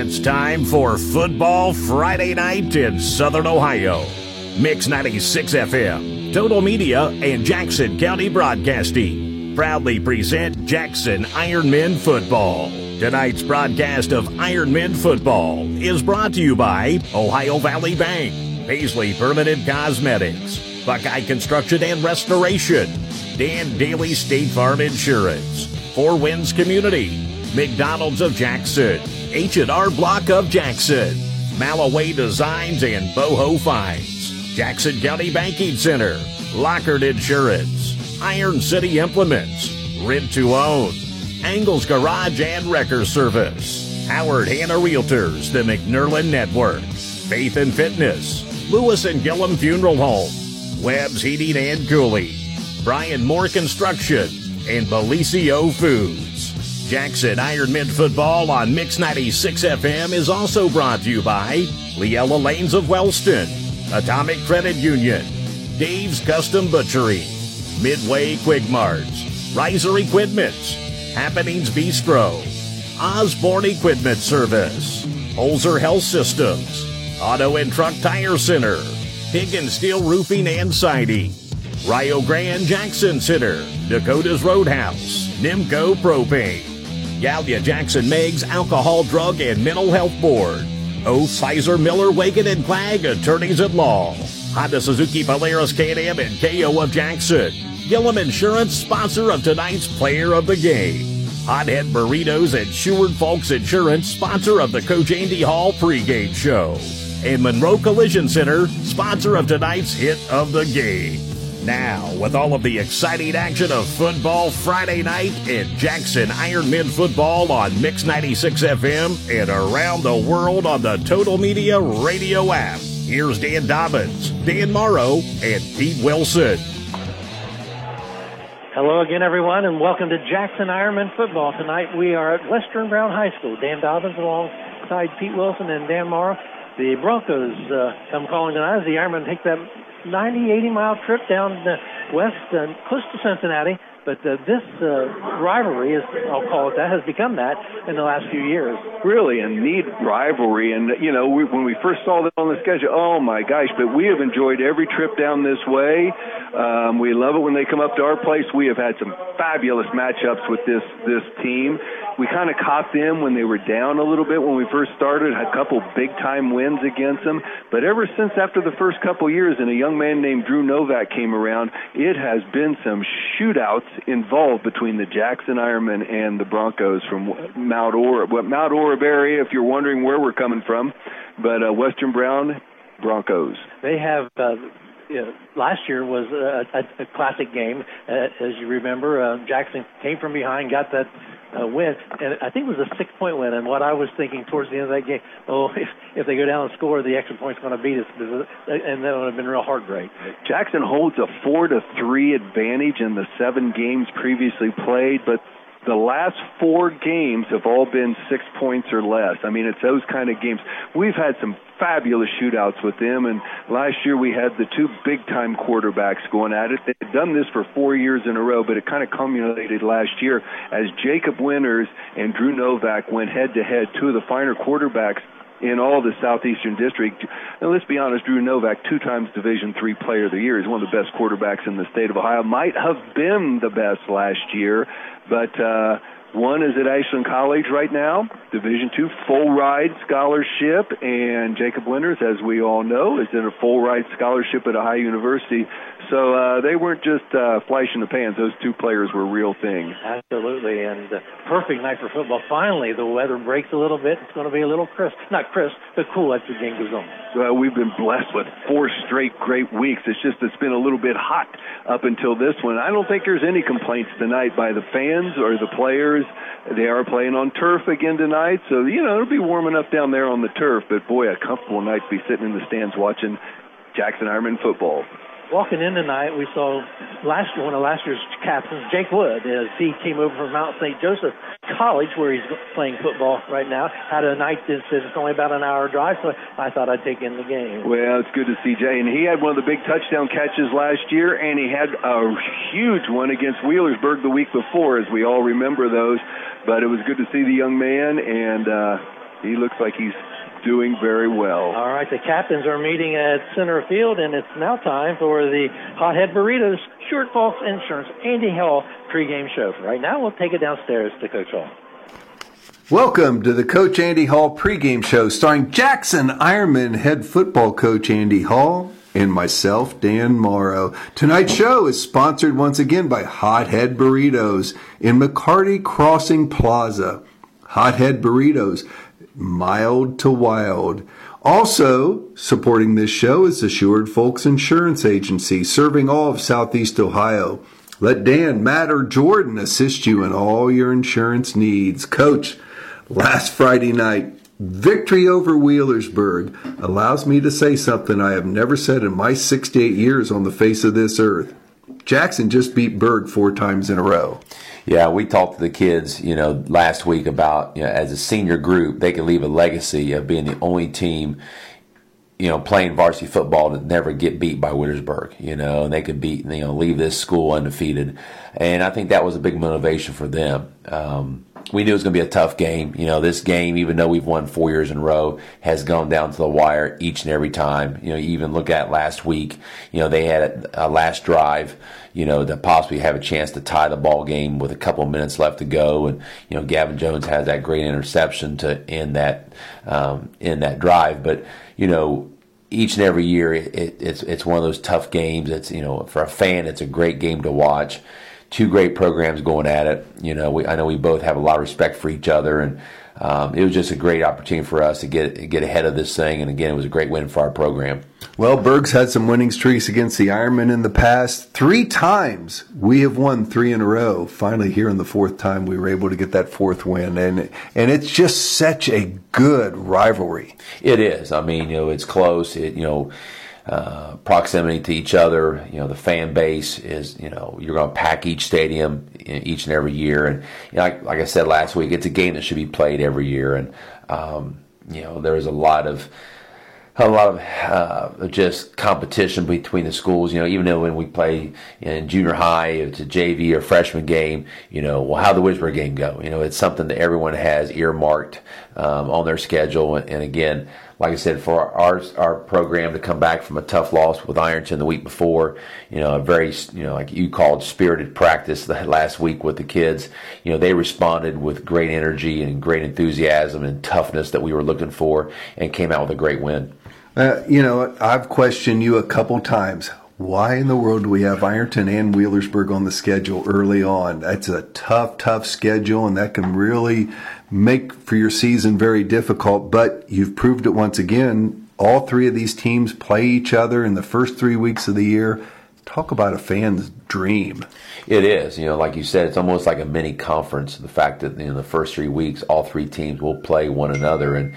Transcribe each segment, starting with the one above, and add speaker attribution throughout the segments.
Speaker 1: It's time for Football Friday Night in Southern Ohio. Mix 96 FM, Total Media, and Jackson County Broadcasting proudly present Jackson Ironmen Football. Tonight's broadcast of Ironmen Football is brought to you by Ohio Valley Bank, Paisley Permanent Cosmetics, Buckeye Construction and Restoration, Dan Daly State Farm Insurance, Four Winds Community, McDonald's of Jackson, H&R Block of Jackson, Malloway Designs and Boho Finds, Jackson County Banking Center, Lockard Insurance, Iron City Implements, Rent to Own, Angles Garage and Wrecker Service, Howard Hanna Realtors, the McNerlin Network, Faith and Fitness, Lewis and Gillum Funeral Home, Webb's Heating and Cooling, Brian Moore Construction, and Belicio Foods. Jackson Iron Ironmen Football on Mix 96 FM is also brought to you by Liella Lanes of Wellston, Atomic Credit Union, Dave's Custom Butchery, Midway Quick Marts, Riser Equipment, Happenings Bistro, Osborne Equipment Service, Holzer Health Systems, Auto and Truck Tire Center, Pig and Steel Roofing and Siding, Rio Grande Jackson Center, Dakota's Roadhouse, Nimco Propane, Gallia Jackson Meigs Alcohol, Drug, and Mental Health Board. O. Sizer Miller, Wagon, and Clagg, Attorneys at Law. Honda Suzuki Polaris Can-Am and KO of Jackson. Gillum Insurance, sponsor of tonight's Player of the Game. Hothead Burritos and Sherwood Folks Insurance, sponsor of the Coach Andy Hall pregame show. And Monroe Collision Center, sponsor of tonight's hit of the game. Now, with all of the exciting action of football Friday night in Jackson Ironmen football on Mix 96 FM and around the world on the Total Media radio app, here's Dan Dobbins, Dan Morrow, and Pete Wilson.
Speaker 2: Hello again, everyone, and welcome to Jackson Ironmen football. Tonight we are at Western Brown High School. Dan Dobbins alongside Pete Wilson and Dan Morrow. The Broncos uh, come calling tonight as the Ironmen take that 90, 80 mile trip down the west, uh, close to Cincinnati. But uh, this uh, rivalry, is I'll call it that, has become that in the last few years.
Speaker 3: Really a neat rivalry, and you know we, when we first saw them on the schedule, oh my gosh! But we have enjoyed every trip down this way. Um, we love it when they come up to our place. We have had some fabulous matchups with this this team. We kind of caught them when they were down a little bit when we first started. Had a couple big time wins against them, but ever since after the first couple years, and a young man named Drew Novak came around, it has been some shootouts involved between the Jackson Ironmen and the Broncos from Mount Orab, Mount Orab area. If you're wondering where we're coming from, but uh, Western Brown Broncos.
Speaker 2: They have. Uh, you last year was a, a, a classic game, uh, as you remember. Uh, Jackson came from behind, got that uh, win, and I think it was a six-point win. And what I was thinking towards the end of that game, oh, if, if they go down and score, the extra point's going to beat us, and that would have been real heartbreak.
Speaker 3: Jackson holds a four to three advantage in the seven games previously played, but the last four games have all been six points or less. I mean, it's those kind of games. We've had some fabulous shootouts with them, and last year we had the two big time quarterbacks going at it. They've done this for four years in a row, but it kind of culminated last year as Jacob Winters and Drew Novak went head to head, two of the finer quarterbacks in all the southeastern district. And let's be honest, Drew Novak, two times Division three Player of the Year, is one of the best quarterbacks in the state of Ohio. Might have been the best last year, but uh, one is at Ashland College right now, Division two full ride scholarship, and Jacob Winters, as we all know, is in a full ride scholarship at Ohio University. So uh, they weren't just uh, flash in the pans; those two players were real things.
Speaker 2: Absolutely, and uh, perfect night for football. Finally, the weather breaks a little bit. It's going to be a little crisp, not crisp, but cool as the game goes on.
Speaker 3: Well, we've been blessed with four straight great weeks. It's just it's been a little bit hot up until this one. I don't think there's any complaints tonight by the fans or the players. They are playing on turf again tonight, so you know it'll be warm enough down there on the turf. But boy, a comfortable night to be sitting in the stands watching Jackson Ironmen football
Speaker 2: walking in tonight, we saw last one of last year's captains, Jake Wood, as he came over from Mount St. Joseph College, where he's playing football right now. Had a night that says it's only about an hour drive, so I thought I'd take in the game.
Speaker 3: Well, it's good to see Jay, and he had one of the big touchdown catches last year, and he had a huge one against Wheelersburg the week before, as we all remember those. But it was good to see the young man, and uh, he looks like he's doing very well.
Speaker 2: All right, the captains are meeting at center field, and it's now time for the Hothead Burritos Short Falls Insurance Andy Hall pregame show. Right now, we'll take it downstairs to Coach Hall.
Speaker 4: Welcome to the Coach Andy Hall pregame show starring Jackson Ironmen head football coach Andy Hall and myself, Dan Morrow. Tonight's show is sponsored once again by Hothead Burritos in McCarty Crossing Plaza. Hothead Burritos, mild to wild. Also supporting this show is Assured Folks Insurance Agency, serving all of Southeast Ohio. Let Dan, Matt, or Jordan assist you in all your insurance needs. Coach, last Friday night, victory over Wheelersburg allows me to say something I have never said in my 68 years on the face of this earth. Jackson just beat Burg four times in a row.
Speaker 5: Yeah, we talked to the kids, you know, last week about, you know, as a senior group, they can leave a legacy of being the only team, you know, playing varsity football to never get beat by Wheelersburg, you know, and they could beat, you know, leave this school undefeated. And I think that was a big motivation for them. Um, we knew it was going to be a tough game. You know, this game, even though we've won four years in a row, has gone down to the wire each and every time. You know, even look at last week, you know, they had a, last drive, you know, to possibly have a chance to tie the ball game with a couple minutes left to go. And, you know, Gavin Jones has that great interception to end that, um, end that drive. But, you know, each and every year, it, it, it's, it's one of those tough games. It's, you know, for a fan, it's a great game to watch two great programs going at it. You know, we, I know we both have a lot of respect for each other, and um, it was just a great opportunity for us to get get ahead of this thing. And again, it was a great win for our program.
Speaker 4: Well, Burg's had some winning streaks against the Ironmen in the past. Three times we have won three in a row. Finally, here in the fourth time, we were able to get that fourth win, and and it's just such a good rivalry.
Speaker 5: It is. I mean, you know, it's close. It you know uh, proximity to each other. You know, the fan base is, you know, you're going to pack each stadium each and every year. And you know, like, like, I said last week, it's a game that should be played every year. And, um, you know, there's a lot of, a lot of uh, just competition between the schools. You know, even though when we play in junior high, it's a JV or freshman game. You know, well, how the Wheelersburg game go? You know, it's something that everyone has earmarked um, on their schedule. And, and again, like I said, for our our program to come back from a tough loss with Ironton the week before, you know, a very you know like you called spirited practice the last week with the kids. You know, they responded with great energy and great enthusiasm and toughness that we were looking for, and came out with a great win.
Speaker 4: Uh, you know, I've questioned you a couple times. Why in the world do we have Ironton and Wheelersburg on the schedule early on? That's a tough, tough schedule, and that can really make for your season very difficult, but you've proved it once again. All three of these teams play each other in the first three weeks of the year. Talk about a fan's dream.
Speaker 5: It is. You know, like you said, it's almost like a mini conference. The fact that in the first three weeks, all three teams will play one another. And,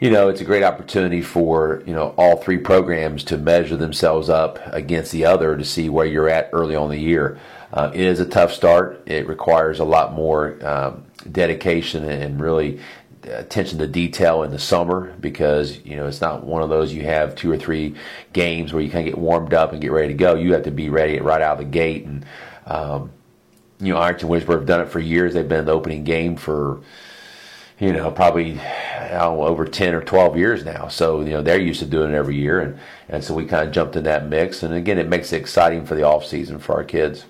Speaker 5: you know, it's a great opportunity for, you know, all three programs to measure themselves up against the other to see where you're at early on the year. Uh, it is a tough start. It requires a lot more um, dedication and really attention to detail in the summer because you know it's not one of those you have two or three games where you kind of get warmed up and get ready to go. You have to be ready right out of the gate. And um, you know, Ironton Wheelersburg have done it for years. They've been the opening game for you know probably know, over ten or twelve years now. So you know they're used to doing it every year, and and so we kind of jumped in that mix. And again, it makes it exciting for the off season for our kids.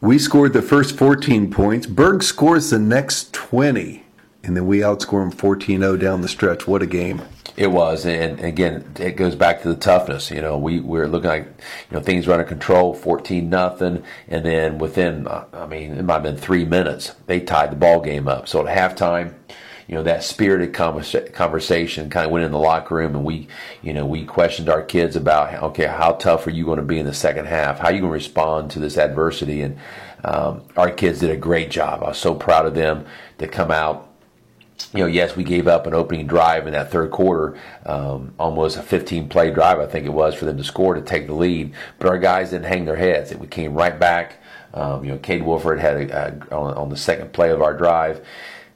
Speaker 4: We scored the first 14 points. Burg scores the next 20, and then we outscore them 14 0 down the stretch. What a game!
Speaker 5: It was, and again, it goes back to the toughness. You know, we we're looking like you know things were under control, fourteen nothing, and then within, I mean, it might have been three minutes, they tied the ball game up. So at halftime, you know that spirited conversation kind of went in the locker room and we you know we questioned our kids about okay how tough are you going to be in the second half how are you going to respond to this adversity and um, our kids did a great job i was so proud of them to come out you know, yes, we gave up an opening drive in that third quarter, um, almost a 15 play drive, I think it was, for them to score to take the lead. But our guys didn't hang their heads. We came right back. Um, you know, Cade Wolford had a, a, on, on the second play of our drive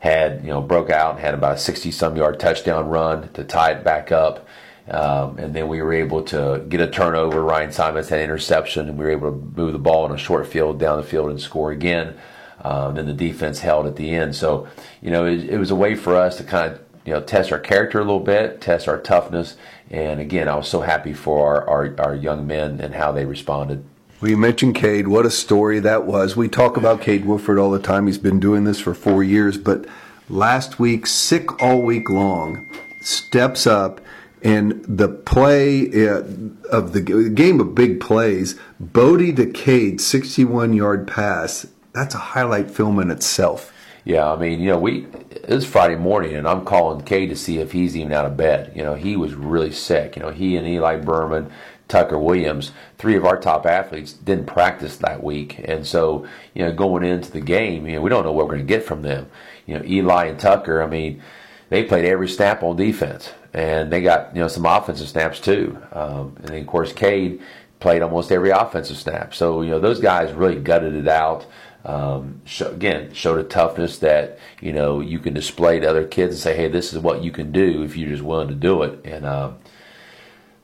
Speaker 5: had you know broke out and had about a 60 some yard touchdown run to tie it back up. Um, and then we were able to get a turnover. Ryan Simons had an interception, and we were able to move the ball in a short field down the field and score again. Um, then the defense held at the end. So, you know, it, it, was a way for us to kind of you know, test our character a little bit, test our toughness. And again, I was so happy for our, our, our young men and how they responded.
Speaker 4: You mentioned Cade. What a story that was. We talk about Cade Wolford all the time. He's been doing this for four years, but last week, sick all week long, steps up. And the play uh, of the game of big plays, Bodie to Cade, 61 yard pass, that's a highlight film in itself.
Speaker 5: Yeah, I mean, you know, we it was Friday morning, and I'm calling Cade to see if he's even out of bed. You know, he was really sick. You know, he and Eli Berman, Tucker Williams, three of our top athletes, didn't practice that week, and so you know, going into the game, you know, we don't know what we're going to get from them. You know, Eli and Tucker, I mean, they played every snap on defense, and they got you know some offensive snaps too. Um, and then of course, Cade played almost every offensive snap. So you know, those guys really gutted it out um, show, again showed a toughness that you know you can display to other kids and say, hey, this is what you can do if you're just willing to do it. And uh,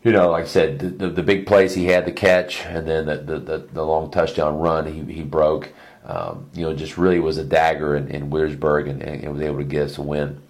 Speaker 5: you know, like I said, the, the, the, big plays he had to catch, and then the the, the long touchdown run he he broke. Um, you know, just really was a dagger in, in and, and was able to get us a win.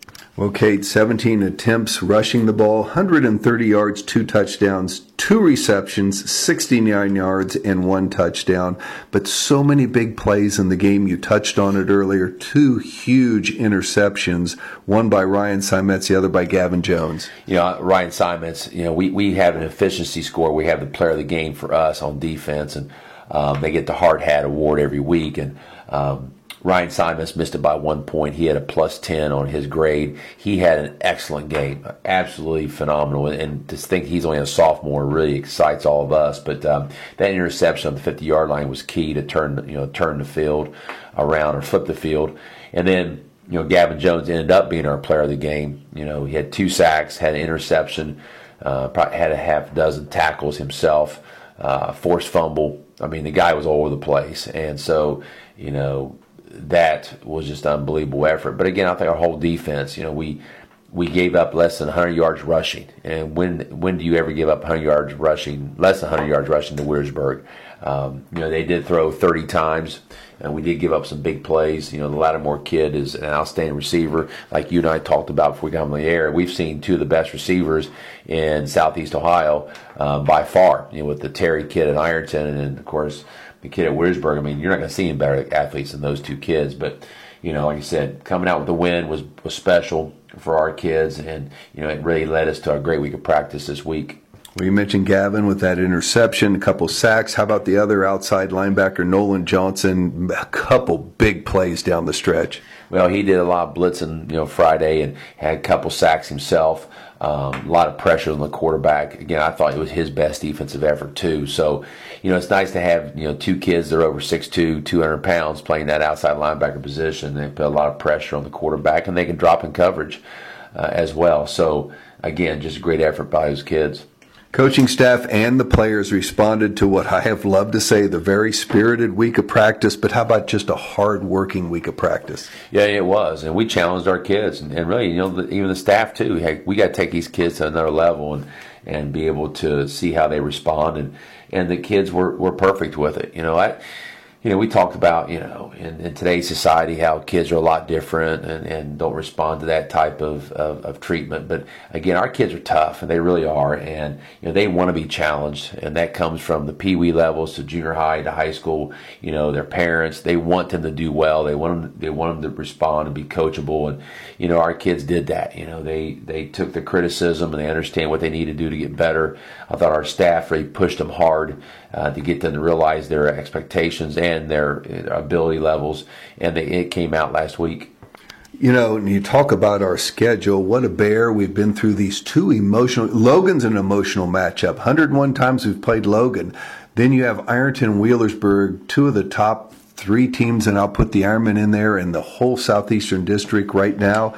Speaker 4: Cade, 17 attempts rushing the ball, 130 yards, two touchdowns, two receptions, 69 yards, and one touchdown. But so many big plays in the game. You touched on it earlier. Two huge interceptions, one by Ryan Simets, the other by Gavin Jones.
Speaker 5: You know, Ryan Simets, you know, we, we have an efficiency score. We have the player of the game for us on defense, and um, they get the hard hat award every week. And, um, Ryan Simons missed it by one point. He had a plus 10 on his grade. He had an excellent game, absolutely phenomenal. And to think he's only a sophomore really excites all of us. But um, that interception on the 50 yard line was key to turn, you know, turn the field around or flip the field. And then, you know, Gavin Jones ended up being our player of the game. You know, he had two sacks, had an interception, uh, probably had a half dozen tackles himself, uh, forced fumble. I mean, the guy was all over the place. And so, you know, that was just unbelievable effort. But again, I think our whole defense, you know, we we gave up less than 100 yards rushing. And when when do you ever give up 100 yards rushing, less than 100 yards rushing to Wheelersburg? Um, you know, they did throw 30 times, and we did give up some big plays. You know, the Lattimore kid is an outstanding receiver, like you and I talked about before we got on the air. We've seen two of the best receivers in Southeast Ohio uh, by far. You know, with the Terry kid at Ironton, and of course the kid at Wheelersburg. I mean, you're not going to see any better athletes than those two kids. But you know, like I said, coming out with the win was was special for our kids, and you know, it really led us to a great week of practice this week.
Speaker 4: Well, you mentioned Gavin with that interception, a couple sacks. How about the other outside linebacker, Nolan Johnson? A couple big plays down the stretch.
Speaker 5: Well, he did a lot of blitzing, you know, Friday and had a couple sacks himself. Um, a lot of pressure on the quarterback. Again, I thought it was his best defensive effort too. So, you know, it's nice to have you know two kids that are over 6'2", 200 pounds playing that outside linebacker position. They put a lot of pressure on the quarterback, and they can drop in coverage uh, as well. So, again, just a great effort by those kids.
Speaker 4: Coaching staff and the players responded to what I have loved to say the very spirited week of practice, but how about just a hard working week of practice?
Speaker 5: Yeah, it was. And we challenged our kids and, and really, you know, the, even the staff too. Hey, we got to take these kids to another level and, and be able to see how they respond. And, and the kids were, were perfect with it. You know, I, you know, we talked about, you know, in, in, today's society how kids are a lot different and, and don't respond to that type of, of, of, treatment. But again, our kids are tough and they really are. And, you know, they want to be challenged. And that comes from the pee wee levels to junior high to high school. You know, their parents, they want them to do well. They want them, they want them to respond and be coachable. And, you know, our kids did that. You know, they, they took the criticism and they understand what they need to do to get better. I thought our staff really pushed them hard uh, to get them to realize their expectations and their uh, ability levels, and they, it came out last week.
Speaker 4: You know, and you talk about our schedule. What a bear. We've been through these two emotional. Logan's an emotional matchup. 101 times we've played Logan. Then you have Ironton Wheelersburg, two of the top three teams, and I'll put the Ironmen in there and the whole Southeastern District right now.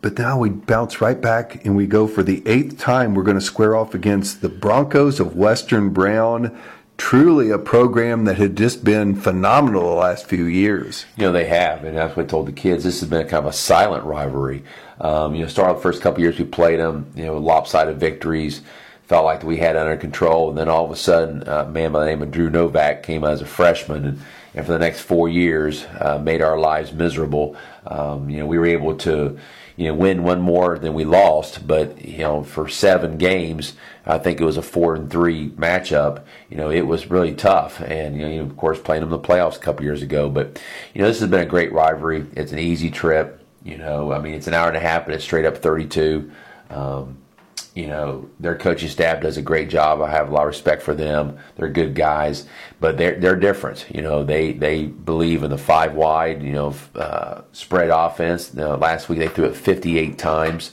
Speaker 4: But now we bounce right back and we go for the eighth time. We're going to square off against the Broncos of Western Brown. Truly a program that had just been phenomenal the last few years.
Speaker 5: You know, they have. And that's what I told the kids. This has been a kind of a silent rivalry. Um, you know, start the first couple years we played them, you know, lopsided victories felt like we had under control. And then all of a sudden, a man by the name of Drew Novak came as a freshman and and for the next four years uh, made our lives miserable. Um, you know, we were able to you know win one more than we lost, but you know for seven games, I think it was a four and three matchup. You know, it was really tough, and you know, of course, playing them in the playoffs a couple years ago. But you know, this has been a great rivalry. It's an easy trip. You know, I mean, it's an hour and a half, but it's straight up thirty-two. Um, you know their coaching staff does a great job. I have a lot of respect for them. They're good guys, but they're they're different. You know they they believe in the five wide. You know uh, spread offense. You know, last week they threw it 58 times.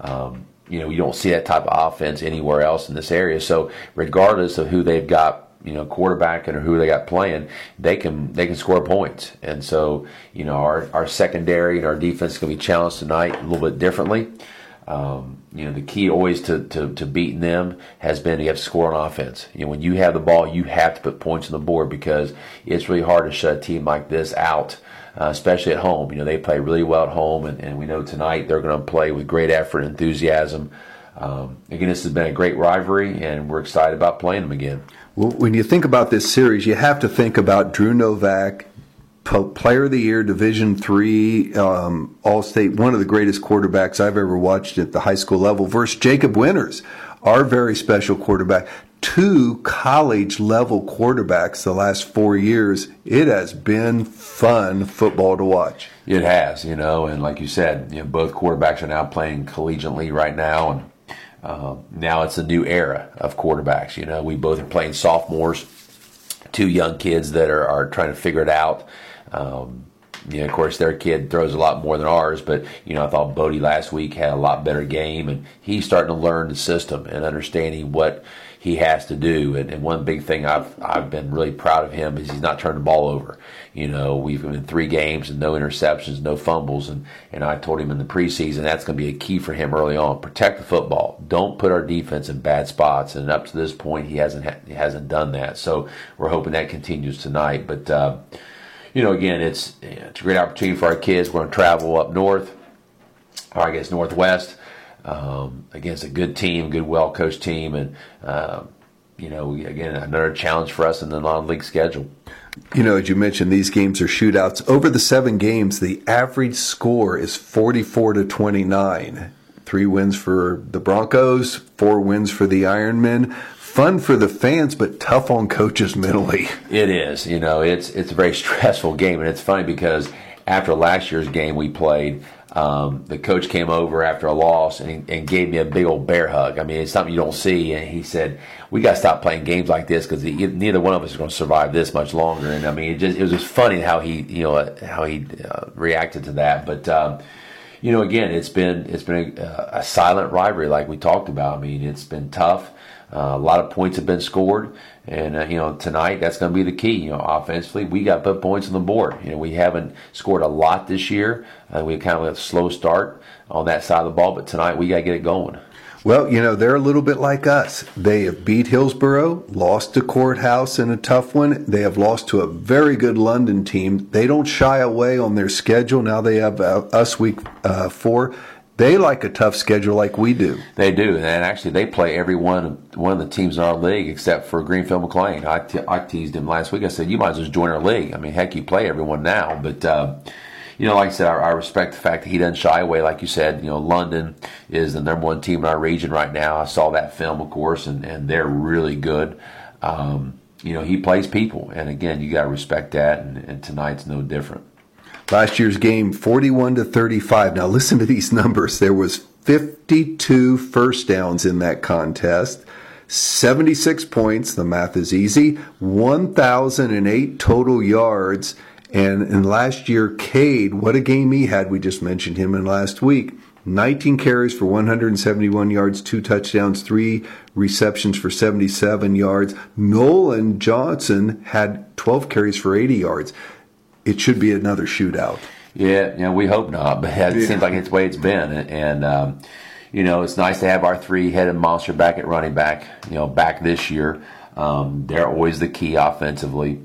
Speaker 5: Um, you know you don't see that type of offense anywhere else in this area. So regardless of who they've got you know quarterback and who they got playing, they can they can score points. And so you know our our secondary and our defense to be challenged tonight a little bit differently. Um, you know, the key always to, to, to, beating them has been you have to score on offense. You know, when you have the ball, you have to put points on the board because it's really hard to shut a team like this out, uh, especially at home. You know, they play really well at home, and, and we know tonight they're going to play with great effort and enthusiasm. Um, again, this has been a great rivalry, and we're excited about playing them again.
Speaker 4: Well, when you think about this series, you have to think about Drew Novak, Player of the Year, Division Three, um, All State, one of the greatest quarterbacks I've ever watched at the high school level, versus Jacob Winters, our very special quarterback. Two college level quarterbacks the last four years. It has been fun football to watch.
Speaker 5: It has, you know, and like you said, you know, both quarterbacks are now playing collegiately right now, and uh, now it's a new era of quarterbacks. You know, we both are playing sophomores, two young kids that are, are trying to figure it out. Um, of course, their kid throws a lot more than ours, but you know, I thought Bodie last week had a lot better game, and he's starting to learn the system and understanding what he has to do. And, and one big thing I've I've been really proud of him is he's not turned the ball over. You know, we've been three games and no interceptions, no fumbles, and and I told him in the preseason that's going to be a key for him early on. Protect the football. Don't put our defense in bad spots. And up to this point, he hasn't ha- he hasn't done that. So we're hoping that continues tonight, but. Uh, you know, again, it's it's a great opportunity for our kids. We're going to travel up north, or I guess northwest, um, against a good team, good, well coached team, and uh, you know, again, another challenge for us in the non-league schedule.
Speaker 4: You know, as you mentioned, these games are shootouts. Over the seven games, the average score is forty-four to twenty-nine. Three wins for the Broncos, four wins for the Ironmen fun for the fans, but tough on coaches mentally.
Speaker 5: It is. You know, it's it's a very stressful game, and it's funny because after last year's game we played. Um, the coach came over after a loss and, and gave me a big old bear hug. I mean, it's something you don't see. And he said, "We got to stop playing games like this because neither one of us is going to survive this much longer." And I mean, it just it was just funny how he you know how he uh, reacted to that. But um, you know, again, it's been it's been a, a silent rivalry like we talked about. I mean, it's been tough. Uh, a lot of points have been scored, and uh, you know tonight that's going to be the key. You know, offensively, we got put points on the board. You know, we haven't scored a lot this year. Uh, we kind of a slow start on that side of the ball, but tonight we got to get it going.
Speaker 4: Well, you know, they're a little bit like us. They have beat Hillsboro, lost to Courthouse in a tough one. They have lost to a very good London team. They don't shy away on their schedule. Now they have uh, us week uh, four. They like a tough schedule like we do.
Speaker 5: They do, and actually they play every one one of the teams in our league except for Greenfield McClain. I, te- I teased him last week. I said, "You might as well join our league." I mean, heck, you play everyone now, but. Uh, you know, like I said, I, I, respect the fact that he doesn't shy away. Like you said, you know, London is the number one team in our region right now. I saw that film, of course, and, and they're really good. Um, you know, he plays people, and again, you got to respect that. And, and tonight's no different.
Speaker 4: Last year's game, 41 to 35. Now listen to these numbers. There was 52 first downs in that contest. 76 points, the math is easy, 1,008 total yards. And in last year, Cade, what a game he had. We just mentioned him in last week. 19 carries for 171 yards, two touchdowns, three receptions for 77 yards. Nolan Johnson had 12 carries for 80 yards it should be another shootout.
Speaker 5: Yeah, you know, we hope not, but it yeah. seems like it's the way it's been. And, um, you know, it's nice to have our three headed monster back at running back, you know, back this year. Um, they're always the key offensively.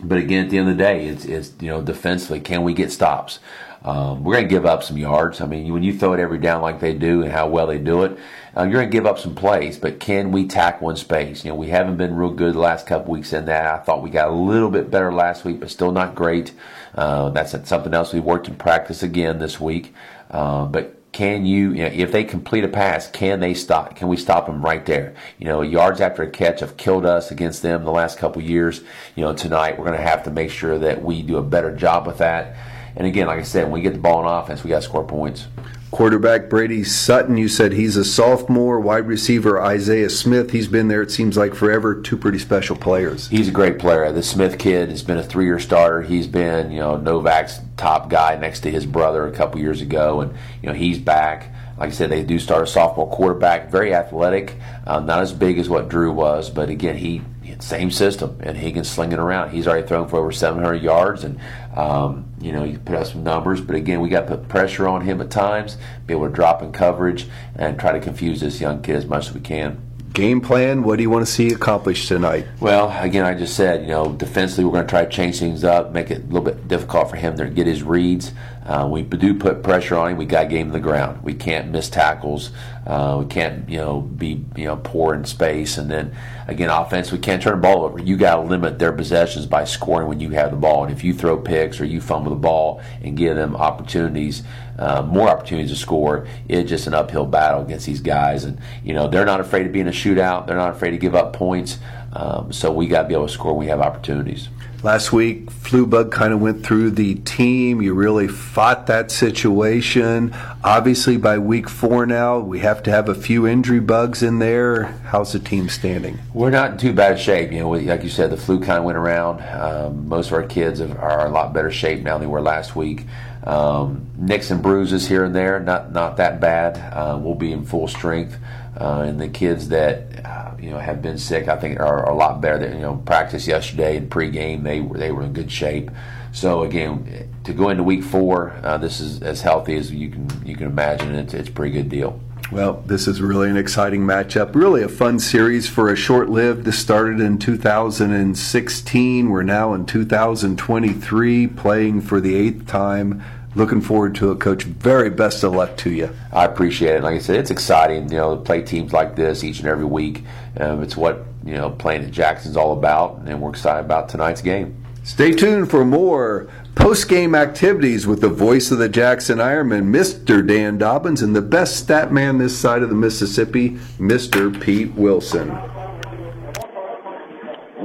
Speaker 5: but again, at the end of the day, it's, it's you know defensively, can we get stops? Um, we're going to give up some yards. I mean, when you throw it every down like they do and how well they do it, uh, you're going to give up some plays. But can we tack one space? You know, we haven't been real good the last couple weeks in that. I thought we got a little bit better last week, but still not great. Uh, that's something else we worked in practice again this week. Uh, but can you, you know, if they complete a pass, can they stop? Can we stop them right there? You know, yards after a catch have killed us against them the last couple years. You know, tonight we're going to have to make sure that we do a better job with that. And again, like I said, when we get the ball in offense, we got to score points.
Speaker 4: Quarterback Brady Sutton, you said he's a sophomore. Wide receiver Isaiah Smith, he's been there, it seems like forever. Two pretty special players.
Speaker 5: He's a great player. The Smith kid has been a three year starter. He's been, you know, Novak's top guy next to his brother a couple years ago. And, you know, he's back. Like I said, they do start a sophomore quarterback, very athletic, uh, not as big as what Drew was, but again, he same system, and he can sling it around. He's already thrown for over 700 yards, and um, you know you put up some numbers. But again, we got to put pressure on him at times, be able to drop in coverage, and try to confuse this young kid as much as we can.
Speaker 4: Game plan. What do you want to see accomplished tonight?
Speaker 5: Well, again, I just said, you know, defensively, we're going to try to change things up, make it a little bit difficult for him to get his reads. Uh, we do put pressure on him. We got game in the ground. We can't miss tackles. Uh, we can't, you know, be you know poor in space. And then again, offense, we can't turn the ball over. You got to limit their possessions by scoring when you have the ball. And if you throw picks or you fumble the ball and give them opportunities, uh, more opportunities to score, it's just an uphill battle against these guys. And you know, they're not afraid of being a shootout. They're not afraid to give up points. Um, so we got to be able to score when we have opportunities.
Speaker 4: Last week, flu bug kind of went through the team. You really fought that situation. Obviously, by week four now, we have to have a few injury bugs in there. How's the team standing?
Speaker 5: We're not in too bad shape. You know, like you said, the flu kind of went around. Um, most of our kids are a lot better shape now than they were last week. Um, nicks and bruises here and there, not not that bad. Uh, we'll be in full strength. Uh, and the kids that uh, you know have been sick, I think, are, are a lot better. Than, you know, practice yesterday and pregame, they were they were in good shape. So again, to go into week four, uh, this is as healthy as you can you can imagine. It's it's a pretty good deal.
Speaker 4: Well, this is really an exciting matchup. Really a fun series for a short lived. This started in 2016. We're now in 2023, playing for the eighth time looking forward to it, Coach. Very best of luck to you.
Speaker 5: I appreciate it. Like I said, it's exciting. You know, to play teams like this each and every week. Um, it's what you know playing at Jackson's all about, and we're excited about tonight's game.
Speaker 4: Stay tuned for more post-game activities with the voice of the Jackson Ironmen, Mr. Dan Dobbins, and the best stat man this side of the Mississippi, Mr. Pete Wilson.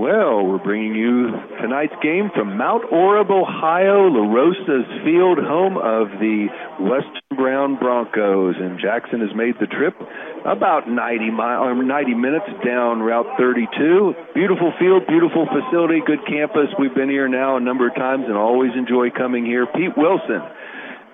Speaker 3: Well, we're bringing you tonight's game from Mount Orab, Ohio, LaRosa's Field, home of the Western Brown Broncos. And Jackson has made the trip about 90 mile, 90 minutes down Route 32. Beautiful field, beautiful facility, good campus. We've been here now a number of times and always enjoy coming here. Pete Wilson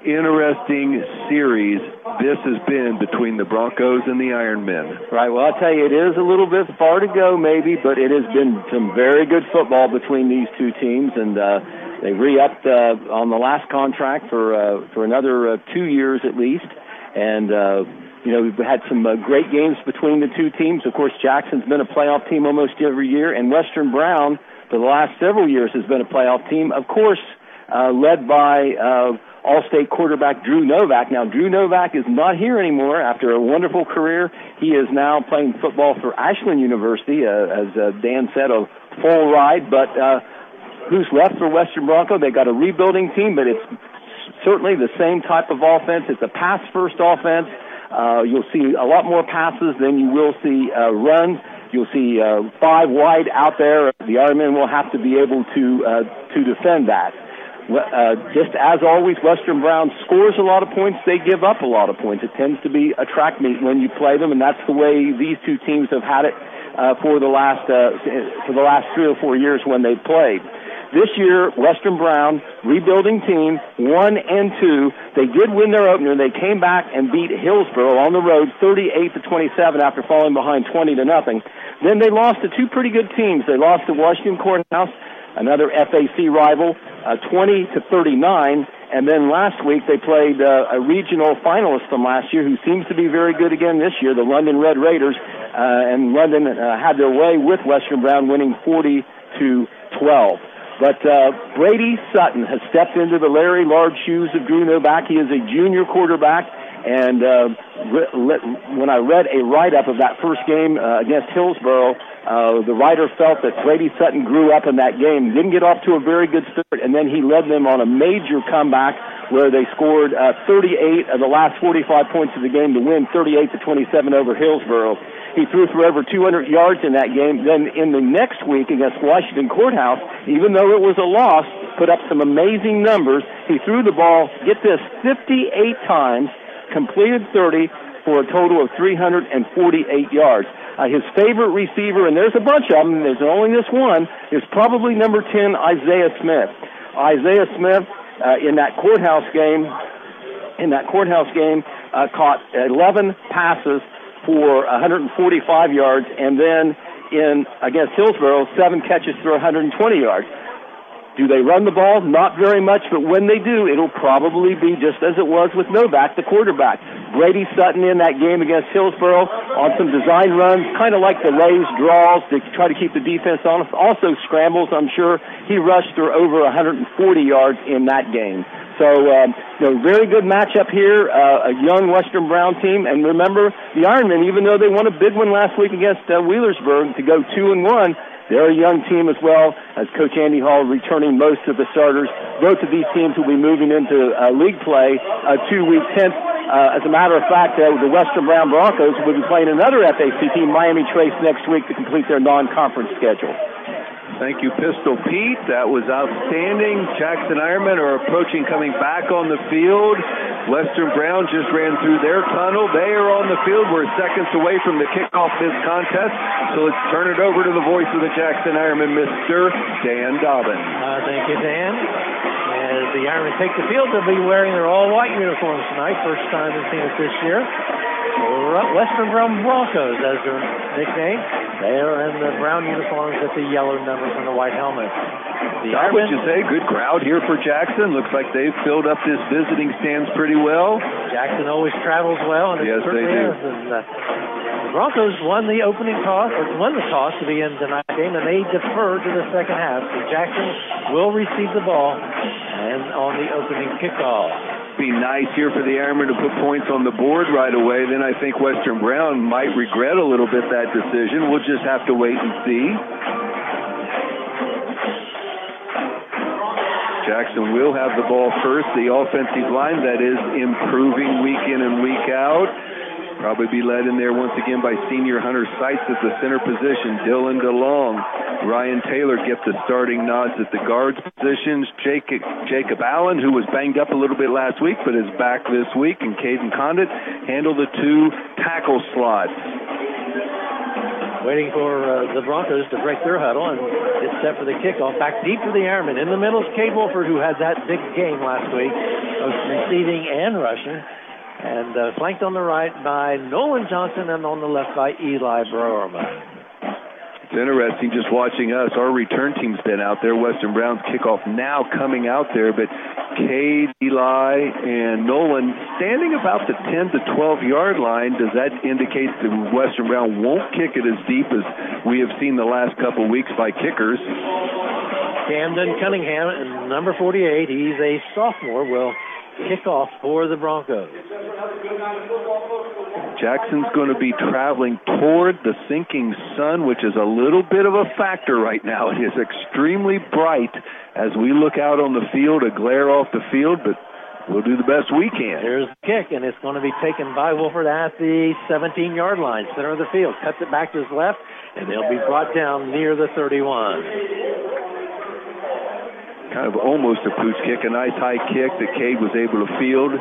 Speaker 3: interesting series this has been between the Broncos and the Ironmen.
Speaker 6: Right. Well, I'll tell you, it is a little bit far to go, maybe, but it has been some very good football between these two teams, and uh, they re-upped uh, on the last contract for uh, for another uh, two years at least, and. Uh, you know, we've had some uh, great games between the two teams. Of course, Jackson's been a playoff team almost every year, and Western Brown, for the last several years, has been a playoff team. Of course, uh, led by uh, all-state quarterback Drew Novak. Now, Drew Novak is not here anymore after a wonderful career. He is now playing football for Ashland University, uh, as uh, Dan said, a full ride. But uh, who's left for Western Bronco? They got a rebuilding team, but it's certainly the same type of offense. It's a pass-first offense. Uh, you'll see a lot more passes than you will see uh, runs. You'll see uh, five wide out there. The Ironmen will have to be able to uh, to defend that. Uh, just as always, Western Brown scores a lot of points. They give up a lot of points. It tends to be a track meet when you play them, and that's the way these two teams have had it uh, for the last uh, for the last three or four years when they played. This year, Western Brown, rebuilding team, one and two. They did win their opener. They came back and beat Hillsboro on the road, 38 to 27, after falling behind 20 to nothing. Then they lost to two pretty good teams. They lost to Washington Courthouse another FAC rival, uh, 20 to 39. And then last week they played uh, a regional finalist from last year who seems to be very good again this year, the London Red Raiders. Uh, and London uh, had their way with Western Brown winning 40 to 12. But uh, Brady Sutton has stepped into the Larry Large shoes of Drew Novak. He is a junior quarterback. And uh, re- when I read a write up of that first game uh, against Hillsboro, uh, the writer felt that Brady Sutton grew up in that game, didn't get off to a very good start, and then he led them on a major comeback where they scored uh, 38 of the last 45 points of the game to win 38 to 27 over Hillsboro. He threw for over 200 yards in that game. Then in the next week against Washington Courthouse, even though it was a loss, put up some amazing numbers. He threw the ball, get this, 58 times completed 30 for a total of 348 yards. Uh, his favorite receiver, and there's a bunch of them, there's only this one, is probably number 10, Isaiah Smith. Isaiah Smith, uh, in that courthouse game, in that courthouse game, uh, caught 11 passes for 145 yards, and then in against Hillsboro, seven catches for 120 yards. Do they run the ball? Not very much, but when they do, it'll probably be just as it was with Novak, the quarterback. Brady Sutton in that game against Hillsboro on some design runs, kind of like the Rays draws to try to keep the defense on. Also scrambles, I'm sure. He rushed for over 140 yards in that game. So, um, you know, very good matchup here. Uh, a young Western Brown team, and remember the Ironmen, even though they won a big one last week against uh, Wheelersburg to go two and one, they're a young team as well, as Coach Andy Hall returning most of the starters. Both of these teams will be moving into uh, league play uh, two weeks hence. Uh, as a matter of fact, uh, the Western Brown Broncos will be playing another FAC team, Miami Trace, next week to complete their non-conference schedule.
Speaker 3: Thank you, Pistol Pete. That was outstanding. Jackson Ironmen are approaching coming back on the field. Western Brown just ran through their tunnel. They are on the field. We're seconds away from the kickoff this contest. So let's turn it over to the voice of the Jackson Ironmen, Mr. Dan Dobbin.
Speaker 2: Uh, thank you, Dan. As the Ironmen take the field, they'll be wearing their all-white uniforms tonight. First time we've seen it this year. Western Brown Broncos as their nickname. They are in the brown uniforms with the yellow numbers and the white helmets.
Speaker 3: The I would you say good crowd here for Jackson. Looks like they've filled up this visiting stands pretty well.
Speaker 2: Jackson always travels well, and
Speaker 3: yes, they do.
Speaker 2: And, uh, the Broncos won the opening toss, or won the toss to be in tonight's game, and they defer to the second half. So Jackson will receive the ball and on the opening kickoff
Speaker 3: be nice here for the Ironmen to put points on the board right away. Then I think Western Brown might regret a little bit that decision. We'll just have to wait and see. Jackson will have the ball first. The offensive line that is improving week in and week out. Probably be led in there once again by senior Hunter Seitz at the center position. Dylan DeLong. Ryan Taylor get the starting nods at the guards positions. Jacob, Jacob Allen, who was banged up a little bit last week but is back this week, and Caden Condit handle the two tackle slots
Speaker 2: waiting for uh, the Broncos to break their huddle and get set for the kickoff. Back deep for the Ironmen. In the middle is Cade Wolford, who had that big game last week, both receiving and rushing and uh, flanked on the right by Nolan Johnson and on the left by Eli Browerman.
Speaker 3: It's interesting just watching us. Our return team's been out there. Western Browns kickoff now coming out there, but Cade, Eli, and Nolan standing about the 10 to 12 yard line. Does that indicate that Western Brown won't kick it as deep as we have seen the last couple weeks by kickers?
Speaker 2: Camden Cunningham, number 48, he's a sophomore, will kickoff for the Broncos.
Speaker 3: Jackson's going to be traveling toward the sinking sun, which is a little bit of a factor right now. It is extremely bright as we look out on the field, a glare off the field, but we'll do the best we can.
Speaker 2: Here's the kick, and it's going to be taken by Wolford at the 17 yard line, center of the field. Cuts it back to his left, and they'll be brought down near the 31
Speaker 3: kind of almost a pooch kick, a nice high kick that Cade was able to field.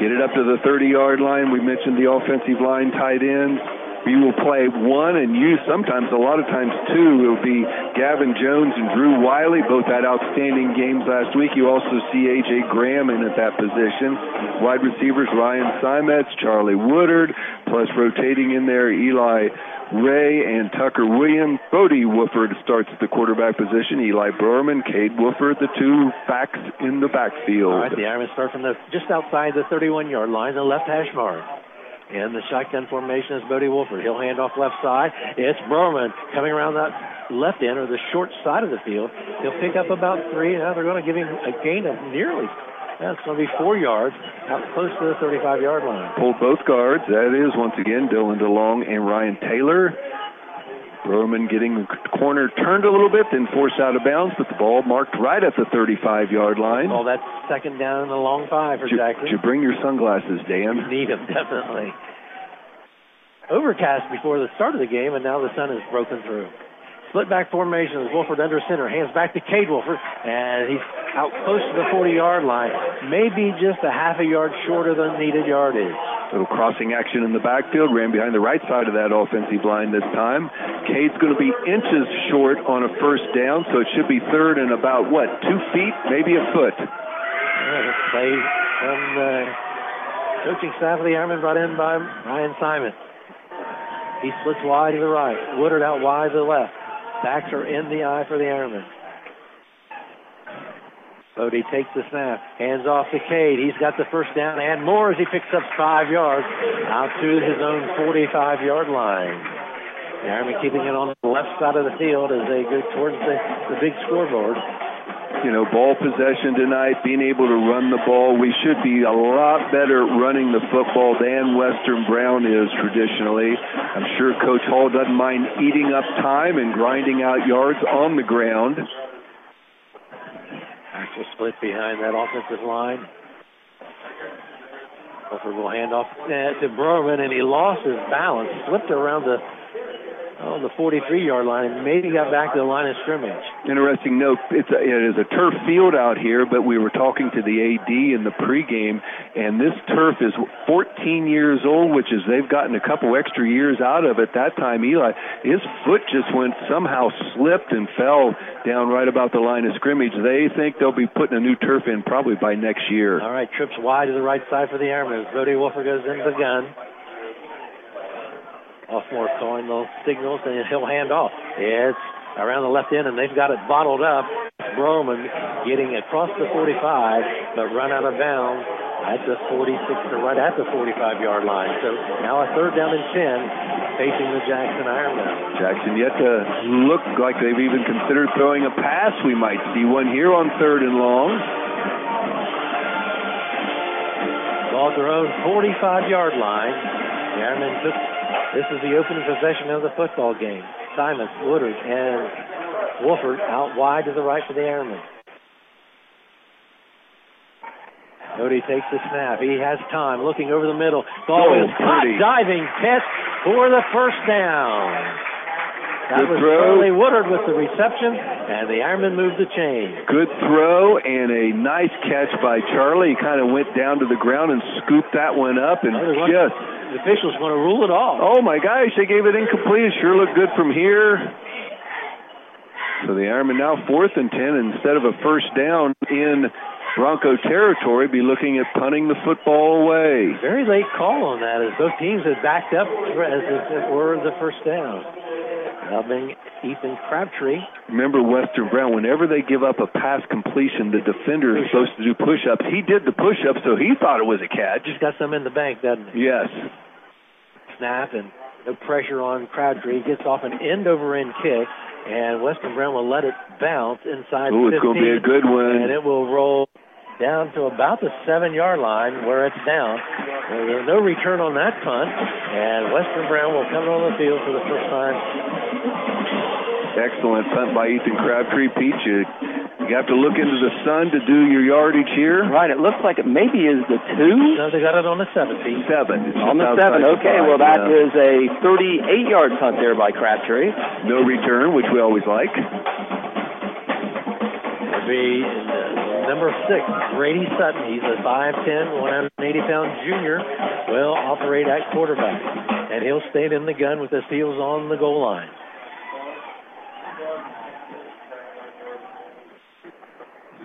Speaker 3: Get it up to the 30 yard line. We mentioned the offensive line tight ends. We will play one and you sometimes, a lot of times two. It'll be Gavin Jones and Drew Wiley, both had outstanding games last week. You also see A.J. Graham in at that position. Wide receivers Ryan Simets, Charlie Woodard, plus rotating in there Eli Ray and Tucker Williams. Bodie Wolford starts at the quarterback position. Eli Berman, Cade Wolford, the two backs in the backfield.
Speaker 2: All right, the Ironmen start from the just outside the 31-yard line, the left hash mark. In the shotgun formation is Bodie Wolford. He'll hand off left side. It's Berman coming around that left end or the short side of the field. He'll pick up about three. Now they're going to give him a gain of nearly. That's going to be four yards out close to the 35 yard line.
Speaker 3: Pulled both guards. That is, once again, Dylan DeLong and Ryan Taylor. Broman getting the corner turned a little bit, then forced out of bounds, but the ball marked right at the 35 yard line.
Speaker 2: Oh, that's second down and a long five for
Speaker 3: did, you bring your sunglasses, Dan?
Speaker 2: Need them, definitely. Overcast before the start of the game, and now the sun has broken through. Split back formation. Wolford under center. Hands back to Cade Wolford. And he's out close to the 40 yard line. Maybe just a half a yard shorter than needed yardage.
Speaker 3: Little crossing action in the backfield. Ran behind the right side of that offensive line this time. Cade's going to be inches short on a first down, so it should be third and about, what, two feet? Maybe a foot.
Speaker 2: Yeah, play from the coaching staff of the Ironmen brought in by Ryan Simon. He splits wide to the right. Woodard out wide to the left. Backs are in the I for the Ironman. Bodie takes the snap, hands off to Cade. He's got the first down and more as he picks up five yards out to his own 45 yard line. The Ironman keeping it on the left side of the field as they go towards the, the big scoreboard
Speaker 3: you know, ball possession tonight, being able to run the ball. We should be a lot better running the football than Western Brown is traditionally. I'm sure Coach Hall doesn't mind eating up time and grinding out yards on the ground.
Speaker 2: Actual split behind that offensive line. Clifford will hand off to Browerman, and he lost his balance, slipped around the on the 43-yard line, maybe got back to the line of scrimmage.
Speaker 3: Interesting note: it's a, it is a turf field out here, but we were talking to the AD in the pregame, and this turf is 14 years old, which is they've gotten a couple extra years out of it. That time, Eli, his foot just went somehow slipped and fell down right about the line of scrimmage. They think they'll be putting a new turf in probably by next year.
Speaker 2: All right, trips wide to the right side for the Ironmen. Bodie Wolford goes into the gun. Offmore calling those signals, and he'll hand off. It's around the left end, and they've got it bottled up. Browerman getting across the 45, but run out of bounds at the 46 or right at the 45 yard line. So now a third down and 10 facing the Jackson Ironmen.
Speaker 3: Jackson yet to look like they've even considered throwing a pass. We might see one here on third and long.
Speaker 2: Ball at their own 45 yard line. The Ironmen took this is the opening possession of the football game. Simon, Woodard, and Wolford out wide to the right for the Ironmen. Cody takes the snap. He has time looking over the middle. Ball
Speaker 3: oh,
Speaker 2: is caught. Diving catch for the first down. That
Speaker 3: Good
Speaker 2: was
Speaker 3: throw.
Speaker 2: Charlie Woodard with the reception, and the Ironmen moved the chain.
Speaker 3: Good throw and a nice catch by Charlie. He kind of went down to the ground and scooped that one up and just
Speaker 2: The officials want to rule it off.
Speaker 3: Oh my gosh, they gave it incomplete. It sure looked good from here. So the Ironmen now fourth and ten instead of a first down in Bronco territory, be looking at punting the football away.
Speaker 2: Very late call on that, as both teams had backed up as if it were the first down. Helping Ethan Crabtree.
Speaker 3: Remember Western Brown, whenever they give up a pass completion, the defender is supposed to do push ups. He did the push up, so he thought it was a catch.
Speaker 2: He's got some in the bank, doesn't he?
Speaker 3: Yes.
Speaker 2: Snap and no pressure on Crabtree. He gets off an end over end kick, and Western Brown will let it bounce inside
Speaker 3: Ooh,
Speaker 2: 15.
Speaker 3: it's going to be a good one.
Speaker 2: And it will roll down to about the seven yard line where it's down. There's no return on that punt, and Western Brown will come on the field for the first time.
Speaker 3: Excellent punt by Ethan Crabtree. Pete, you, you have to look into the sun to do your yardage here.
Speaker 6: Right, it looks like it maybe is the two.
Speaker 2: No, they got it on the seven, Pete.
Speaker 3: Seven. It's
Speaker 6: On the seven, okay.
Speaker 3: five,
Speaker 6: Well, that
Speaker 3: yeah.
Speaker 6: is a 38 yard punt there by Crabtree.
Speaker 3: No return, which we always like.
Speaker 2: It'll be uh, number six, Brady Sutton. He's a 5'10", 180 pound junior. Will operate at quarterback, and he'll stay in the gun with his heels on the goal line.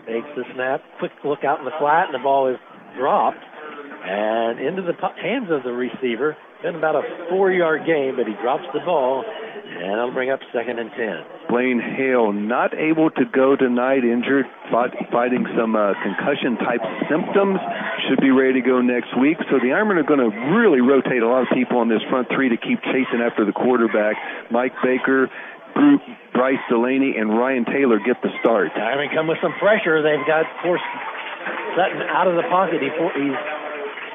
Speaker 2: Takes the snap, quick look out in the flat, and the ball is dropped and into the hands of the receiver. Been about a four-yard game, but he drops the ball, and that'll bring up second and ten.
Speaker 3: Blaine Hale not able to go tonight, injured, fight, fighting some uh, concussion type symptoms. Should be ready to go next week. So the Ironmen are going to really rotate a lot of people on this front three to keep chasing after the quarterback. Mike Baker, Bryce Delaney and Ryan Taylor get the start.
Speaker 2: Ironman come with some pressure. They've got forced Sutton out of the pocket. He for, he's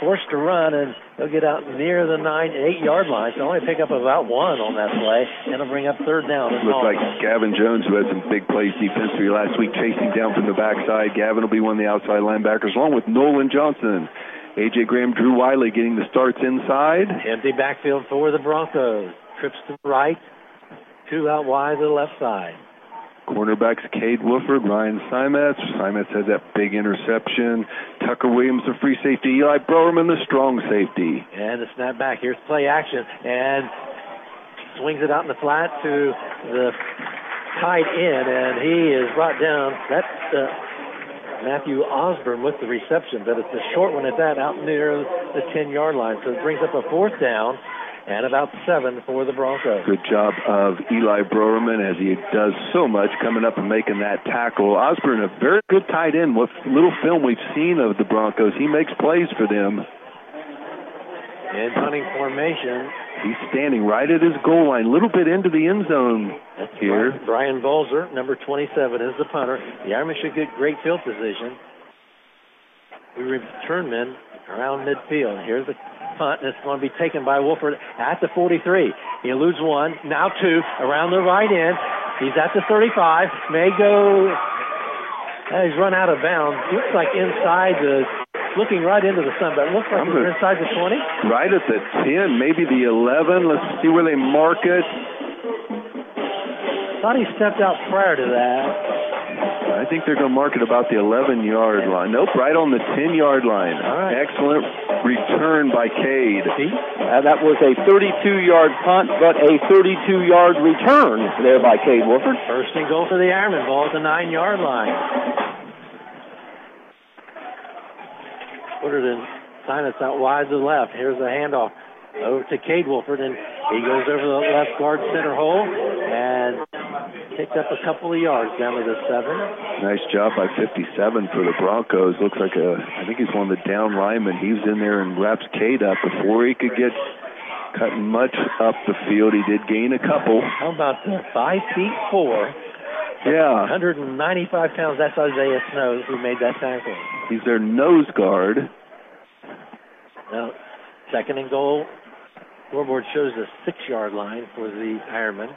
Speaker 2: forced to run, and he'll get out near the nine, eight yard line. So only pick up about one on that play, and it'll bring up third down.
Speaker 3: Looks like Gavin Jones, who had some big plays defensively last week, chasing down from the backside. Gavin will be one of the outside linebackers, along with Nolan Johnson. AJ Graham, Drew Wiley getting the starts inside.
Speaker 2: Empty backfield for the Broncos. Trips to the right, two out wide to the left side.
Speaker 3: Cornerbacks Cade Wolford, Ryan Simets. Simets has that big interception. Tucker Williams, the free safety. Eli Browerman, the strong safety.
Speaker 2: And the snap back. Here's play action. And swings it out in the flat to the tight end. And he is brought down. That's uh, Matthew Osborne with the reception, but it's a short one at that out near the 10 yard line. So it brings up a fourth down and about seven for the Broncos.
Speaker 3: Good job of Eli Browerman as he does so much coming up and making that tackle. Osborne, a very good tight end. What little film we've seen of the Broncos, he makes plays for them.
Speaker 2: In punting formation.
Speaker 3: He's standing right at his goal line, a little bit into the end zone
Speaker 2: That's
Speaker 3: here.
Speaker 2: Brian Bolzer, number 27, is the punter. The Ironman should get great field position. We return men around midfield. Here's the punt, and it's going to be taken by Wolford at the 43. He eludes one, now two, around the right end. He's at the 35. May go. Uh, he's run out of bounds. Looks like inside the. Looking right into the sun, but it looks like he's inside the 20.
Speaker 3: Right at the 10, maybe the 11. Let's see where they mark it.
Speaker 2: Thought he stepped out prior to that.
Speaker 3: I think they're going to mark it about the 11 yard line. Nope, right on the 10 yard line.
Speaker 2: All right.
Speaker 3: Excellent return by Cade.
Speaker 6: Uh, that was a 32-yard punt, but a 32-yard return there by Cade Wolford.
Speaker 2: First and goal for the Ironman. Ball at the nine-yard line. Put it in. Sinus out wide to the left. Here's the handoff over to Cade Wolford, and he goes over the left guard center hole and picked up a couple of yards down to the seven.
Speaker 3: Nice job by 57 for the Broncos. Looks like a, I think he's one of the down linemen. He was in there and wraps Cade up before he could get cutting much up the field. He did gain a couple.
Speaker 2: How about the five feet four?
Speaker 3: Yeah.
Speaker 2: 195 pounds. That's Isaiah Snows who made that tackle.
Speaker 3: He's their nose guard.
Speaker 2: Now, second and goal. Scoreboard shows the six-yard line for the Ironman.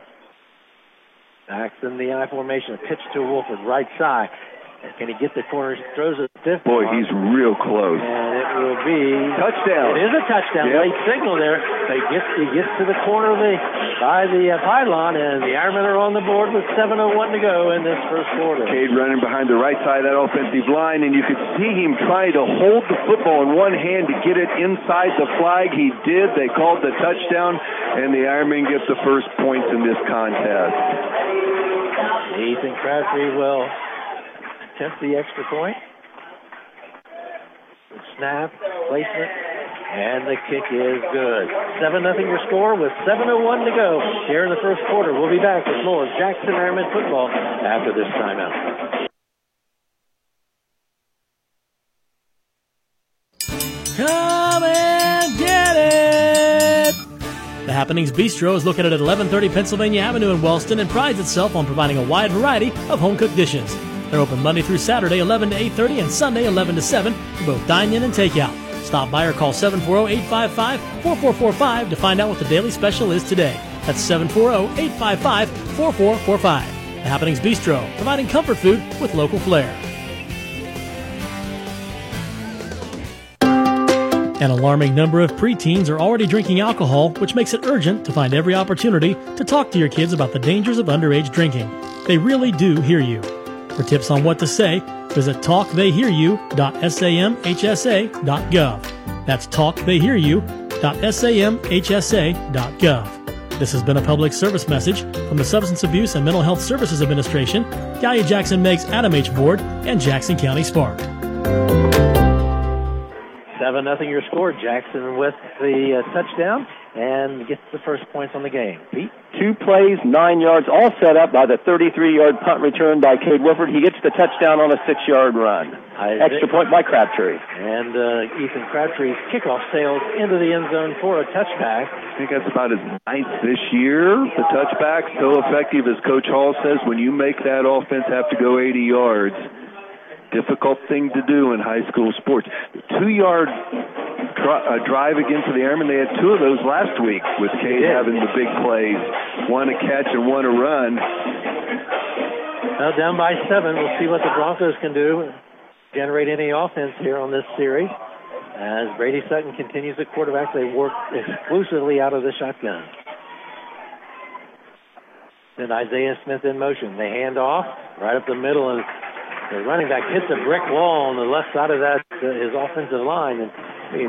Speaker 2: Backs in the I formation. A pitch to Wolford, right side. Can he get the corner? Throws it fifth.
Speaker 3: Boy, he's real close.
Speaker 2: And it will be
Speaker 3: touchdown.
Speaker 2: It is a touchdown.
Speaker 3: Yep.
Speaker 2: Late signal there. He gets he gets to the corner of the by the uh, pylon, and the Ironmen are on the board with 7:01 to go in this first quarter.
Speaker 3: Cade running behind the right side of that offensive line, and you could see him trying to hold the football in one hand to get it inside the flag. He did. They called the touchdown, and the Ironmen get the first points in this contest.
Speaker 2: Ethan Crabtree will attempt the extra point. Snap, placement, and the kick is good. 7 nothing your score with 7.01 to go here in the first quarter. We'll be back with more Jackson Ironman football after this timeout.
Speaker 7: Come and get it! The Happenings Bistro is located at 1130 Pennsylvania Avenue in Wellston and prides itself on providing a wide variety of home-cooked dishes. They're open Monday through Saturday, 11 to 8.30, and Sunday, 11 to 7, for both dine-in and takeout. Stop by or call 740-855-4445 to find out what the daily special is today. That's 740-855-4445. The Happenings Bistro, providing comfort food with local flair. An alarming number of preteens are already drinking alcohol, which makes it urgent to find every opportunity to talk to your kids about the dangers of underage drinking. They really do hear you. For tips on what to say, visit talktheyhearyou.samhsa.gov. That's talktheyhearyou.samhsa.gov. This has been a public service message from the Substance Abuse and Mental Health Services Administration, Gallia Jackson Meigs ADAMH Board, and Jackson County Spark.
Speaker 2: 7 nothing your score. Jackson with the uh, touchdown and gets the first points on the game. Pete?
Speaker 6: Two plays, nine yards, all set up by the 33-yard punt return by Cade Wolford. He gets the touchdown on a six-yard run. Extra point by Crabtree.
Speaker 2: And uh, Ethan Crabtree's kickoff sails into the end zone for a touchback.
Speaker 3: I think that's about his ninth this year. The touchback, so effective as Coach Hall says, when you make that offense have to go 80 yards, difficult thing to do in high school sports. Two yard uh, drive against the Ironmen, they had two of those last week with Cade having the big plays, one a catch and one a run.
Speaker 2: Now down by seven. We'll see what the Broncos can do, generate any offense here on this series. As Brady Sutton continues at quarterback, they work exclusively out of the shotgun. Then Isaiah Smith in motion. They hand off right up the middle, and the running back hits a brick wall on the left side of that uh, his offensive line, and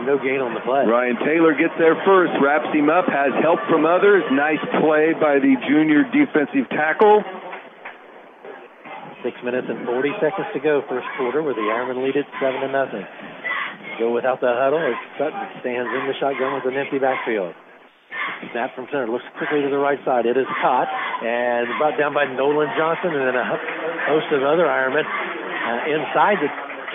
Speaker 2: no gain on the play.
Speaker 3: Ryan Taylor gets there first, wraps him up, has help from others. Nice play by the junior defensive tackle.
Speaker 2: Six minutes and 40 seconds to go, first quarter, where the Ironmen lead it seven to nothing. Go without the huddle as Sutton stands in the shotgun with an empty backfield. Snap from center, looks quickly to the right side. It is caught and brought down by Nolan Johnson and then a host of other Ironmen uh, inside the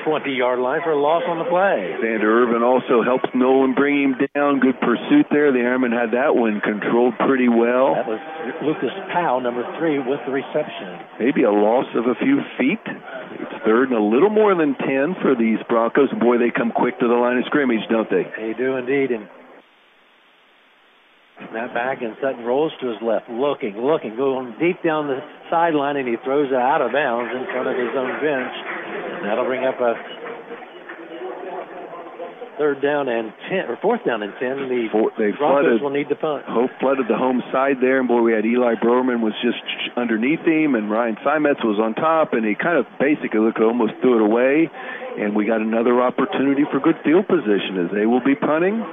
Speaker 2: 20 yard line for a loss on the play.
Speaker 3: Xander Irvin also helps Nolan bring him down. Good pursuit there. The Ironmen had that one controlled pretty well.
Speaker 2: That was Lucas Powell, number three, with the reception.
Speaker 3: Maybe a loss of a few feet. It's third and a little more than 10 for these Broncos. Boy, they come quick to the line of scrimmage, don't they?
Speaker 2: They do indeed. And Snap back and Sutton rolls to his left, looking, looking, going deep down the sideline, and he throws it out of bounds in front of his own bench. And that'll bring up a third down and ten, or fourth down and ten. The
Speaker 3: Four, they
Speaker 2: Broncos
Speaker 3: flooded,
Speaker 2: will need to punt.
Speaker 3: Hope flooded the home side there, and boy, we had Eli Browerman was just underneath him, and Ryan Simetz was on top, and he kind of basically looked almost threw it away, and we got another opportunity for good field position as they will be punting.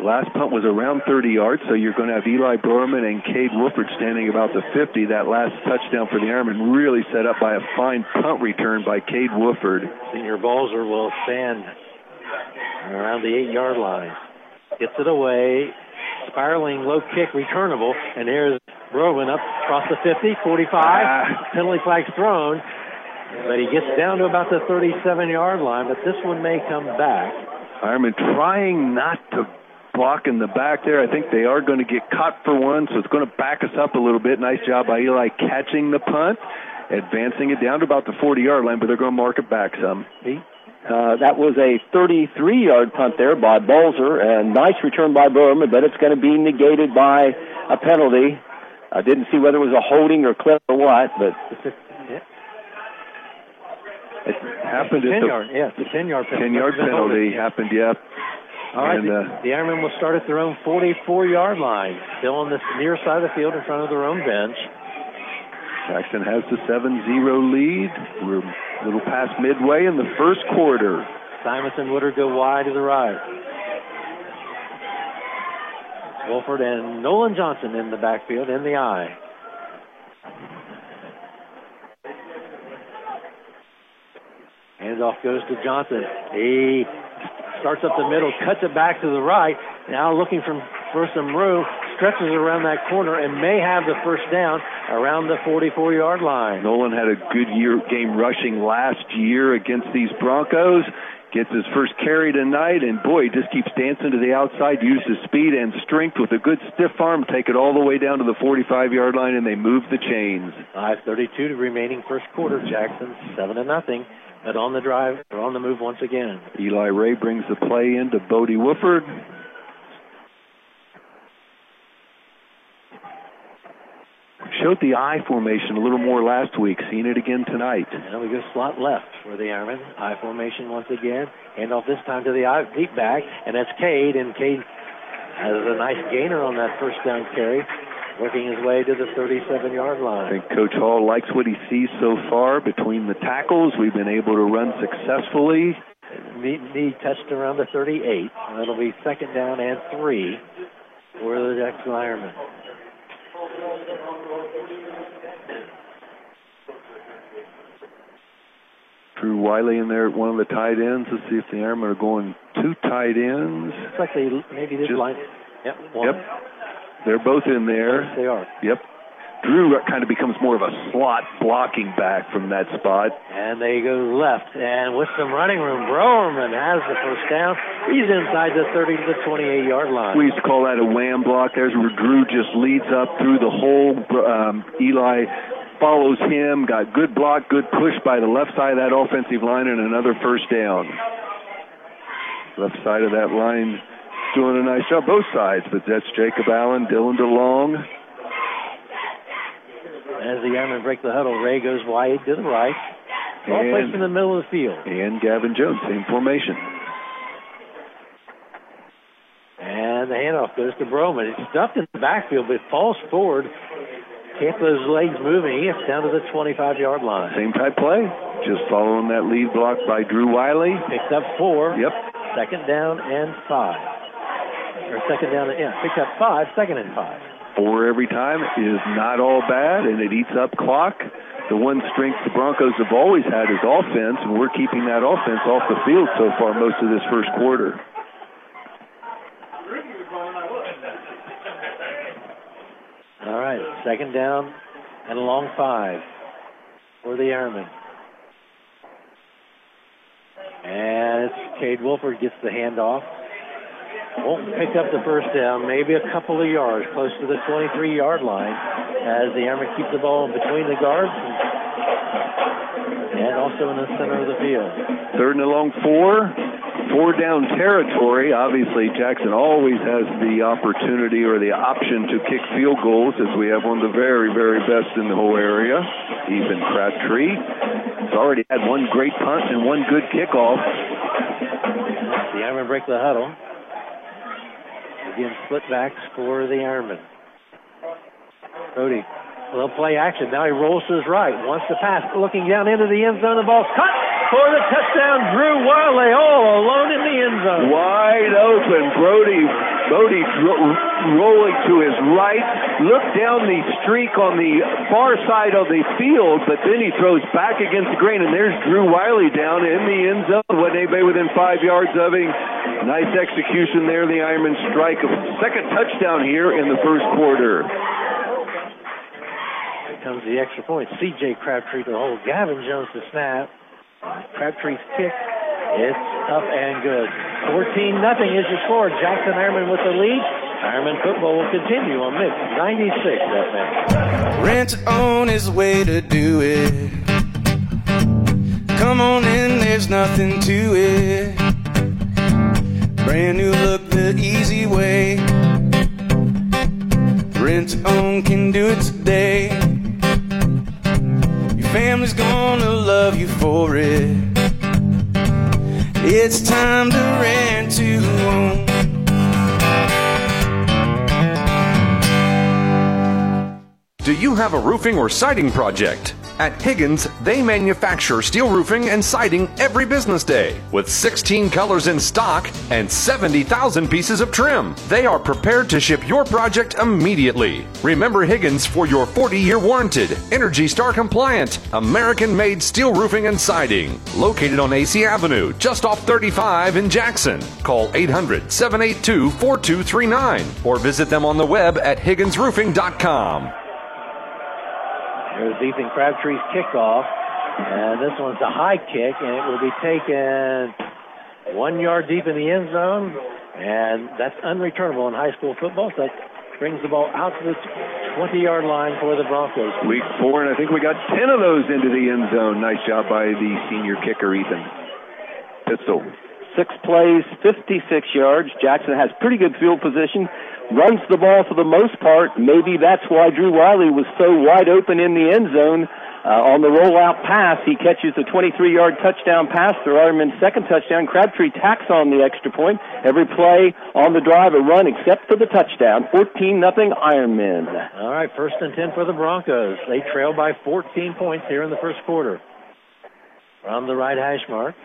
Speaker 3: The last punt was around 30 yards, so you're going to have Eli Browerman and Cade Wolford standing about the 50. That last touchdown for the Ironmen really set up by a fine punt return by Cade Wolford.
Speaker 2: Senior Balzer will stand around the eight-yard line. Gets it away, spiraling low kick returnable, and here's Browerman up across the 50, 45, ah. penalty flag thrown, but he gets down to about the 37-yard line, but this one may come back.
Speaker 3: Ironman trying not to block in the back there. I think they are going to get caught for one, so it's going to back us up a little bit. Nice job by Eli catching the punt, advancing it down to about the 40 yard line, but they're going to mark it back some.
Speaker 6: Uh, that was a 33-yard punt there by Balzer, and nice return by Browerman, but it's going to be negated by a penalty. I didn't see whether it was a holding or clip or what, but
Speaker 3: it happened
Speaker 2: ten
Speaker 3: at the
Speaker 2: yard. Yeah, the ten yard penalty.
Speaker 3: Ten yard penalty happened. Yep.
Speaker 2: All right,
Speaker 3: and,
Speaker 2: the,
Speaker 3: uh,
Speaker 2: the Ironmen will start at their own 44-yard line, still on the near side of the field in front of their own bench.
Speaker 3: Jackson has the 7-0 lead. We're a little past midway in the first quarter.
Speaker 2: Simonson Woodard go wide to the right. Wolford and Nolan Johnson in the backfield in the I. Handoff goes to Johnson. He starts up the middle, cuts it back to the right. Now looking from, for some room, stretches around that corner and may have the first down around the 44 yard line.
Speaker 3: Nolan had a good year game rushing last year against these Broncos. Gets his first carry tonight, and boy, he just keeps dancing to the outside, uses his speed and strength with a good stiff arm, take it all the way down to the 45 yard line, and they move the chains.
Speaker 2: 5.32 remaining first quarter. Jackson 7 to nothing. But on the drive, they're on the move once again.
Speaker 3: Eli Ray brings the play into Bodie Wolford. Showed the I formation a little more last week. Seen it again tonight.
Speaker 2: And we go slot left for the Ironmen. I formation once again. Hand off this time to the I, deep back, and that's Cade. And Cade has a nice gainer on that first down carry working his way to the 37 yard line.
Speaker 3: I think Coach Hall likes what he sees so far between the tackles. We've been able to run successfully.
Speaker 2: Me knee touched around the 38. And it'll be second down and three for the Jackson Ironmen.
Speaker 3: Drew Wiley in there at one of the tight ends. Let's see if the Ironmen are going two tight ends.
Speaker 2: Looks like they maybe did
Speaker 3: Just-
Speaker 2: line. Yep. One.
Speaker 3: Yep. They're both in there.
Speaker 2: Yes, they are.
Speaker 3: Yep. Drew kind of becomes more of a slot blocking back from that spot.
Speaker 2: And they go left. And with some running room, Browerman has the first down. He's inside the 30 to the 28 yard line.
Speaker 3: We used to call that a wham block. There's where Drew just leads up through the hole. Um, Eli follows him. Got good block, good push by the left side of that offensive line, and another first down. Left side of that line doing a nice job, both sides, but that's Jacob Allen, Dylan DeLong.
Speaker 2: As the Ironmen break the huddle, Ray goes wide to the right. All
Speaker 3: And-
Speaker 2: placed in the middle of the field.
Speaker 3: And Gavin Jones, same formation.
Speaker 2: And the handoff goes to Browerman. It's stuffed in the backfield, but it falls forward. Can't get those legs moving. He gets down to the 25 yard line.
Speaker 3: Same type play, just following that lead block by Drew Wiley.
Speaker 2: Picked up four.
Speaker 3: Yep.
Speaker 2: Second down and five. Or second down, yeah, picked up five, second and five.
Speaker 3: Four every time is not all bad, and it eats up clock. The one strength the Broncos have always had is offense, and we're keeping that offense off the field so far most of this first quarter.
Speaker 2: All right, second down and a long five for the Ironmen. And it's Cade Wolford gets the handoff. Won't pick up the first down, maybe a couple of yards, close to the 23 yard line, as the Ironmen keep the ball in between the guards and, and also in the center of the field.
Speaker 3: Third and a long four, four down territory. Obviously, Jackson always has the opportunity or the option to kick field goals, as we have one of the very, very best in the whole area. Ethan Crabtree has already had one great punt and one good kickoff.
Speaker 2: The Ironmen break the huddle. Again, split backs for the Ironmen. Cody, a little play action. Now he rolls to his right, wants to pass, looking down into the end zone. The ball's cut for the touchdown. Drew Wiley all alone in the end zone.
Speaker 3: Wide open. Bodie, Bodie ro- rolling to his right. Look down the streak on the far side of the field, but then he throws back against the grain, and there's Drew Wiley down in the end zone. Wasn't anybody within five yards of him. Nice execution there. The Ironman strike. Second touchdown here in the first quarter.
Speaker 2: Comes the extra point. C.J. Crabtree to hold. Gavin Jones to snap. Crabtree's kick. It's up and good. 14 nothing is your score. Jackson Ironman with the lead. Ironman football will continue on Mix 96 FM.
Speaker 8: Rent to own is way to do it. Come on in, there's nothing to it. Brand new look, the easy way. Rent own can do it today. Family's gonna love you for it. It's time to rent to own.
Speaker 9: Do you have a roofing or siding project? At Higgins, they manufacture steel roofing and siding every business day with 16 colors in stock and 70,000 pieces of trim. They are prepared to ship your project immediately. Remember Higgins for your 40 year warranted, Energy Star compliant, American made steel roofing and siding. Located on AC Avenue, just off 35 in Jackson. Call 800 782 4239 or visit them on the web at higginsroofing.com.
Speaker 2: There's Ethan Crabtree's kickoff. And this one's a high kick, and it will be taken one yard deep in the end zone. And that's unreturnable in high school football. So that brings the ball out to the 20 yard line for the Broncos.
Speaker 3: Week four, and I think we got 10 of those into the end zone. Nice job by the senior kicker, Ethan. Pistol.
Speaker 6: Six plays, 56 yards. Jackson has pretty good field position. Runs the ball for the most part. Maybe that's why Drew Wiley was so wide open in the end zone. Uh, on the rollout pass, he catches the 23-yard touchdown pass for Ironman's second touchdown. Crabtree tacks on the extra point. Every play on the drive a run except for the touchdown. 14 nothing Ironman.
Speaker 2: All right, first and 10 for the Broncos. They trail by 14 points here in the first quarter. From the right hash mark.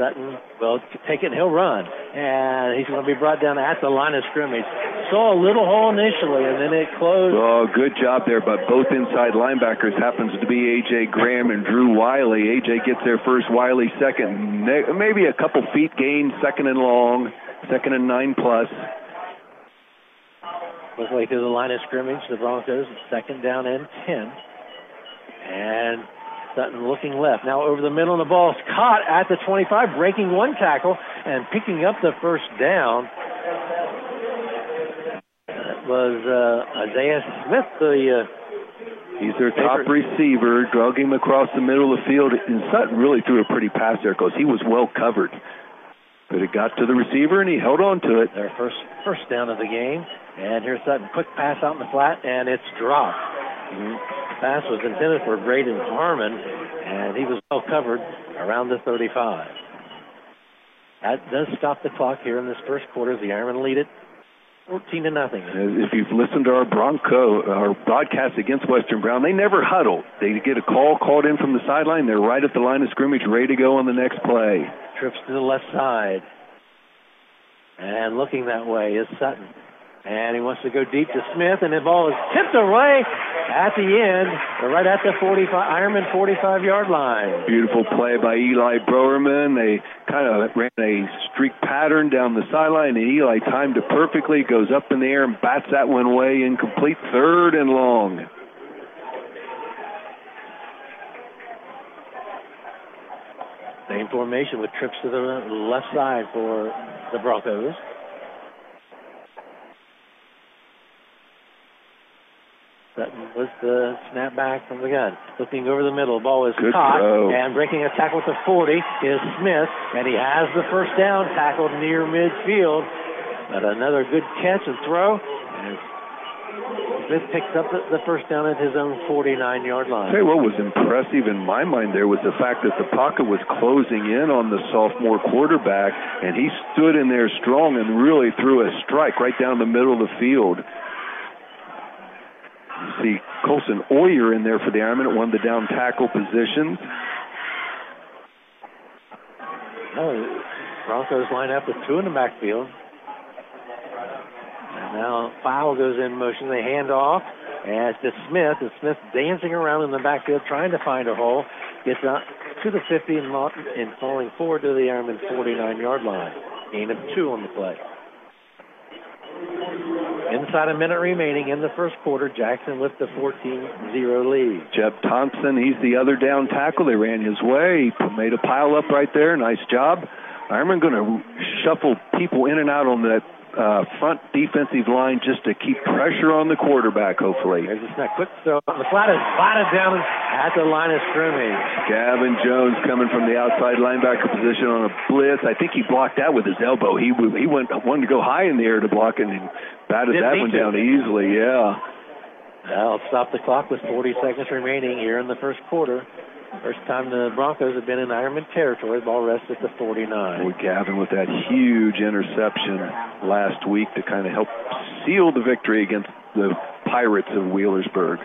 Speaker 2: Sutton will take it and he'll run. And he's going to be brought down at the line of scrimmage. saw a little hole initially, and then it closed.
Speaker 3: Oh, good job there, but both inside linebackers happens to be A.J. Graham and Drew Wiley. A.J. gets there first, Wiley second. Maybe a couple feet gain, second and long, second and nine plus.
Speaker 2: Looks like through the line of scrimmage, the Broncos, second down and 10. And Sutton looking left. Now over the middle, and the ball's caught at the 25, breaking one tackle and picking up the first down. That was uh, Isaiah Smith, the. Uh,
Speaker 3: He's their top receiver, drug him across the middle of the field, and Sutton really threw a pretty pass there because he was well covered. But it got to the receiver, and he held on to it.
Speaker 2: Their first first down of the game. And here's Sutton, quick pass out in the flat, and it's dropped. Pass was intended for Braden Harmon, and he was well covered around the 35. That does stop the clock here in this first quarter. The Ironmen lead it 14 to nothing.
Speaker 3: If you've listened to our Bronco, our broadcast against Western Brown, they never huddle. They get a call called in from the sideline. They're right at the line of scrimmage, ready to go on the next play.
Speaker 2: Trips to the left side. And looking that way is Sutton. And he wants to go deep to Smith, and the ball is tipped away at the end, right at the 45, Ironman 45 yard line.
Speaker 3: Beautiful play by Eli Browerman. They kind of ran a streak pattern down the sideline, and Eli timed it perfectly, goes up in the air and bats that one away, incomplete, third and long.
Speaker 2: Same formation with trips to the left side for the Broncos. Sutton was the snap back from the gun. Looking over the middle, ball is
Speaker 3: Good
Speaker 2: caught
Speaker 3: throw.
Speaker 2: and breaking a tackle at the 40 is Smith, and he has the first down tackled near midfield. But another good catch and throw, and Smith picks up the, the first down at his own 49-yard line.
Speaker 3: Tell you what was impressive in my mind there was the fact that the pocket was closing in on the sophomore quarterback, and he stood in there strong and really threw a strike right down the middle of the field. See Colson Oyer in there for the Ironman at one of the down tackle positions.
Speaker 2: Oh, Broncos line up with two in the backfield. And now foul goes in motion. They hand off. as to Smith. And Smith dancing around in the backfield trying to find a hole. Gets out to the 50 and, and falling forward to the Ironman 49 yard line. Gain of two on the play. Inside a minute remaining in the first quarter, Jackson with the 14-0 lead.
Speaker 3: Jeff Thompson, he's the other down tackle. They ran his way, made a pile up right there. Nice job. Ironman going to shuffle people in and out on that uh, front defensive line just to keep pressure on the quarterback, hopefully.
Speaker 2: There's a snap. Quick throw. The flat is batted down at the line of scrimmage.
Speaker 3: Gavin Jones coming from the outside linebacker position on a blitz. I think he blocked that with his elbow. He he went wanted to go high in the air to block and batted
Speaker 2: Didn't
Speaker 3: that one
Speaker 2: to.
Speaker 3: down easily. Yeah.
Speaker 2: That'll stop the clock with 40 seconds remaining here in the first quarter. First time the Broncos have been in Ironman territory. Ball rests at the 49.
Speaker 3: Boy, Gavin with that huge interception last week to kind of help seal the victory against the Pirates of Wheelersburg.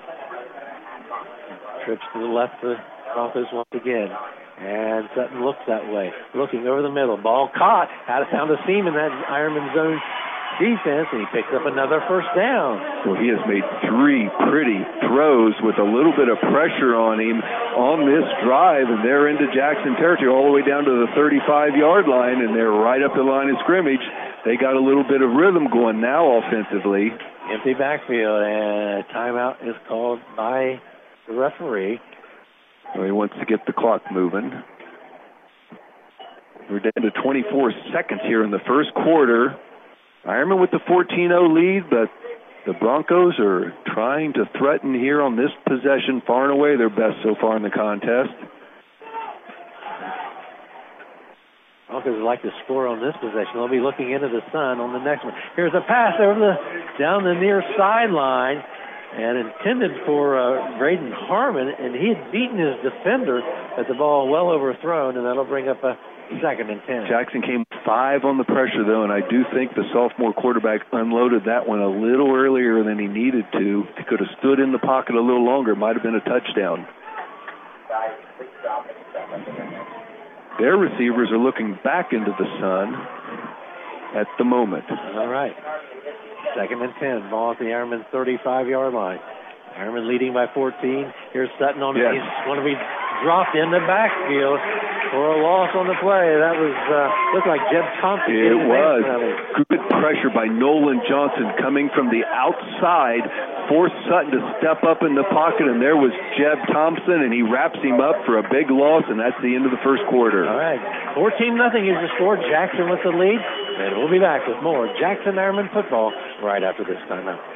Speaker 2: Trips to the left for the Broncos once again. And Sutton looks that way. Looking over the middle. Ball caught. Had found a seam in that Ironman zone defense, and he picks up another first down.
Speaker 3: Well, he has made three pretty throws with a little bit of pressure on him on this drive, and they're into Jackson territory all the way down to the 35-yard line, and they're right up the line of scrimmage. They got a little bit of rhythm going now offensively.
Speaker 2: Empty backfield, and a timeout is called by the referee.
Speaker 3: Well, he wants to get the clock moving. We're down to 24 seconds here in the first quarter. Ironman with the 14-0 lead, but the Broncos are trying to threaten here on this possession far and away their best so far in the contest.
Speaker 2: Broncos would like to score on this possession. They'll be looking into the sun on the next one. Here's a pass over the down the near sideline and intended for uh, Braden Harmon, and he had beaten his defender at the ball well overthrown, and that'll bring up a second and ten.
Speaker 3: Jackson came five on the pressure, though, and I do think the sophomore quarterback unloaded that one a little earlier than he needed to. He could have stood in the pocket a little longer, might have been a touchdown. Their receivers are looking back into the sun. at the moment.
Speaker 2: All right. Second and 10. Ball at the Ironman 35 yard line. Ironman leading by 14. Here's Sutton on
Speaker 3: Yes.
Speaker 2: He's going to be dropped in the backfield for a loss on the play. That was uh, looked like Jeb Thompson.
Speaker 3: It was
Speaker 2: advancement of it.
Speaker 3: good pressure by Nolan Johnson coming from the outside, forced Sutton to step up in the pocket, and there was Jeb Thompson, and he wraps him up for a big loss, and that's the end of the first quarter.
Speaker 2: All right. 14 nothing is the score. Jackson with the lead. And we'll be back with more Jackson Ironman football right after this timeout.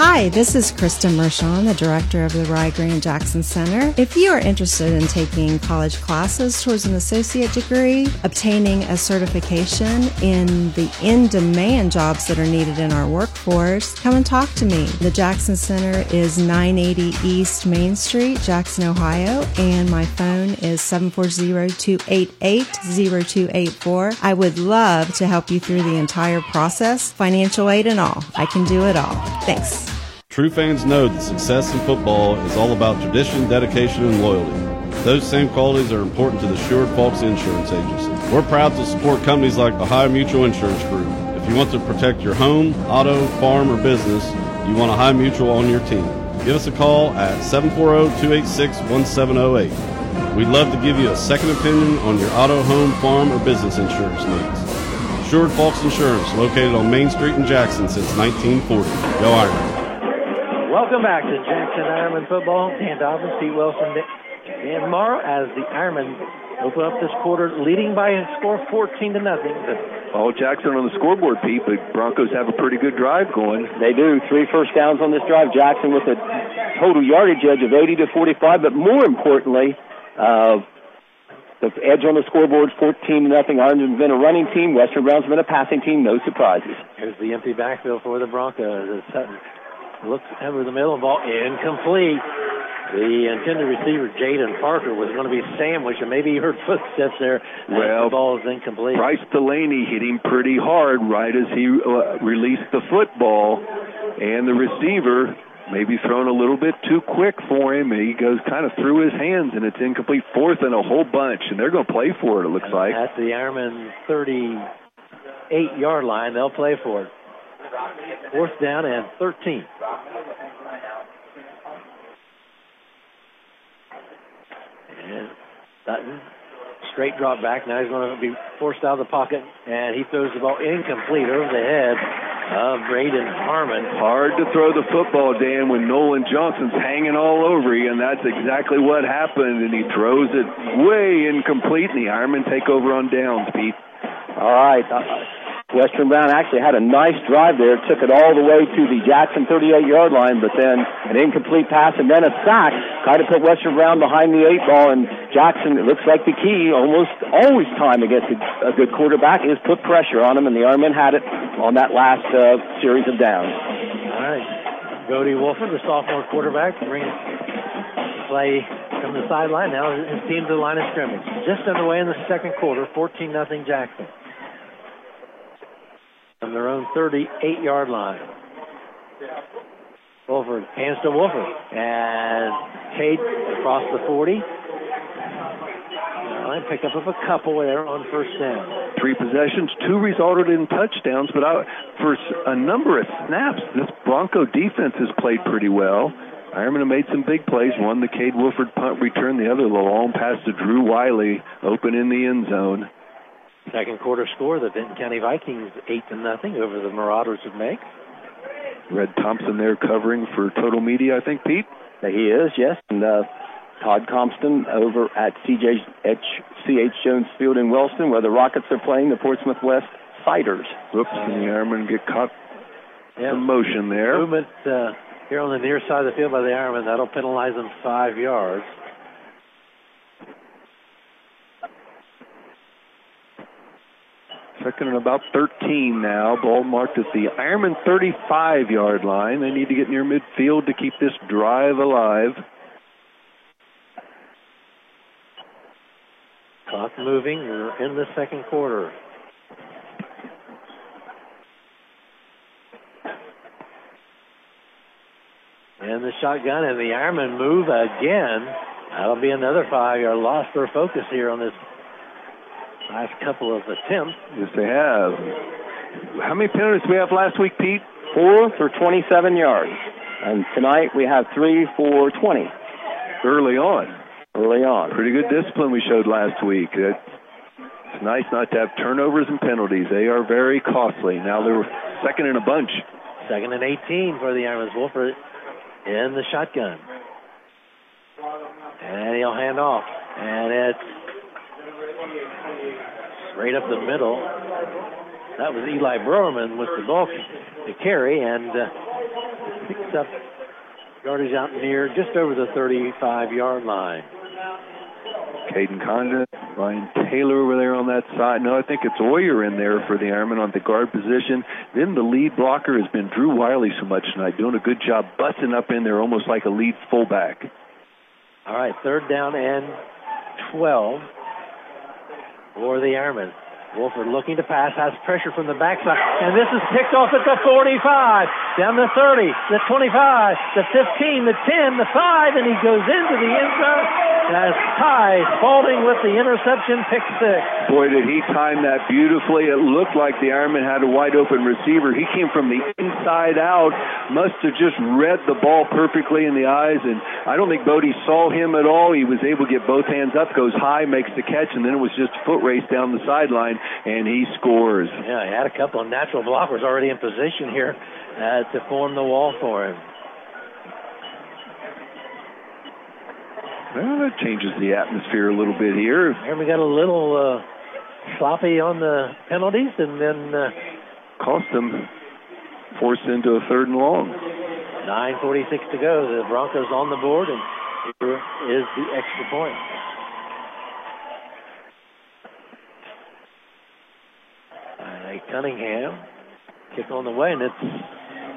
Speaker 10: Hi, this is Krista Mershon, the director of the Rio Grande Jackson Center. If you are interested in taking college classes towards an associate degree, obtaining a certification in the in-demand jobs that are needed in our workforce, come and talk to me. The Jackson Center is 980 East Main Street, Jackson, Ohio, and my phone is 740-288-0284. I would love to help you through the entire process, financial aid and all. I can do it all. Thanks.
Speaker 11: True fans know that success in football is all about tradition, dedication, and loyalty. Those same qualities are important to the Sherwood Falks Insurance Agency. We're proud to support companies like Ohio Mutual Insurance Group. If you want to protect your home, auto, farm, or business, you want Ohio Mutual on your team. Give us a call at 740-286-1708. We'd love to give you a second opinion on your auto, home, farm, or business insurance needs. Sherwood Falks Insurance, located on Main Street in Jackson since 1940. Go Iron.
Speaker 2: Welcome back to Jackson Ironman football. Dan Dobbins, Pete Wilson, Dan Morrow as the Ironmen open up this quarter, leading by a score 14 to nothing.
Speaker 3: All Jackson on the scoreboard, Pete, but Broncos have a pretty good drive going.
Speaker 6: They do. Three first downs on this drive. Jackson with a total yardage edge of 80 to 45, but more importantly, uh, the edge on the scoreboard, 14 to nothing. Ironman's been a running team. Western Brown's been a passing team. No surprises.
Speaker 2: Here's the empty backfield for the Broncos. As Sutton looks over the middle, of the ball incomplete. The intended receiver, Jaden Parker, was going to be sandwiched, and maybe he heard footsteps there.
Speaker 3: Well,
Speaker 2: the ball is incomplete.
Speaker 3: Bryce Delaney hit him pretty hard right as he uh, released the football, and the receiver maybe thrown a little bit too quick for him. and He goes kind of through his hands, and it's incomplete. Fourth and a whole bunch, and they're going to play for it. It looks like.
Speaker 2: At the Ironman 38 yard line, they'll play for it. Fourth down and 13. And Sutton, straight drop back. Now he's going to be forced out of the pocket, and he throws the ball incomplete over the head of Braden Harmon.
Speaker 3: Hard to throw the football, Dan, when Nolan Johnson's hanging all over you, and that's exactly what happened. And he throws it way incomplete, and the Ironmen take over on downs, Pete.
Speaker 6: All right. Uh, Western Brown actually had a nice drive there, took it all the way to the Jackson 38 yard line, but then an incomplete pass and then a sack. Tried to put Western Brown behind the eight ball, and Jackson, it looks like the key almost always time against a, good quarterback is put pressure on him, and the Ironmen had it on that last uh, series of downs.
Speaker 2: All right. Bodie Wolford, the sophomore quarterback, brings play from the sideline. Now his team to the line of scrimmage. Just underway in the second quarter, 14 nothing Jackson. From their own 38 yard line. Wolford, hands to Wolford. And Cade across the 40. Line pick up of a couple there on first down.
Speaker 3: Three possessions, two resulted in touchdowns, but I, for a number of snaps, this Bronco defense has played pretty well. Ironman made some big plays. One, the Cade Wolford punt return. The other, the long pass to Drew Wiley, open in the end zone.
Speaker 2: Second quarter score, the Vinton County Vikings eight to nothing over the Marauders of Meigs.
Speaker 3: Red Thompson there covering for Total Media, I think, Pete.
Speaker 6: He is, yes. And uh, Todd Compston over at CJ CH Jones Field in Wellston, where the Rockets are playing the Portsmouth West Fighters.
Speaker 3: Whoops, and the Ironman get caught
Speaker 2: Yeah.
Speaker 3: in motion there.
Speaker 2: Movement uh, here on the near side of the field by the Ironman. That'll penalize them five yards.
Speaker 3: Second and about 13 now. Ball marked at the Ironman 35 yard line. They need to get near midfield to keep this drive alive.
Speaker 2: Clock moving. We're in the second quarter. And the shotgun and the Ironman move again That'll be another five-yard loss for focus here on this last couple of attempts.
Speaker 3: Yes, they have. How many penalties did we have last week, Pete?
Speaker 6: Four for 27 yards. And tonight we have three for 20.
Speaker 3: Early on.
Speaker 6: Early on.
Speaker 3: Pretty good discipline we showed last week. It's nice not to have turnovers and penalties. They are very costly. Now they're second in a bunch.
Speaker 2: Second and 18 for the Ironmans. Wolford in the shotgun. And he'll hand off. And it's straight up the middle. That was Eli Browerman with the ball to carry and uh, picks up yardage out near just over the 35 yard line.
Speaker 3: Caden Condon, Ryan Taylor over there on that side. No, I think it's Oyer in there for the Ironman on the guard position. Then the lead blocker has been Drew Wiley so much tonight, doing a good job busting up in there almost like a lead fullback.
Speaker 2: All right, third down and 12 for the Ironman. Wolford looking to pass, has pressure from the backside, and this is picked off at the 45, down the 30, the 25, the 15, the 10, the 5, and he goes into the end zone. As Ty Spalding with the interception, pick six.
Speaker 3: Boy, did he time that beautifully. It looked like the Ironman had a wide open receiver. He came from the inside out, must have just read the ball perfectly in the eyes, and I don't think Bodie saw him at all. He was able to get both hands up, goes high, makes the catch, and then it was just a foot race down the sideline and he scores.
Speaker 2: Yeah, he had a couple of natural blockers already in position here uh, to form the wall for him.
Speaker 3: Well, that changes the atmosphere a little bit here.
Speaker 2: Here we got a little uh, sloppy on the penalties, and then uh,
Speaker 3: cost them forced into a third and long.
Speaker 2: 9:46 to go. The Broncos on the board, and here is the extra point. Cunningham. Kick on the way, and it's.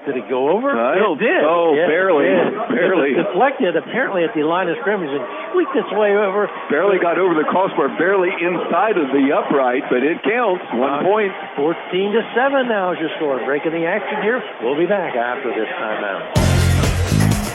Speaker 2: Did it go over?
Speaker 3: Uh,
Speaker 2: it did.
Speaker 3: Oh,
Speaker 2: yes,
Speaker 3: barely.
Speaker 2: It
Speaker 3: barely.
Speaker 2: It deflected apparently at the line of scrimmage and squeaked its way over.
Speaker 3: Barely got over the crossbar, barely inside of the upright, but it counts. One uh, point.
Speaker 2: 14 to 7 now is your score. Breaking the action here. We'll be back after this timeout.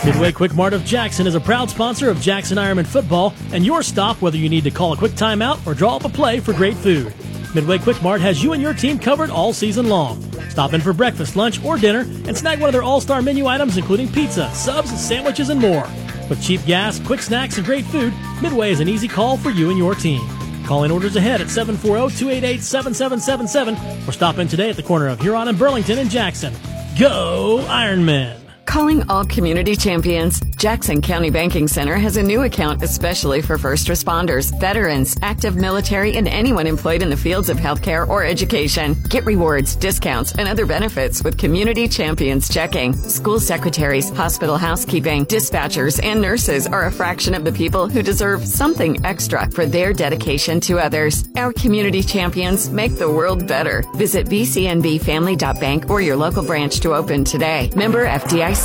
Speaker 7: Midway Quick Mart of Jackson is a proud sponsor of Jackson Ironman football and your stop whether you need to call a quick timeout or draw up a play for great food. Midway Quick Mart has you and your team covered all season long. Stop in for breakfast, lunch, or dinner and snag one of their all star menu items, including pizza, subs, sandwiches, and more. With cheap gas, quick snacks, and great food, Midway is an easy call for you and your team. Call in orders ahead at 740 288 7777 or stop in today at the corner of Huron and Burlington in Jackson. Go Ironman!
Speaker 12: Calling all community champions. Jackson County Banking Center has a new account especially for first responders, veterans, active military, and anyone employed in the fields of healthcare or education. Get rewards, discounts, and other benefits with Community Champions checking. School secretaries, hospital housekeeping, dispatchers, and nurses are a fraction of the people who deserve something extra for their dedication to others. Our community champions make the world better. Visit bcnbfamily.bank or your local branch to open today. Member FDIC.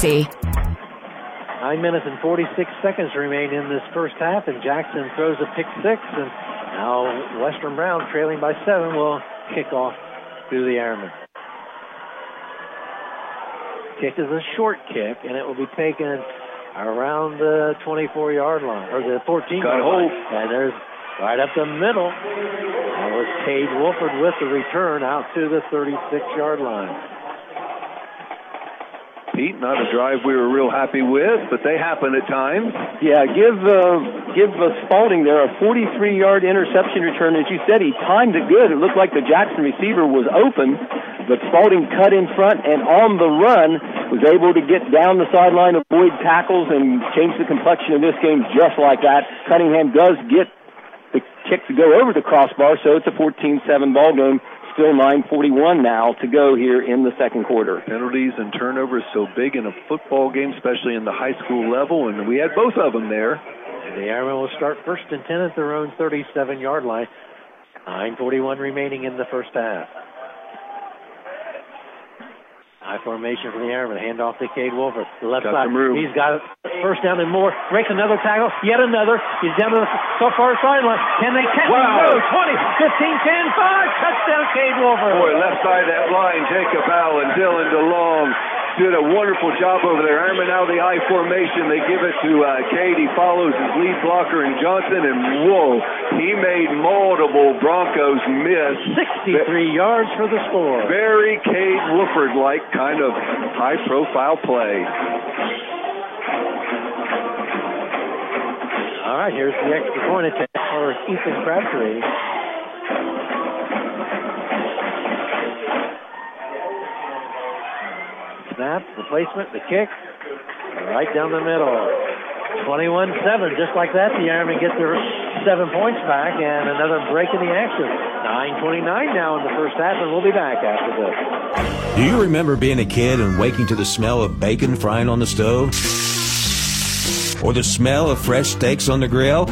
Speaker 2: Nine minutes and 46 seconds remain in this first half, and Jackson throws a pick six, and now Western Brown, trailing by seven, will kick off through the Ironman. Kick is a short kick, and it will be taken around the 24-yard line or the 14-yard line. And there's right up the middle. That was Cade Wolford with the return out to the 36-yard line.
Speaker 3: Pete. Not a drive we were real happy with, but they happen at times.
Speaker 6: Yeah, give uh, give uh, Spalding there a 43-yard interception return. As you said, he timed it good. It looked like the Jackson receiver was open, but Spalding cut in front and on the run was able to get down the sideline, avoid tackles, and change the complexion of this game just like that. Cunningham does get the kick to go over the crossbar, so it's a 14-7 ball game still 9:41 now to go here in the second quarter.
Speaker 3: Penalties and turnovers so big in a football game, especially in the high school level, and we had both of them there.
Speaker 2: The Ironmen will start first and 10 at their own 37-yard line. 9:41 remaining in the first half. High formation for the Ironmen. Hand off to Cade Wolford. The left
Speaker 3: got
Speaker 2: side. He's got it. First down and more. Breaks another tackle. Yet another. He's down to the so far sideline. Can they catch
Speaker 3: wow.
Speaker 2: him? 20, 15, 10, 5. Touchdown, Cade Wolford.
Speaker 3: Boy, left side that line. Jacob Allen, Dylan DeLong, did a wonderful job over there. Ironman out of the I formation. They give it to uh, Cade. He follows his lead blocker in Johnson, and whoa, he made multiple Broncos miss.
Speaker 2: 63 yards for the score.
Speaker 3: Very Cade Wolford like kind of high profile play.
Speaker 2: All right, here's the extra point attempt for Ethan Crabtree. Snap, the placement, the kick, right down the middle. 21-7, just like that, the Ironmen get their seven points back and another break in the action. 9.29 now in the first half, and we'll be back after this.
Speaker 1: Do you remember being a kid and waking to the smell of bacon frying on the stove? Or the smell of fresh steaks on the grill?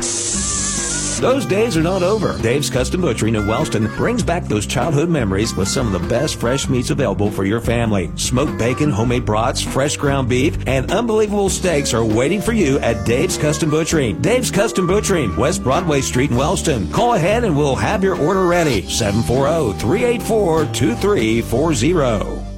Speaker 1: Those days are not over. Dave's Custom Butchering in Wellston brings back those childhood memories with some of the best fresh meats available for your family. Smoked bacon, homemade brats, fresh ground beef, and unbelievable steaks are waiting for you at Dave's Custom Butchering. Dave's Custom Butchering, West Broadway Street in Wellston. Call ahead and we'll have your order ready. 740-384-2340.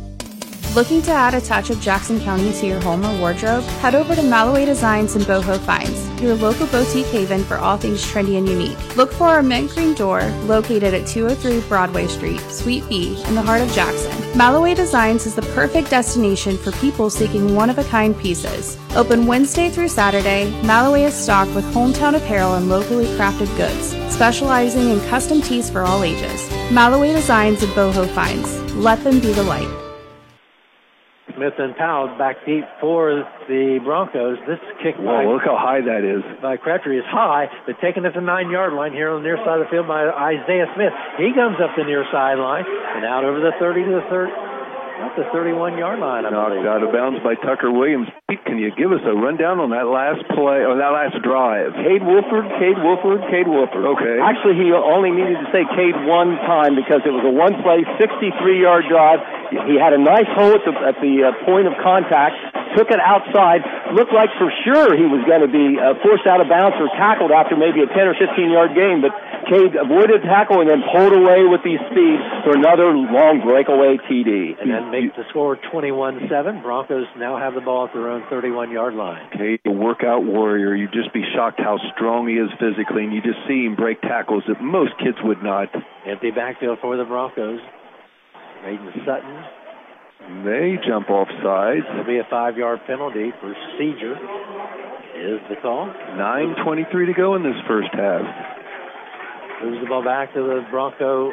Speaker 13: Looking to add a touch of Jackson County to your home or wardrobe? Head over to Malloway Designs and Boho Finds, your local boutique haven for all things trendy and unique. Look for our mint green door located at 203 Broadway Street, Suite B, in the heart of Jackson. Malloway Designs is the perfect destination for people seeking one of a kind pieces. Open Wednesday through Saturday, Malloway is stocked with hometown apparel and locally crafted goods, specializing in custom tees for all ages. Malloway Designs and Boho Finds. Let them be the light.
Speaker 2: Smith and Powell back deep for the Broncos. This kick by,
Speaker 3: look how high that is.
Speaker 2: by Crabtree is high, but taken at the nine yard line here on the near side of the field by Isaiah Smith. He comes up the near sideline and out over the 30 to the 30, not the 31 yard line, I
Speaker 3: Knocked
Speaker 2: believe.
Speaker 3: out of bounds by Tucker Williams. Pete, can you give us a rundown on that last play or that last drive?
Speaker 6: Cade Wolford, Cade Wolford, Cade Wolford.
Speaker 3: Okay.
Speaker 6: Actually, he only needed to say Cade one time because it was a one play, 63 yard drive. He had a nice hole at the, at the uh, point of contact, took it outside, looked like for sure he was going to be uh, forced out of bounds or tackled after maybe a 10 or 15 yard gain, but Cade avoided tackle and then pulled away with his speed for another long breakaway TD.
Speaker 2: And then make the score 21 7. Broncos now have the ball at their own 31 yard line.
Speaker 3: Okay, a workout warrior. You'd just be shocked how strong he is physically, and you just see him break tackles that most kids would not.
Speaker 2: Empty backfield for the Broncos. Maiden Sutton.
Speaker 3: They jump off sides.
Speaker 2: There'll be a five yard penalty Procedure is the call.
Speaker 3: 9.23 to go in this first half.
Speaker 2: Moves the ball back to the Bronco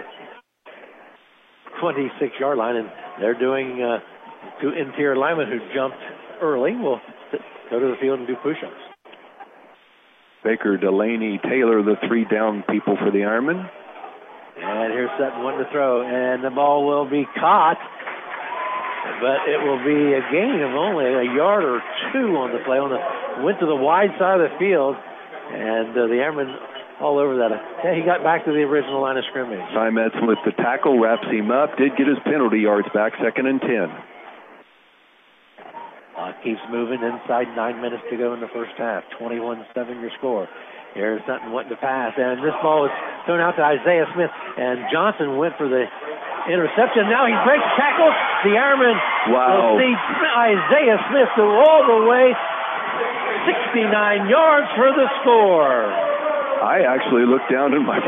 Speaker 2: 26 yard line, and they're doing uh, two interior linemen who jumped early will go to the field and do push ups.
Speaker 3: Baker, Delaney, Taylor, the three down people for the Ironman.
Speaker 2: And here's Sutton wanting to throw, and the ball will be caught, but it will be a gain of only a yard or two on the play. On the went to the wide side of the field, and uh, the Ironmen all over that. Yeah, he got back to the original line of scrimmage.
Speaker 3: Simets with the tackle, wraps him up, did get his penalty yards back, second and 10.
Speaker 2: Uh, keeps moving inside nine minutes to go in the first half. 21-7 your score. Here's Sutton wanting to pass, and this ball was thrown out to Isaiah Smith, and Johnson went for the interception. Now he breaks tackle. The Ironman
Speaker 3: Wow.
Speaker 2: will see Isaiah Smith go all the way 69 yards for the score.
Speaker 3: I actually looked down in my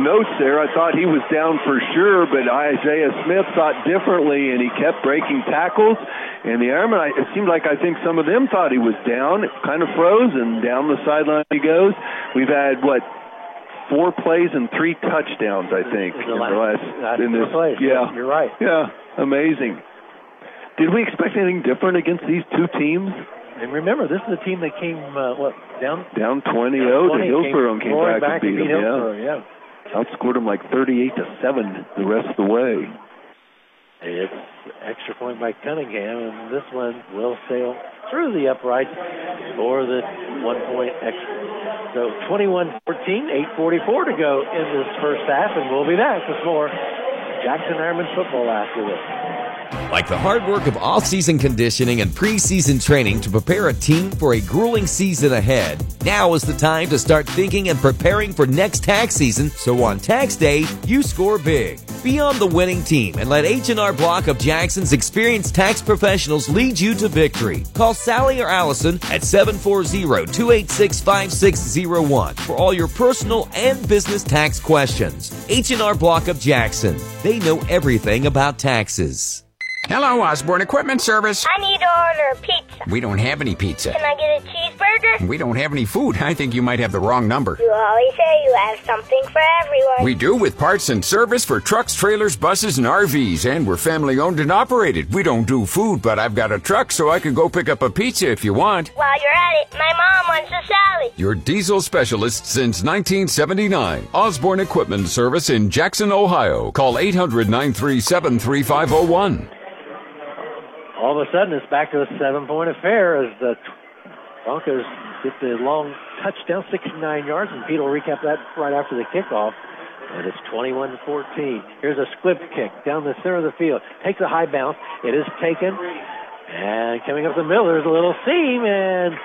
Speaker 3: notes there. I thought he was down for sure, but Isaiah Smith thought differently, and he kept breaking tackles. And the I- it seemed like I think some of them thought he was down. It kind of froze, and down the sideline he goes. We've had what four plays and three touchdowns, I think,
Speaker 2: In the
Speaker 3: in
Speaker 2: last-
Speaker 3: the last
Speaker 2: last
Speaker 3: in this.
Speaker 2: plays.
Speaker 3: Yeah,
Speaker 2: You're right.
Speaker 3: Yeah, amazing. Did we expect anything different against these two teams?
Speaker 2: And remember, this is a team that came, uh, what, down?
Speaker 3: Down 20-0 to
Speaker 2: 20,
Speaker 3: Hillsboro and came
Speaker 2: roaring
Speaker 3: back, and beat them. Yeah.
Speaker 2: Yeah.
Speaker 3: Outscored them like 38 to 7 the rest of the way.
Speaker 2: It's extra point by Cunningham, and this one will sail through the uprights for the one point extra. So 21 14, 8.44 to go in this first half, and we'll be back with more Jackson Ironman football after this.
Speaker 14: Like the hard work of off-season conditioning and preseason training to prepare a team for a grueling season ahead. Now is the time to start thinking and preparing for next tax season so on tax day you score big. Be on the winning team and let H&R Block of Jackson's experienced tax professionals lead you to victory. Call Sally or Allison at 740-286-5601 for all your personal and business tax questions. H&R Block of Jackson. They know everything about taxes.
Speaker 15: Hello, Osborne Equipment Service.
Speaker 16: I need to order a pizza.
Speaker 15: We don't have any pizza.
Speaker 16: Can I get a cheeseburger?
Speaker 15: We don't have any food. I think you might have the wrong number.
Speaker 16: You always say you have something for everyone.
Speaker 15: We do with parts and service for trucks, trailers, buses, and RVs, and we're family owned and operated. We don't do food, but I've got a truck so I can go pick up a pizza if you want.
Speaker 16: While you're at it, my mom wants a salad.
Speaker 15: Your diesel specialist since 1979. Osborne Equipment Service in Jackson, Ohio. Call 800 937 3501.
Speaker 2: All of a sudden, it's back to a seven-point affair as the Broncos get the long touchdown, 69 yards, and Pete will recap that right after the kickoff. And it's 21 14. Here's a squib kick down the center of the field. Takes a high bounce. It is taken. And coming up the middle, there's a little seam, and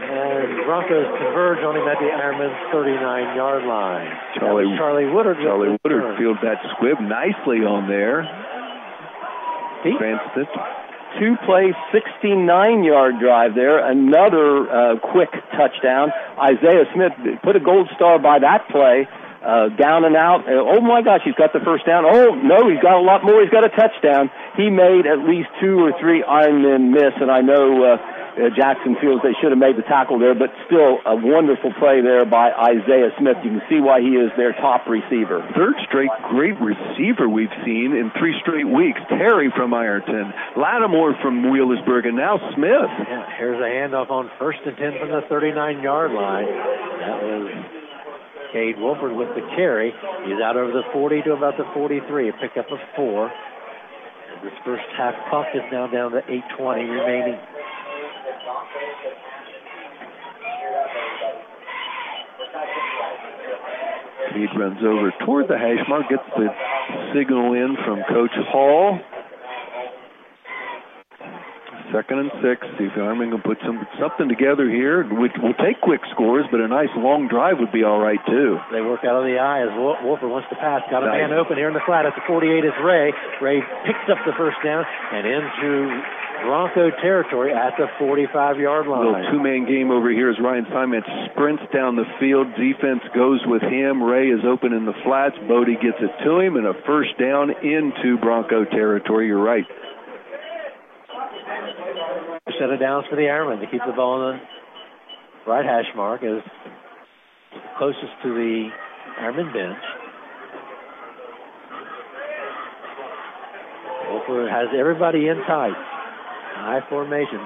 Speaker 2: and Broncos converge on him at the Ironman's 39-yard line.
Speaker 3: Charlie,
Speaker 2: Charlie Woodard.
Speaker 3: Charlie Woodard fields that squib nicely on there.
Speaker 2: Pete?
Speaker 3: Smith
Speaker 6: two play, 69 yard drive there. Another uh, quick touchdown. Isaiah Smith put a gold star by that play. Uh, down and out. Uh, oh my gosh, he's got the first down. Oh no, he's got a lot more. He's got a touchdown. He made at least two or three Ironmen miss, and I know uh, uh, Jackson feels they should have made the tackle there, but still a wonderful play there by Isaiah Smith. You can see why he is their top receiver.
Speaker 3: Third straight great receiver we've seen in three straight weeks. Terry from Ironton, Lattimore from Wheelersburg, and now Smith.
Speaker 2: Yeah, here's a handoff on first and 10 from the 39 yard line. That was Cade Wolford with the carry. He's out over the 40 to about the 43, a pickup of four. And this first half clock is now down to 8.20 remaining.
Speaker 3: Cade runs over toward the hash mark, gets the signal in from Coach Hall. Second and six. See if Ironman can put some something together here. We, we'll take quick scores, but a nice long drive would be all right too.
Speaker 2: They work out of the I as Wolf- Wolford wants to pass. Got a
Speaker 3: Nice.
Speaker 2: man open here in the flat at the 48 is Ray. Ray picks up the first down and into Bronco territory at the 45 yard line.
Speaker 3: Little
Speaker 2: line.
Speaker 3: two-man game over here as Ryan Simon sprints down the field. Defense goes with him. Ray is open in the flats. Bodie gets it to him, and a first down into Bronco territory. You're right.
Speaker 2: set of downs for the Ironman to keep the ball in the right hash mark as closest to the Ironman bench. Wolford has everybody in tight. High formation.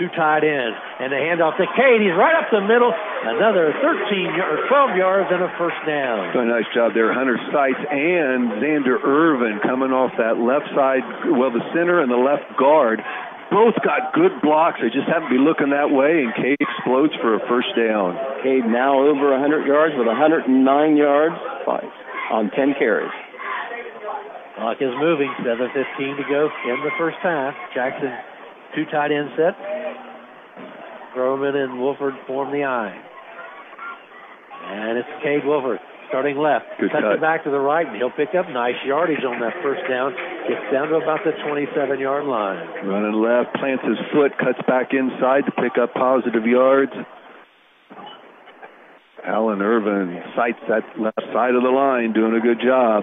Speaker 2: Two tied in. And the handoff to Cade. He's right up the middle. Another 13 or 12 yards and a first down.
Speaker 3: Doing a nice job there. Hunter Seitz and Xander Irvin coming off that left side, well, the center and the left guard. Both got good blocks. They just happen to be looking that way, and Cade explodes for a first down.
Speaker 6: Cade now over 100 yards with 109 yards on 10 carries.
Speaker 2: Clock is moving. 7.15 to go in the first half. Jackson, two tight end set. Browerman and Wolford form the I. And it's Cade Wolford starting left.
Speaker 3: Good
Speaker 2: Cuts
Speaker 3: cut.
Speaker 2: it back to the right, and he'll pick up nice yardage on that first down. Gets down to about the 27 yard line.
Speaker 3: Running left, plants his foot, cuts back inside to pick up positive yards. Alan Irvin sights that left side of the line, doing a good job.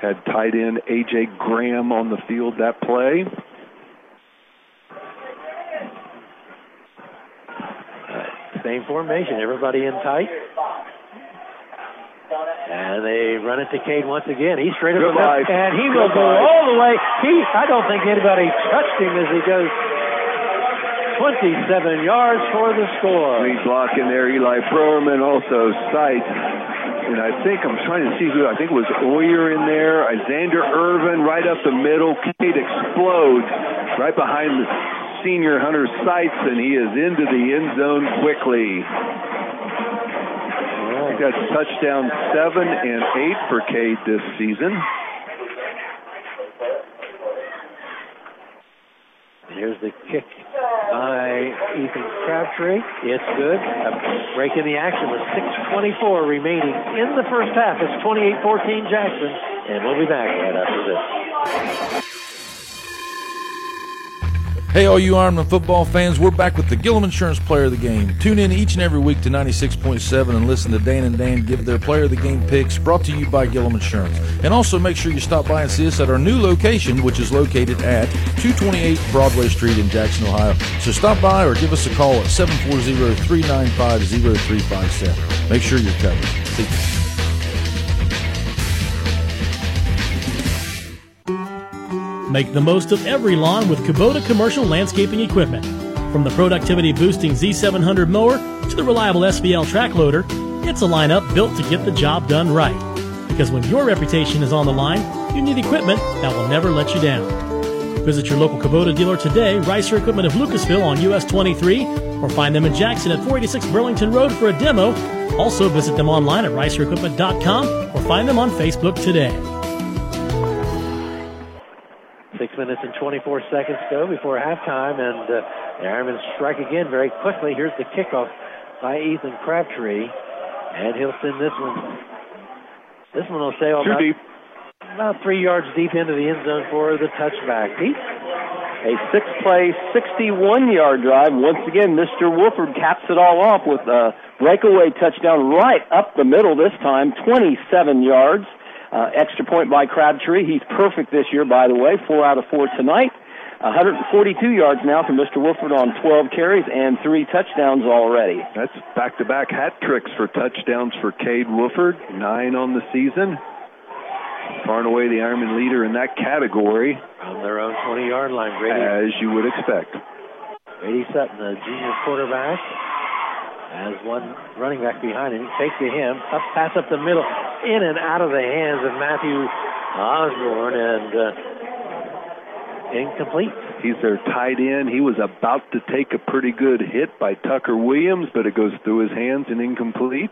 Speaker 3: Had tight end A.J. Graham on the field that play.
Speaker 2: Uh, same formation, everybody in tight. And they run it to Cade once again. He's straight up left, and he
Speaker 3: Good
Speaker 2: will go all the way. He, I don't think anybody touched him as he goes 27 yards for the score.
Speaker 3: Lead block in there, Eli Furman, also Seitz. And I think I'm trying to see who I think it was Oyer in there. Xander Irvin right up the middle. Cade explodes right behind the senior Hunter Seitz, and he is into the end zone quickly. I think that's touchdown seven and eight for Cade this season.
Speaker 2: Here's the kick by Ethan Crabtree. It's good. A break in the action with 6.24 remaining in the first half. It's 28-14 Jackson, and we'll be back right after this.
Speaker 17: Hey, all you Ironman football fans, we're back with the Gillum Insurance Player of the Game. Tune in each and every week to 96.7 and listen to Dan and Dan give their Player of the Game picks brought to you by Gillum Insurance. And also make sure you stop by and see us at our new location, which is located at 228 Broadway Street in Jackson, Ohio. So stop by or give us a call at 740 395 0357. Make sure you're covered. See you.
Speaker 7: Make the most of every lawn with Kubota commercial landscaping equipment. From the productivity boosting Z700 mower to the reliable SVL track loader, it's a lineup built to get the job done right. Because when your reputation is on the line, you need equipment that will never let you down. Visit your local Kubota dealer today, Ricer Equipment of Lucasville on US 23, or find them in Jackson at 486 Burlington Road for a demo. Also visit them online at ricerequipment.com or find them on Facebook today.
Speaker 2: Minutes and 24 seconds go before halftime, and uh, the Ironmen strike again very quickly. Here's the kickoff by Ethan Crabtree, and he'll send this one. This one will stay about,
Speaker 3: deep.
Speaker 2: about three yards deep into the end zone for the touchback. Pete?
Speaker 6: A six-play, 61-yard drive. Once again, Mr. Wolford caps it all off with a breakaway touchdown right up the middle this time, 27 yards. Uh, extra point by Crabtree. He's perfect this year, by the way. Four out of four tonight. 142 yards now for Mr. Wolford on 12 carries and three touchdowns already.
Speaker 3: That's back-to-back hat tricks for touchdowns for Cade Wolford. Nine on the season. Far and away the Ironman leader in that category.
Speaker 2: On their own 20-yard line, Grady.
Speaker 3: As you would expect.
Speaker 2: Grady Sutton, the junior quarterback, has one running back behind him. Fake to him. Up pass up the middle. In and out of the hands of Matthew Osborne and uh, incomplete.
Speaker 3: He's their tight end. He was about to take a pretty good hit by Tucker Williams, but it goes through his hands and incomplete.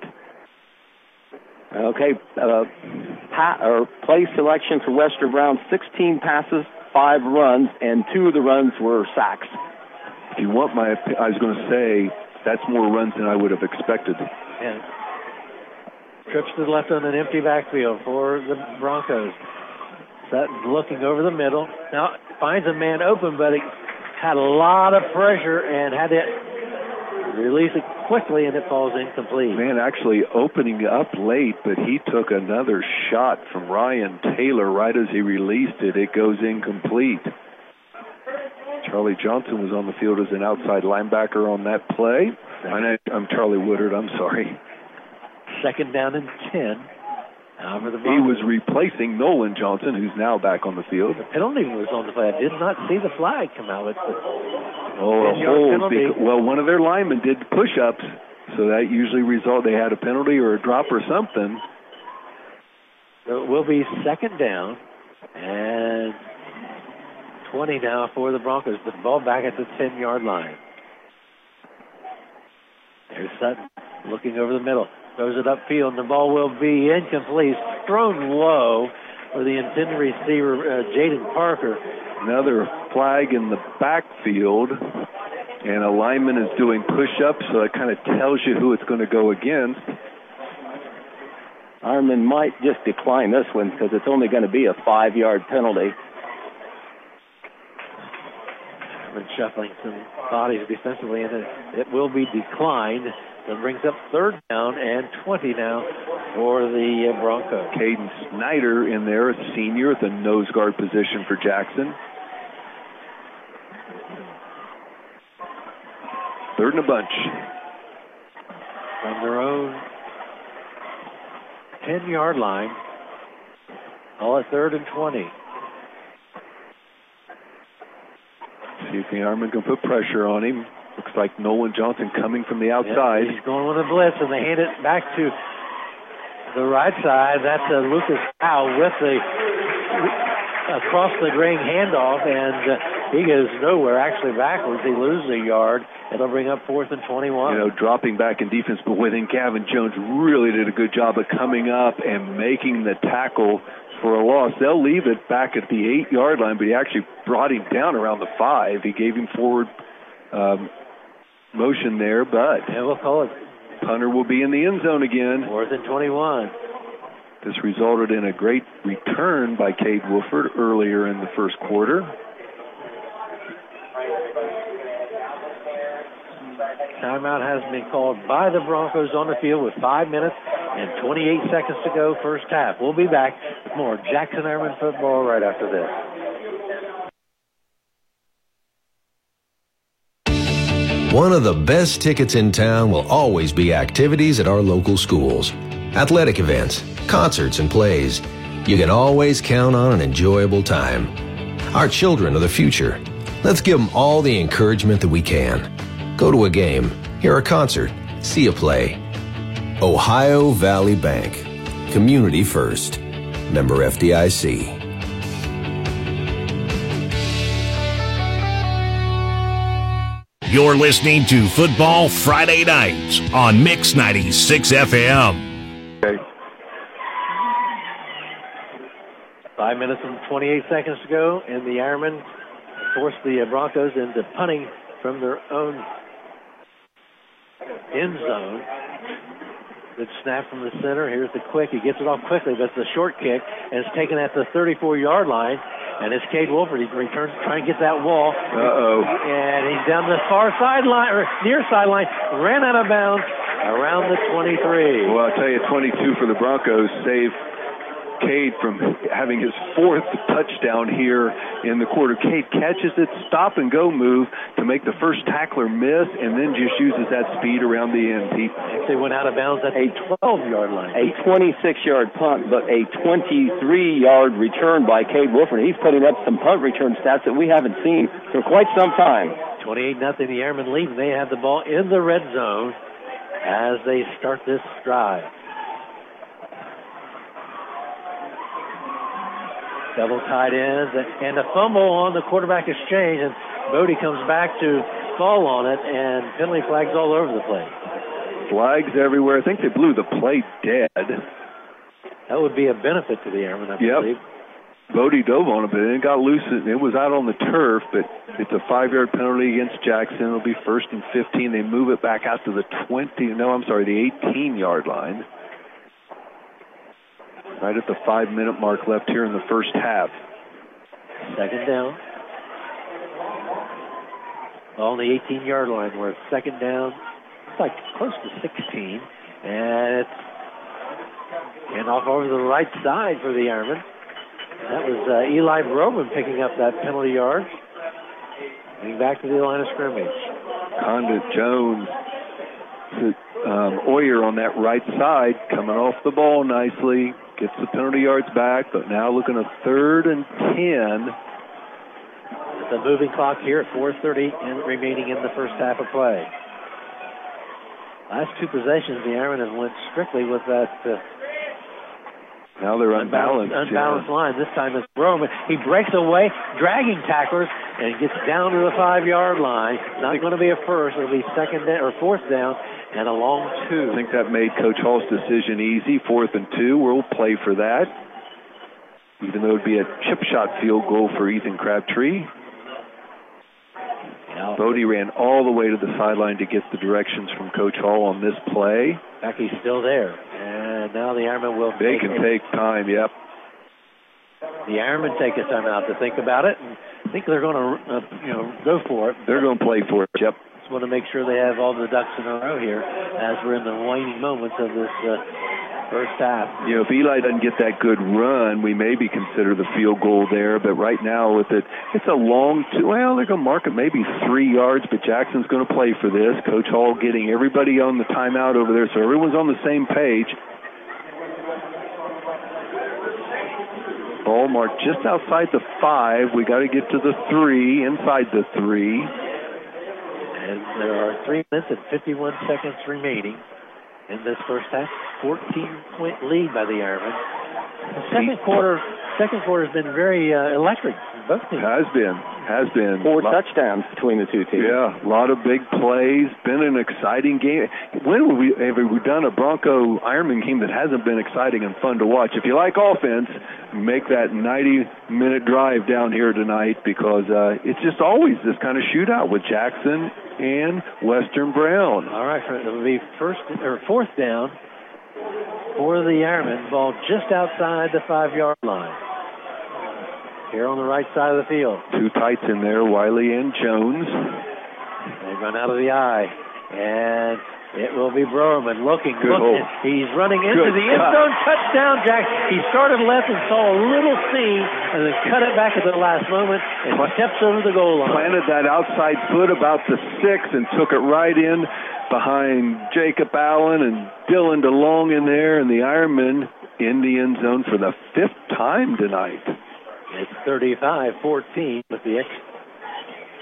Speaker 6: Okay, uh, pa- or play selection for Western Brown: 16 passes, five runs, and two of the runs were sacks.
Speaker 3: If you want my, I was going to say that's more runs than I would have expected.
Speaker 2: And trips to the left on an empty backfield for the Broncos. Sutton looking over the middle. Now finds a man open, but it had a lot of pressure and had to release it quickly, and it falls incomplete.
Speaker 3: Man, actually opening up late, but he took another shot from Ryan Taylor right as he released it. It goes incomplete. Charlie Johnson was on the field as an outside linebacker on that play. I'm Charlie Woodard. I'm sorry.
Speaker 2: Second down and 10.
Speaker 3: he was replacing Nolan Johnson, who's now back on the field.
Speaker 2: The penalty was on the flag. I did not see the flag come out. But
Speaker 3: oh, a hold. Because, well, one of their linemen did push-ups, so that usually result they had a penalty or a drop or something.
Speaker 2: So it will be second down and 20 now for the Broncos. The ball back at the 10 yard line. There's Sutton looking over the middle. Throws it upfield, and the ball will be incomplete. Thrown low for the intended receiver, uh, Jaden Parker.
Speaker 3: Another flag in the backfield, and a lineman is doing push ups, so it kind of tells you who it's going to go against.
Speaker 6: Ironman might just decline this one because it's only going to be a five yard penalty
Speaker 2: and shuffling some bodies defensively, and it, it will be declined. That brings up third down and 20 now for the uh, Broncos.
Speaker 3: Caden Snyder in there, a senior at the nose guard position for Jackson. Third and a bunch.
Speaker 2: From their own 10 yard line. All at third and 20.
Speaker 3: See if the Ironman can put pressure on him. Looks like Nolan Johnson coming from the outside.
Speaker 2: he's going with a blitz, and they hand it back to the right side. That's uh, Lucas Howe with the across the ring handoff, and uh, he goes nowhere, actually backwards. He loses a yard. It'll bring up fourth and 21.
Speaker 3: You know, dropping back in defense, but within Gavin Jones really did a good job of coming up and making the tackle for a loss. They'll leave it back at the eight yard line, but he actually brought him down around the five. He gave him forward um, motion there, but
Speaker 2: yeah, we'll call it.
Speaker 3: Punter will be in the end zone again.
Speaker 2: Fourth and 21.
Speaker 3: This resulted in a great return by Cade Wolford earlier in the first quarter.
Speaker 2: Timeout has been called by the Broncos on the field with five minutes and 28 seconds to go, first half. We'll be back with more Jackson Ironman football right after this.
Speaker 18: One of the best tickets in town will always be activities at our local schools. Athletic events, concerts, and plays. You can always count on an enjoyable time. Our children are the future. Let's give them all the encouragement that we can. Go to a game, hear a concert, see a play. Ohio Valley Bank. Community first. Member FDIC.
Speaker 1: You're listening to Football Friday Nights on Mix 96 FM.
Speaker 3: Okay.
Speaker 2: Five minutes and 28 seconds to go, and the Ironmen force the Broncos into punting from their own end zone. Good snap from the center. Here's the quick. He gets it off quickly, but it's a short kick, and it's taken at the 34 yard line. And it's Cade Wolford. He returns to try and get that wall.
Speaker 3: Uh oh.
Speaker 2: And he's down the far sideline, or near sideline, ran out of bounds around the 23.
Speaker 3: Well, I'll tell you, 22 for the Broncos. Save Cade from having his fourth touchdown here in the quarter. Cade catches it, stop and go move to make the first tackler miss, and then just uses that speed around the end. He
Speaker 2: actually went out of bounds at a 12 yard line.
Speaker 6: A 26 yard punt, but a 23 yard return by Cade Wolford. He's putting up some punt return stats that we haven't seen for quite some time.
Speaker 2: 28 nothing. The Ironmen lead, they have the ball in the red zone as they start this drive. Double tight ends and a fumble on the quarterback exchange, and Bodie comes back to fall on it, and penalty flags all over the place.
Speaker 3: Flags everywhere. I think they blew the play dead.
Speaker 2: That would be a benefit to the Ironmen, I
Speaker 3: yep.
Speaker 2: believe.
Speaker 3: Bodie dove on it, but it got loose. It was out on the turf, but it's a five-yard penalty against Jackson. It'll be first and 15. They move it back out to the 20. No, I'm sorry, the 18-yard line right at the five minute mark left here in the first half.
Speaker 2: Second down. On the 18 yard line, where it's second down, it's like close to 16. And it's and off over the right side for the Ironman. That was uh, Eli Browerman picking up that penalty yard. Getting back to the line of scrimmage.
Speaker 3: Condit Jones um, Oyer on that right side coming off the ball nicely gets the penalty yards back, but now looking at third and 10.
Speaker 2: The moving clock here at 4.30 and remaining in the first half of play. Last two possessions, the Iron have went strictly with that. Uh,
Speaker 3: now they're unbalanced.
Speaker 2: Unbalanced,
Speaker 3: yeah.
Speaker 2: line. This time it's Browerman. He breaks away, dragging tacklers, and gets down to the five-yard line. Not going to be a first. It'll be second down or fourth down and a long two.
Speaker 3: I think that made Coach Hall's decision easy. Fourth and two. We'll play for that. Even though it'd be a chip shot field goal for Ethan Crabtree.
Speaker 2: Now,
Speaker 3: Bodie ran all the way to the sideline to get the directions from Coach Hall on this play.
Speaker 2: Becky's still there. And now the Ironman will
Speaker 3: They can take time, yep.
Speaker 2: The Ironmen take a timeout to think about it and think they're going to, uh, you know, go for it.
Speaker 3: They're going to play for it, yep.
Speaker 2: Just want to make sure they have all the ducks in a row here as we're in the waning moments of this uh, first half.
Speaker 3: You know, if Eli doesn't get that good run, we maybe consider the field goal there. But right now, with it, it's a long two. Well, they're going to mark it maybe three yards, but Jackson's going to play for this. Coach Hall getting everybody on the timeout over there, so everyone's on the same page. Ball marked just outside the five. We got to get to the three, inside the three.
Speaker 2: And there are three minutes and 51 seconds remaining in this first half. 14 point lead by the Ironmen. The second quarter, second quarter has been very uh, electric. Both teams
Speaker 3: has been. Has been
Speaker 6: Four
Speaker 3: Lot-
Speaker 6: touchdowns between the two teams.
Speaker 3: Yeah, a lot of big plays. Been an exciting game. When have we, have we done a Bronco Ironman game that hasn't been exciting and fun to watch? If you like offense, make that 90-minute drive down here tonight because uh, it's just always this kind of shootout with Jackson and Western Brown.
Speaker 2: All right, it'll be first or fourth down for the Ironman. Ball just outside the five-yard line. Here on the right side of the field.
Speaker 3: Two tights in there, Wiley and Jones.
Speaker 2: They run out of the I, and it will be Browerman looking,
Speaker 3: Good
Speaker 2: looking.
Speaker 3: hold.
Speaker 2: He's running into
Speaker 3: Good
Speaker 2: the end
Speaker 3: cut.
Speaker 2: zone. Touchdown, Jack. He started left and saw a little seam, and then cut it back at the last moment and steps over the goal line.
Speaker 3: Planted that outside foot about the six and took it right in behind Jacob Allen and Dylan DeLong in there, and the Ironman in the end zone for the fifth time tonight.
Speaker 2: It's 35-14 with the ex,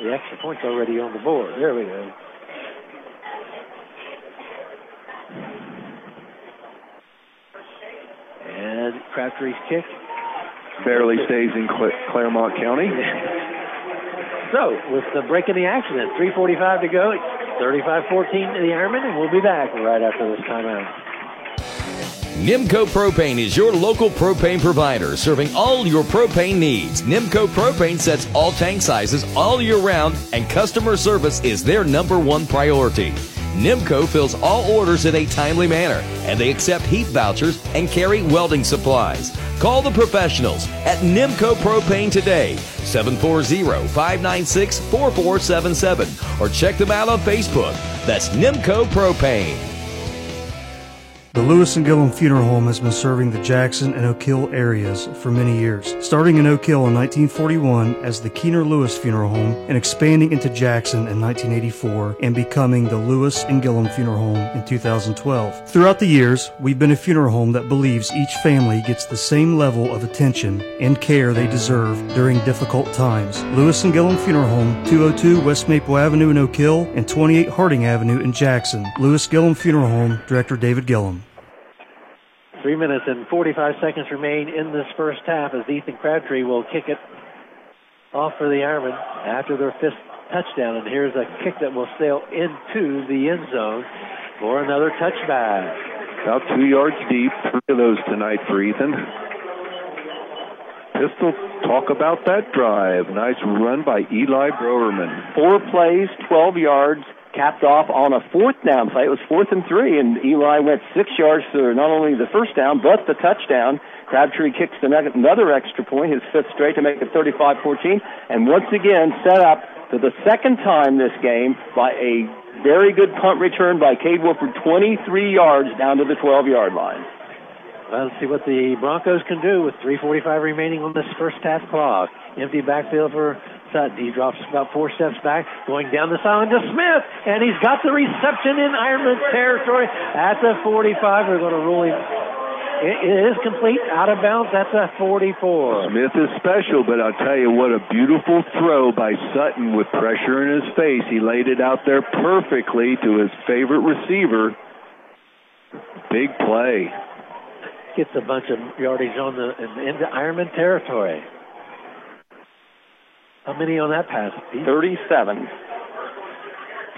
Speaker 2: the extra points already on the board. There we go. And Crabtree's kick.
Speaker 3: Barely stays in Cl- Clermont County.
Speaker 2: So, with the break in the action at 3.45 to go, it's 35-14 to the Ironman, and we'll be back right after this timeout.
Speaker 14: Nimco Propane is your local propane provider, serving all your propane needs. Nimco Propane sets all tank sizes all year round, and customer service is their number one priority. Nimco fills all orders in a timely manner, and they accept heat vouchers and carry welding supplies. Call the professionals at Nimco Propane today, 740-596-4477, or check them out on Facebook. That's Nimco Propane.
Speaker 19: The Lewis and Gillum Funeral Home has been serving the Jackson and Oak Hill areas for many years, starting in Oak Hill in 1941 as the Keener Lewis Funeral Home and expanding into Jackson in 1984 and becoming the Lewis and Gillum Funeral Home in 2012. Throughout the years, we've been a funeral home that believes each family gets the same level of attention and care they deserve during difficult times. Lewis and Gillum Funeral Home, 202 West Maple Avenue in Oak Hill and 28 Harding Avenue in Jackson. Lewis Gillum Funeral Home, Director David Gillum.
Speaker 2: Three minutes and 45 seconds remain in this first half as Ethan Crabtree will kick it off for the Ironmen after their fifth touchdown. And here's a kick that will sail into the end zone for another touchback.
Speaker 3: About two yards deep. Three of those tonight for Ethan. Pistol, talk about that drive. Nice run by Eli Browerman.
Speaker 6: Four plays, 12 yards, capped off on a fourth down play. It was fourth and three, and Eli went six yards for not only the first down, but the touchdown. Crabtree kicks another extra point, his fifth straight to make it 35-14, and once again set up for the second time this game by a very good punt return by Cade Wolford, 23 yards down to the 12-yard line.
Speaker 2: Well, let's see what the Broncos can do with 3.45 remaining on this first half clock. Empty backfield for Sutton. He drops about four steps back, going down the sideline to Smith, and he's got the reception in Ironman territory at the 45. We're going to rule him. It is complete, out of bounds at the 44.
Speaker 3: Smith is special, but I'll tell you what a beautiful throw by Sutton with pressure in his face. He laid it out there perfectly to his favorite receiver. Big play.
Speaker 2: Gets a bunch of yardage on the in- into Ironman territory. How many on that pass? Pete?
Speaker 6: 37.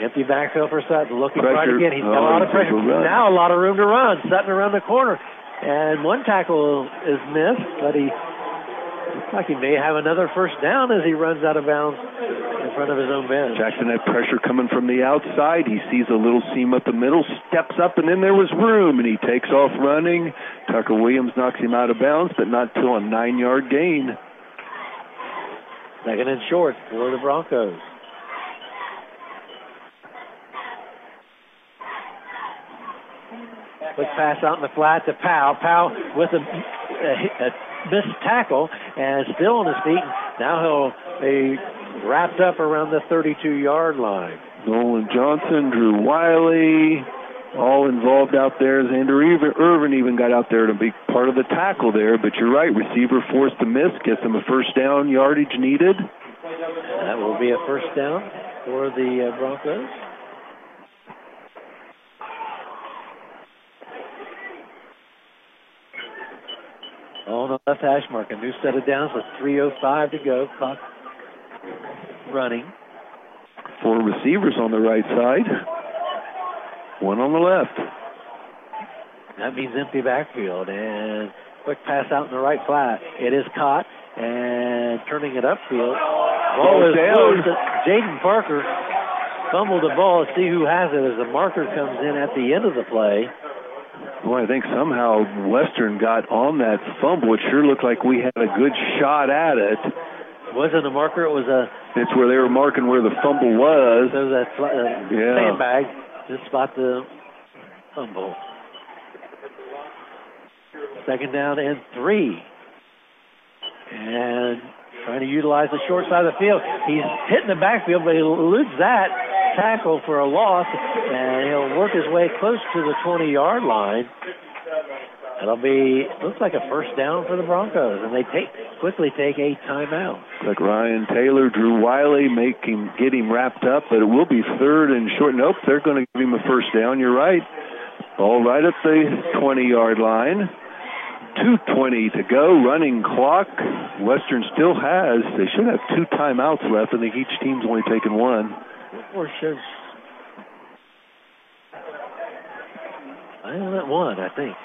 Speaker 2: Empty backfield for Sutton. Looking
Speaker 3: Pressure.
Speaker 2: right again. He's got
Speaker 3: Oh,
Speaker 2: a lot of pressure.
Speaker 3: able to run.
Speaker 2: Now a lot of room to run. Sutton around the corner. And one tackle is missed, but he looks like he may have another first down as he runs out of bounds in front of his own bench.
Speaker 3: Jackson had pressure coming from the outside. He sees a little seam up the middle, steps up, and then there was room, and he takes off running. Tucker Williams knocks him out of bounds, but not till a nine-yard gain.
Speaker 2: Second and short for the Broncos. Quick pass out in the flat to Powell. Powell with a, a, a missed tackle and still on his feet. Now he'll be wrapped up around the 32-yard line.
Speaker 3: Nolan Johnson, Drew Wiley, all involved out there. Xander Irvin, Irvin even got out there to be part of the tackle there. But you're right, receiver forced to miss, gets him a first down yardage needed.
Speaker 2: That will be a first down for the uh, Broncos. On the left hash mark, a new set of downs with 3.05 to go. Clock running.
Speaker 3: Four receivers on the right side, one on the left.
Speaker 2: That means empty backfield and quick pass out in the right flat. It is caught and turning it upfield. Ball is
Speaker 3: down.
Speaker 2: Jaden Parker fumbled the ball. See who has it as the marker comes in at the end of the play.
Speaker 3: Boy, I think somehow Western got on that fumble. It sure looked like we had a good shot at it.
Speaker 2: It wasn't a marker. It was a.
Speaker 3: It's where they were marking where the fumble was.
Speaker 2: Was that uh,
Speaker 3: Yeah.
Speaker 2: sandbag to spot the fumble. Second down and three. And trying to utilize the short side of the field. He's hitting the backfield, but he eludes that tackle for a loss, and he'll work his way close to the 20 yard line. That'll be, looks like a first down for the Broncos, and they take quickly take a timeout.
Speaker 3: Like Ryan Taylor, Drew Wiley, make him get him wrapped up, but it will be third and short. Nope, they're going to give him a first down. You're right. Ball right at the 20 yard line. 2.20 to go, running clock. Western still has, they should have two timeouts left. I think each team's only taken one.
Speaker 2: Or should I only one, I think.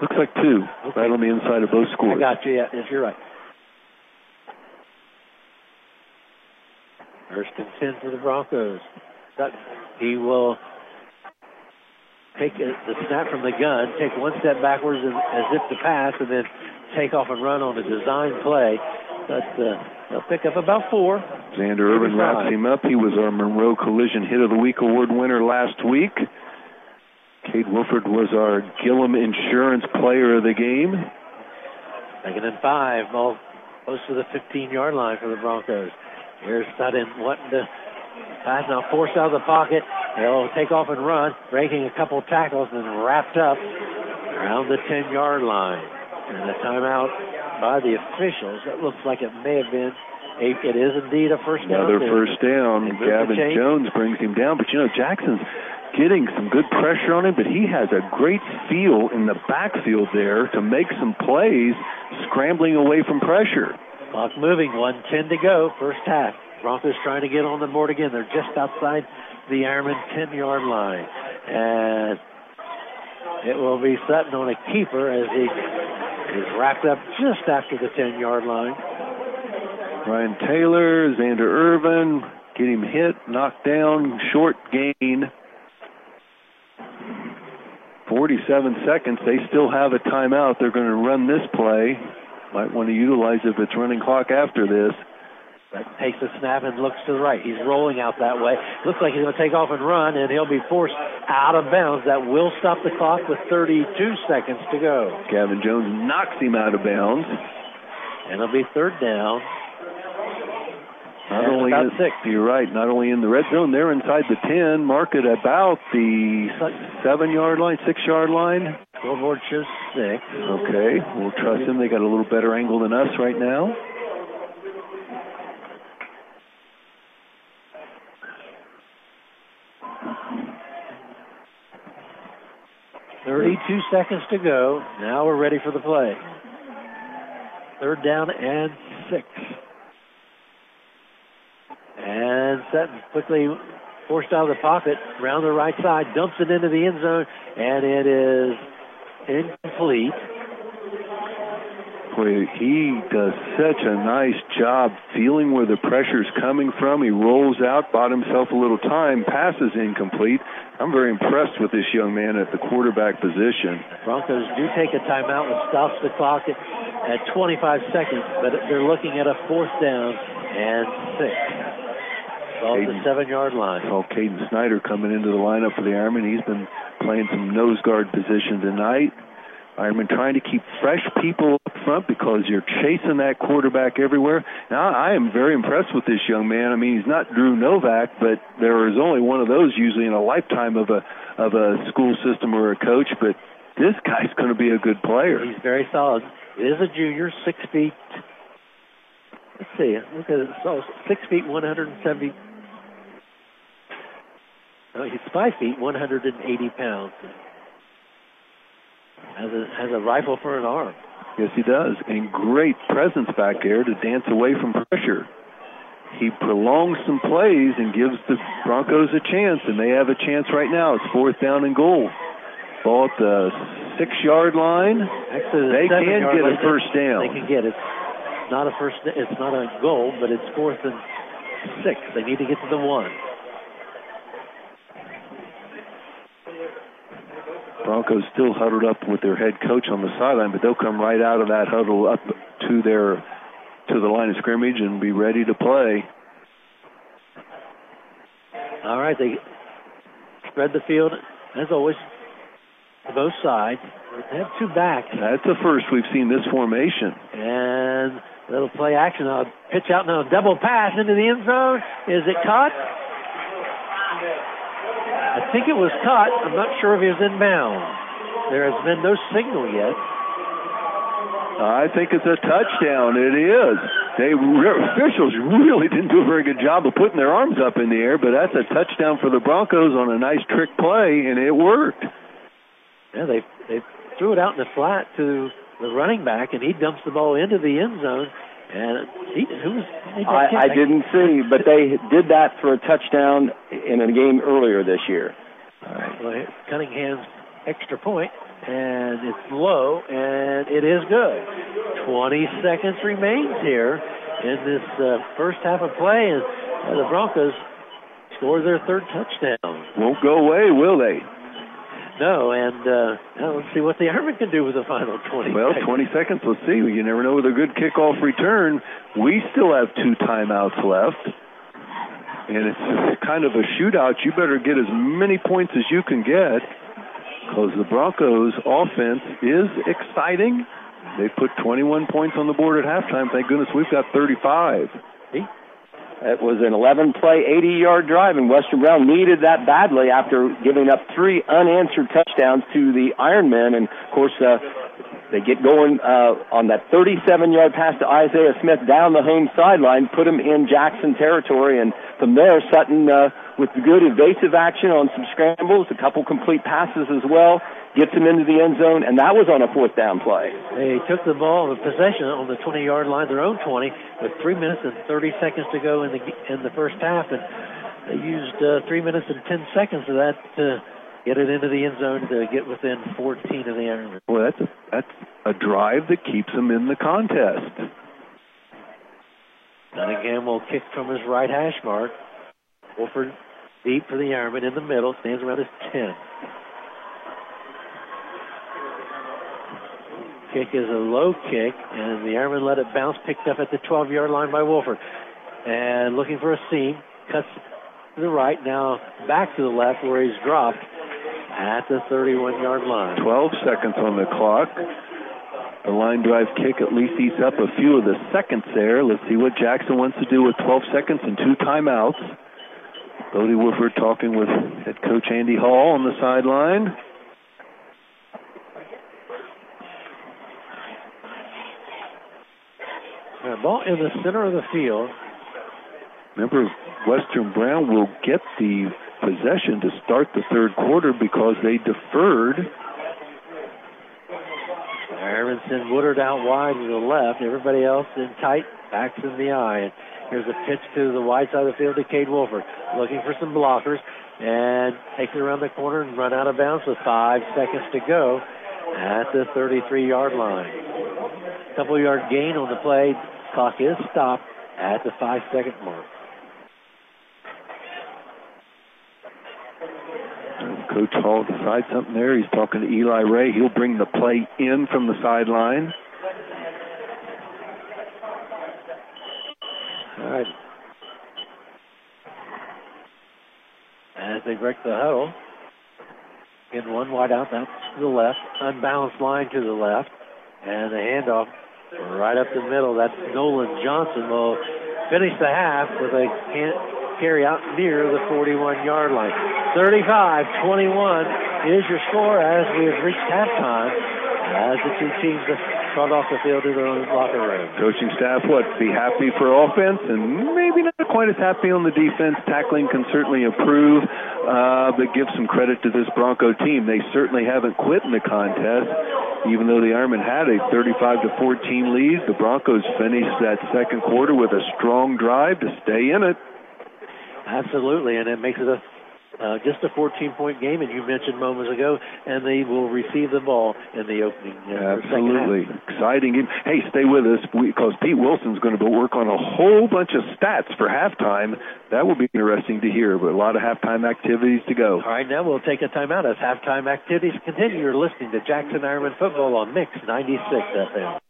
Speaker 3: Looks like two, right on the inside of both
Speaker 2: I
Speaker 3: scores.
Speaker 2: got you. Yeah, yes, you're right. First and ten for the Broncos. Sutton, He will take uh, the snap from the gun, take one step backwards and, as if to pass, and then take off and run on a design play. But uh, they'll pick up about four.
Speaker 3: Xander Irvin wraps him up. He was our Monroe Collision Hit of the Week award winner last week. Cade Wolford was our Gillum Insurance Player of the Game.
Speaker 2: Second and five, ball close to the 15 yard line for the Broncos. Here's Sutton wanting to pass now, forced out of the pocket. He'll take off and run, breaking a couple tackles and wrapped up around the 10 yard line. And a timeout by the officials. It looks like it may have been. A, it is indeed a first down.
Speaker 3: Another first down.
Speaker 2: they moved the
Speaker 3: Gavin. Jones brings him down. But you know, Jackson's getting some good pressure on him, but he has a great feel in the backfield there to make some plays, scrambling away from pressure.
Speaker 2: Clock moving, 110 to go, first half. Broncos trying to get on the board again. They're just outside the Ironman 10 yard line. And it will be Sutton on a keeper as he is wrapped up just after the 10 yard line.
Speaker 3: Ryan Taylor, Xander Irvin, get him hit, knocked down, short gain. 47 seconds. They still have a timeout. They're going to run this play. Might want to utilize if it's running clock after this.
Speaker 2: Takes a snap and looks to the right. He's rolling out that way. Looks like he's going to take off and run, and he'll be forced out of bounds. That will stop the clock with 32 seconds to go.
Speaker 3: Gavin Jones knocks him out of bounds.
Speaker 2: And it'll be third down.
Speaker 3: Not only in,
Speaker 2: six.
Speaker 3: You're right. Not only in the red zone, they're inside the 10. Mark it about the seven yard line, six yard line.
Speaker 2: Shows six.
Speaker 3: Okay, we'll trust them. They got a little better angle than us right now.
Speaker 2: Thirty-two seconds to go. Now we're ready for the play. Third down and six. And Sutton quickly forced out of the pocket, round the right side, dumps it into the end zone, and it is incomplete.
Speaker 3: Boy, he does such a nice job feeling where the pressure's coming from. He rolls out, bought himself a little time, passes incomplete. I'm very impressed with this young man at the quarterback position.
Speaker 2: Broncos do take a timeout, which stops the clock at, at 25 seconds, but they're looking at a fourth down and six. Off the seven yard line.
Speaker 3: Saw Caden Snyder coming into the lineup for the Ironman. He's been playing some nose guard position tonight. Ironman trying to keep fresh people up front because you're chasing that quarterback everywhere. Now, I am very impressed with this young man. I mean, he's not Drew Novak, but there is only one of those usually in a lifetime of a of a school system or a coach. But this guy's going to be a good player.
Speaker 2: He's very solid. He is a junior, six feet. Let's see. Look at it. So six feet, 170. No, he's five feet, 180 pounds. Has a has a rifle for an arm.
Speaker 3: Yes, he does, and great presence back there to dance away from pressure. he prolongs some plays and gives the Broncos a chance, and they have a chance right now. It's fourth down and goal. Ball at the six-yard line.
Speaker 2: Actually, the
Speaker 3: they can get a first down.
Speaker 2: They can get it. It's not a first. It's not a goal, but it's fourth and six. They need to get to the one.
Speaker 3: Broncos still huddled up with their head coach on the sideline, but they'll come right out of that huddle up to their to the line of scrimmage and be ready to play.
Speaker 2: All right, they spread the field as always to both sides. They have two backs.
Speaker 3: That's the first we've seen this formation.
Speaker 2: And little play action. Now pitch out now, double pass into the end zone. Is it caught? I think it was caught. I'm not sure if he was in bounds. There has been no signal yet.
Speaker 3: I think it's a touchdown. It is. They officials really didn't do a very good job of putting their arms up in the air, but that's a touchdown for the Broncos on a nice trick play, and it worked.
Speaker 2: Yeah, they they threw it out in the flat to the running back, and he dumps the ball into the end zone. And he, who was?
Speaker 6: I, I didn't see, but they did that for a touchdown in a game earlier this year.
Speaker 2: All right. Well, Cunningham's extra point, and it's low, and it is good. 20 seconds remains here in this uh, first half of play, and the Broncos score their third touchdown.
Speaker 3: Won't go away, will they?
Speaker 2: No, and uh, let's see what the Ironmen can do with the final 20
Speaker 3: Well,
Speaker 2: seconds.
Speaker 3: 20 seconds. Let's see. You never know with a good kickoff return. We still have two timeouts left. And it's kind of a shootout. You better get as many points as you can get because the Broncos offense is exciting. They put 21 points on the board at halftime. Thank goodness we've got 35.
Speaker 6: It was an 11 play, 80 yard drive, and Western Brown needed that badly after giving up three unanswered touchdowns to the Ironmen. And of course, uh, they get going uh, on that 37 yard pass to Isaiah Smith down the home sideline, put him in Jackson territory. And from there, Sutton, uh, with good evasive action on some scrambles, a couple complete passes as well, gets him into the end zone, and that was on a fourth down play.
Speaker 2: They took the ball, the possession on the 20 yard line, their own 20, with three minutes and 30 seconds to go in the in the first half, and they used uh, three minutes and 10 seconds of that to get it into the end zone to get within 14 of the Ironmen.
Speaker 3: Well, that's a, that's a drive that keeps them in the contest.
Speaker 2: Cunningham will kick from his right hash mark. Wolford deep for the Ironman in the middle, stands around his 10. Kick is a low kick, and the Ironman let it bounce, picked up at the 12 yard line by Wolford. And looking for a seam, cuts to the right, now back to the left where he's dropped at the 31 yard line.
Speaker 3: 12 seconds on the clock. The line drive kick at least eats up a few of the seconds there. Let's see what Jackson wants to do with 12 seconds and two timeouts. Bodie Wolford talking with head coach Andy Hall on the sideline.
Speaker 2: Ball in the center of the field.
Speaker 3: Remember, Western Brown will get the possession to start the third quarter because they deferred.
Speaker 2: Ironman send Woodard out wide to the left. Everybody else in tight, backs in the eye. And here's a pitch to the wide side of the field to Cade Wolford, looking for some blockers, and takes it around the corner and run out of bounds with five seconds to go at the 33-yard line. Couple yard gain on the play. Clock is stopped at the five-second mark.
Speaker 3: Coach Hall decides something there. He's talking to Eli Ray. He'll bring the play in from the sideline.
Speaker 2: All right. As they break the huddle, in one wide out, now to the left, unbalanced line to the left, and the handoff right up the middle. That's Nolan Johnson will finish the half with a carry out near the 41 yard line. 35 21 is your score as we have reached halftime as the two teams trot off the field to their own locker room.
Speaker 3: Coaching staff, what, be happy for offense and maybe not quite as happy on the defense. Tackling can certainly improve, uh, but give some credit to this Bronco team. They certainly haven't quit in the contest. Even though the Ironmen had a 35 to 14 lead, the Broncos finished that second quarter with a strong drive to stay in it.
Speaker 2: Absolutely, and it makes it a uh, just a 14 point game, and you mentioned moments ago, and they will receive the ball in the opening. Uh,
Speaker 3: Absolutely. Exciting game. Hey, stay with us because Pete Wilson's going to work on a whole bunch of stats for halftime. That will be interesting to hear, but a lot of halftime activities to go.
Speaker 2: All right, now we'll take a timeout as halftime activities continue. You're listening to Jackson Ironman Football on Mix 96 FM.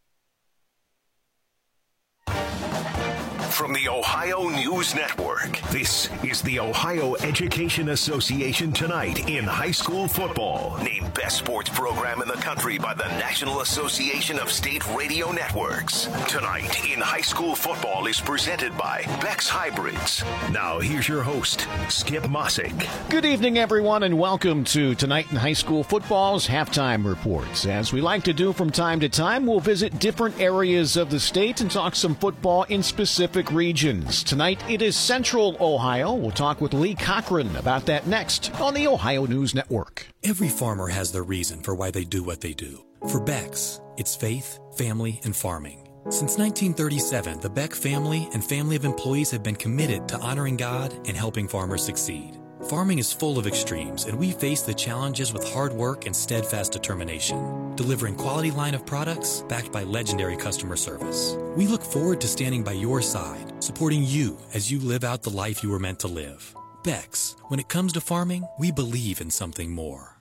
Speaker 1: From the Ohio News Network, this is the Ohio Education Association Tonight in High School Football. Named Best Sports Program in the Country by the National Association of State Radio Networks. Tonight in High School Football is presented by Beck's Hybrids. Now, here's your host, Skip Mossick.
Speaker 20: Good evening, everyone, and welcome to Tonight in High School Football's halftime reports. As we like to do from time to time, we'll visit different areas of the state and talk some football in specific regions. Tonight it is Central Ohio. We'll talk with Lee Cochran about that next on the Ohio News Network.
Speaker 21: Every farmer has their reason for why they do what they do. For Beck's, it's faith, family, and farming. Since 1937, the Beck family and family of employees have been committed to honoring God and helping farmers succeed. Farming is full of extremes, and we face the challenges with hard work and steadfast determination, delivering quality line of products backed by legendary customer service. We look forward to standing by your side, supporting you as you live out the life you were meant to live. Beck's, when it comes to farming, we believe in something more.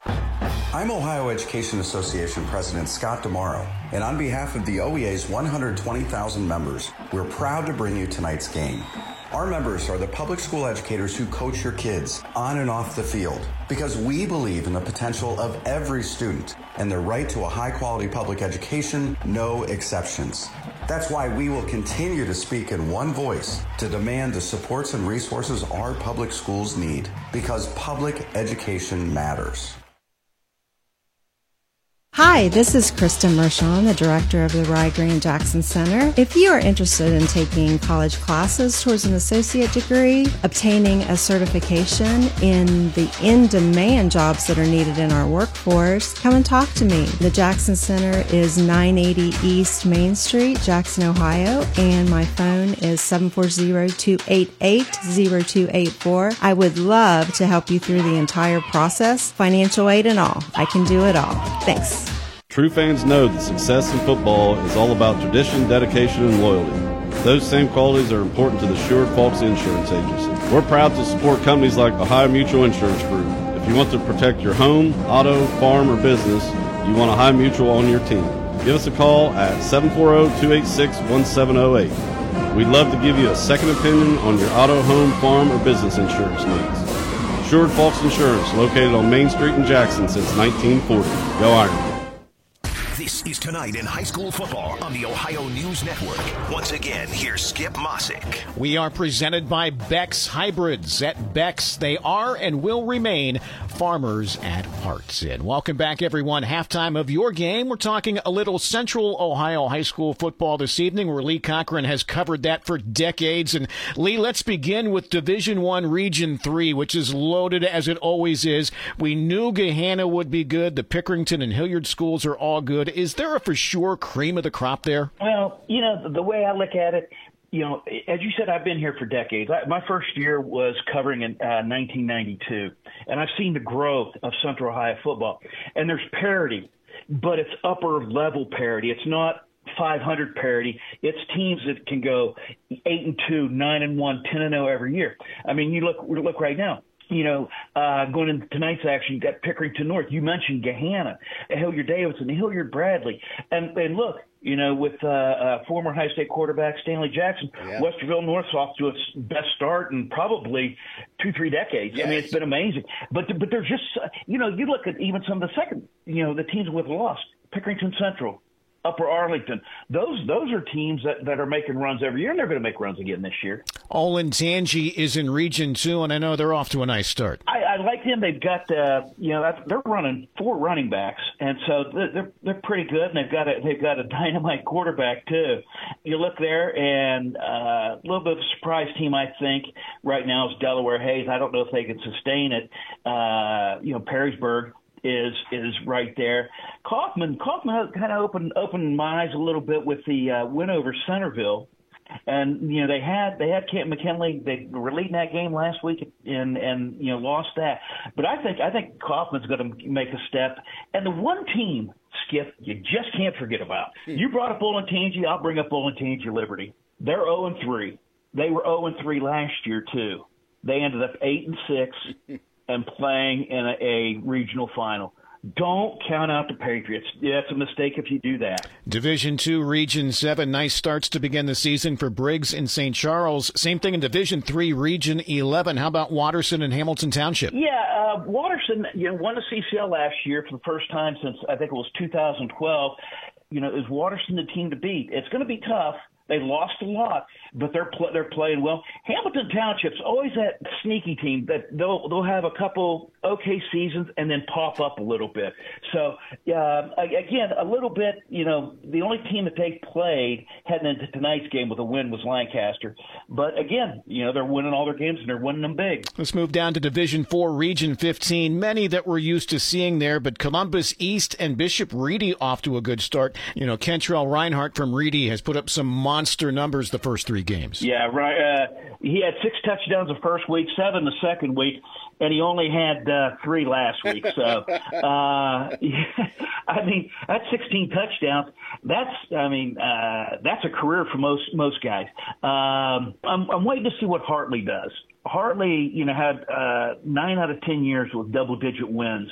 Speaker 22: I'm Ohio Education Association President Scott DeMauro, and on behalf of the OEA's 120,000 members, we're proud to bring you tonight's game. Our members are the public school educators who coach your kids on and off the field because we believe in the potential of every student and their right to a high quality public education, no exceptions. That's why we will continue to speak in one voice to demand the supports and resources our public schools need because public education matters.
Speaker 10: Hi, this is Krista Mershon, the director of the Rio Grande Jackson Center. If you are interested in taking college classes towards an associate degree, obtaining a certification in the in-demand jobs that are needed in our workforce, come and talk to me. The Jackson Center is 980 East Main Street, Jackson, Ohio, and my phone is 740-288-0284. I would love to help you through the entire process, financial aid and all. I can do it all. Thanks.
Speaker 11: True fans know that success in football is all about tradition, dedication, and loyalty. Those same qualities are important to the Sherwood Falks Insurance Agency. We're proud to support companies like Ohio Mutual Insurance Group. If you want to protect your home, auto, farm, or business, you want Ohio Mutual on your team. Give us a call at 740-286-1708. We'd love to give you a second opinion on your auto, home, farm, or business insurance needs. Sherwood Falks Insurance, located on Main Street in Jackson since 1940. Go Iron!
Speaker 1: This is Tonight in High School Football on the Ohio News Network. Once again, here's Skip Mossick.
Speaker 20: We are presented by Beck's Hybrids. At Beck's, they are and will remain farmers at heart. And welcome back, everyone. Halftime of your game. We're talking a little Central Ohio high school football this evening, where Lee Cochran has covered that for decades. And Lee, let's begin with Division One, Region Three, which is loaded as it always is. We knew Gahanna would be good. The Pickerington and Hilliard schools are all good. Is there a for sure cream of the crop there?
Speaker 23: Well, you know, the way I look at it, you know, as you said, I've been here for decades. I, my first year was covering in uh, 1992, and I've seen the growth of Central Ohio football. And there's parity, but it's upper level parity. It's not 500 parity. It's teams that can go eight and two, nine and one, ten and zero every year. I mean, you look look right now you know, uh, going into tonight's action, you got Pickerington North. You mentioned Gahanna, Hilliard Davidson, Hilliard Bradley, and and look, you know, with uh, uh, former Ohio State quarterback Stanley Jackson, yeah. Westerville North's off to its best start in probably two three decades. Yes. I mean, it's been amazing. But but there's just you know, you look at even some of the second, you know, the teams with lost Pickerington Central, Upper Arlington. Those those are teams that, that are making runs every year, and they're going to make runs again this year.
Speaker 20: Olin Olentangy is in Region Two, and I know they're off to a nice start.
Speaker 23: I, I like them. They've got uh, you know that's, they're running four running backs, and so they're they're pretty good, and they've got a they've got a dynamite quarterback too. You look there, and uh, a little bit of a surprise team I think right now is Delaware Hayes. I don't know if they can sustain it. Uh, you know Perrysburg is is right there. Coffman Coffman kind of opened opened my eyes a little bit with the uh, win over Centerville and you know they had they had Canton McKinley. They were leading that game last week and and you know lost that. But I think I think Coffman's going to make a step. And the one team, Skip, you just can't forget about. You brought up Olentangy. I'll bring up Olentangy Liberty. They're 0 and 3. They were 0 and 3 last year too. They ended up 8 and 6 and playing in a, a regional final. Don't count out the Patriots. That's a mistake if you do that.
Speaker 20: Division Two, Region Seven. Nice starts to begin the season for Briggs and St. Charles. Same thing in Division Three, Region Eleven. How about Watterson and Hamilton Township?
Speaker 23: Yeah, uh, Watterson, you know, won the CCL last year for the first time since I think it was 2012. You know, is Watterson the team to beat? It's going to be tough. They lost a lot, but they're pl- they're playing well. Hamilton Township's always that sneaky team that they'll they'll have a couple okay seasons and then pop up a little bit. So uh, again, a little bit. You know, the only team that they played heading into tonight's game with a win was Lancaster. But again, you know, they're winning all their games and they're winning them big.
Speaker 20: Let's move down to Division Four, Region 15. Many that we're used to seeing there, but Columbus East and Bishop Ready off to a good start. You know, Kentrell Reinhardt from Ready has put up some monster numbers the first three games.
Speaker 23: Yeah, right. Uh, he had six touchdowns the first week, seven the second week, and he only had uh, three last week. So, uh, I mean, that's 16 touchdowns. That's, I mean, uh, that's a career for most most guys. Um, I'm, I'm waiting to see what Hartley does. Hartley, you know, had uh, nine out of ten years with double digit wins.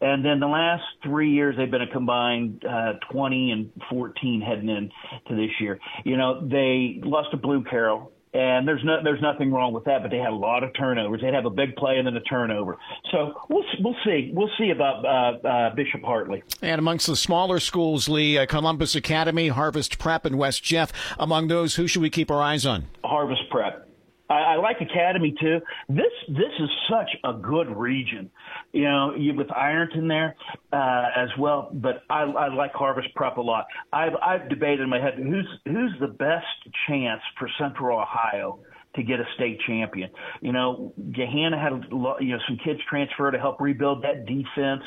Speaker 23: And then the last three years, they've been a combined uh, 20 and 14 heading in to this year. You know, they lost to Bloom Carroll, and there's no there's nothing wrong with that. But they had a lot of turnovers. They'd have a big play and then a turnover. So we'll we'll see we'll see about uh, uh, Bishop Hartley.
Speaker 20: And amongst the smaller schools, Lee, uh, Columbus Academy, Harvest Prep, and West Jeff. Among those, who should we keep our eyes on?
Speaker 23: Harvest Prep. I, I like Academy too. This this is such a good region, you know, you with Ironton there uh, as well. But I, I like Harvest Prep a lot. I've I've debated in my head who's who's the best chance for Central Ohio to get a state champion. You know, Gahanna had you know some kids transfer to help rebuild that defense.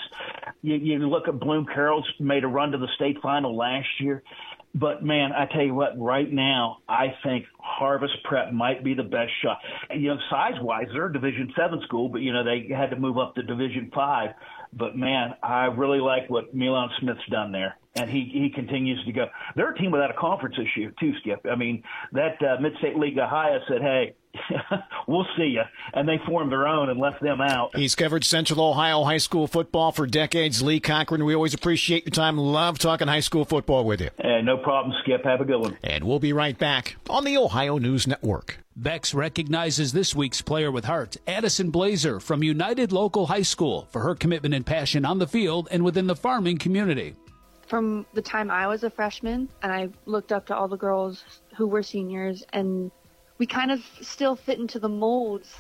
Speaker 23: You, you look at Bloom Carroll's made a run to the state final last year. But man, I tell you what, right now, I think Harvest Prep might be the best shot. You know, size wise, they're a Division Seven school, but you know they had to move up to Division Five. But man, I really like what Milan Smith's done there, and he he continues to go. They're a team without a conference issue too, Skip. I mean, that uh, Mid State League Ohio said, "Hey, we'll see you," and they formed their own and left them out.
Speaker 20: He's covered Central Ohio high school football for decades. Lee Cochran, we always appreciate your time. Love talking high school football with you.
Speaker 23: And no problem, Skip. Have a good one.
Speaker 20: And we'll be right back on the Ohio News Network.
Speaker 24: Beck's recognizes this week's player with heart, Addison Blazer from United Local High School, for her commitment and passion on the field and within the farming community.
Speaker 25: From the time I was a freshman, and I looked up to all the girls who were seniors, and we kind of still fit into the molds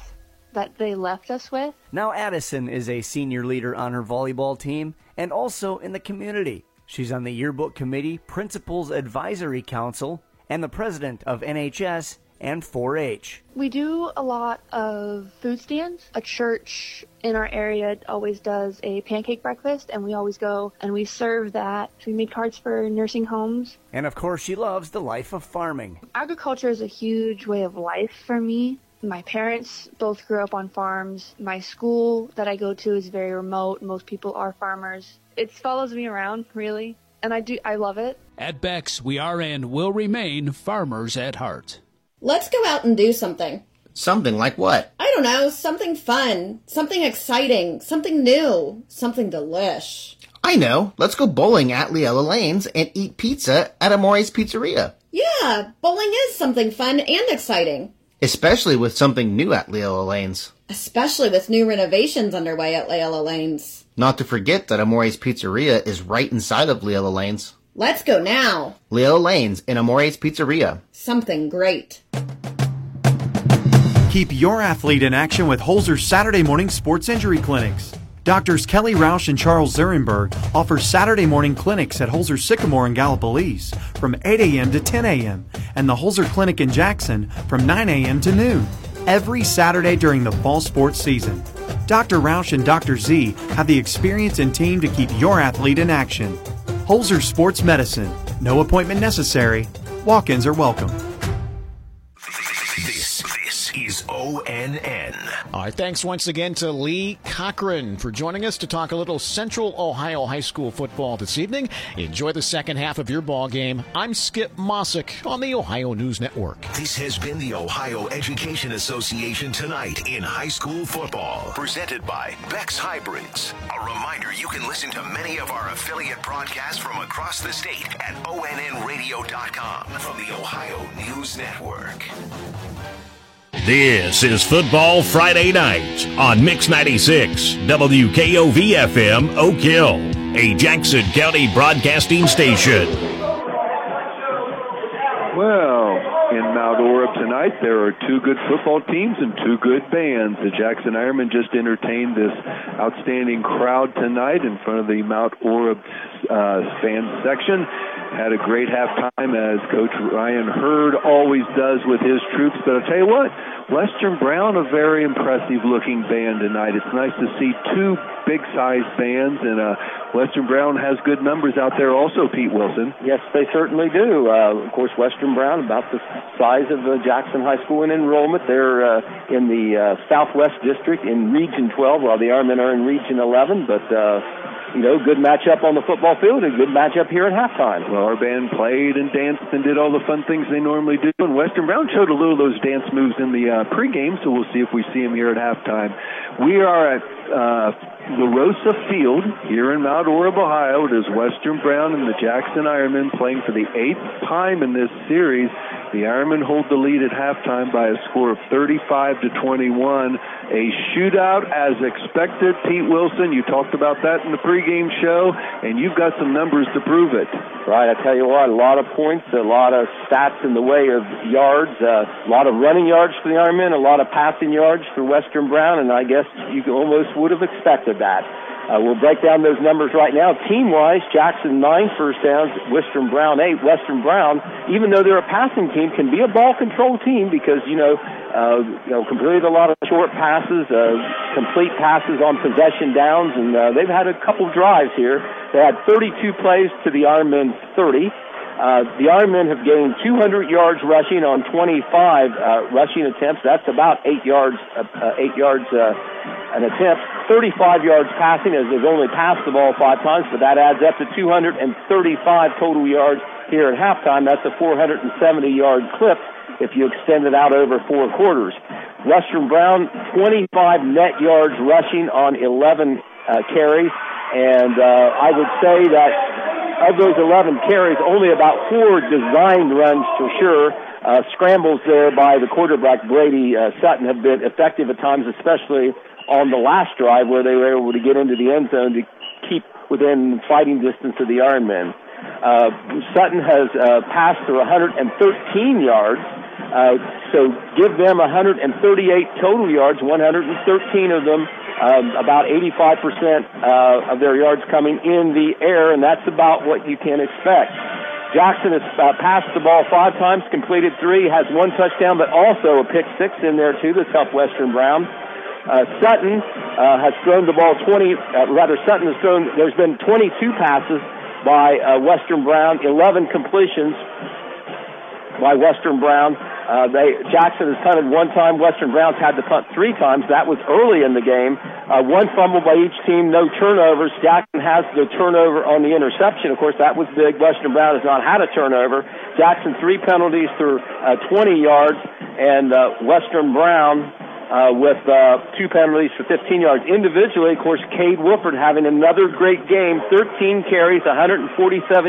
Speaker 25: that they left us with.
Speaker 26: Now, Addison is a senior leader on her volleyball team and also in the community. She's on the yearbook committee, principals advisory council, and the president of NHS and 4 H.
Speaker 25: We do a lot of food stands. A church in our area always does a pancake breakfast, and we always go and we serve that. We make cards for nursing homes.
Speaker 26: And of course, she loves the life of farming.
Speaker 25: Agriculture is a huge way of life for me. My parents both grew up on farms. My school that I go to is very remote. Most people are farmers. It follows me around, really, and I do I love it.
Speaker 24: At Beck's, we are and will remain farmers at heart.
Speaker 27: Let's go out and do something.
Speaker 28: Something like what?
Speaker 27: I don't know, something fun, something exciting, something new, something delish.
Speaker 28: I know. Let's go bowling at Leella Lanes and eat pizza at Amore's Pizzeria.
Speaker 27: Yeah, bowling is something fun and exciting.
Speaker 28: Especially with something new at Leella Lanes.
Speaker 27: Especially with new renovations underway at Leella Lanes.
Speaker 28: Not to forget that Amore's Pizzeria is right inside of Leella Lanes.
Speaker 27: Let's go now.
Speaker 28: Leo Lanes in Amore's Pizzeria.
Speaker 27: Something great.
Speaker 29: Keep your athlete in action with Holzer's Saturday morning sports injury clinics. Doctors Kelly Roush and Charles Zurenberg offer Saturday morning clinics at Holzer Sycamore in Gallipolis from 8 a.m. to 10 a.m. and the Holzer Clinic in Jackson from 9 a.m. to noon every Saturday during the fall sports season. Dr. Roush and Dr. Z have the experience and team to keep your athlete in action. Holzer Sports Medicine. No appointment necessary. Walk ins are welcome.
Speaker 1: ONN.
Speaker 20: All right, thanks once again to Lee Cochran for joining us to talk a little Central Ohio High School football this evening. Enjoy the second half of your ball game. I'm Skip Mossick on the Ohio News Network.
Speaker 1: This has been the Ohio Education Association tonight in high school football, presented by Beck's Hybrids. A reminder you can listen to many of our affiliate broadcasts from across the state at onnradio.com from the Ohio News Network. This is Football Friday Night on Mix 96, WKOV FM Oak Hill, a Jackson County broadcasting station.
Speaker 3: Well, in Mount Orab tonight, there are two good football teams and two good bands. The Jackson Ironmen just entertained this outstanding crowd tonight in front of the Mount Orab uh, fan section. Had a great halftime, as Coach Ryan Hurd always does with his troops. But I'll tell you what, Western Brown, a very impressive looking band tonight. It's nice to see two big sized bands, and uh, Western Brown has good numbers out there also, Pete Wilson.
Speaker 6: Yes, they certainly do. Uh, of course, Western Brown, about the size of uh, Jackson High School in enrollment. They're uh, in the uh, Southwest District in Region 12, while the Ironmen are in Region 11. But uh, you know, good matchup on the football field, and good matchup here at halftime.
Speaker 3: Well, our band played and danced and did all the fun things they normally do, and Western Brown showed a little of those dance moves in the uh, pregame, so we'll see if we see them here at halftime. We are at uh, La Rosa Field here in Mount Orab, Ohio. It is Western Brown and the Jackson Ironmen playing for the eighth time in this series. The Ironmen hold the lead at halftime by a score of 35 to 21. A shootout as expected. Pete Wilson, you talked about that in the pregame show, and you've got some numbers to prove it.
Speaker 6: Right, I tell you what, a lot of points, a lot of stats in the way of yards, uh, a lot of running yards for the Ironmen, a lot of passing yards for Western Brown, and I guess you almost would have expected that. Uh, we'll break down those numbers right now. Team wise, Jackson nine first downs, Western Brown eight. Western Brown, even though they're a passing team, can be a ball control team because you know, uh, you know, completed a lot of short passes, uh, complete passes on possession downs, and uh, they've had a couple drives here. They had 32 plays to the Ironmen 30. Uh, the Ironmen have gained 200 yards rushing on 25 uh, rushing attempts. That's about eight yards, uh, uh, eight yards uh, an attempt. 35 yards passing, as they've only passed the ball five times, but that adds up to 235 total yards here at halftime. That's a 470 yard clip if you extend it out over four quarters. Western Brown, 25 net yards rushing on 11 uh, carries, and uh, I would say that of those 11 carries, only about four designed runs for sure. Uh, scrambles there by the quarterback Brady uh, Sutton have been effective at times, especially on the last drive where they were able to get into the end zone to keep within fighting distance of the Ironmen. Uh, Sutton has uh, passed for 113 yards, uh, so give them 138 total yards, 113 of them um, about 85% uh, of their yards coming in the air, and that's about what you can expect. Jackson has uh, passed the ball five times, completed three, has one touchdown, but also a pick six in there too. That's helped Western Brown. Uh, Sutton uh, has thrown the ball 20, uh, rather Sutton has thrown, there's been 22 passes by uh, Western Brown, 11 completions by Western Brown. Uh, they Jackson has punted one time. Western Browns had to punt three times. That was early in the game. Uh, one fumble by each team, no turnovers. Jackson has the turnover on the interception. Of course, that was big. Western Brown has not had a turnover. Jackson three penalties for uh, 20 yards, and uh, Western Brown uh, with uh, two penalties for 15 yards. Individually, of course, Cade Wolford having another great game, 13 carries, 147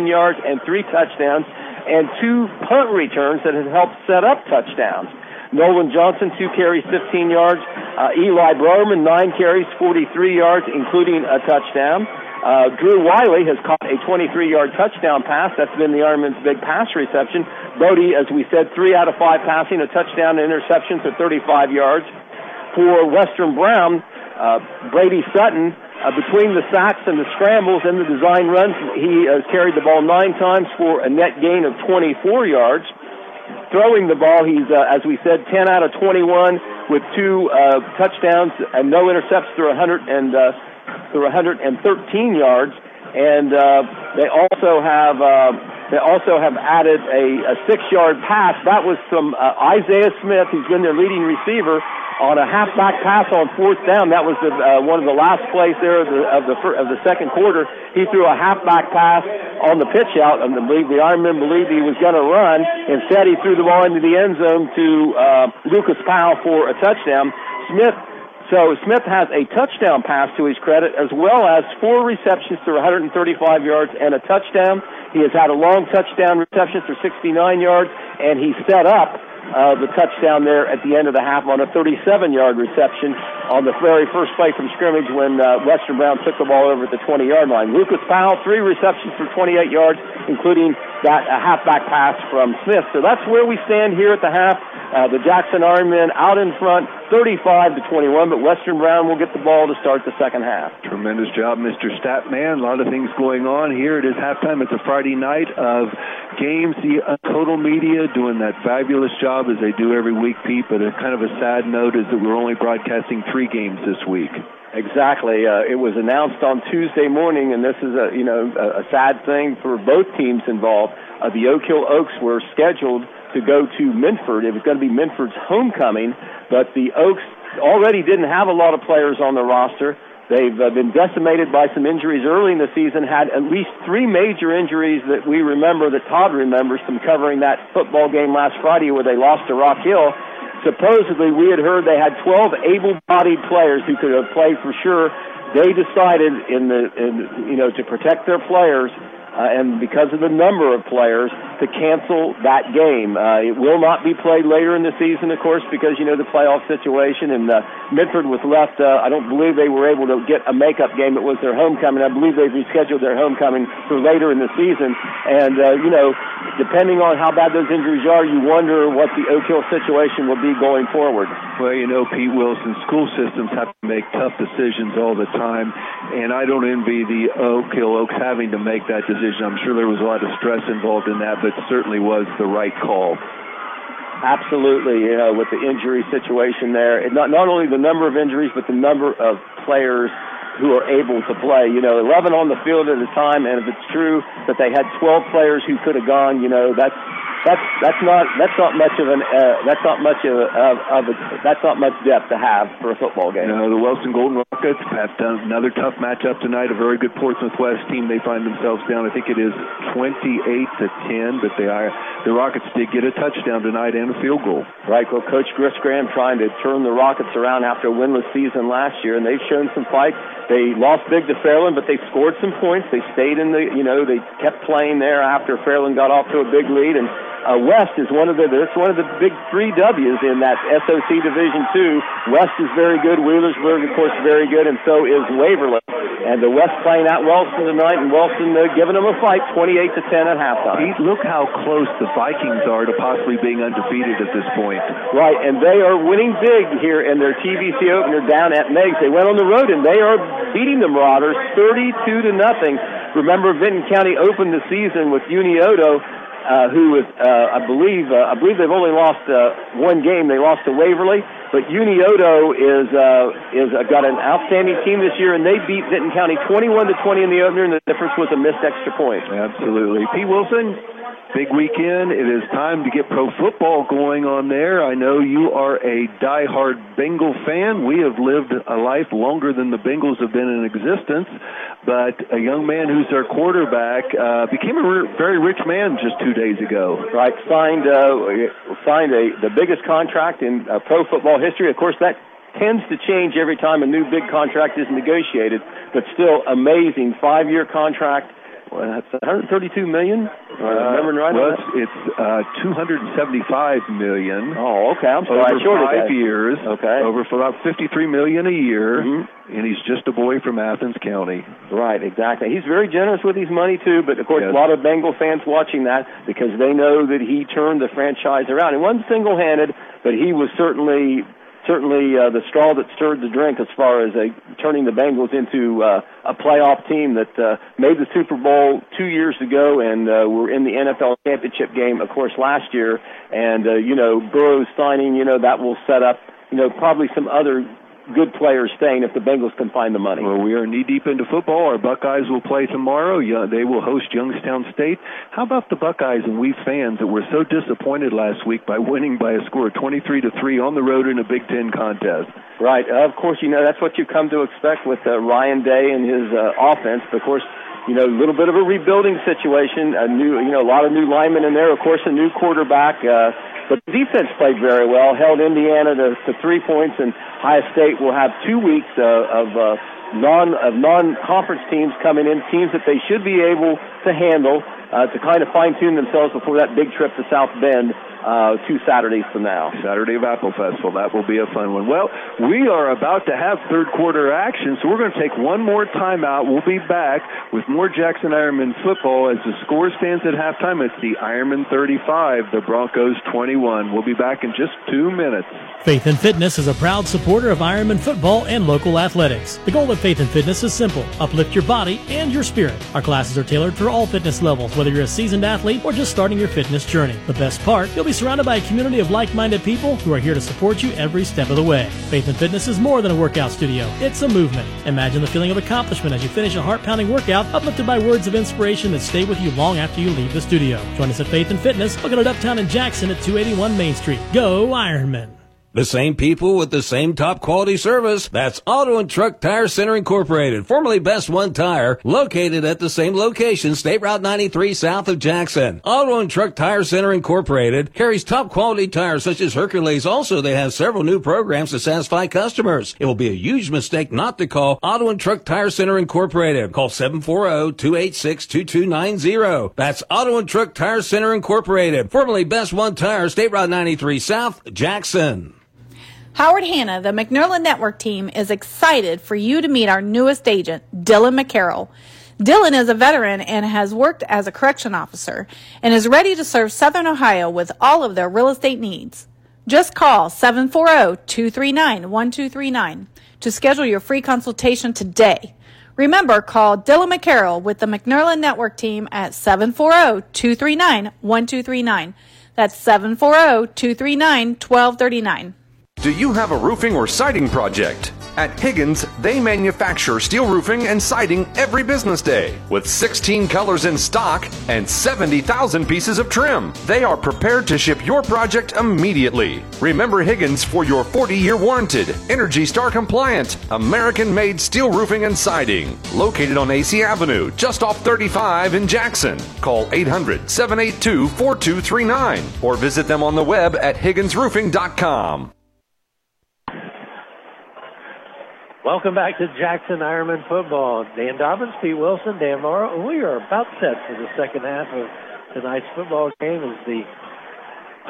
Speaker 6: yards, and three touchdowns and two punt returns that have helped set up touchdowns. Nolan Johnson, two carries, 15 yards. Uh, Eli Browerman, nine carries, 43 yards, including a touchdown. Uh, Drew Wiley has caught a 23-yard touchdown pass. That's been the Ironman's big pass reception. Bodie, as we said, three out of five passing, a touchdown interception for 35 yards. For Western Brown, uh, Brady Sutton uh, between the sacks and the scrambles and the design runs, he has carried the ball nine times for a net gain of 24 yards. Throwing the ball, he's, uh, as we said, 10 out of 21 with two uh, touchdowns and no intercepts through 100 and uh, through 113 yards, and uh, they also have. Uh, they also have added a, a six-yard pass. That was from uh, Isaiah Smith, who's been their leading receiver, on a halfback pass on fourth down. That was the, uh, one of the last plays there of the of the, of the second quarter. He threw a halfback pass on the pitch out, and the, the Ironmen believed he was going to run. Instead, he threw the ball into the end zone to uh, Lucas Powell for a touchdown. Smith so Smith has a touchdown pass to his credit, as well as four receptions for 135 yards and a touchdown. He has had a long touchdown reception for 69 yards, and he set up uh, the touchdown there at the end of the half on a 37-yard reception on the very first play from scrimmage when uh, Western Brown took the ball over at the 20-yard line. Lucas Powell, three receptions for 28 yards, including that a halfback pass from Smith. So that's where we stand here at the half. Uh, the Jackson Ironmen out in front, 35 to 21, but Western Brown will get the ball to start the second half.
Speaker 3: Tremendous job, Mr. Statman. A lot of things going on here. It is halftime. It's a Friday night of games. The uh, total media doing that fabulous job as they do every week, Pete. But a kind of a sad note is that we're only broadcasting three games this week.
Speaker 6: Exactly. Uh, it was announced on Tuesday morning, and this is a you know a, a sad thing for both teams involved. Uh, the Oak Hill Oaks were scheduled to go to Minford. It was going to be Minford's homecoming, but the Oaks already didn't have a lot of players on the roster. They've uh, been decimated by some injuries early in the season, had at least three major injuries that we remember, that Todd remembers from covering that football game last Friday where they lost to Rock Hill supposedly we had heard they had 12 able-bodied players who could have played for sure. They decided in the, in, you know, to protect their players uh, and because of the number of players, to cancel that game. Uh, it will not be played later in the season, of course, because you know the playoff situation. And uh, Minford was left. Uh, I don't believe they were able to get a makeup game. It was their homecoming. I believe they've rescheduled their homecoming for later in the season. And uh, you know, depending on how bad those injuries are, you wonder what the Oak Hill situation will be going forward.
Speaker 3: Well, you know, Pete Wilson, school systems have to make tough decisions all the time, and I don't envy the Oak Hill Oaks having to make that decision decision. I'm sure there was a lot of stress involved in that, but certainly was the right call.
Speaker 6: Absolutely, you know, with the injury situation there, not not only the number of injuries, but the number of players who are able to play. You know, 11 on the field at a time, and if it's true that they had 12 players who could have gone, you know, that's that's that's not that's not much of an uh, that's not much of of, of a that's not much depth to have for a football game.
Speaker 3: No, the Wellston Golden Rockets have done another tough matchup tonight. A very good Portsmouth West team. They find themselves down. I think it is 28 to 10, but they are the Rockets did get a touchdown tonight and a field goal.
Speaker 6: Right. Well, Coach Chris Graham trying to turn the Rockets around after a winless season last year, and they've shown some fight. They lost big to Fairland, but they scored some points. They stayed in the you know they kept playing there after Fairland got off to a big lead and uh, West is one of the that's one of the big three W's in that SOC Division Two. West is very good. Wheelersburg, of course, very good, and so is Waverly. And the West playing at Wellston tonight, and Wellston uh, giving them a fight, 28 to 10 at halftime.
Speaker 3: Pete, look how close the Vikings are to possibly being undefeated at this point.
Speaker 6: Right, and they are winning big here in their TVC opener down at Meigs. They went on the road and they are beating the Marauders 32 to nothing. Remember, Vinton County opened the season with Unioto uh, who is, uh, I believe, uh, I believe they've only lost uh, one game. They lost to Waverly, but Unioto is uh, is uh, got an outstanding team this year, and they beat Vinton County 21 to 20 in the opener, and the difference was a missed extra point.
Speaker 3: Absolutely, P. Wilson. Big weekend. It is time to get pro football going on there. I know you are a die-hard Bengal fan. We have lived a life longer than the Bengals have been in existence, but a young man who's their quarterback uh, became a re- very rich man just two days ago.
Speaker 6: Right, signed uh, signed a the biggest contract in uh, pro football history. Of course, that tends to change every time a new big contract is negotiated, but still amazing five-year contract well, that's 132 million. Uh, remembering right?
Speaker 3: Well, it's, it's uh, 275 million.
Speaker 6: Oh, okay. I'm sorry.
Speaker 3: Over five years.
Speaker 6: Okay.
Speaker 3: Over for about 53 million a year, mm-hmm. and he's just a boy from Athens County.
Speaker 6: Right. Exactly. He's very generous with his money too. But of course,
Speaker 3: Yes.
Speaker 6: a lot of Bengal fans watching that because they know that he turned the franchise around. He wasn't single-handed, but he was certainly certainly uh, the straw that stirred the drink as far as uh, turning the Bengals into uh, a playoff team that uh, made the Super Bowl two years ago and uh, were in the NFL championship game, of course, last year. And uh, you know, Burrow's signing, you know, that will set up you know, probably some other good players staying if the Bengals can find the money.
Speaker 3: Well, we are knee deep into football. Our Buckeyes will play tomorrow. Yeah, they will host Youngstown State. How about the Buckeyes and we fans that were so disappointed last week by winning by a score of 23 to 3 on the road in a Big Ten contest?
Speaker 6: Right. Uh, of course, you know that's what you come to expect with uh, Ryan Day and his uh, offense. Of course, you know, a little bit of a rebuilding situation. A new, you know, a lot of new linemen in there. Of course, a new quarterback. Uh, but the defense played very well, held Indiana to, to three points, and Ohio State will have two weeks uh, of uh, non of non conference teams coming in, teams that they should be able to handle uh, to kind of fine tune themselves before that big trip to South Bend uh, two Saturdays from now.
Speaker 3: Saturday of Apple Festival. That will be a fun one. Well, we are about to have third quarter action, so we're going to take one more timeout. We'll be back with more Jackson Ironman football as the score stands at halftime. It's the Ironman 35, the Broncos 21. We'll be back in just two minutes.
Speaker 7: Faith and Fitness is a proud supporter of Ironman football and local athletics. The goal of Faith and Fitness is simple uplift your body and your spirit. Our classes are tailored for all fitness levels, whether you're a seasoned athlete or just starting your fitness journey. The best part, you'll be surrounded by a community of like minded people who are here to support you every step of the way. Faith and Fitness is more than a workout studio, it's a movement. Imagine the feeling of accomplishment as you finish a heart pounding workout, uplifted by words of inspiration that stay with you long after you leave the studio. Join us at Faith and Fitness, located uptown in Jackson at 281 Main Street. Go Ironman!
Speaker 30: The same people with the same top quality service. That's Auto and Truck Tire Center Incorporated, formerly Best One Tire, located at the same location, State Route 93 south of Jackson. Auto and Truck Tire Center Incorporated carries top quality tires such as Hercules. Also, they have several new programs to satisfy customers. It will be a huge mistake not to call Auto and Truck Tire Center Incorporated. Call 740-286-2290. That's Auto and Truck Tire Center Incorporated, formerly Best One Tire, State Route 93 south, Jackson.
Speaker 31: Howard Hanna, the McNerlin Network team, is excited for you to meet our newest agent, Dylan McCarroll. Dylan is a veteran and has worked as a correction officer and is ready to serve Southern Ohio with all of their real estate needs. Just call 740-239-1239 to schedule your free consultation today. Remember, call Dylan McCarroll with the McNerlin Network team at 740-239-1239. That's 740-239-1239.
Speaker 32: Do you have a roofing or siding project? At Higgins, they manufacture steel roofing and siding every business day with 16 colors in stock and 70,000 pieces of trim. They are prepared to ship your project immediately. Remember Higgins for your 40 year warranted, Energy Star compliant, American made steel roofing and siding. Located on AC Avenue, just off 35 in Jackson. Call 800 782 4239 or visit them on the web at HigginsRoofing.com.
Speaker 2: Welcome back to Jackson Ironman football. Dan Dobbins, Pete Wilson, Dan Morrow. We are about set for the second half of tonight's football game as the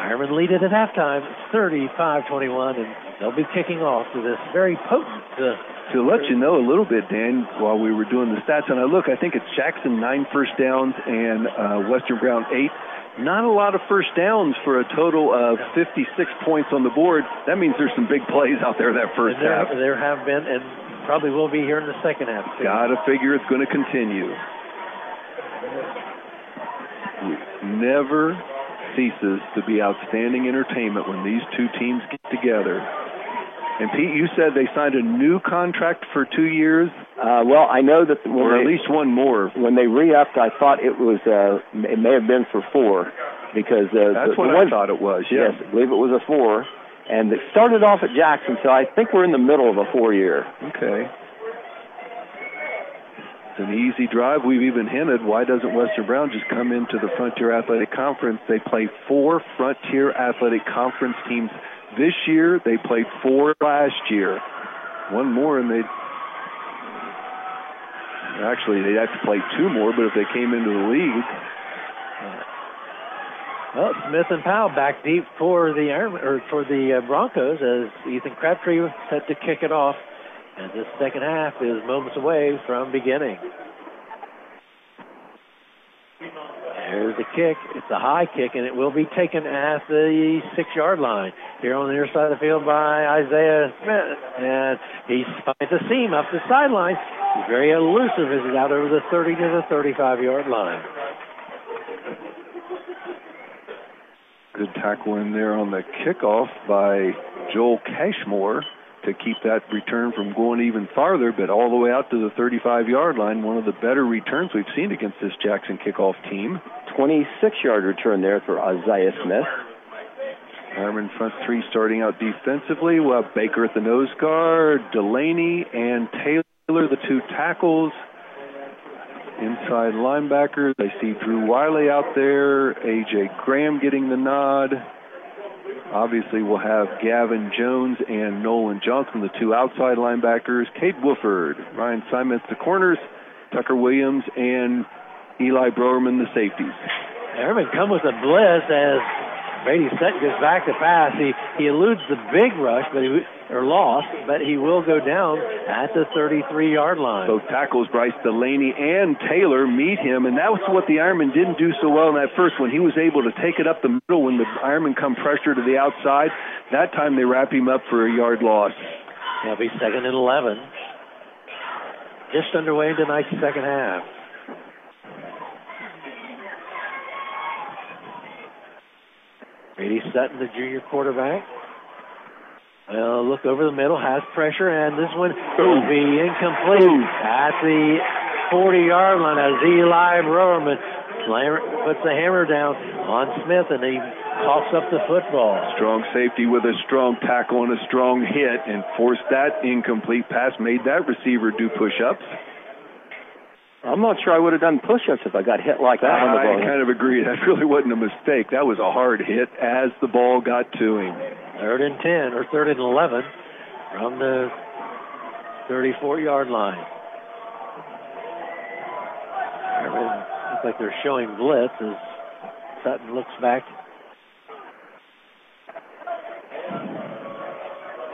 Speaker 2: Ironman lead it at halftime, 35-21, and they'll be kicking off to this very potent. Uh,
Speaker 3: to let you know a little bit, Dan, while we were doing the stats, and I look, I think it's Jackson nine first downs and uh, Western Brown eight not a lot of first downs for a total of 56 points on the board. That means there's some big plays out there that first
Speaker 2: there,
Speaker 3: half.
Speaker 2: There have been, and probably will be here in the second half. Too.
Speaker 3: Got to figure it's going to continue. Never ceases to be outstanding entertainment when these two teams get together. And Pete, you said they signed a new contract for two years.
Speaker 6: Uh, well, I know that when
Speaker 3: or
Speaker 6: they,
Speaker 3: at least one more.
Speaker 6: When they re-upped, I thought it was uh, it may have been for four because uh,
Speaker 3: that's
Speaker 6: the,
Speaker 3: what
Speaker 6: the
Speaker 3: I
Speaker 6: one,
Speaker 3: thought it was. Yeah.
Speaker 6: Yes, I believe it was a four, and it started off at Jackson, so I think we're in the middle of a four-year.
Speaker 3: Okay. It's an easy drive. We've even hinted why doesn't Western Brown just come into the Frontier Athletic Conference? They play four Frontier Athletic Conference teams this year. They played four last year. One more, and they actually they'd have to play two more. But if they came into the league,
Speaker 2: well, Smith and Powell back deep for the Iron, or for the uh, Broncos as Ethan Crabtree set to kick it off, and this second half is moments away from beginning. There's the kick. It's a high kick, and it will be taken at the six-yard line. Here on the near side of the field by Isaiah Smith, and he finds the seam up the sideline. Very elusive as he's out over the 30 to the 35-yard line.
Speaker 3: Good tackle in there on the kickoff by Joel Cashmore to keep that return from going even farther, but all the way out to the 35 yard line. One of the better returns we've seen against this Jackson kickoff team.
Speaker 6: 26 yard return there for Isaiah Smith.
Speaker 3: Ironman front three starting out defensively. We'll have Baker at the nose guard, Delaney and Taylor, the two tackles. Inside linebackers, I see Drew Wiley out there, AJ Graham getting the nod. Obviously, we'll have Gavin Jones and Nolan Johnson, the two outside linebackers. Cade Wolford, Ryan Simons, the corners. Tucker Williams and Eli Browerman, the safeties.
Speaker 2: Ironman come with a blitz as Brady Sutton goes back to pass. He he eludes the big rush, but he or loss, but he will go down at the 33 yard line.
Speaker 3: Both tackles, Bryce Delaney and Taylor, meet him, and that was what the Ironman didn't do so well in that first one. He was able to take it up the middle when the Ironman come pressure to the outside. That time they wrap him up for a yard loss.
Speaker 2: That'll be second and 11. Just underway tonight's second half. Brady Sutton, the junior quarterback. Well, look over the middle, has pressure, and this one will be incomplete Ooh. at the 40-yard line as Eli Browerman puts the hammer down on Smith, and he coughs up the football.
Speaker 3: Strong safety with a strong tackle and a strong hit, and forced that incomplete pass, made that receiver do push-ups.
Speaker 6: I'm not sure I would have done push-ups if I got hit like that
Speaker 3: I,
Speaker 6: on the ball.
Speaker 3: I kind of agree. That really wasn't a mistake. That was a hard hit as the ball got to him.
Speaker 2: Third and 10, or third and 11 from the 34-yard line. Looks like they're showing blitz as Sutton looks back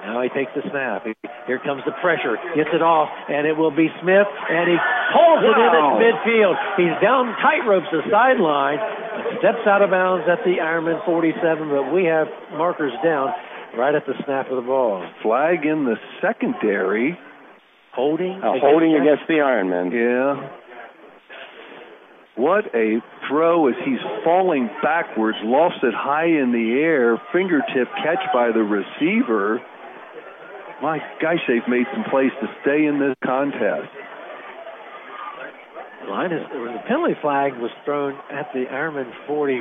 Speaker 2: Now he takes the snap. Here comes the pressure. Gets it off, and it will be Smith, and he pulls it in at midfield. He's down tight ropes the sideline, steps out of bounds at the Ironman 47, but we have markers down right at the snap of the ball.
Speaker 3: Flag in the secondary.
Speaker 2: Holding?
Speaker 6: Uh, holding against the Ironman.
Speaker 3: Yeah. What a throw as he's falling backwards, lost it high in the air, fingertip catch by the receiver. My gosh, they've made some plays to stay in this contest.
Speaker 2: Line is, the penalty flag was thrown at the Ironman 40,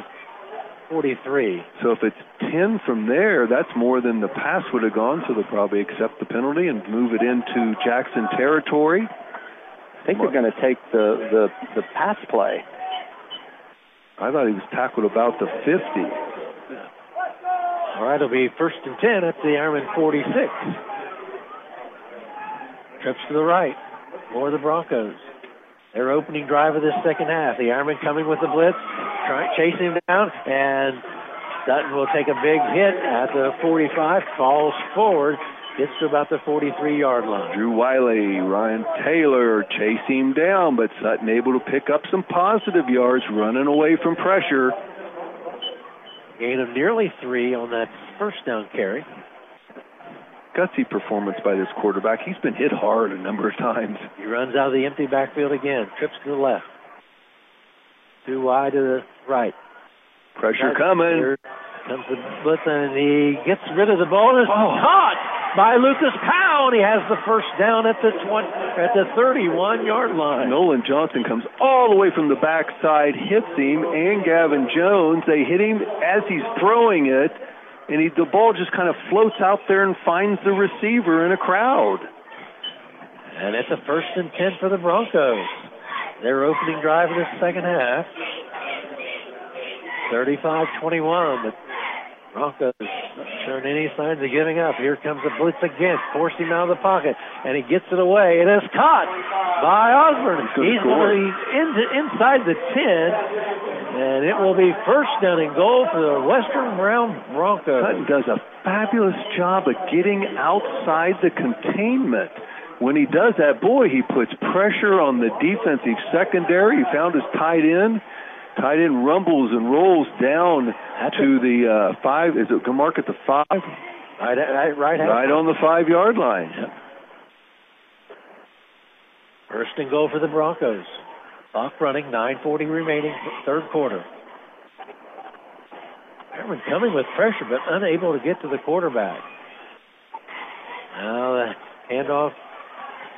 Speaker 2: 43.
Speaker 3: So if it's 10 from there, that's more than the pass would have gone, so they'll probably accept the penalty and move it into Jackson territory.
Speaker 6: I think they're going to take the, the, the pass play.
Speaker 3: I thought he was tackled about the 50.
Speaker 2: All right, it'll be first and 10 at the Ironman 46. Trips to the right for the Broncos. Their opening drive of this second half. The Ironman coming with the blitz, trying chasing him down, and Sutton will take a big hit at the 45, falls forward, gets to about the 43 yard line.
Speaker 3: Drew Wiley, Ryan Taylor chase him down, but Sutton able to pick up some positive yards running away from pressure.
Speaker 2: Gain of nearly three on that first down carry
Speaker 3: gutsy performance by this quarterback. He's been hit hard a number of times.
Speaker 2: He runs out of the empty backfield again, trips to the left. Too wide to the right.
Speaker 3: Pressure That's coming. Here
Speaker 2: comes the blitz, and he gets rid of the ball. And it's oh. caught by Lucas Powell. He has the first down at the 20, at the 31 yard line.
Speaker 3: Nolan Johnson comes all the way from the backside, hits him, and Gavin Jones. They hit him as he's throwing it and he, the ball just kind of floats out there and finds the receiver in a crowd.
Speaker 2: And it's a first and 10 for the Broncos. Their opening drive of the second half. 35-21, but Broncos not showing any signs of giving up. Here comes the blitz again, forced him out of the pocket, and he gets it away. It is caught by Osborne. He's, in, inside the 10, and it will be first down and goal for the Western Brown Broncos.
Speaker 3: Sutton does a fabulous job of getting outside the containment. When he does that, boy, he puts pressure on the defensive secondary. He found his tight end. Tight end rumbles and rolls down That's to the uh, five. Is it going mark at the five?
Speaker 2: Right, right, right,
Speaker 3: right on the five yard line.
Speaker 2: Yep. First and goal for the Broncos. Clock running, 9.40 remaining, third quarter. Herman coming with pressure, but unable to get to the quarterback. Now the handoff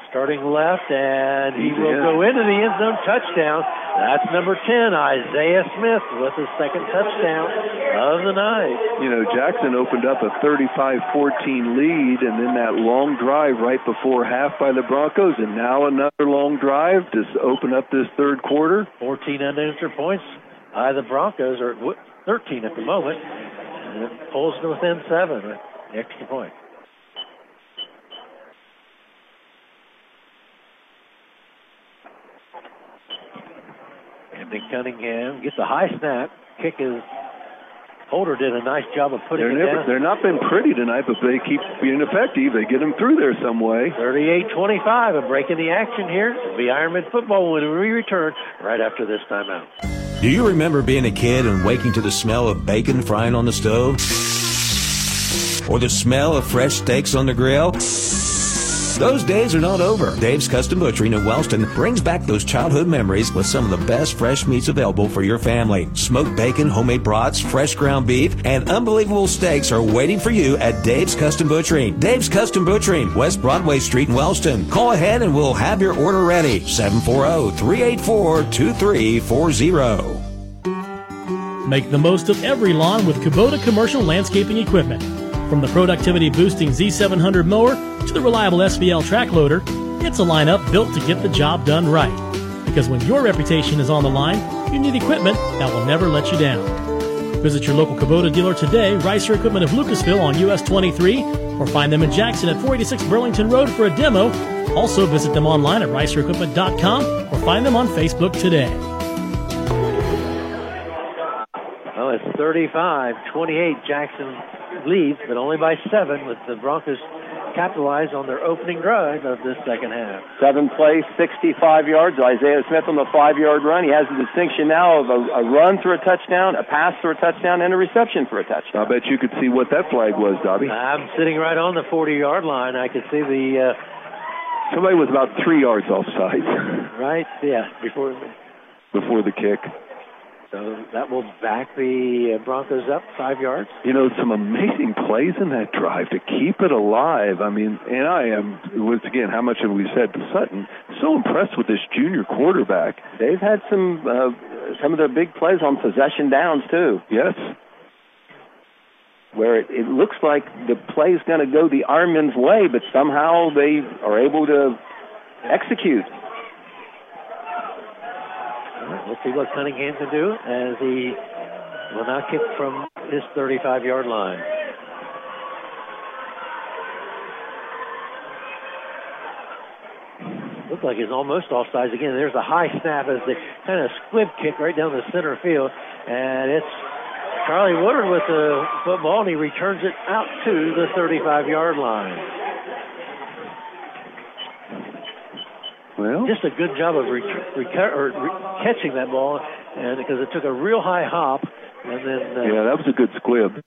Speaker 2: starting left, and he will go into the end zone touchdown. That's number 10, Isaiah Smith, with his second touchdown of the night.
Speaker 3: You know, Jackson opened up a 35-14 lead, and then that long drive right before half by the Broncos, and now another long drive to open up this third quarter.
Speaker 2: 14 unanswered points by the Broncos, or 13 at the moment. And it pulls to within seven, extra point. Anthony Cunningham gets a high snap. Kick is Holder did a nice job of putting
Speaker 3: They're
Speaker 2: it
Speaker 3: never,
Speaker 2: down.
Speaker 3: they're not been pretty tonight, but they keep being effective. They get them through there some way.
Speaker 2: 38-25, a break in the action here. It'll be Ironman football when we return right after this timeout.
Speaker 30: Do you remember being a kid and waking to the smell of bacon frying on the stove? Or the smell of fresh steaks on the grill? Those days are not over. Dave's Custom Butchering in Wellston brings back those childhood memories with some of the best fresh meats available for your family. Smoked bacon, homemade brats, fresh ground beef, and unbelievable steaks are waiting for you at Dave's Custom Butchering. Dave's Custom Butchering, West Broadway Street in Wellston. Call ahead and we'll have your order ready. oh, 740-384-2340.
Speaker 7: Make the most of every lawn with Kubota commercial landscaping equipment. From the productivity boosting Z700 mower to the reliable SVL track loader, it's a lineup built to get the job done right. Because when your reputation is on the line, you need equipment that will never let you down. Visit your local Kubota dealer today, Ricer Equipment of Lucasville on US 23, or find them in Jackson at 486 Burlington Road for a demo. Also visit them online at ricerequipment.com or find them on Facebook today.
Speaker 2: Well, it's 35-28. Jackson leads, but only by seven, with the Broncos capitalize on their opening drive of this second half.
Speaker 6: Seven plays, 65 yards. Isaiah Smith on the five-yard run. He has the distinction now of a, a run for a touchdown, a pass for a touchdown, and a reception for a touchdown.
Speaker 3: I bet you could see what that flag was, Dobby.
Speaker 2: I'm sitting right on the 40-yard line. I could see the uh,
Speaker 3: Somebody was about three yards offside
Speaker 2: right, yeah, before.
Speaker 3: before the kick.
Speaker 2: So that will back the Broncos up five yards.
Speaker 3: You know, some amazing plays in that drive to keep it alive. I mean, and I am, once again, how much have we said to Sutton? So impressed with this junior quarterback.
Speaker 6: They've had some uh, some of their big plays on possession downs too.
Speaker 3: Yes.
Speaker 6: Where it, it looks like the play's going to go the Ironman's way, but somehow they are able to execute.
Speaker 2: Right, we'll see what Cunningham can do as he will now kick from his 35-yard line. Looks like he's almost offsides again. There's a high snap as the kind of squib kick right down the center field, and it's Charlie Woodard with the football, and he returns it out to the 35-yard line.
Speaker 3: Well,
Speaker 2: just a good job of rec- reco- or re- catching that ball, and because it took a real high hop, and then uh,
Speaker 3: Yeah, that was a good squib.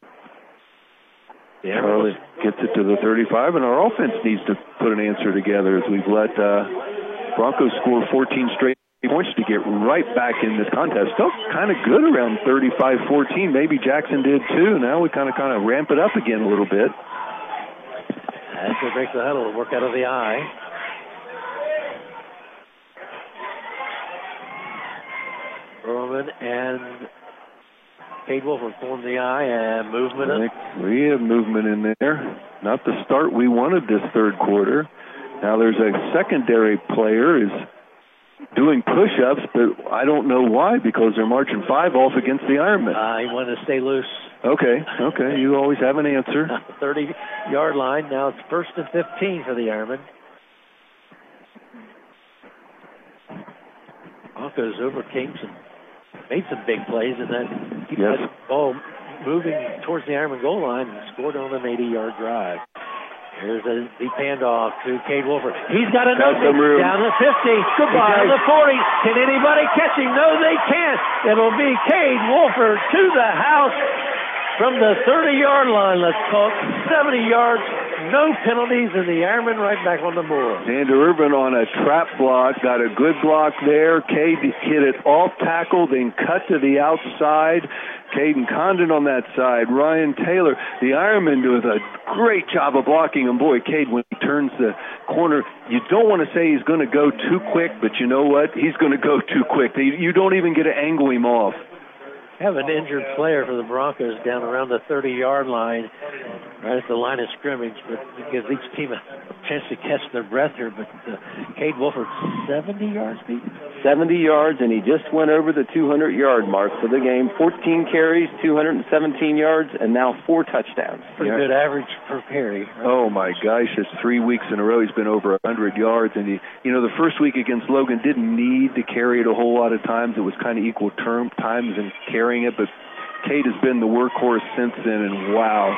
Speaker 2: Yeah,
Speaker 3: Charlie gets it to the 35, and our offense needs to put an answer together as we've let uh, Broncos score 14 straight points to get right back in this contest. Felt kind of good around 35-14. Maybe Jackson did too. Now we kind of kind of ramp it up again a little bit.
Speaker 2: As they break the huddle, work out of the I. Roman and Cade Wolford pulling the eye and movement.
Speaker 3: I we have movement in there. Not the start we wanted this third quarter. Now there's a secondary player is doing push-ups, but I don't know why because they're marching five off against the Ironman.
Speaker 2: Uh, want to stay loose.
Speaker 3: Okay, okay, you always have an answer.
Speaker 2: 30 yard line. Now it's first and 15 for the Ironman. Broncos overcame some, made some big plays, and then he
Speaker 3: Yes.
Speaker 2: the ball moving towards the Ironman goal line and scored on an 80 yard drive. Here's a deep handoff to Cade Wolford. He's got an
Speaker 3: Got
Speaker 2: opening down the 50.
Speaker 3: Goodbye.
Speaker 2: Down the 40. Can anybody catch him? No, they can't. It'll be Cade Wolford to the house from the 30 yard line. Let's call it 70 yards no penalties, and the Ironmen right back on the board.
Speaker 3: Xander Irvin on a trap block, got a good block there. Cade hit it off tackle, then cut to the outside. Caden Condon on that side. Ryan Taylor, the Ironman, does a great job of blocking. And boy, Cade, when he turns the corner, you don't want to say he's going to go too quick, but you know what? He's going to go too quick. You don't even get to angle him off
Speaker 2: have an injured player for the Broncos down around the 30 yard line, right at the line of scrimmage, but it gives each team a chance to catch their breath here. But uh, Cade Wolford, 70 yards, Pete?
Speaker 6: 70 yards, and he just went over the 200 yard mark for the game. 14 carries, 217 yards, and now four touchdowns.
Speaker 2: Pretty yeah. good average per carry.
Speaker 3: Right? Oh my gosh, it's three weeks in a row he's been over 100 yards, and he, you know, the first week against Logan didn't need to carry it a whole lot of times. It was kind of equal term times and carrying it, but Cade has been the workhorse since then, and wow,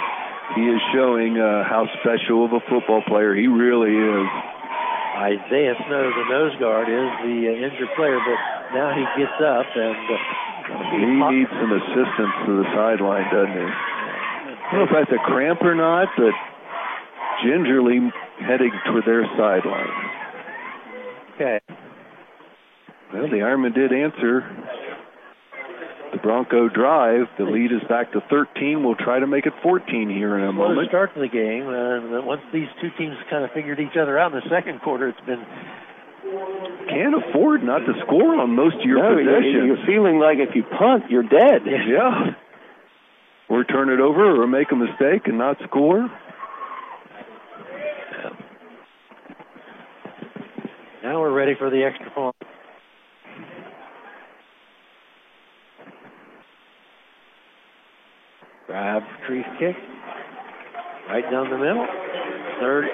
Speaker 3: he is showing uh, how special of a football player he really is.
Speaker 2: Isaiah Snow, the nose guard, is the uh, injured player, but now he gets up and uh,
Speaker 3: he needs some assistance to the sideline, doesn't he? I don't know if that's a cramp or not, but gingerly heading toward their sideline.
Speaker 2: Okay.
Speaker 3: Well, the Ironman did answer the Bronco drive. The lead is back to 13. We'll try to make it 14 here in a
Speaker 2: well,
Speaker 3: moment.
Speaker 2: start to the game. Uh, once these two teams kind of figured each other out in the second quarter, it's been
Speaker 3: can't afford not to score on most of your
Speaker 6: no,
Speaker 3: possessions.
Speaker 6: You're feeling like if you punt, you're dead.
Speaker 3: Yeah. Or turn it over or make a mistake and not score.
Speaker 2: Now we're ready for the extra point. Drive, Treese kick. Right down the middle. Third.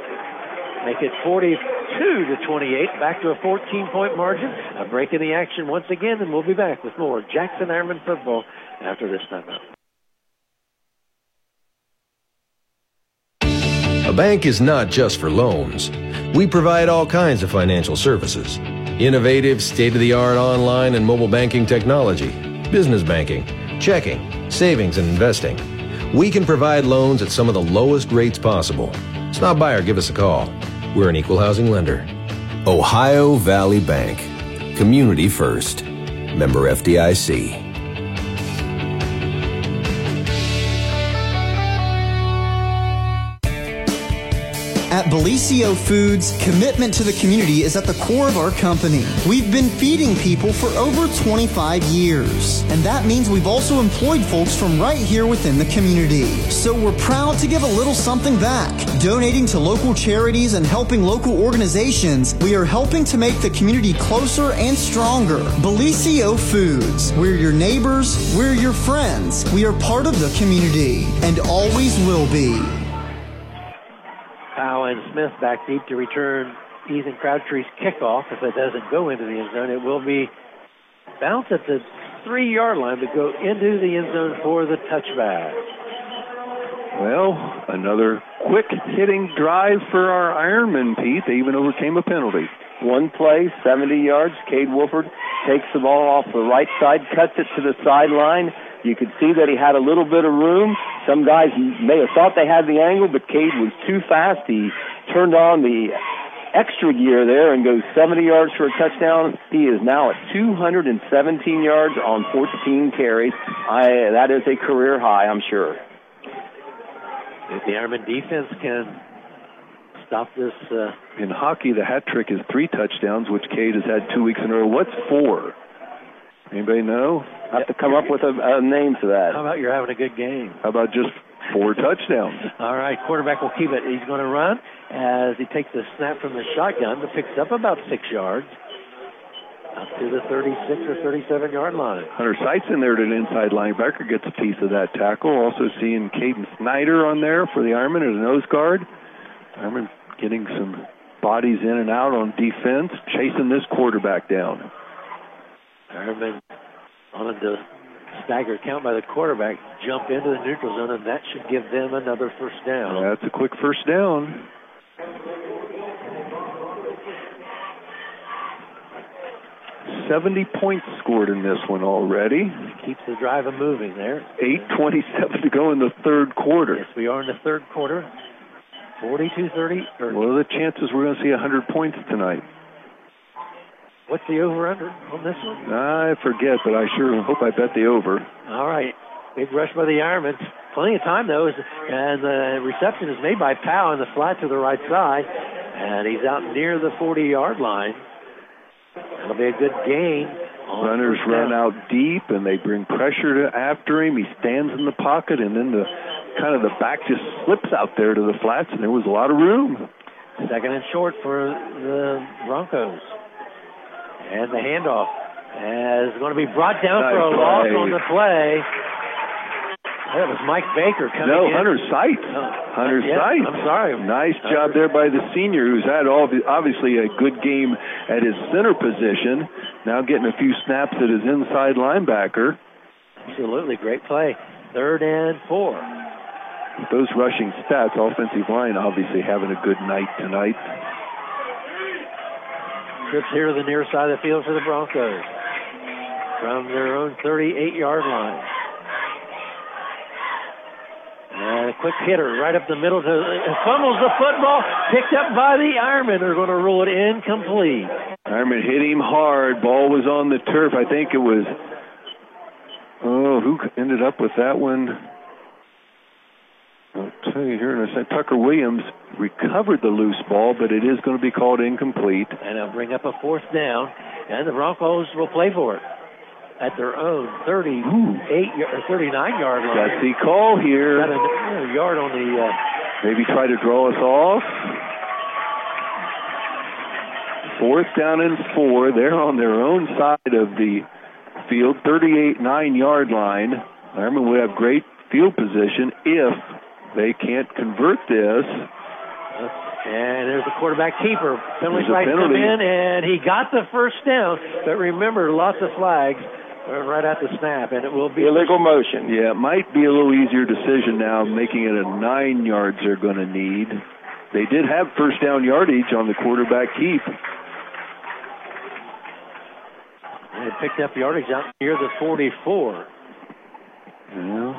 Speaker 2: Make it 42 to 28. Back to a 14 point margin. A break in the action once again, and we'll be back with more Jackson Ironman football after this timeout.
Speaker 18: A bank is not just for loans. We provide all kinds of financial services innovative, state of the art online and mobile banking technology, business banking, checking, savings, and investing. We can provide loans at some of the lowest rates possible. Stop by or give us a call. We're an equal housing lender.
Speaker 33: Ohio Valley Bank. Community first. Member FDIC.
Speaker 34: At Bellisio Foods, commitment to the community is at the core of our company. We've been feeding people for over 25 years, and that means we've also employed folks from right here within the community. So we're proud to give a little something back. Donating to local charities and helping local organizations, we are helping to make the community closer and stronger. Bellisio Foods, we're your neighbors, we're your friends, we are part of the community, and always will be.
Speaker 2: Smith back deep to return Ethan Crabtree's kickoff. If it doesn't go into the end zone, it will be bounced at the three yard line, but go into the end zone for the touchback.
Speaker 3: Well, another quick hitting drive for our Ironman, Pete. They even overcame a penalty.
Speaker 6: One play, 70 yards. Cade Wolford takes the ball off the right side, cuts it to the sideline, you could see that he had a little bit of room. Some guys may have thought they had the angle, but Cade was too fast. He turned on the extra gear there and goes 70 yards for a touchdown. He is now at 217 yards on 14 carries. I, that is a career high, I'm sure.
Speaker 2: If the Ironman defense can stop this. Uh...
Speaker 3: In hockey, the hat trick is three touchdowns, which Cade has had two weeks in a row. What's four? Anybody know?
Speaker 6: I have to come up with a, a name for that.
Speaker 2: How about you're having a good game?
Speaker 3: How about just four touchdowns?
Speaker 2: All right, quarterback will keep it. He's going to run as he takes the snap from the shotgun, but picks up about six yards. Up to the 36 or 37 yard line.
Speaker 3: Hunter Seitz in there at an inside linebacker gets a piece of that tackle. Also seeing Caden Snyder on there for the Ironman as a nose guard. Ironman getting some bodies in and out on defense, chasing this quarterback down.
Speaker 2: Ironman on a stagger count by the quarterback, jump into the neutral zone, and that should give them another first down.
Speaker 3: That's a quick first down. Seventy points scored in this one already.
Speaker 2: Keeps the drive moving there.
Speaker 3: Eight twenty-seven to go in the third quarter.
Speaker 2: Yes, we are in the third quarter. 42-30.
Speaker 3: What are the chances we're going to see 100 points tonight?
Speaker 2: What's the over-under on this one?
Speaker 3: I forget, but I sure hope I bet the over.
Speaker 2: All right. Big rush by the Ironmans. Plenty of time, though, and the uh, reception is made by Powell in the flat to the right side, and he's out near the 40-yard line. It'll be a good gain.
Speaker 3: Runners run out deep, and they bring pressure to after him. He stands in the pocket, and then the kind of the back just slips out there to the flats, and there was a lot of room.
Speaker 2: Second and short for the Broncos. And the handoff is going to be brought down
Speaker 3: nice
Speaker 2: for a
Speaker 3: play.
Speaker 2: loss on the play. That was Mike Baker coming
Speaker 3: no,
Speaker 2: in.
Speaker 3: Hunter Seitz.
Speaker 2: Oh, uh,
Speaker 3: Hunter
Speaker 2: yeah,
Speaker 3: Seitz.
Speaker 2: I'm sorry.
Speaker 3: Nice job there by the senior, who's had all obviously a good game at his center position. Now getting a few snaps at his inside linebacker.
Speaker 2: Absolutely great play. Third and four.
Speaker 3: Those rushing stats, offensive line obviously having a good night tonight.
Speaker 2: Trips here to the near side of the field for the Broncos from their own 38-yard line. And a quick hitter right up the middle to uh, fumbles the football, picked up by the Ironmen. They're going to rule it incomplete.
Speaker 3: Ironman hit him hard. Ball was on the turf. I think it was. Oh, who ended up with that one? I'll tell you here in a second. Tucker Williams recovered the loose ball, but it is going to be called incomplete.
Speaker 2: And it'll bring up a fourth down, and the Broncos will play for it at their own 38 or 39 yard line.
Speaker 3: Gutsy call here.
Speaker 2: Got a, yard on the. Uh,
Speaker 3: Maybe try to draw us off. Fourth down and four. They're on their own side of the field, 38 nine yard line. Ironman would have great field position if they can't convert this.
Speaker 2: And there's the quarterback keeper. Penalty
Speaker 3: There's a
Speaker 2: flags come in, and he got the first down. But remember, lots of flags right at the snap, and it will be
Speaker 6: Illegal motion.
Speaker 3: Yeah, it might be a little easier decision now, making it a nine yards they're going to need. They did have first down yardage on the quarterback keep.
Speaker 2: And they picked up yardage out near the 44.
Speaker 3: Yeah.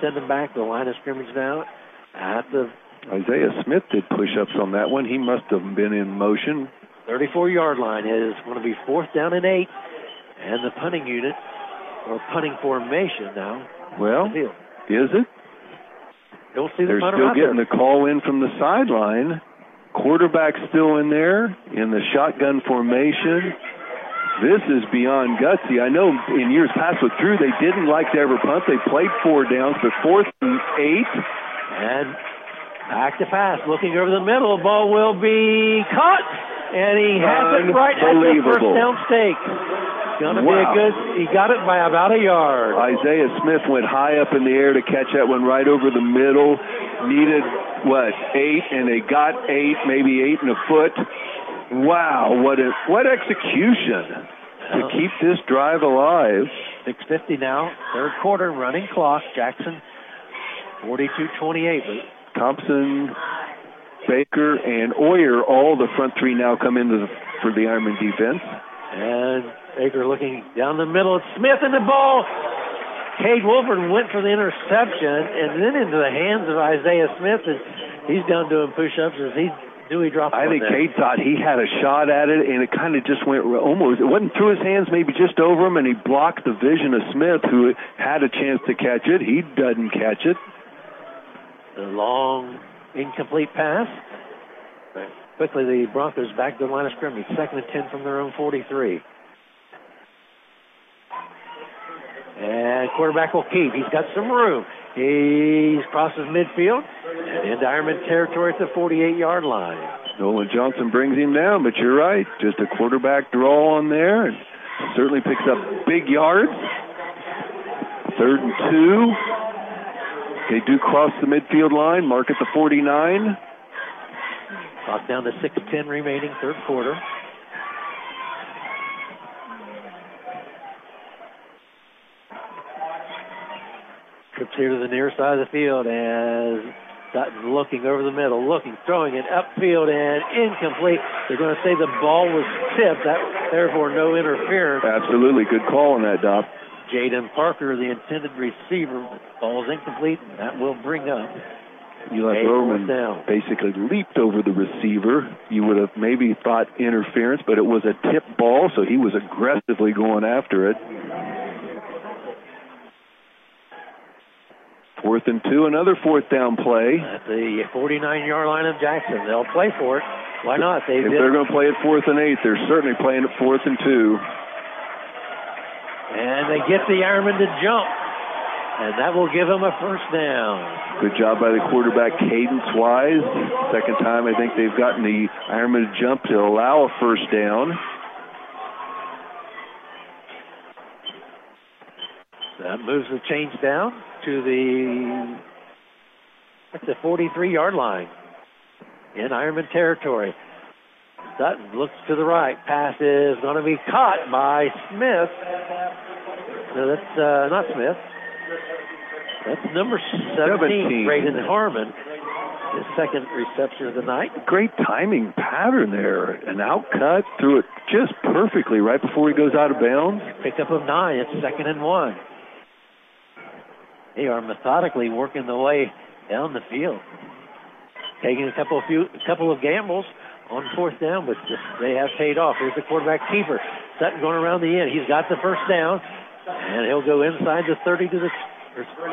Speaker 2: Send them back to the line of scrimmage now at the
Speaker 3: Isaiah Smith did push ups on that one. He must have been in motion.
Speaker 2: 34 yard line. Is going to be fourth down and eight. And the punting unit, or punting formation now.
Speaker 3: Well, is it?
Speaker 2: Don't see the
Speaker 3: They're still getting
Speaker 2: there.
Speaker 3: the call in from the sideline. Quarterback still in there in the shotgun formation. This is beyond gutsy. I know in years past with Drew, they didn't like to ever punt. They played four downs, but fourth and eight.
Speaker 2: And back to pass, looking over the middle. Ball will be caught, and he has it right at the first down stake. Gonna be a
Speaker 3: Wow.
Speaker 2: good. He got it by about a yard.
Speaker 3: Isaiah Smith went high up in the air to catch that one right over the middle. Needed what eight, and they got eight, maybe eight and a foot. Wow, what a what execution to uh-huh. keep this drive alive.
Speaker 2: 650 now, third quarter, running clock. Jackson, 42-28.
Speaker 3: Thompson, Baker, and Oyer, all the front three now come into the, for the Ironman defense.
Speaker 2: And Baker looking down the middle. It's Smith in the ball. Cade Wolford went for the interception and then into the hands of Isaiah Smith, and he's down doing push-ups as he he dropped
Speaker 3: I think. Cade thought he had a shot at it, and it kind of just went almost. It wasn't through his hands, maybe just over him, and he blocked the vision of Smith, who had a chance to catch it. He doesn't catch it.
Speaker 2: A long, incomplete pass. Quickly, the Broncos back to the line of scrimmage. Second and 10 from their own 43. And quarterback will keep. He's got some room. He crosses midfield and into Ironman territory at the 48-yard line.
Speaker 3: Nolan Johnson brings him down, but you're right. Just a quarterback draw on there, and certainly picks up big yards. Third and two. They do cross the midfield line, mark at the 49.
Speaker 2: Clock down to 6.10 remaining, third quarter. Trips here to the near side of the field as Sutton looking over the middle, looking, throwing it upfield and incomplete. They're going to say the ball was tipped, that, therefore no interference.
Speaker 3: Absolutely good call on that, Doc.
Speaker 2: Jaden Parker, the intended receiver, ball is incomplete, and that will bring up
Speaker 3: Eli
Speaker 2: Eight, Browerman
Speaker 3: basically leaped over the receiver. You would have maybe thought interference, but it was a tip ball, so he was aggressively going after it. Fourth and two, another fourth down play.
Speaker 2: At the 49-yard line of Jackson, they'll play for it. Why not? They
Speaker 3: If
Speaker 2: did.
Speaker 3: they're going to play it fourth and eight, they're certainly playing it fourth and two.
Speaker 2: And they get the Ironman to jump. And that will give them a first down.
Speaker 3: Good job by the quarterback, cadence wise. Second time I think they've gotten the Ironman to jump to allow a first down.
Speaker 2: That moves the change down to the at the 43-yard line in Ironman territory. Sutton looks to the right. Pass is going to be caught by Smith. No, that's uh, not Smith. That's number 17,
Speaker 3: 17.
Speaker 2: Braden Harmon. His second reception of the night.
Speaker 3: Great timing pattern there. An out cut, threw it just perfectly right before he goes out of bounds.
Speaker 2: Pickup of nine. It's second and one. They are methodically working the way down the field, taking a couple of few, couple of gambles on fourth down, but they have paid off. Here's the quarterback keeper, Sutton going around the end. He's got the first down, and he'll go inside the 30 to the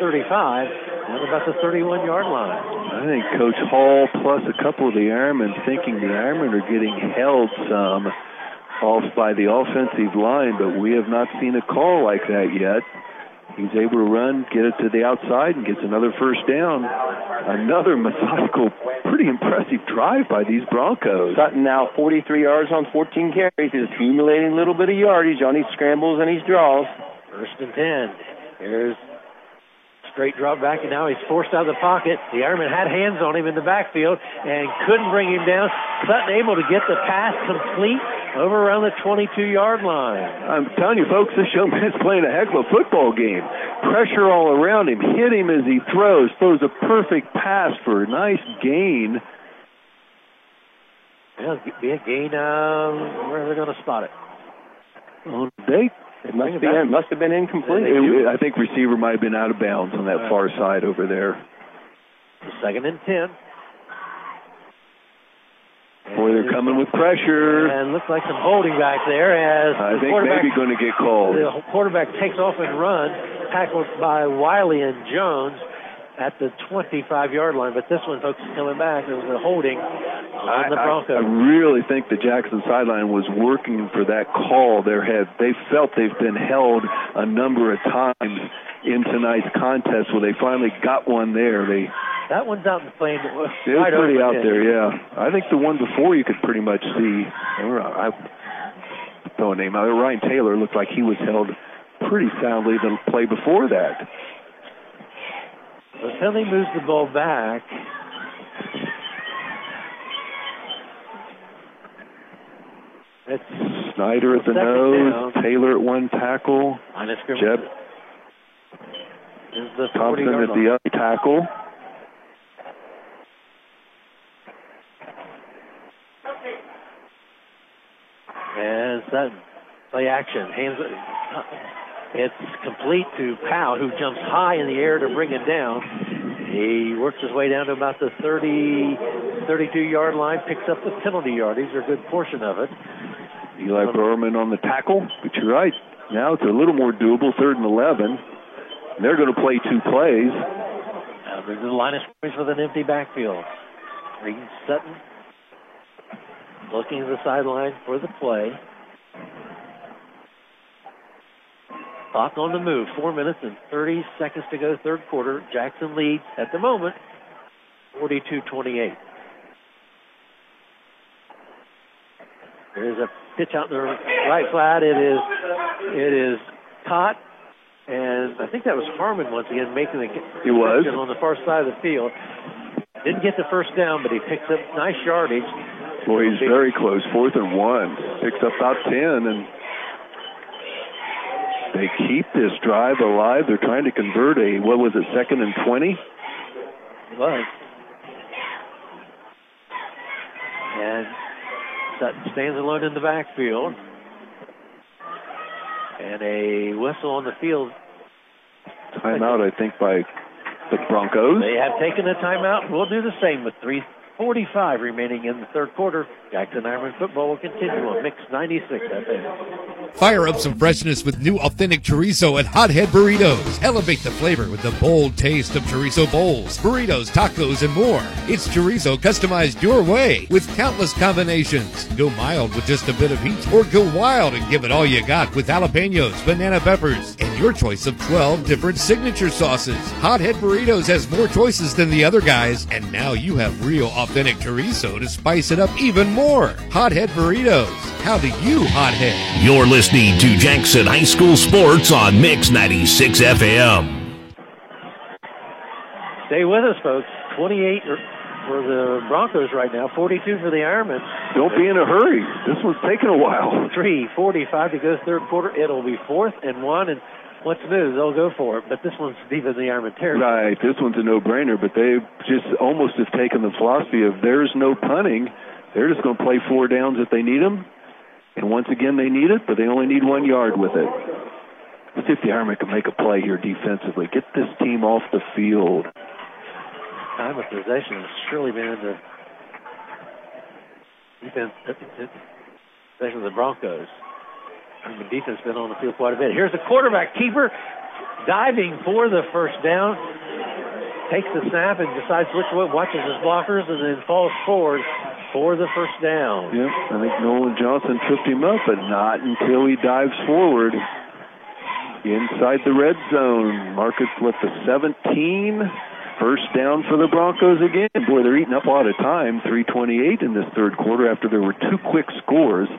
Speaker 2: 35, down about the 31 yard line.
Speaker 3: I think Coach Hall plus a couple of the Ironmen thinking the Ironmen are getting held some off by the offensive line, but we have not seen a call like that yet. He's able to run, get it to the outside, and gets another first down. Another methodical, pretty impressive drive by these Broncos.
Speaker 6: Sutton now 43 yards on 14 carries. He's accumulating a little bit of yardage on his scrambles and his draws.
Speaker 2: First and 10. Here's straight drop back, and now he's forced out of the pocket. The Ironman had hands on him in the backfield and couldn't bring him down. Sutton able to get the pass complete over around the 22-yard line.
Speaker 3: I'm telling you, folks, this young man's playing a heck of a football game. Pressure all around him, hit him as he throws, throws a perfect pass for a nice gain.
Speaker 2: Yeah, be a gain. Um, where are they going to spot it?
Speaker 3: Oh, they
Speaker 6: it must be in, must have been incomplete.
Speaker 3: It- I think receiver might have been out of bounds on that far side over there.
Speaker 2: Second and 10.
Speaker 3: Boy, they're coming with pressure.
Speaker 2: And looks like some holding back there as
Speaker 3: I
Speaker 2: the
Speaker 3: think maybe going to get called.
Speaker 2: the quarterback takes off and runs, tackled by Wiley and Jones at the 25-yard line. But this one, folks, is coming back. There was a holding on the Broncos.
Speaker 3: I really think the Jackson sideline was working for that call. They had they felt they've been held a number of times in tonight's contest. Where they finally got one there. They
Speaker 2: that one's out in the plane. It was
Speaker 3: it
Speaker 2: wide
Speaker 3: pretty out there. Yeah, I think the one before you could pretty much see. I throw a name out. Ryan Taylor looked like he was held pretty soundly the play before that.
Speaker 2: So Finley moves the ball back. It's
Speaker 3: Snyder at the nose,
Speaker 2: down.
Speaker 3: Taylor at one tackle,
Speaker 2: line of scrimmage.
Speaker 3: Jeb Thompson at the other tackle.
Speaker 2: And Sutton, play action. Hands it's complete to Powell, who jumps high in the air to bring it down. He works his way down to about the 30, 32 yard line, picks up the penalty yardage, or a good portion of it.
Speaker 3: Eli Browerman on the tackle, but you're right. Now it's a little more doable, third and 11. They're going to play two plays.
Speaker 2: Now there's the line of scrimmage with an empty backfield. Reed Sutton looking at the sideline for the play. Clock on the move. Four minutes and 30 seconds to go, third quarter. Jackson leads at the moment 42 28. There's a pitch out in the right flat. It is it is caught, and I think that was Harmon once again making the
Speaker 3: It was.
Speaker 2: on the far side of the field. Didn't get the first down, but he picks up nice yardage.
Speaker 3: Boy, he's very close. Fourth and one. Picks up about 10, and they keep this drive alive. They're trying to convert a, what was it, second and 20?
Speaker 2: It was. And Sutton stands alone in the backfield. And a whistle on the field.
Speaker 3: Timeout, I think, by the Broncos.
Speaker 2: They have taken a timeout. We'll do the same with 3.45 remaining in the third quarter. Jackson Ironman football will continue on Mix 96 FM.
Speaker 35: Fire up some freshness with new authentic chorizo at Hothead Burritos. Elevate the flavor with the bold taste of chorizo bowls, burritos, tacos, and more. It's chorizo customized your way with countless combinations. Go mild with just a bit of heat, or go wild and give it all you got with jalapenos, banana peppers, and your choice of 12 different signature sauces. Hothead Burritos has more choices than the other guys, and now you have real authentic chorizo to spice it up even more. Hothead Burritos. How do you hothead?
Speaker 1: You're listening to Jackson High School Sports on Mix 96 FM.
Speaker 2: Stay with us, folks. 28 for the Broncos right now, 42 for the Ironmen.
Speaker 3: Don't be in a hurry. This one's taking a while.
Speaker 2: 3.45 to go third quarter. It'll be fourth and one, and what's new? They'll go for it, but this one's deep in the Ironman territory.
Speaker 3: Right. This one's a no-brainer, but they just almost have taken the philosophy of there's no punting. They're just going to play four downs if they need them. And once again, they need it, but they only need one yard with it. Let's see if the Ironmen can make a play here defensively. Get this team off the field.
Speaker 2: Time of possession has surely been in the defense, of the Broncos. And the defense been on the field quite a bit. Here's the quarterback keeper diving for the first down. Takes the snap and decides which way, watches his blockers, and then falls forward for the first down.
Speaker 3: Yep, I think Nolan Johnson tripped him up, but not until he dives forward. Inside the red zone. Marcus with the 17. First down for the Broncos again. Boy, they're eating up a lot of time. 328 in this third quarter after there were two quick scores.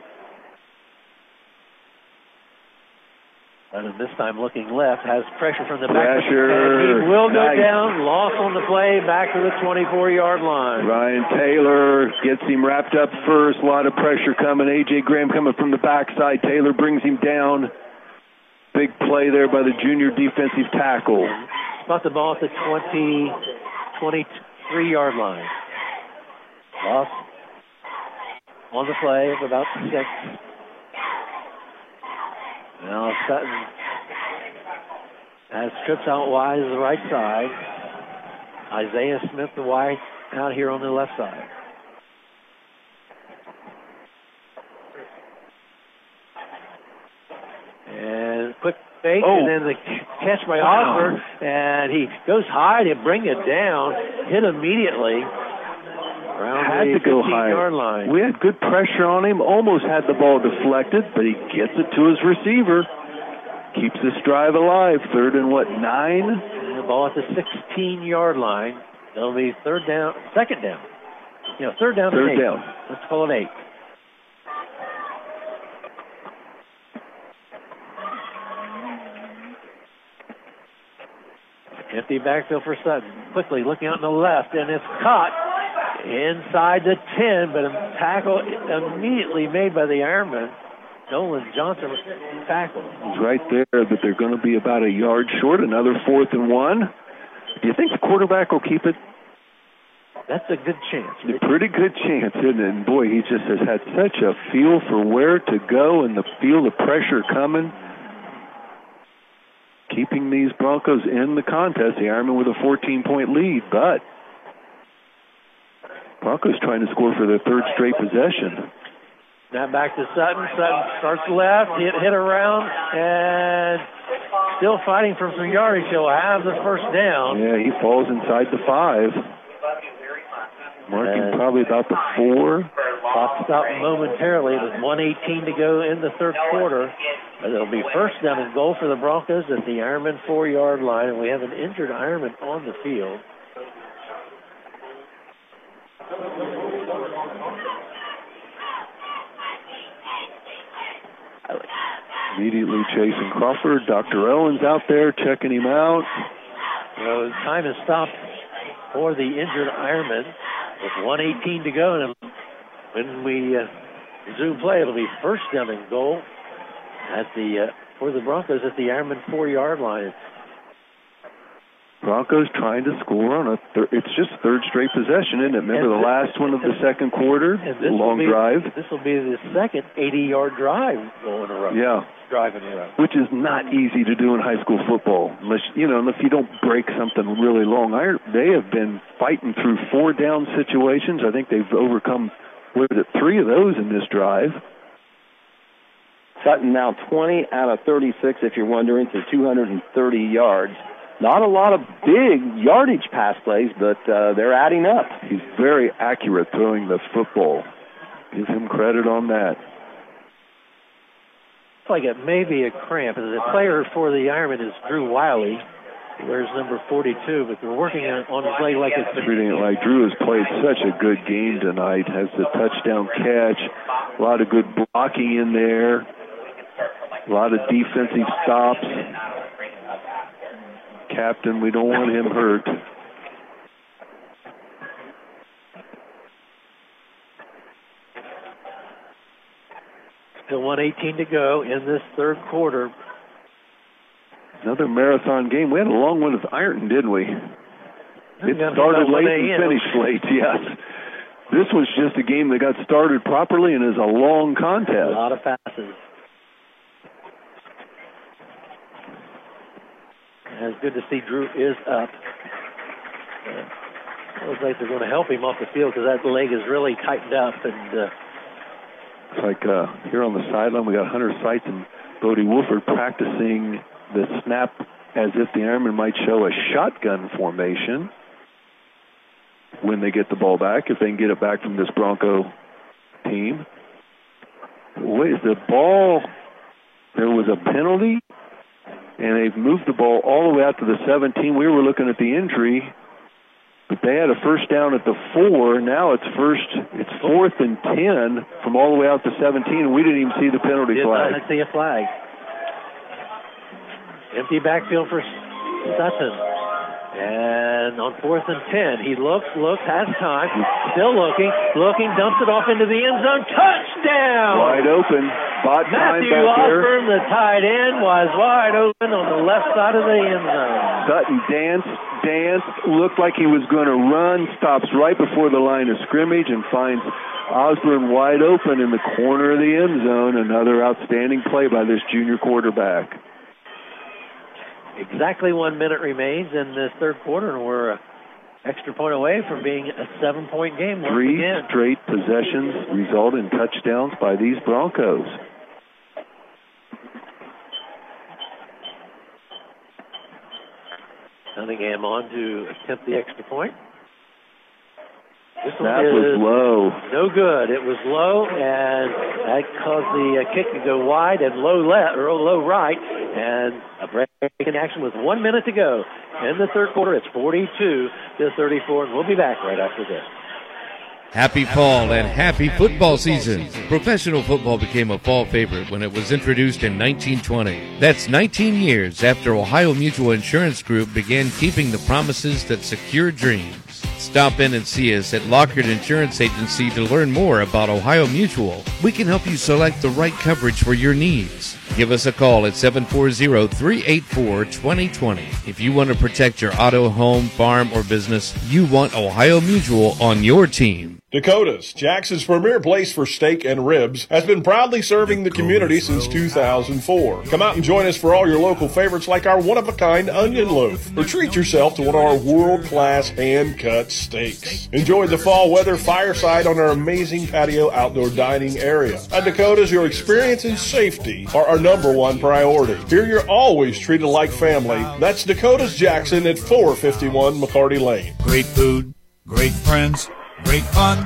Speaker 2: And this time looking left, has pressure from the
Speaker 3: back. Pressure.
Speaker 2: He will go
Speaker 3: nice.
Speaker 2: down, loss on the play, back to the 24-yard line.
Speaker 3: Ryan Taylor gets him wrapped up first. A lot of pressure coming. A.J. Graham coming from the backside. Taylor brings him down. Big play there by the junior defensive tackle.
Speaker 2: Spot the ball at the 20, 23-yard line. Loss on the play of about six. Now Sutton has trips out wide to the right side. Isaiah Smith the wide out here on the left side. And quick fake,
Speaker 3: Oh.
Speaker 2: and then the catch by Osborne, and he goes high to bring it down, hit immediately. Around
Speaker 3: Had
Speaker 2: the
Speaker 3: to go
Speaker 2: 15
Speaker 3: higher.
Speaker 2: line.
Speaker 3: We had good pressure on him. Almost had the ball deflected, but he gets it to his receiver. Keeps this drive alive. Third and what, nine?
Speaker 2: And the ball at the 16 yard line. That'll be third down, second down. You know, third down. and
Speaker 3: Third down.
Speaker 2: Let's call it eight. Empty backfield for Sutton. Quickly looking out on the left, and it's caught inside the 10, but a tackle immediately made by the Ironman. Nolan Johnson tackle.
Speaker 3: He's right there, but they're going to be about a yard short. Another fourth and one. Do you think the quarterback will keep it?
Speaker 2: That's a good chance.
Speaker 3: A pretty good chance, isn't it? And boy, he just has had such a feel for where to go and the feel the pressure coming. Keeping these Broncos in the contest. The Ironman with a 14 point lead, but Broncos trying to score for their third straight possession.
Speaker 2: Now back to Sutton. Sutton starts left, hit, hit around, and still fighting for some yardage. He'll have the first down.
Speaker 3: Yeah, he falls inside the five. Marking probably about the four.
Speaker 2: Clock stopped momentarily with 118 to go in the third quarter. But it'll be first down and goal for the Broncos at the Ironman four yard line, and we have an injured Ironman on the field.
Speaker 3: Immediately chasing Crawford. Dr. Owens out there checking him out.
Speaker 2: So time has stopped for the injured Ironman with 118 to go. And when we uh, resume play, it'll be first down and goal at the uh, for the Broncos at the Ironman four yard line.
Speaker 3: Broncos trying to score on a thir- it's just third straight possession, isn't it? Remember the last one of the second quarter,
Speaker 2: this
Speaker 3: long
Speaker 2: be,
Speaker 3: drive.
Speaker 2: This will be the second 80-yard drive going around.
Speaker 3: Yeah.
Speaker 2: Drive in a row.
Speaker 3: which is not easy to do in high school football unless you know if you don't break something really long. I, they have been fighting through four down situations. I think they've overcome what is it three of those in this drive.
Speaker 6: Sutton now 20 out of 36, if you're wondering, to 230 yards. Not a lot of big yardage pass plays, but uh, they're adding up.
Speaker 3: He's very accurate throwing the football. Give him credit on that.
Speaker 2: Looks like it may be a cramp. And the player for the Ironman is Drew Wiley. Wears number 42, but they're working on on his leg like it's
Speaker 3: Treating it like Drew has played such a good game tonight. Has the touchdown catch, a lot of good blocking in there, a lot of defensive stops. Captain, we don't want him hurt.
Speaker 2: Still 118 to go in this third quarter.
Speaker 3: Another marathon game. We had a long one with Ironton, didn't we? It started late
Speaker 2: 1
Speaker 3: and finished late, yes. This was just a game that got started properly and is a long contest.
Speaker 2: A lot of passes. It's good to see Drew is up. Uh, looks like they're going to help him off the field because that leg is really tightened up. And uh,
Speaker 3: It's like uh, here on the sideline, we got Hunter Seitz and Bodie Wolford practicing the snap as if the Ironman might show a shotgun formation when they get the ball back, if they can get it back from this Bronco team. Wait, is the ball, there was a penalty, and they've moved the ball all the way out to the 17. We were looking at the injury, but they had a first down at the four. Now it's first, it's fourth and 10 from all the way out to 17, and we didn't even see the penalty
Speaker 2: did
Speaker 3: flag.
Speaker 2: Did not see a flag. Empty backfield for Sutton. And on fourth and ten, he looks, looks, has time, still looking, looking, dumps it off into the end zone. Touchdown!
Speaker 3: Wide open. Time
Speaker 2: Matthew
Speaker 3: back there.
Speaker 2: Osborne, the tight end, was wide open on the left side of the end zone.
Speaker 3: Sutton danced, danced, looked like he was going to run, stops right before the line of scrimmage and finds Osborne wide open in the corner of the end zone. Another outstanding play by this junior quarterback.
Speaker 2: Exactly one minute remains in this third quarter, and we're a extra point away from being a seven-point game once
Speaker 3: Three
Speaker 2: again.
Speaker 3: straight possessions result in touchdowns by these Broncos.
Speaker 2: Cunningham on to attempt the extra point. This one
Speaker 3: That was low.
Speaker 2: no good. It was low, and that caused the uh, kick to go wide and low left or low right, and a break in action with one minute to go in the third quarter. It's 42 to 34, and we'll be back right after this.
Speaker 35: Happy fall and happy football season. Professional football became a fall favorite when it was introduced in 1920. That's 19 years after Ohio Mutual Insurance Group began keeping the promises that secure dreams. Stop in and see us at Lockard Insurance Agency to learn more about Ohio Mutual. We can help you select the right coverage for your needs. Give us a call at 740-384-2020. If you want to protect your auto, home, farm, or business, you want Ohio Mutual on your team.
Speaker 36: Dakota's, Jackson's premier place for steak and ribs, has been proudly serving the community since 2004. Come out and join us for all your local favorites like our one of a kind onion loaf, or treat yourself to one of our world class hand cut steaks. Enjoy the fall weather fireside on our amazing patio outdoor dining area. At Dakota's, your experience and safety are our number one priority. Here you're always treated like family. That's Dakota's Jackson at 451 McCarty Lane.
Speaker 37: Great food, great friends, great fun.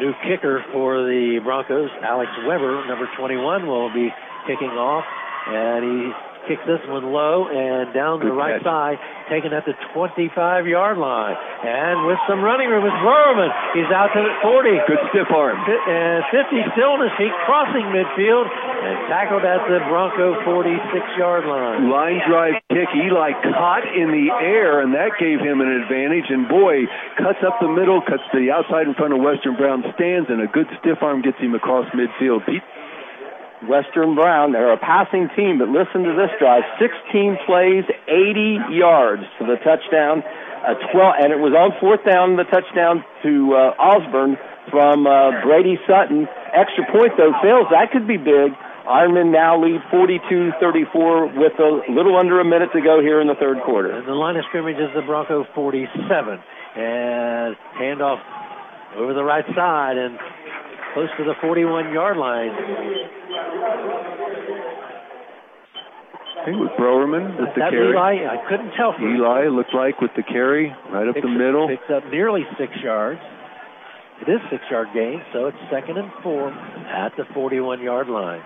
Speaker 2: New kicker for the Broncos, Alex Weber, number 21, will be kicking off, and he kicks this one low and down the right
Speaker 3: catch.
Speaker 2: side, taken at the 25-yard line, and with some running room is Browerman. He's out to the 40.
Speaker 3: Good stiff arm.
Speaker 2: And 50 still on his feet, crossing midfield, and tackled at the Bronco 46-yard line.
Speaker 3: line drive kick. Eli caught in the air, and that gave him an advantage. And boy, cuts up the middle, cuts to the outside in front of Western Brown stands, and a good stiff arm gets him across midfield. Pete,
Speaker 6: Western Brown. They're a passing team, but listen to this drive: 16 plays, 80 yards to the touchdown. Uh, 12, and it was on fourth down, the touchdown to uh, Osborne from uh, Brady Sutton. Extra point though fails. That could be big. Ironman now lead 42-34 with a little under a minute to go here in the third quarter.
Speaker 2: The line of scrimmage is the Bronco 47. And handoff over the right side and close to the 41 yard line.
Speaker 3: I think it was Browerman with the
Speaker 2: that
Speaker 3: carry.
Speaker 2: Eli, I couldn't tell from
Speaker 3: Eli looked like with the carry right up
Speaker 2: picks,
Speaker 3: the middle.
Speaker 2: Picks up nearly six yards. It is six yard gain, so it's second and four at the 41 yard line.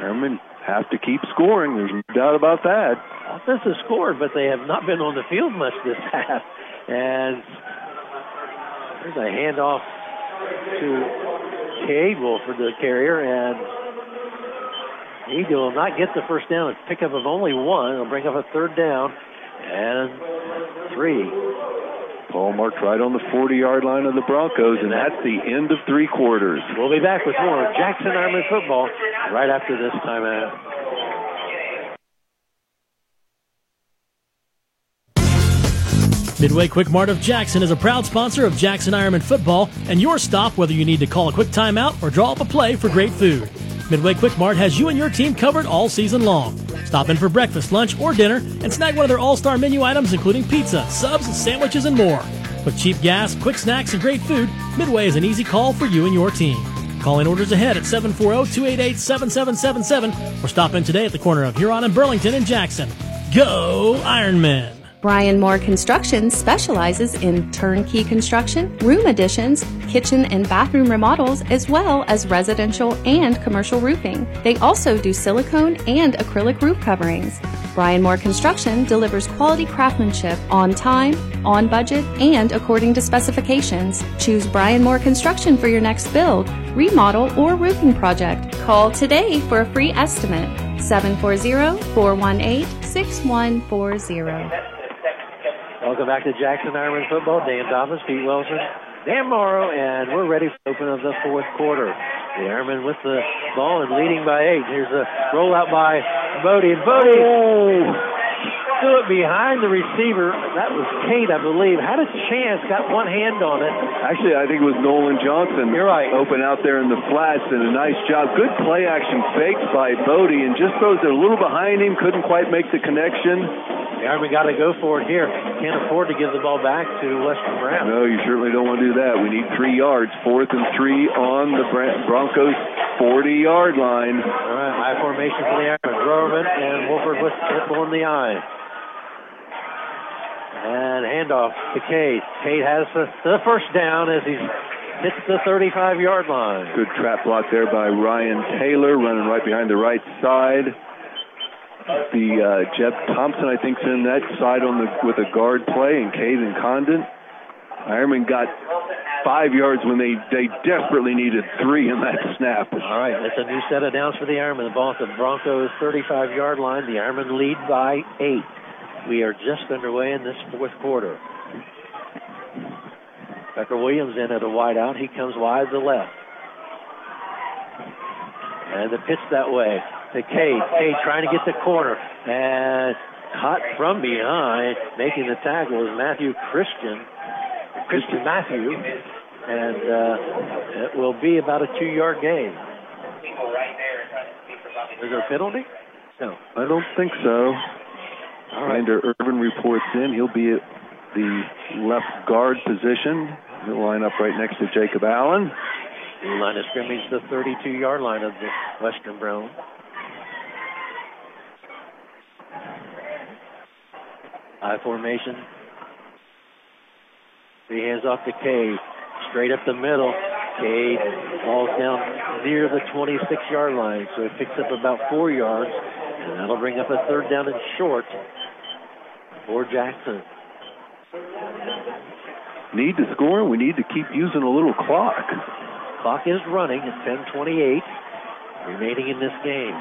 Speaker 3: Ironman have to keep scoring. There's no doubt about that.
Speaker 2: Offense has scored, but they have not been on the field much this half. And there's a handoff to Cade for the carrier, and he will not get the first down. A pickup of only one. It'll bring up a third down and three.
Speaker 3: Paul marked right on the 40 yard line of the Broncos, and that's the end of three quarters.
Speaker 2: We'll be back with more Jackson Army football right after this timeout.
Speaker 7: Midway Quick Mart of Jackson is a proud sponsor of Jackson Ironman football and your stop whether you need to call a quick timeout or draw up a play for great food. Midway Quick Mart has you and your team covered all season long. Stop in for breakfast, lunch, or dinner and snag one of their all-star menu items including pizza, subs, sandwiches, and more. With cheap gas, quick snacks, and great food, Midway is an easy call for you and your team. Call in orders ahead at 740-288-7777 or stop in today at the corner of Huron and Burlington in Jackson. Go Ironman!
Speaker 38: Brian Moore Construction specializes in turnkey construction, room additions, kitchen and bathroom remodels, as well as residential and commercial roofing. They also do silicone and acrylic roof coverings. Brian Moore Construction delivers quality craftsmanship on time, on budget, and according to specifications. Choose Brian Moore Construction for your next build, remodel, or roofing project. Call today for a free estimate. 740 418 6140.
Speaker 2: Welcome back to Jackson Ironman football. Dan Dobbins, Pete Wilson, Dan Morrow, and we're ready for the open of the fourth quarter. The Ironman with the ball and leading by eight. Here's a rollout by Bodie. And Bodie oh, it behind the receiver. That was Cade, I believe. Had a chance, got one hand on it.
Speaker 3: Actually, I think it was Nolan Johnson.
Speaker 2: You're right.
Speaker 3: Open out there in the flats and a nice job. Good play action fakes by Bodie and just throws it a little behind him. Couldn't quite make the connection.
Speaker 2: The Army got to go for it here. Can't afford to give the ball back to Western Brown.
Speaker 3: No, you certainly don't want to do that. We need three yards. Fourth and three on the Broncos 40 yard line.
Speaker 2: All right, high formation for the Army. Browerman and Wolford with on the eye. And handoff to Cade. Cade has the, the first down as he's hits the 35 yard line.
Speaker 3: Good trap block there by Ryan Taylor, running right behind the right side. The uh, Jeb Thompson, I think, is in that side on the with a guard play, and Caden Condon. Ironman got five yards when they, they desperately needed three in that snap.
Speaker 2: All right, that's a new set of downs for the Ironman. The ball at the Broncos 35 yard line. The Ironman lead by eight. We are just underway in this fourth quarter. Becker Williams in at a wide out. He comes wide to the left. And the pitch that way to Cade. Cade trying to get the corner and caught from behind. Making the tackle is Matthew Christian. Christian Matthew. And uh, it will be about a two-yard gain. Is there a penalty? No.
Speaker 3: I don't think so.
Speaker 2: All right.
Speaker 3: Commander Irvin reports in. He'll be at the left guard position. He'll line up right next to Jacob Allen.
Speaker 2: The line of scrimmage, the 32-yard line of the Western Brown. High formation. Three hands off to Cade. Straight up the middle. Cade falls down near the 26 yard line, so it picks up about four yards, and that'll bring up a third down and short for Jackson.
Speaker 3: Need to score. We need to keep using a little clock.
Speaker 2: Clock is running at 10:28 remaining in this game.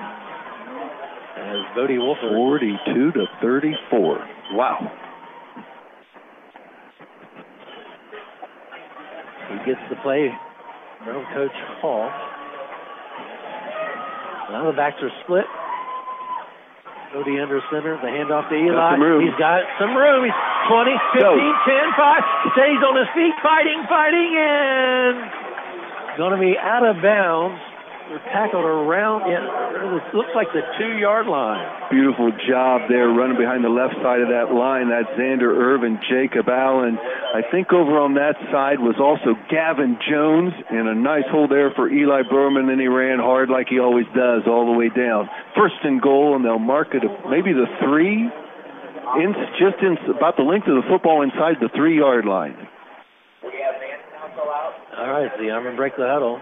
Speaker 2: As Bodie Wolford
Speaker 3: 42 to 34. Wow.
Speaker 2: He gets the play from Coach Hall. Now the backs are split. Bodie under center, the handoff to Eli. He's got some room. He's 20, 15, Go. 10, 5. Stays on his feet, fighting, fighting, and going to be out of bounds were tackled around, it looks like the two yard line.
Speaker 3: Beautiful job there running behind the left side of that line. That's Xander Irvin, Jacob Allen. I think over on that side was also Gavin Jones, and a nice hold there for Eli Browerman. And he ran hard like he always does all the way down. First and goal, and they'll mark it maybe the three, in, just in about the length of the football inside the three yard line.
Speaker 2: All right, the Arm break the huddle.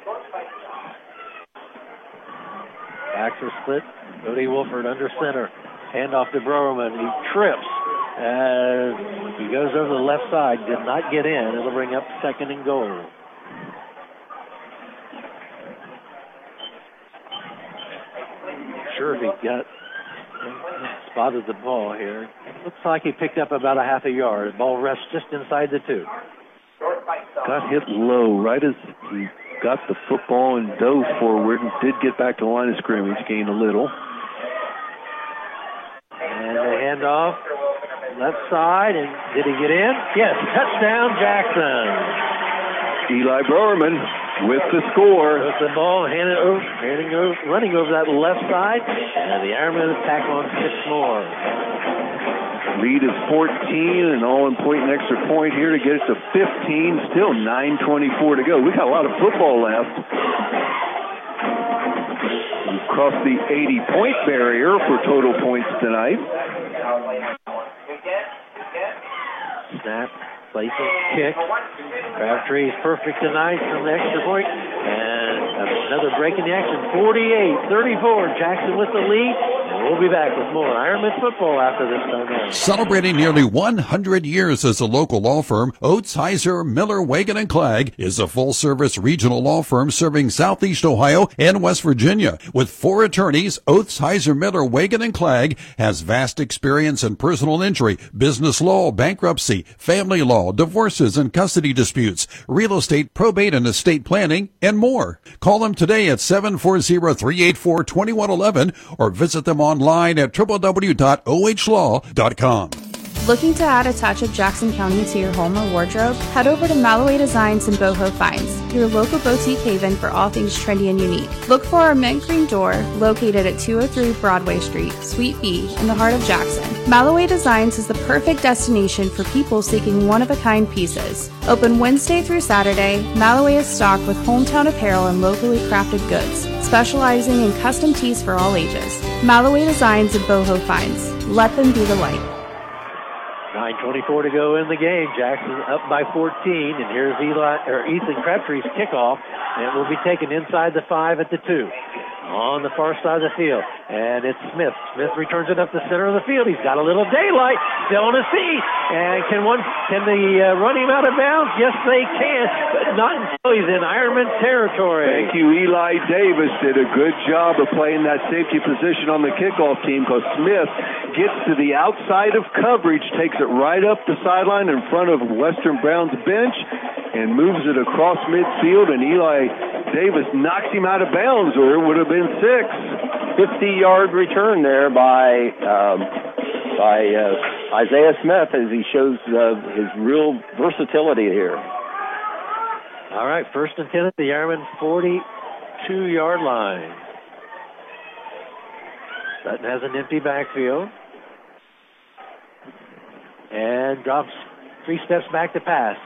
Speaker 2: Backs are split. Bodie Wolford under center. Handoff to Browerman. He trips as he goes over the left side. Did not get in. It'll bring up second and goal. Sure, he got spotted the ball here. Looks like he picked up about a half a yard. Ball rests just inside the two.
Speaker 3: Got hit low right as he got the football and dove forward and did get back to the line of scrimmage, gained a little.
Speaker 2: And the handoff left side, and did he get in? Yes, touchdown Jackson.
Speaker 3: Eli Browerman with the score.
Speaker 2: With the ball handed over, handing over, running over that left side, and the Ironmen attack on six more.
Speaker 3: Lead is 14, and all important extra point here to get it to 15. Still 9:24 to go. We got a lot of football left. We've crossed the 80-point barrier for total points tonight.
Speaker 2: Snap, placing, kick. Crabtree is perfect tonight from the extra point, and another break in the action. 48-34. Jackson with the lead. We'll be back with more Ironman football after this time.
Speaker 39: Celebrating nearly 100 years as a local law firm, Oths, Heiser, Miller, Waigand, and Clagg is a full-service regional law firm serving Southeast Ohio and West Virginia. With four attorneys, Oths, Heiser, Miller, Waigand, and Clagg has vast experience in personal injury, business law, bankruptcy, family law, divorces and custody disputes, real estate, probate and estate planning, and more. Call them today at 740-384-2111 or visit them online at www.ohlaw.com.
Speaker 38: Looking to add a touch of Jackson County to your home or wardrobe? Head over to Malloway Designs and Boho Finds, your local boutique haven for all things trendy and unique. Look for our mint green door located at 203 Broadway Street, Suite B, in the heart of Jackson. Malloway Designs is the perfect destination for people seeking one of a kind pieces. Open Wednesday through Saturday, Malloway is stocked with hometown apparel and locally crafted goods, specializing in custom tees for all ages. Malloway Designs and Boho Finds. Let them be the light.
Speaker 2: 9.24 to go in the game. Jackson up by 14, and here's Eli, or Ethan Crabtree's kickoff, and it will be taken inside the five at the two on the far side of the field. And it's Smith. Smith returns it up the center of the field. He's got a little daylight still on his feet. And can one can they uh, run him out of bounds? Yes, they can, but not until he's in Ironman territory.
Speaker 3: Thank you, Eli Davis did a good job of playing that safety position on the kickoff team because Smith gets to the outside of coverage, takes it right up the sideline in front of Western Brown's bench, and moves it across midfield. And Eli Davis knocks him out of bounds, or it would have been six.
Speaker 6: 50 yard return there by um, by uh, Isaiah Smith as he shows uh, his real versatility here.
Speaker 2: All right, first and 10 at the Ironman 42 yard line. Sutton has an empty backfield and drops three steps back to pass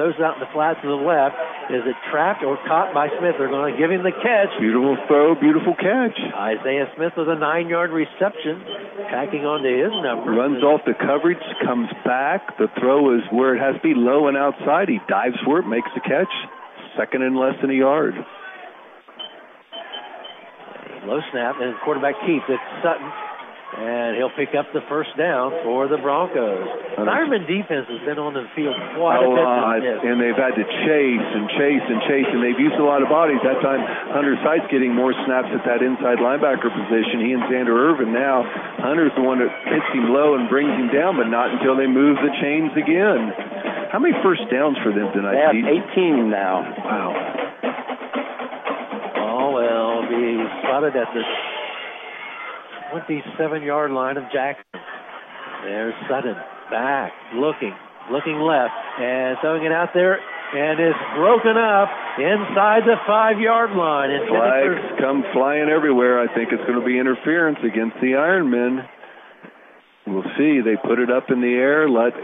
Speaker 2: throws out in the flat to the left. Is it trapped or caught by Smith? They're going to give him the catch.
Speaker 3: Beautiful throw, beautiful catch.
Speaker 2: Isaiah Smith with a nine-yard reception, tacking onto his number.
Speaker 3: Runs off the coverage, comes back. The throw is where it has to be, low and outside. He dives for it, makes the catch. Second and less than a yard.
Speaker 2: Low snap, and quarterback keeps it. Sutton and he'll pick up the first down for the Broncos. Ironman defense has been on the field quite oh, a, a lot, uh,
Speaker 3: and they've had to chase and chase and chase, and they've used a lot of bodies. That time, Hunter Seitz getting more snaps at that inside linebacker position. He and Xander Irvin now. Hunter's the one that hits him low and brings him down, but not until they move the chains again. How many first downs for them tonight?
Speaker 6: They have 18 now.
Speaker 3: Wow.
Speaker 2: Oh, well, be spotted at the 27 yard line of Jackson. There's Sutton back, looking, looking left, and throwing it out there, and it's broken up inside the five yard line. And
Speaker 3: Flags come flying everywhere. I think it's going to be interference against the Ironmen. We'll see. They put it up in the air. Let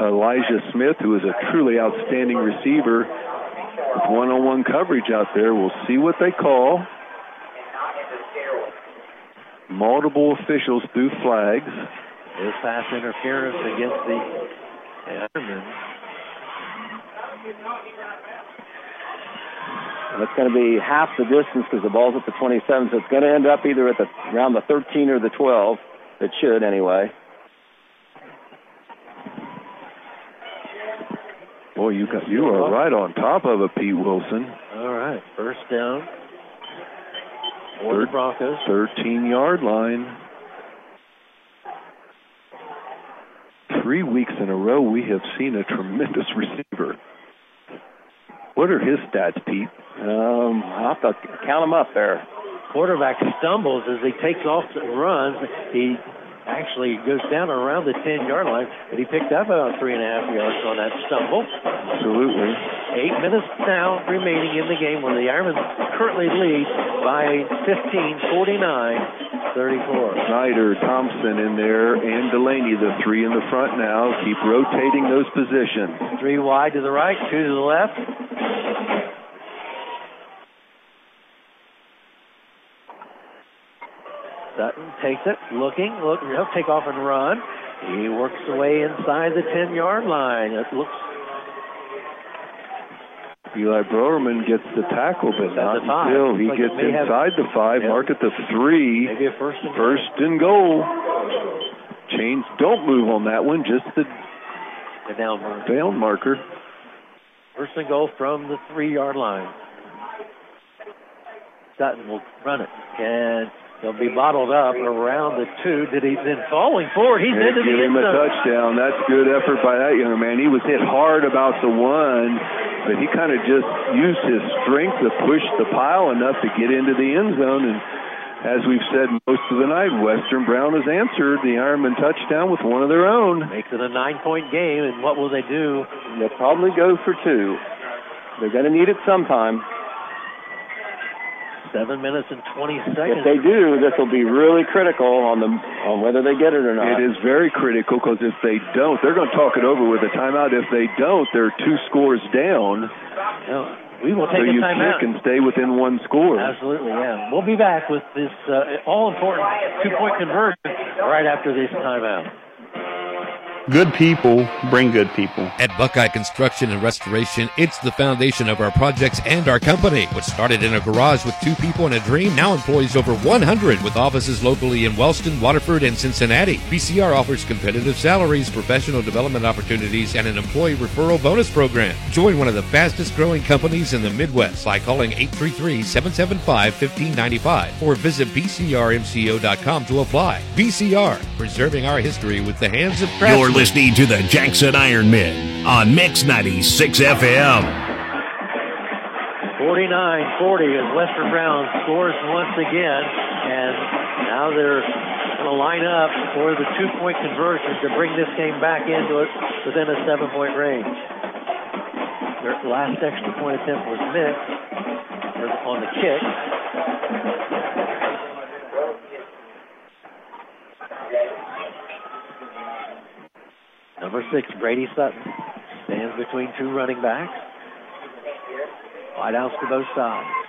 Speaker 3: Elijah Smith, who is a truly outstanding receiver, with one-on-one coverage out there. We'll see what they call. Multiple officials threw flags.
Speaker 2: Is pass interference against the Ironmen.
Speaker 6: It's going to be half the distance because the ball's at the 27, so it's going to end up either at the around the 13 or the 12. It should anyway.
Speaker 3: Boy, you got you are right on top of it, Pete Wilson.
Speaker 2: All right, first down for the Broncos.
Speaker 3: 13 yard line. Three weeks in a row, we have seen a tremendous receiver. What are his stats, Pete?
Speaker 6: Um, I'll have to count them up there.
Speaker 2: Quarterback stumbles as he takes off and runs. He actually goes down around the 10 yard line, but he picked up about three and a half yards on that stumble.
Speaker 3: Absolutely.
Speaker 2: Eight minutes now remaining in the game where the Ironmen currently lead by 15, 49, 34.
Speaker 3: Snyder, Thompson in there, and Delaney, the three in the front now. Keep rotating those positions.
Speaker 2: Three wide to the right, two to the left. Sutton takes it, looking, look, he'll take off and run. He works away inside the 10 yard line. It looks
Speaker 3: Eli Browerman gets the tackle, but not until he
Speaker 2: like
Speaker 3: gets
Speaker 2: may have-
Speaker 3: inside the five.
Speaker 2: Yep.
Speaker 3: Mark at the three.
Speaker 2: maybe a first and
Speaker 3: First and goal. Chains don't move on that one, just the
Speaker 2: the down mark.
Speaker 3: down marker.
Speaker 2: First and goal from the three yard line. Sutton will run it. And he'll be bottled up around the two. Did he then falling forward? He's
Speaker 3: Yeah,
Speaker 2: into
Speaker 3: give
Speaker 2: the
Speaker 3: him
Speaker 2: end
Speaker 3: a touchdown. That's good effort by that young man. He was hit hard about the one, but he kind of just used his strength to push the pile enough to get into the end zone. And as we've said most of the night, Western Brown has answered the Ironman touchdown with one of their own.
Speaker 2: Makes it a nine point game. And what will they do?
Speaker 6: They'll probably go for two. They're going to need it sometime.
Speaker 2: Seven minutes and 20 seconds.
Speaker 6: If they do, this will be really critical on them on whether they get it or not.
Speaker 3: It is very critical because if they don't, they're going to talk it over with a timeout. If they don't, they're two scores down.
Speaker 2: No, we will take
Speaker 3: so
Speaker 2: a
Speaker 3: you
Speaker 2: timeout.
Speaker 3: kick and stay within one score.
Speaker 2: Absolutely, yeah. We'll be back with this uh, all important two point conversion right after this timeout.
Speaker 40: Good people bring good people.
Speaker 35: At Buckeye Construction and Restoration, it's the foundation of our projects and our company. What started in a garage with two people and a dream now employs over 100 with offices locally in Wellston, Waterford, and Cincinnati. BCR offers competitive salaries, professional development opportunities, and an employee referral bonus program. Join one of the fastest growing companies in the Midwest by calling 833-775-1595 or visit bcrmco.com to apply. BCR, preserving our history with the hands of craftsmen.
Speaker 1: Listening to the Jackson Ironmen on Mix 96 FM.
Speaker 2: 49-40 as Western Brown scores once again, and now they're going to line up for the two-point conversion to bring this game back into it within a seven-point range. Their last extra point attempt was missed on the kick. Number six, Brady Sutton, stands between two running backs. Wide outs to both sides.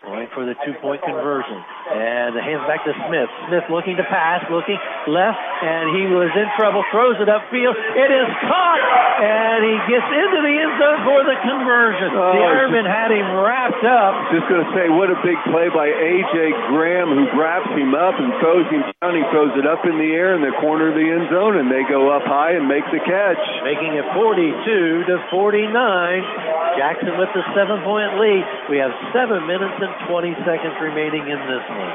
Speaker 2: Going for the two-point conversion. And the hands back to Smith. Smith looking to pass, looking left, and he was in trouble. Throws it upfield. It is caught, and he gets into the end zone for the conversion.
Speaker 3: Oh,
Speaker 2: the
Speaker 3: it's
Speaker 2: Ironman had him wrapped up.
Speaker 3: Just going to say, what a big play by A.J. Graham, who wraps him up and throws him down. He throws it up in the air in the corner of the end zone, and they go up high and make the catch.
Speaker 2: making it 42 to 49. Jackson with the seven point lead. We have seven minutes and 20 seconds remaining in this one.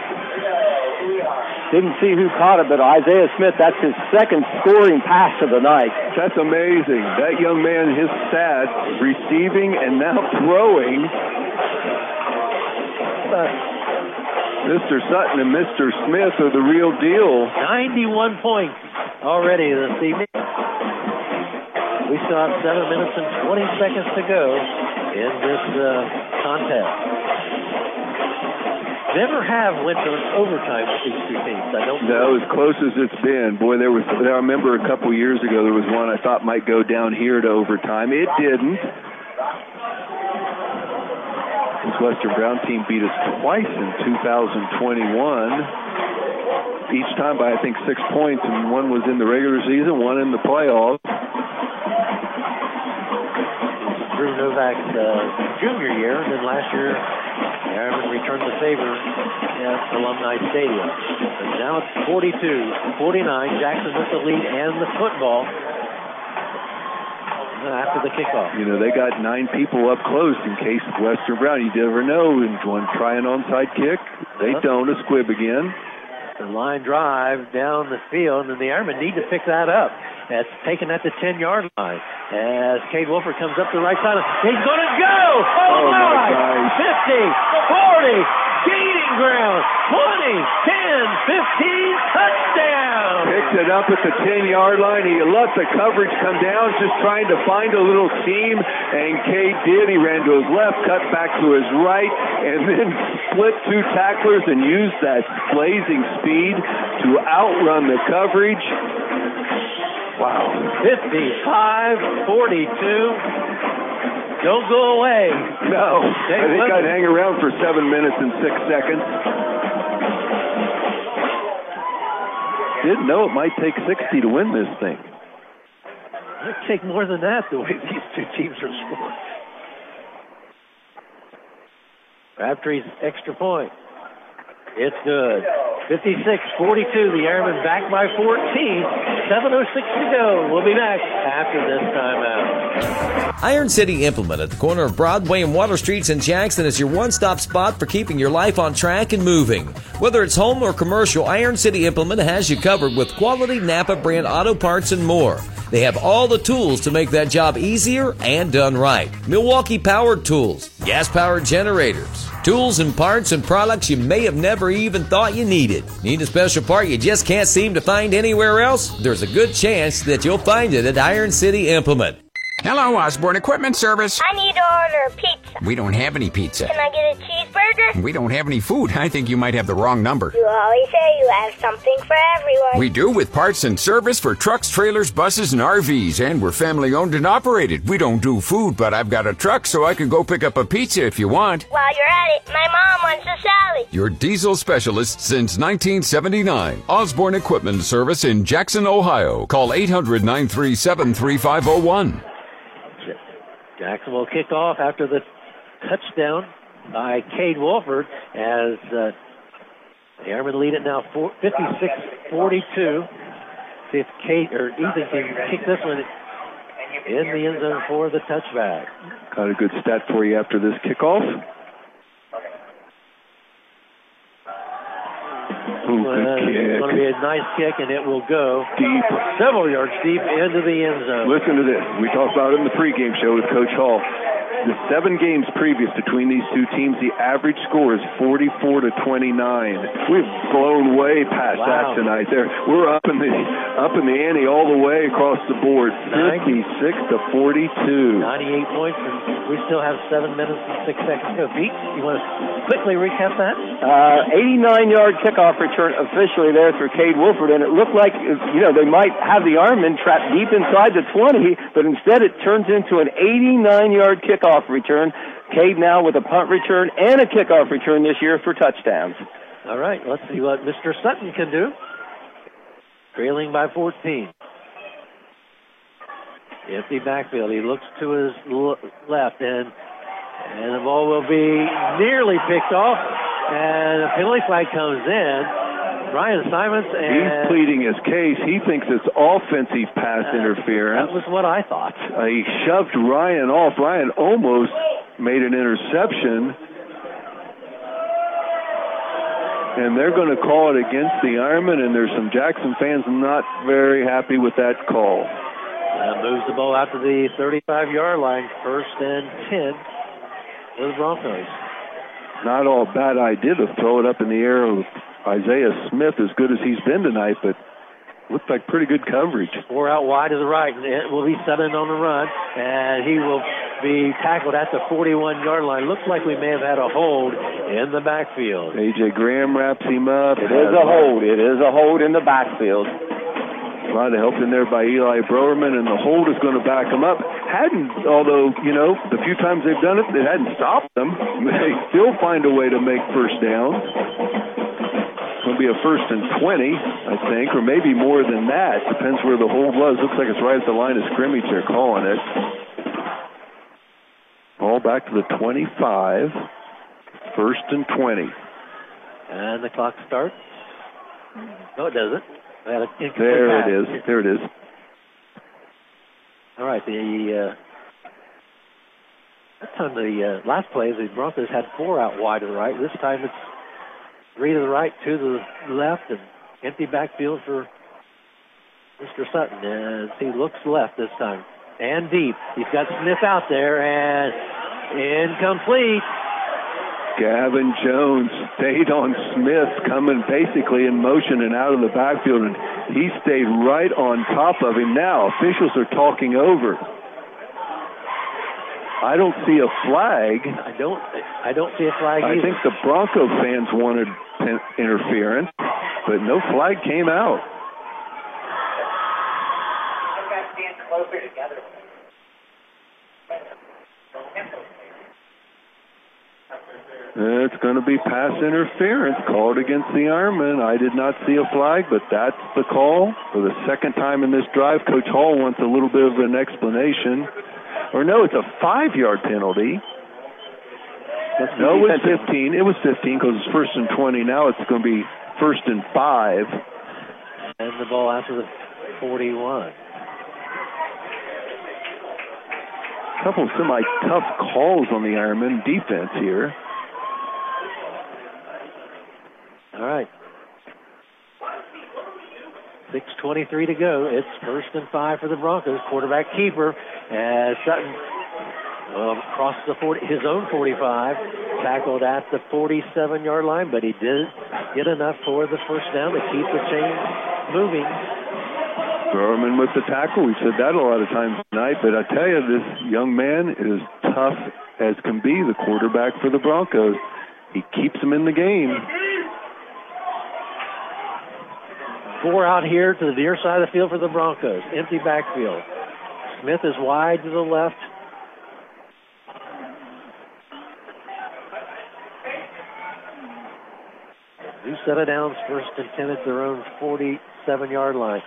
Speaker 6: Didn't see who caught it, but Isaiah Smith, that's his second scoring pass of the night.
Speaker 3: That's amazing. That young man, his stats, receiving and now throwing. Mr. Sutton and Mr. Smith are the real deal.
Speaker 2: 91 points already this evening. We still have 7 minutes and 20 seconds to go in this uh, contest. Never have went to overtime with these two teams. I don't
Speaker 3: know. as close as it's been. Boy, there was. I remember a couple years ago there was one I thought might go down here to overtime. It didn't. This Western Brown team beat us twice in 2021. Each time by I think six points, and one was in the regular season, one in the playoffs.
Speaker 2: Drew Novak's uh, junior year, and then last year Ironman returned the favor at Alumni Stadium. But now it's 42 49. Jackson with the lead and the football after the kickoff.
Speaker 3: You know, they got nine people up close in case Western Brown, you never know, and one try an onside kick. They uh-huh. don't, a squib again.
Speaker 2: The line drive down the field, and the Ironmen need to pick that up. That's taken at the 10 yard line. As Cade Wolford comes up the right side, he's going to go! Oh, oh my! 50, 40, gaining ground, 20, 10, 15, touchdown!
Speaker 3: Picked it up at the 10 yard line. He let the coverage come down, just trying to find a little seam, and Cade did. He ran to his left, cut back to his right, and then split two tacklers and used that blazing speed to outrun the coverage.
Speaker 2: Wow. 55 42. Don't go away.
Speaker 3: No. I think I'd hang around for seven minutes and six seconds. Didn't know it might take 60 to win this thing.
Speaker 2: It might take more than that the way these two teams are scoring. Crabtree's extra point. It's good. 56-42, the Ironmen back by 14. 7.06 to go. We'll be back after this timeout.
Speaker 41: Iron City Implement at the corner of Broadway and Water Streets in Jackson is your one-stop spot for keeping your life on track and moving. Whether it's home or commercial, Iron City Implement has you covered with quality Napa brand auto parts and more. They have all the tools to make that job easier and done right. Milwaukee powered tools, gas powered generators, tools and parts and products you may have never even thought you needed. Need a special part you just can't seem to find anywhere else? There's a good chance that you'll find it at Iron City Implement.
Speaker 42: Hello, Osborne Equipment Service.
Speaker 43: I need to order pizza.
Speaker 42: We don't have any pizza.
Speaker 43: Can I get a cheeseburger?
Speaker 42: We don't have any food. I think you might have the wrong number.
Speaker 43: You always say you have something for everyone.
Speaker 42: We do with parts and service for trucks, trailers, buses, and RVs, and we're family owned and operated. We don't do food, but I've got a truck so I can go pick up a pizza if you want.
Speaker 43: While you're at it, my mom wants a salad.
Speaker 42: Your diesel specialist since 1979. Osborne Equipment Service in Jackson, Ohio. Call 800 937 3501.
Speaker 2: Jackson will kick off after the touchdown by Cade Wolford as uh, the Ironmen lead it now 56-42. See if Cade or Ethan can kick this one in the end zone for the touchback.
Speaker 3: Got a good stat for you after this kickoff.
Speaker 2: Uh, it's going to be a nice kick, and it will go
Speaker 3: deep,
Speaker 2: several yards deep into the end zone.
Speaker 3: Listen to this. We talked about it in the pregame show with Coach Hall the seven games previous between these two teams, the average score is 44 to 29. We've blown way past wow. that tonight. There, we're up in the up in the ante all the way across the board, 56 to 42.
Speaker 2: 98 points, and we still have seven minutes and six seconds to beat. Pete, you want to quickly recap that?
Speaker 6: Uh, 89 yard kickoff return officially there for Cade Wolford, and it looked like you know they might have the Ironmen trapped deep inside the 20, but instead it turns into an 89 yard kickoff kickoff return. Cade now with a punt return and a kickoff return this year for touchdowns.
Speaker 2: All right, let's see what Mr. Sutton can do. Trailing by 14. Empty backfield. He looks to his left, and and the ball will be nearly picked off, and a penalty flag comes in. Ryan Simons and
Speaker 3: he's pleading his case. He thinks it's offensive pass uh, interference.
Speaker 2: That was what I thought.
Speaker 3: Uh, he shoved Ryan off. Ryan almost made an interception. and they're going to call it against the Ironmen, and there's some Jackson fans not very happy with that call.
Speaker 2: Uh, moves the ball out to the 35 yard line, first and 10 for the Broncos.
Speaker 3: Not all bad idea to throw it up in the air Isaiah Smith as good as he's been tonight, but looked like pretty good coverage.
Speaker 2: Four out wide to the right, and it will be seven on the run, and he will be tackled at the 41 yard line. Looks like we may have had a hold in the backfield.
Speaker 3: AJ Graham wraps him up.
Speaker 6: It is a hold. It is a hold in the backfield.
Speaker 3: A lot of help in there by Eli Browerman, and the hold is going to back him up. Hadn't, although, you know, the few times they've done it, it hadn't stopped them. They still find a way to make first downs. To be a first and 20, I think, or maybe more than that. Depends where the hold was. Looks like it's right at the line of scrimmage they're calling it. Ball back to the 25. First and 20.
Speaker 2: And the clock starts. No, it doesn't. There
Speaker 3: it is. There it is.
Speaker 2: All right. The uh, that time the uh, last play, the Broncos had four out wide to the right. This time it's three to the right, two to the left, and empty backfield for Mr. Sutton. As he looks left this time and deep. He's got Smith out there and incomplete.
Speaker 3: Gavin Jones stayed on Smith, coming basically in motion and out of the backfield, and he stayed right on top of him. Now officials are talking over. I don't see a flag.
Speaker 2: I don't. I don't see a flag.
Speaker 3: I
Speaker 2: either.
Speaker 3: think the Bronco fans wanted interference, but no flag came out. It's going to be pass interference called against the Ironman. I did not see a flag, but that's the call for the second time in this drive. Coach Hall wants a little bit of an explanation. Or no, it's a five-yard penalty. No, it was 15. It was 15 because it's first and 20. Now it's going to be first and five.
Speaker 2: And the ball after the 41.
Speaker 3: A couple of semi-tough calls on the Ironman defense here.
Speaker 2: All right. 6.23 to go. It's first and five for the Broncos. Quarterback keeper as Sutton across the 40, his own 45, tackled at the 47 yard line, but he did get enough for the first down to keep the chain moving.
Speaker 3: Browerman with the tackle. We've said that a lot of times tonight, but I tell you, this young man is tough as can be, the quarterback for the Broncos. He keeps them in the game.
Speaker 2: Four out here to the near side of the field for the Broncos. Empty backfield. Smith is wide to the left. New set of downs, first and 10 at their own 47 yard line.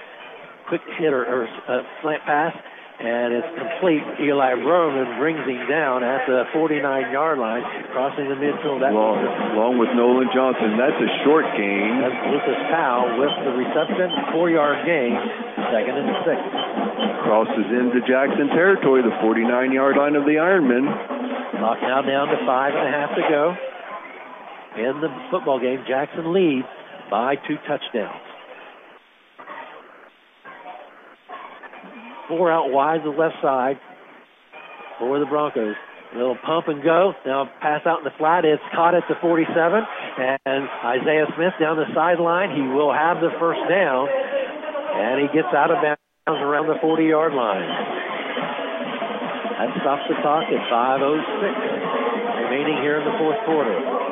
Speaker 2: Quick hit or, or uh, slant pass, and it's complete. Eli Browerman brings him down at the 49 yard line, crossing the midfield. That
Speaker 3: Long, along with Nolan Johnson. That's a short gain.
Speaker 2: That's Lucas Powell with the reception, four yard gain, second and six.
Speaker 3: Crosses into Jackson territory, the 49 yard line of the Ironman.
Speaker 2: Clock now down to five and a half to go. In the football game, Jackson leads by two touchdowns. Four out wide to the left side for the Broncos. A little pump and go. Now pass out in the flat. It's caught at the 47. And Isaiah Smith down the sideline. He will have the first down. And he gets out of bounds around the 40 yard line. That stops the clock at 5.06 remaining here in the fourth quarter.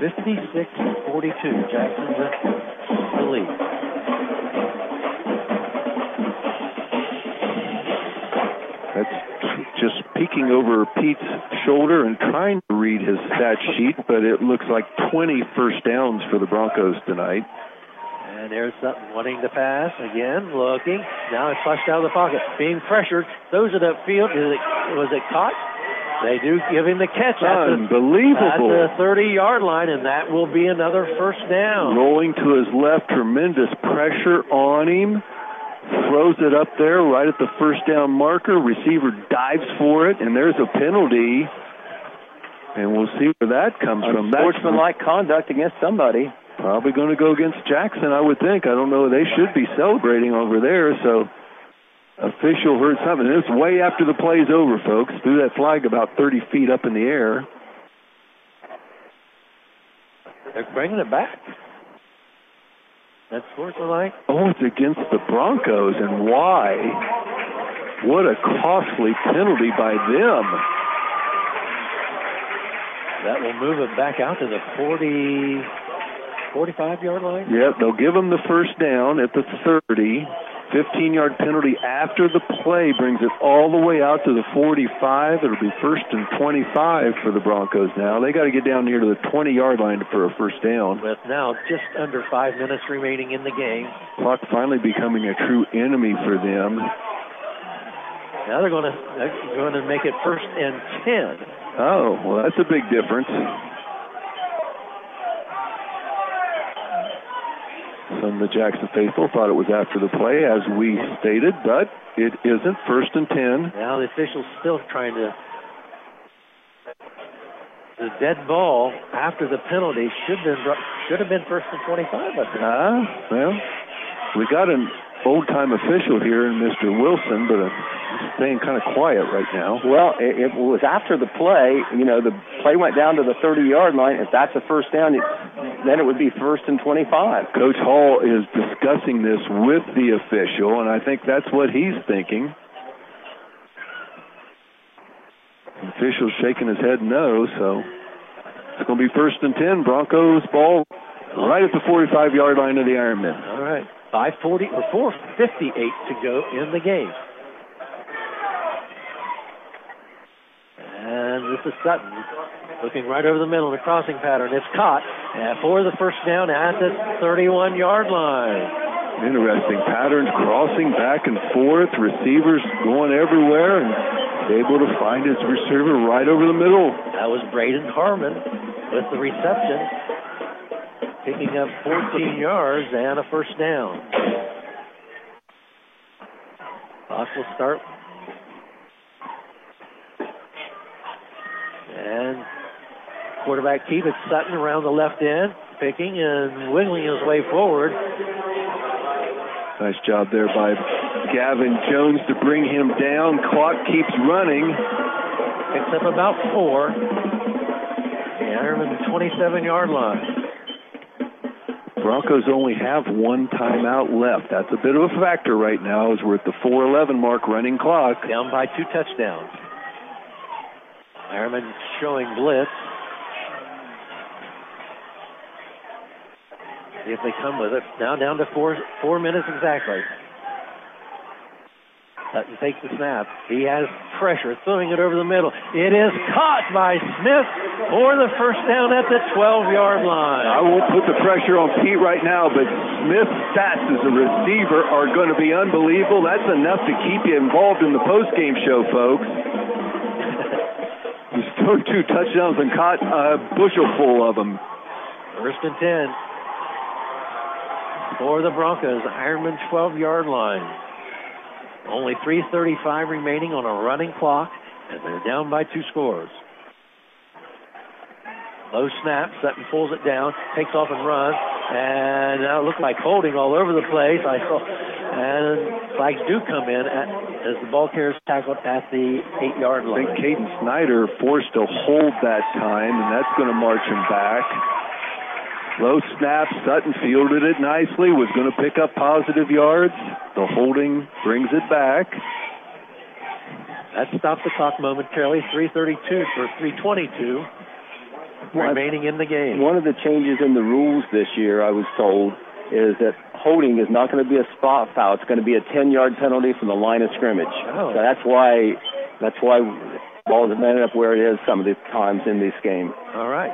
Speaker 2: 56-42. Jackson's the lead.
Speaker 3: That's just peeking over Pete's shoulder and trying to read his stat sheet, but it looks like 20 first downs for the Broncos tonight.
Speaker 2: And there's Sutton wanting to pass again, looking. Now it's flushed out of the pocket, being pressured. Those it upfield. Is it was it caught? They do give him the catch at the,
Speaker 3: Unbelievable.
Speaker 2: at the 30 yard line, and that will be another first down.
Speaker 3: Rolling to his left, tremendous pressure on him. Throws it up there right at the first down marker. Receiver dives for it, and there's a penalty. And we'll see where that comes from. That's
Speaker 6: Unsportsmanlike conduct against somebody.
Speaker 3: probably going to go against Jackson, I would think. I don't know. They should be celebrating over there. So, official heard something. This is way after the play's over, folks. Threw that flag about 30 feet up in the air.
Speaker 2: They're bringing it back. That's sportsmanlike.
Speaker 3: Oh, it's against the Broncos, and why? What a costly penalty by them.
Speaker 2: That will move it back out to the 40, 45 yard line.
Speaker 3: Yep, they'll give them the first down at the 30. 15 yard penalty after the play brings it all the way out to the 45. It'll be first and 25 for the Broncos now. They got to get down here to the 20 yard line for a first down.
Speaker 2: With now just under five minutes remaining in the game.
Speaker 3: Clock finally becoming a true enemy for them.
Speaker 2: Now they're going to they're going to make it first and 10.
Speaker 3: Oh, well, that's a big difference. Some of the Jackson faithful thought it was after the play, as we stated, but it isn't. First and 10.
Speaker 2: Now the official's still trying to. The dead ball after the penalty should have been should have been first and 25. I think.
Speaker 3: Ah, well, we got an old time official here in Mr. Wilson, but uh, staying kind of quiet right now.
Speaker 6: Well, it, it was after the play. You know, the play went down to the 30 yard line. If that's a first down, it, then it would be first and 25.
Speaker 3: Coach Hall is discussing this with the official, and I think that's what he's thinking. The official's shaking his head no, so it's going to be first and 10. Broncos ball right at the 45 yard line of the Ironmen.
Speaker 2: All right. 540 or 458 to go in the game. And this is Sutton looking right over the middle in the crossing pattern. It's caught uh, for the first down at the 31 yard line.
Speaker 3: Interesting patterns, crossing back and forth, receivers going everywhere, and able to find his receiver right over the middle.
Speaker 2: That was Braden Harmon with the reception, picking up 14 yards and a first down. Clock will start. And quarterback keep it Sutton around the left end, picking and wiggling his way forward.
Speaker 3: Nice job there by Gavin Jones to bring him down. Clock keeps running.
Speaker 2: Picks up about four. The Ironman 27 yard line.
Speaker 3: Broncos only have one timeout left. That's a bit of a factor right now as we're at the 4:11 mark running clock.
Speaker 2: Down by two touchdowns. Ironman showing blitz. See if they come with it. Now down to four four minutes exactly. Sutton takes the snap. He has pressure, throwing it over the middle. It is caught by Smith for the first down at the 12 yard line.
Speaker 3: I won't put the pressure on Pete right now, but Smith's stats as a receiver are going to be unbelievable. That's enough to keep you involved in the post game show, folks. He's thrown two touchdowns and caught a bushel full of them.
Speaker 2: First and 10 for the Broncos, Ironman 12 yard line. Only 3.35 remaining on a running clock, and they're down by two scores. Low snap, Sutton pulls it down, takes off and runs, and now it looked like holding all over the place. I saw, and flags do come in at, as the ball carrier's tackled at the eight-yard line.
Speaker 3: I think Caden Snyder forced to hold that time, and that's going to march him back. Low snap, Sutton fielded it nicely, was going to pick up positive yards. The holding brings it back.
Speaker 2: That stopped the clock momentarily. 3:32 for 3:22 remaining in the game.
Speaker 6: One of the changes in the rules this year, I was told, is that holding is not going to be a spot foul. It's going to be a 10-yard penalty from the line of scrimmage.
Speaker 2: Oh.
Speaker 6: So that's why that's why balls have ended up where it is some of the times in this game.
Speaker 2: All right.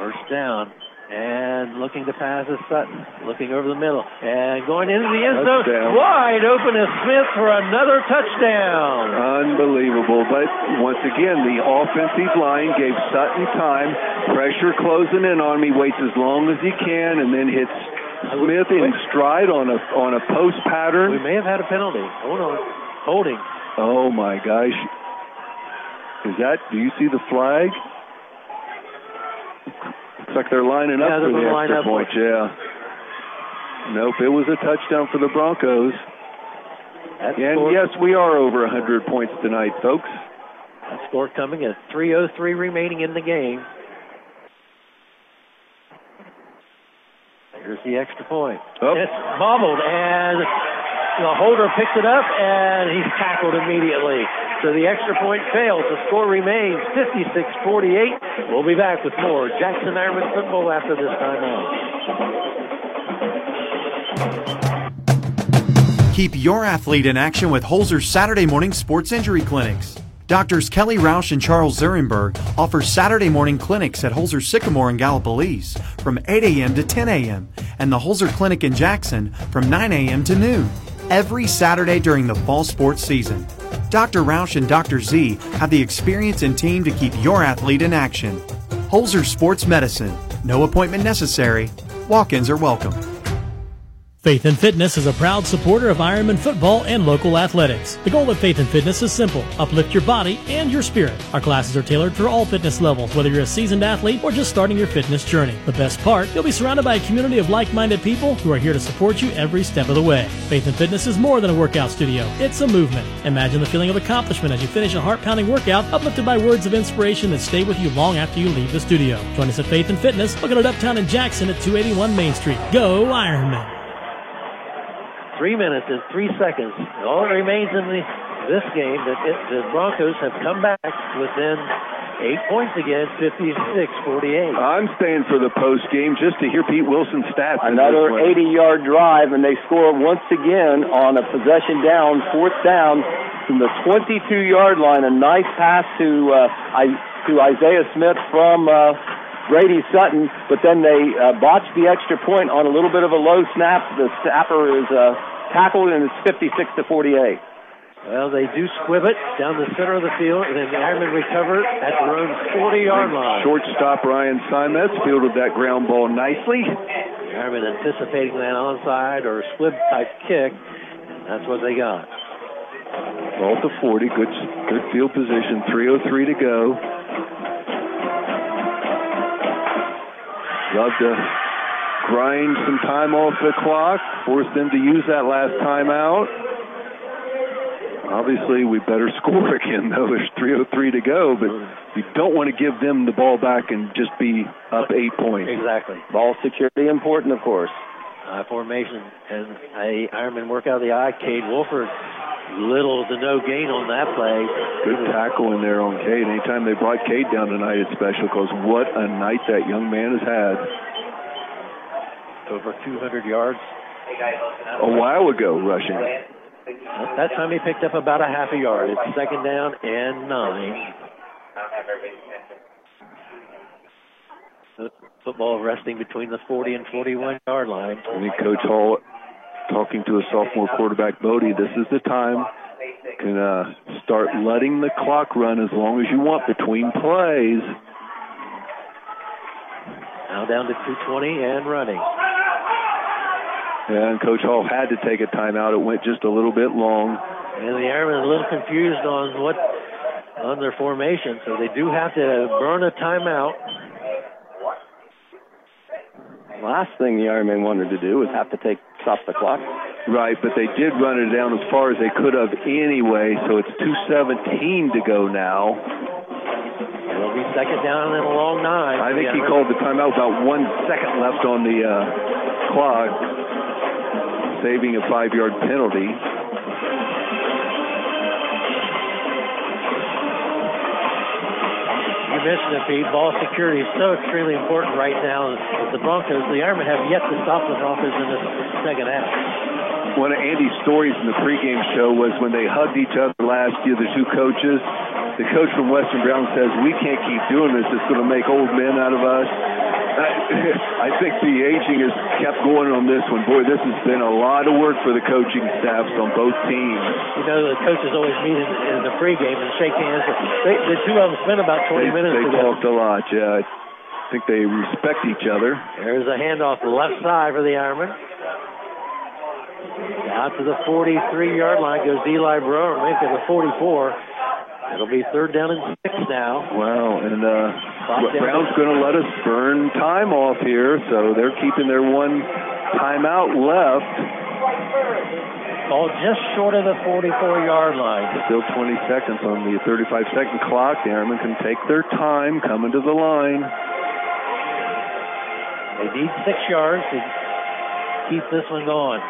Speaker 2: First down. And looking to pass is Sutton. Looking over the middle. And going into the end zone.
Speaker 3: Touchdown.
Speaker 2: Wide open is Smith for another touchdown.
Speaker 3: Unbelievable. But once again, the offensive line gave Sutton time. Pressure closing in on me, waits as long as he can, and then hits Smith in stride on a on a post pattern.
Speaker 2: We may have had a penalty. Hold on. Holding.
Speaker 3: Oh my gosh. Is that, do you see the flag? Looks like they're lining up for the extra
Speaker 2: up.
Speaker 3: point, yeah. Nope, it was a touchdown for the Broncos.
Speaker 2: That
Speaker 3: and
Speaker 2: score-
Speaker 3: yes, we are over 100 points tonight, folks.
Speaker 2: That score coming at 3.03 remaining in the game. Here's the extra point.
Speaker 3: Oh.
Speaker 2: It's bobbled, and the holder picks it up, and he's tackled immediately. So the extra point fails. The score remains 56-48. We'll be back with more Jackson Ironman football after this timeout.
Speaker 44: Keep your athlete in action with Holzer's Saturday morning sports injury clinics. Doctors Kelly Roush and Charles Zurenberg offer Saturday morning clinics at Holzer Sycamore in Gallipolis from 8 a.m. to 10 a.m. and the Holzer Clinic in Jackson from 9 a.m. to noon every Saturday during the fall sports season. Dr. Roush and Dr. Z have the experience and team to keep your athlete in action. Holzer Sports Medicine. No appointment necessary. Walk-ins are welcome.
Speaker 7: Faith and Fitness is a proud supporter of Ironman football and local athletics. The goal of Faith and Fitness is simple uplift your body and your spirit. Our classes are tailored for all fitness levels, whether you're a seasoned athlete or just starting your fitness journey. The best part, you'll be surrounded by a community of like minded people who are here to support you every step of the way. Faith and Fitness is more than a workout studio, it's a movement. Imagine the feeling of accomplishment as you finish a heart pounding workout, uplifted by words of inspiration that stay with you long after you leave the studio. Join us at Faith and Fitness, located uptown in Jackson at 281 Main Street. Go Ironman!
Speaker 2: Three minutes and three seconds. All that remains in the, this game that it, the Broncos have come back within eight points again, 56-48.
Speaker 3: I'm staying for the post game just to hear Pete Wilson's stats.
Speaker 6: Another 80 yard drive, and they score once again on a possession down, fourth down from the 22 yard line. A nice pass to uh, I, to Isaiah Smith from uh, Brady Sutton, but then they uh, botched the extra point on a little bit of a low snap. The snapper is uh, tackled, and it's 56 to 48.
Speaker 2: Well, they do squib it down the center of the field, and then the Ironmen recover at their own 40-yard line.
Speaker 3: Shortstop Ryan Simets fielded that ground ball nicely.
Speaker 2: The Ironmen anticipating that onside or squib type kick. and That's what they got.
Speaker 3: Ball to 40, good good field position. 3:03 to go. Love to grind some time off the clock, force them to use that last timeout. Obviously, we better score again, though. There's 3:03 to go, but you don't want to give them the ball back and just be up eight points.
Speaker 2: Exactly.
Speaker 6: Ball security important, of course.
Speaker 2: High formation, and a Ironman work out of the I. Cade Wolford, little to no gain on that play.
Speaker 3: Good tackle in there on Cade. Anytime they brought Cade down tonight, it's special because what a night that young man has had.
Speaker 2: Over 200 yards.
Speaker 3: A while ago, rushing.
Speaker 2: At that time, he picked up about a half a yard. It's second down and nine. Football resting between the 40 and 41 yard line.
Speaker 3: I think Coach Hall talking to a sophomore quarterback, Bodie, this is the time. Can uh, start letting the clock run as long as you want between plays.
Speaker 2: Now down to 220 and running.
Speaker 3: Yeah, And Coach Hall had to take a timeout. It went just a little bit long.
Speaker 2: And the Ironmen a little confused on what on their formation, so they do have to burn a timeout.
Speaker 6: Last thing the Ironman wanted to do was have to take stop the clock.
Speaker 3: Right, but they did run it down as far as they could have anyway, so it's 217 to go now.
Speaker 2: It'll be second down and a long nine.
Speaker 3: I think he called the timeout about one second left on the uh, clock, saving a five yard penalty.
Speaker 2: You mentioned it, Pete. Ball security is so extremely important right now. The Broncos, the Ironmen have yet to stop the Broncos in this second half.
Speaker 3: One of Andy's stories in the pregame show was when they hugged each other last year, the two coaches. The coach from Western Brown says, We can't keep doing this. It's going to make old men out of us. I, I think the aging has kept going on this one. Boy, this has been a lot of work for the coaching staffs on both teams.
Speaker 2: You know, the coaches always meet in, in the pregame and shake hands. They, the two of them spent about 20
Speaker 3: They,
Speaker 2: minutes
Speaker 3: they
Speaker 2: together.
Speaker 3: talked a lot, yeah. I think they respect each other.
Speaker 2: There's a handoff the left side for the Ironmen. Out to the 43-yard line goes Eli Brewer. It a 44. It'll be third down and six now.
Speaker 3: Wow, and uh, Brown's going to let us burn time off here, so they're keeping their one timeout left.
Speaker 2: Ball just short of the 44-yard line.
Speaker 3: Still 20 seconds on the 35-second clock. The Ironmen can take their time coming to the line.
Speaker 2: They need six yards to keep this one going.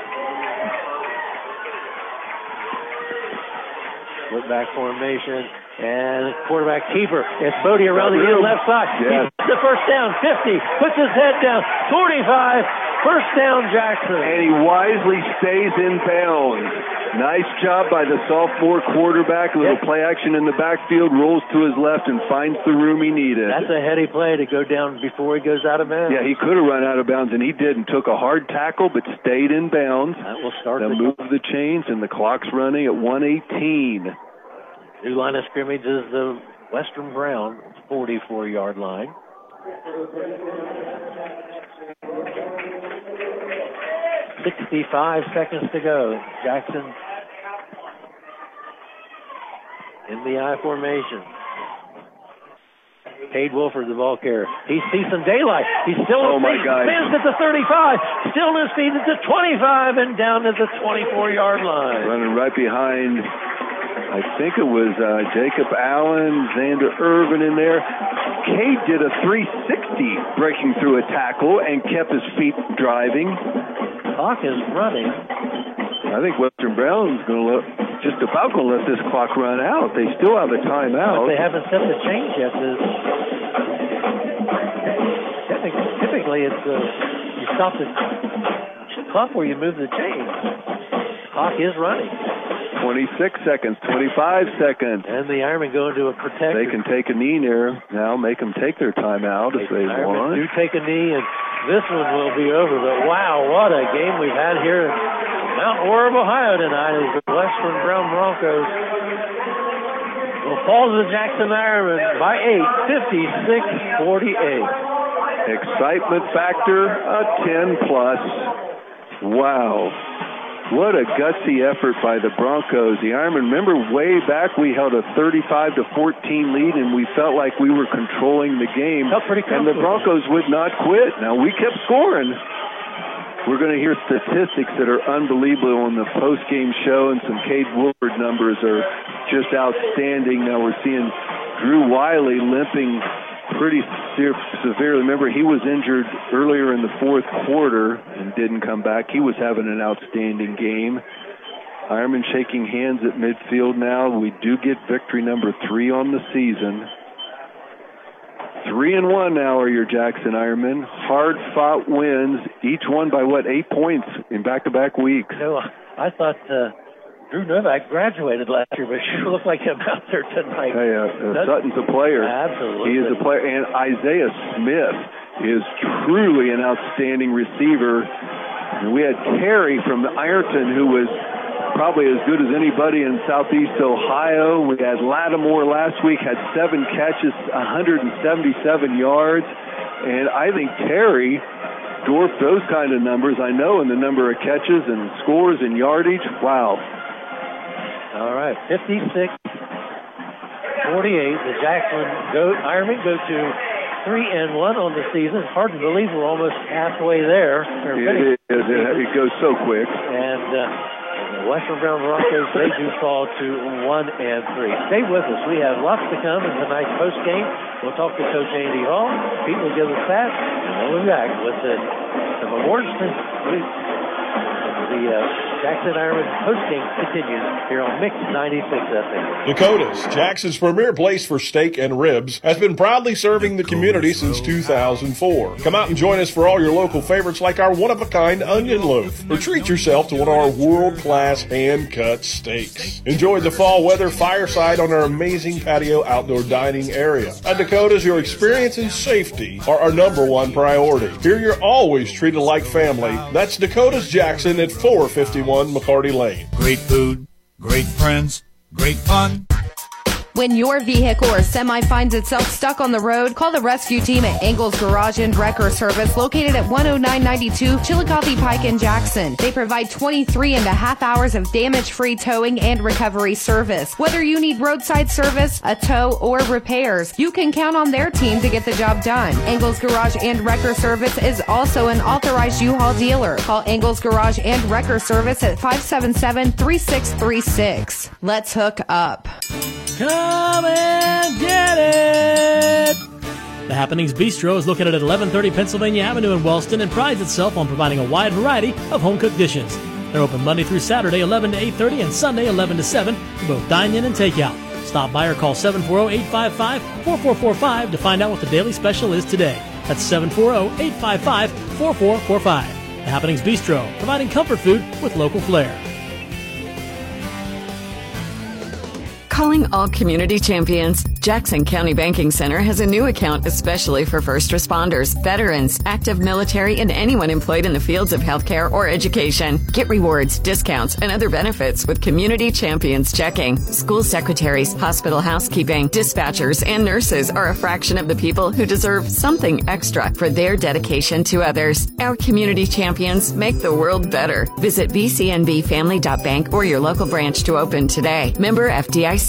Speaker 2: Look back formation and quarterback keeper. It's Bodie around the left side.
Speaker 3: Yes.
Speaker 2: He gets the first down, 50, puts his head down, 45, first down Jackson.
Speaker 3: And he wisely stays in bounds. Nice job by the sophomore quarterback. A little play action in the backfield, rolls to his left and finds the room he needed.
Speaker 2: That's a heady play to go down before he goes out of bounds.
Speaker 3: Yeah, he could have run out of bounds, and he didn't. Took a hard tackle, but stayed in bounds.
Speaker 2: That will start
Speaker 3: Then
Speaker 2: the
Speaker 3: move the chains, and the clock's running at 118.
Speaker 2: New line of scrimmage is the Western Brown 44 yard line. Sixty-five seconds to go. Jackson in the I formation. Cade Wolford, the ball carrier. He sees some daylight. He's still
Speaker 3: Oh,
Speaker 2: in
Speaker 3: my. God.
Speaker 2: Spins at the 35. Still in speed at the 25 and down at the 24 yard line.
Speaker 3: Running right behind, I think it was uh, Jacob Allen, Xander Irvin in there. Cade did a 360 breaking through a tackle and kept his feet driving.
Speaker 2: Clock is running.
Speaker 3: I think Western Brown's going to just about going to let this clock run out. They still have a timeout.
Speaker 2: But they haven't set the change yet. Typically, typically, it's uh, you stop the clock where you move the chain. Clock is running.
Speaker 3: 26 seconds, 25 seconds.
Speaker 2: And the Ironmen go into a protector.
Speaker 3: They can take a knee there now, make them take their timeout if they
Speaker 2: Ironmen
Speaker 3: want.
Speaker 2: do take a knee, and this one will be over. But wow, what a game we've had here in Mount Orab, Ohio tonight as the Western Brown Broncos will fall to the Jackson Ironmen by 8, 56-48.
Speaker 3: Excitement factor, a 10 plus. Wow. What a gutsy effort by the Broncos. The Ironmen, remember way back we held a 35 to 14 lead and we felt like we were controlling the game. and the Broncos would not quit. Now we kept scoring. We're going to hear statistics that are unbelievable on the post-game show, and some Cade Wolford numbers are just outstanding. Now we're seeing Drew Wiley limping pretty se- severely. Remember, he was injured earlier in the fourth quarter and didn't come back. He was having an outstanding game. Ironman shaking hands at midfield now. We do get victory number three on the season. Three and one now are your Jackson Ironmen. Hard fought wins, each one by what, eight points in back to back weeks.
Speaker 2: No, I thought uh, Drew Novak graduated last year, but sure looked like him out there tonight.
Speaker 3: Hey, uh, uh, Sutton's a player.
Speaker 2: Absolutely.
Speaker 3: He is a player. And Isaiah Smith is truly an outstanding receiver. And we had Terry from Ironton, who was probably as good as anybody in Southeast Ohio. We had Lattimore last week, had seven catches, 177 yards. And I think Terry dwarfed those kind of numbers, I know, in the number of catches and scores and yardage. Wow.
Speaker 2: All right, 56 48. The Jackson go, Ironmen go to 3 and 1 on the season. It's hard to believe we're almost halfway there.
Speaker 3: It, it, it goes so quick.
Speaker 2: And uh, the Western Brown Broncos, they do fall to 1 and 3. Stay with us. We have lots to come in tonight's post game. We'll talk to Coach Andy Hall. Pete will give us that. And then we'll be back with the, some awards. The uh, Jackson Ironman hosting continues here on Mix 96 FM.
Speaker 36: Dakota's, Jackson's premier place for steak and ribs, has been proudly serving the community since 2004. Come out and join us for all your local favorites like our one of a kind onion loaf, or treat yourself to one of our world class hand cut steaks. Enjoy the fall weather fireside on our amazing patio outdoor dining area. At Dakota's, your experience and safety are our number one priority. Here you're always treated like family. That's Dakota's Jackson at 451 McCarty Lane.
Speaker 37: Great food, great friends, great fun.
Speaker 45: When your vehicle or semi finds itself stuck on the road, call the rescue team at Angles Garage and Wrecker Service located at 10992 Chillicothe Pike in Jackson. They provide 23 and a half hours of damage free towing and recovery service. Whether you need roadside service, a tow, or repairs, you can count on their team to get the job done. Angles Garage and Wrecker Service is also an authorized U-Haul dealer. Call Angles Garage and Wrecker Service at 577 3636. Let's hook up.
Speaker 7: Come and get it! The Happenings Bistro is located at 1130 Pennsylvania Avenue in Wellston and prides itself on providing a wide variety of home cooked dishes. They're open Monday through Saturday, 11 to 8.30 and Sunday, 11 to 7 for both dine-in and takeout. Stop by or call 740-855-4445 to find out what the daily special is today. That's 740-855-4445. The Happenings Bistro, providing comfort food with local flair.
Speaker 12: Calling all community champions. Jackson County Banking Center has a new account especially for first responders, veterans, active military, and anyone employed in the fields of healthcare or education. Get rewards, discounts, and other benefits with Community Champions checking. School secretaries, hospital housekeeping, dispatchers, and nurses are a fraction of the people who deserve something extra for their dedication to others. Our community champions make the world better. Visit bcnbfamily.bank or your local branch to open today. Member FDIC.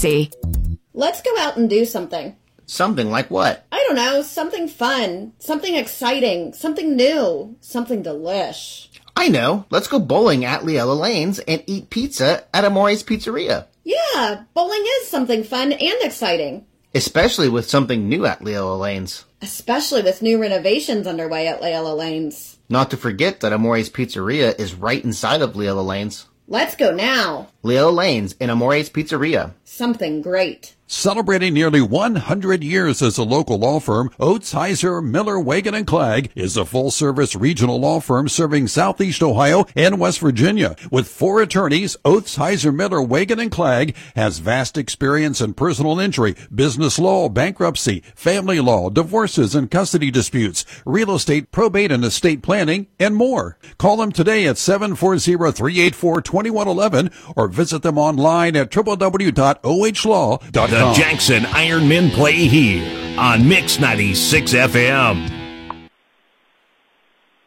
Speaker 46: Let's go out and do something.
Speaker 28: Something like what?
Speaker 46: I don't know, something fun, something exciting, something new, something delish.
Speaker 28: I know. Let's go bowling at Leella Lanes and eat pizza at Amore's Pizzeria.
Speaker 46: Yeah, bowling is something fun and exciting.
Speaker 28: Especially with something new at Leella Lanes.
Speaker 46: Especially with new renovations underway at Leella Lanes.
Speaker 28: Not to forget that Amore's Pizzeria is right inside of Leella Lanes.
Speaker 46: Let's go now.
Speaker 28: Leella Lanes in Amore's Pizzeria.
Speaker 46: Something great.
Speaker 37: Celebrating nearly 100 years as a local law firm, Oths, Heiser, Miller, Waigand, and Clagg is a full-service regional law firm serving Southeast Ohio and West Virginia. With four attorneys, Oths, Heiser, Miller, Waigand, and Clagg has vast experience in personal injury, business law, bankruptcy, family law, divorces and custody disputes, real estate, probate and estate planning, and more. Call them today at 740-384-2111 or visit them online at www.ohlaw.com.
Speaker 1: The Jackson Ironmen play here on Mix 96 FM.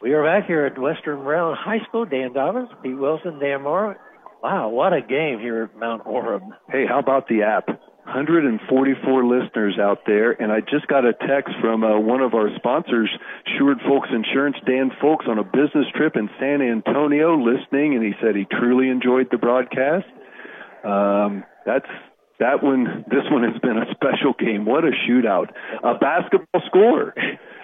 Speaker 2: We are back here at Western Brown High School. Dan Dobbins, Pete Wilson, Dan Morrow. Wow, what a game here at Mount Orab.
Speaker 3: Hey, how about the app? 144 listeners out there, and I just got a text from uh, one of our sponsors, Schured Folks Insurance, Dan Folks, on a business trip in San Antonio, listening, and he said he truly enjoyed the broadcast. Um, that's that one. This one has been a special game. What a shootout! A basketball score.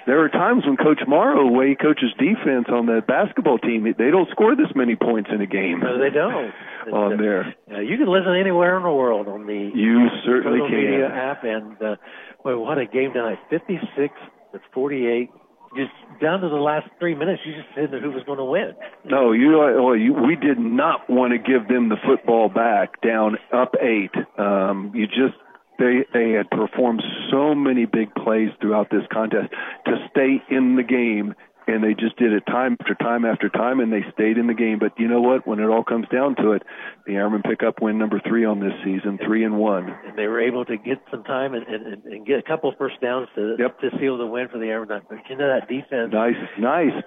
Speaker 3: There are times when Coach Morrow, way he coaches defense on the basketball team, they don't score this many points in a game.
Speaker 2: No, they don't.
Speaker 3: on there.
Speaker 2: Uh, you can listen anywhere in the world on the
Speaker 3: You certainly can.
Speaker 2: media app, and uh, what a game tonight! Fifty-six to forty-eight. Just down to the last three minutes, you just said who was going to win.
Speaker 3: No, you well, you, we did not want to give them the football back down up eight. Um, you just they they had performed so many big plays throughout this contest to stay in the game, and they just did it time after time after time, and they stayed in the game. But you know what? When it all comes down to it, the Ironmen pick up win number three on this season, three and one.
Speaker 2: And they were able to get some time and, and, and get a couple of first downs to to seal the win for the Ironmen. But you know that defense.
Speaker 3: Nice, nice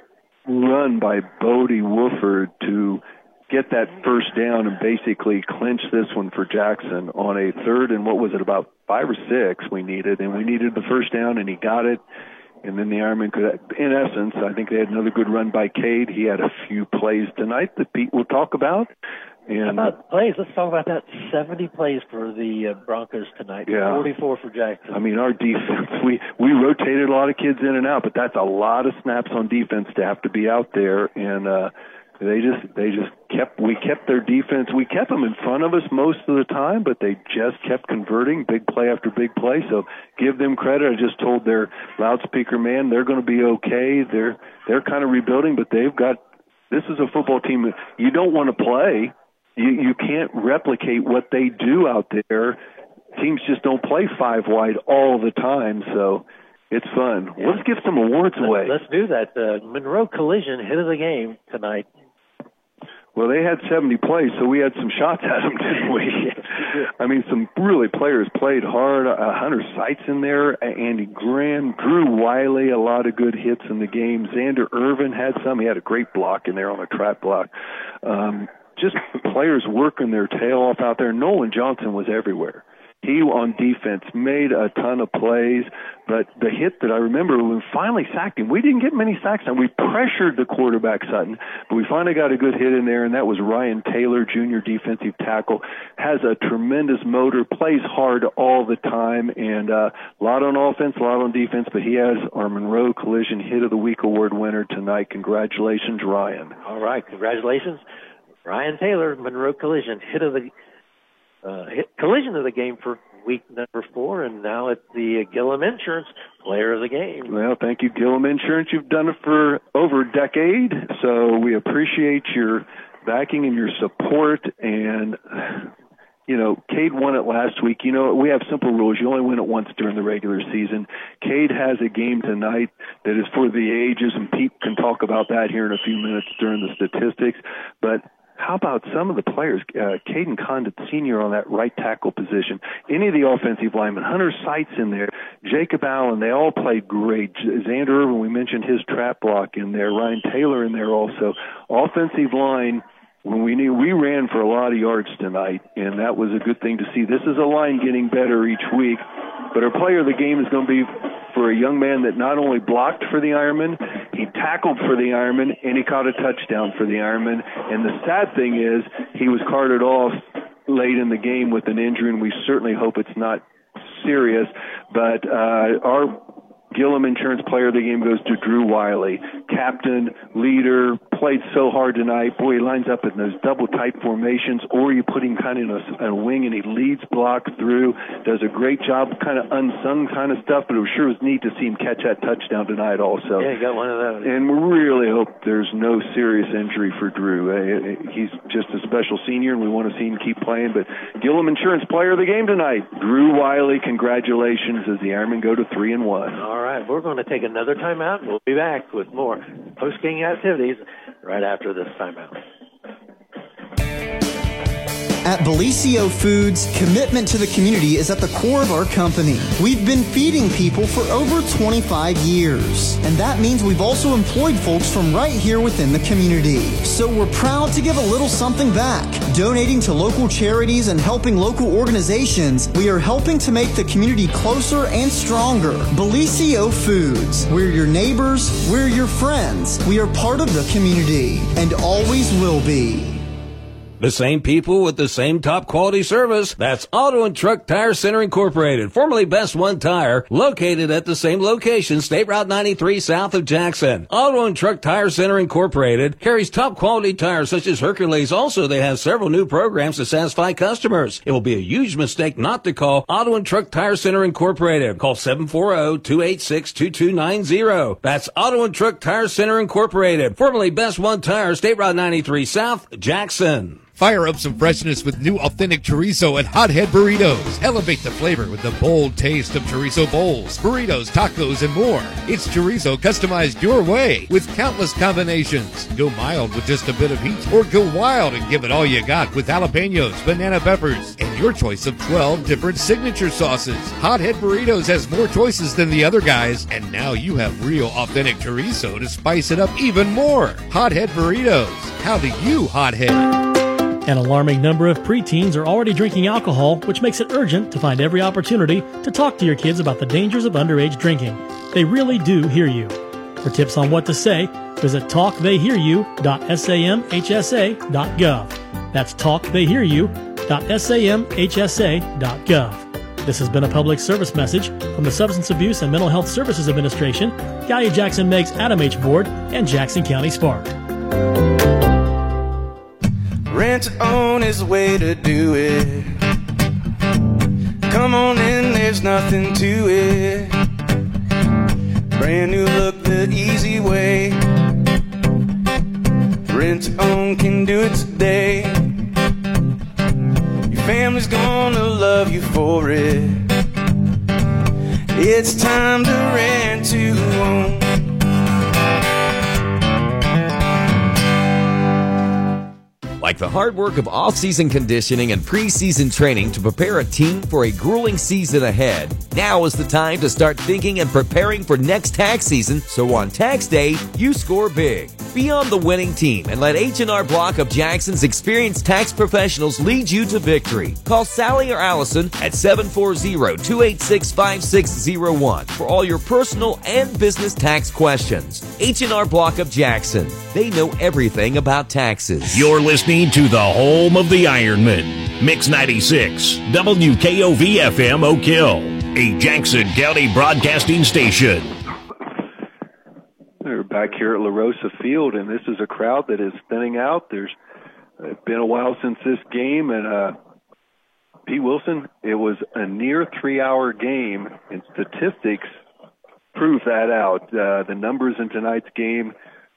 Speaker 3: run by Bodie Wolford to get that first down and basically clinch this one for Jackson on a third and what was it about five or six we needed and we needed the first down and he got it and then the Ironman could in essence I think they had another good run by Cade he had a few plays tonight that Pete will talk about and
Speaker 2: How about plays? Let's talk about that. 70 plays for the uh, Broncos tonight.
Speaker 3: Yeah.
Speaker 2: 44 for Jackson.
Speaker 3: I mean, our defense, we, we rotated a lot of kids in and out, but that's a lot of snaps on defense to have to be out there. And, uh, they just, they just kept, we kept their defense, we kept them in front of us most of the time, but they just kept converting big play after big play. So give them credit. I just told their loudspeaker man they're going to be okay. They're, they're kind of rebuilding, but they've got, this is a football team that you don't want to play. You, you can't replicate what they do out there. Teams just don't play five wide all the time, so it's fun. Let's give some awards away.
Speaker 2: Let's do that. Uh, Monroe Collision hit of the game tonight.
Speaker 3: Well, they had 70 plays, so we had some shots at them, didn't we? I mean, some really players played hard. Uh, Hunter Seitz in there, Andy Graham, Drew Wiley, a lot of good hits in the game. Xander Irvin had some. He had a great block in there on a trap block. Um, just players working their tail off out there. Nolan Johnson was everywhere he on defense made a ton of plays, but the hit that I remember when finally sacked him, we didn't get many sacks and we pressured the quarterback Sutton, but we finally got a good hit in there and that was Ryan Taylor, junior defensive tackle, has a tremendous motor, plays hard all the time and uh, a lot on offense, a lot on defense, but he has our Monroe Collision Hit of the Week award winner tonight. Congratulations, Ryan.
Speaker 2: All right, congratulations. Ryan Taylor, Monroe Collision, hit of the uh, hit collision of the game for week number four, and now it's the Gillum Insurance Player of the Game.
Speaker 3: Well, thank you, Gillum Insurance. You've done it for over a decade, so we appreciate your backing and your support. And you know, Cade won it last week. You know, we have simple rules. You only win it once during the regular season. Cade has a game tonight that is for the ages, and Pete can talk about that here in a few minutes during the statistics. But how about some of the players? Uh, Caden Condit Sr. on that right tackle position. Any of the offensive linemen. Hunter Seitz in there. Jacob Allen. They all played great. Xander Irvin, we mentioned his trap block in there. Ryan Taylor in there also. Offensive line when we knew we ran for a lot of yards tonight, and that was a good thing to see. This is a line getting better each week, but our player of the game is going to be for a young man that not only blocked for the Ironman, he tackled for the Ironman, and he caught a touchdown for the Ironman. And the sad thing is, he was carted off late in the game with an injury, and we certainly hope it's not serious. But uh, our Gillum Insurance Player of the Game goes to Drew Wiley, captain, leader, played so hard tonight. Boy, he lines up in those double tight formations, or you put him kind of in a, a wing and he leads block through. Does a great job, kind of unsung kind of stuff. But it sure was neat to see him catch that touchdown tonight, also.
Speaker 2: Yeah, he got one of those.
Speaker 3: And we really hope there's no serious injury for Drew. Uh, he's just a special senior, and we want to see him keep playing. But Gillum Insurance Player of the Game tonight, Drew Wiley. Congratulations as the Ironmen go to three and one.
Speaker 2: All right, we're going to take another timeout. We'll be back with more post-game activities right after this timeout.
Speaker 34: At Bellisio Foods, commitment to the community is at the core of our company. We've been feeding people for over 25 years, and that means we've also employed folks from right here within the community. So we're proud to give a little something back. Donating to local charities and helping local organizations, we are helping to make the community closer and stronger. Bellisio Foods, we're your neighbors, we're your friends, we are part of the community, and always will be.
Speaker 47: The same people with the same top quality service. That's Auto and Truck Tire Center Incorporated, formerly Best One Tire, located at the same location, State Route 93 south of Jackson. Auto and Truck Tire Center Incorporated carries top quality tires such as Hercules. Also, they have several new programs to satisfy customers. It will be a huge mistake not to call Auto and Truck Tire Center Incorporated. Call 740-286-2290. That's Auto and Truck Tire Center Incorporated, formerly Best One Tire, State Route 93 south, Jackson.
Speaker 35: Fire up some freshness with new authentic chorizo and hothead burritos. Elevate the flavor with the bold taste of chorizo bowls, burritos, tacos, and more. It's chorizo customized your way with countless combinations. Go mild with just a bit of heat, or go wild and give it all you got with jalapenos, banana peppers, and your choice of 12 different signature sauces. Hothead Burritos has more choices than the other guys, and now you have real authentic chorizo to spice it up even more. Hothead Burritos. How do you hothead?
Speaker 7: An alarming number of preteens are already drinking alcohol, which makes it urgent to find every opportunity to talk to your kids about the dangers of underage drinking. They really do hear you. For tips on what to say, visit talktheyhearyou.samhsa.gov. That's talktheyhearyou.samhsa.gov. This has been a public service message from the Substance Abuse and Mental Health Services Administration, Gallia Jackson Meigs ADAMH Board, and Jackson County Spark.
Speaker 48: Rent to own is the way to do it. Come on in, there's nothing to it. Brand new look, the easy way. Rent to own can do it today. Your family's gonna love you for it. It's time to rent to own.
Speaker 49: Like the hard work of off-season conditioning and preseason training to prepare a team for a grueling season ahead. Now is the time to start thinking and preparing for next tax season so on tax day, you score big. Be on the winning team and let H&R Block of Jackson's experienced tax professionals lead you to victory. Call Sally or Allison at 740-286-5601 for all your personal and business tax questions. H&R Block of Jackson. They know everything about taxes.
Speaker 1: You're listening to the home of the Ironman, Mix 96, WKOV FM Oak Hill, a Jackson County broadcasting station.
Speaker 3: We're back here at La Rosa Field, and this is a crowd that is thinning out. There's been a while since this game, and uh, Pete Wilson, it was a near three-hour game, and statistics prove that out. Uh, the numbers in tonight's game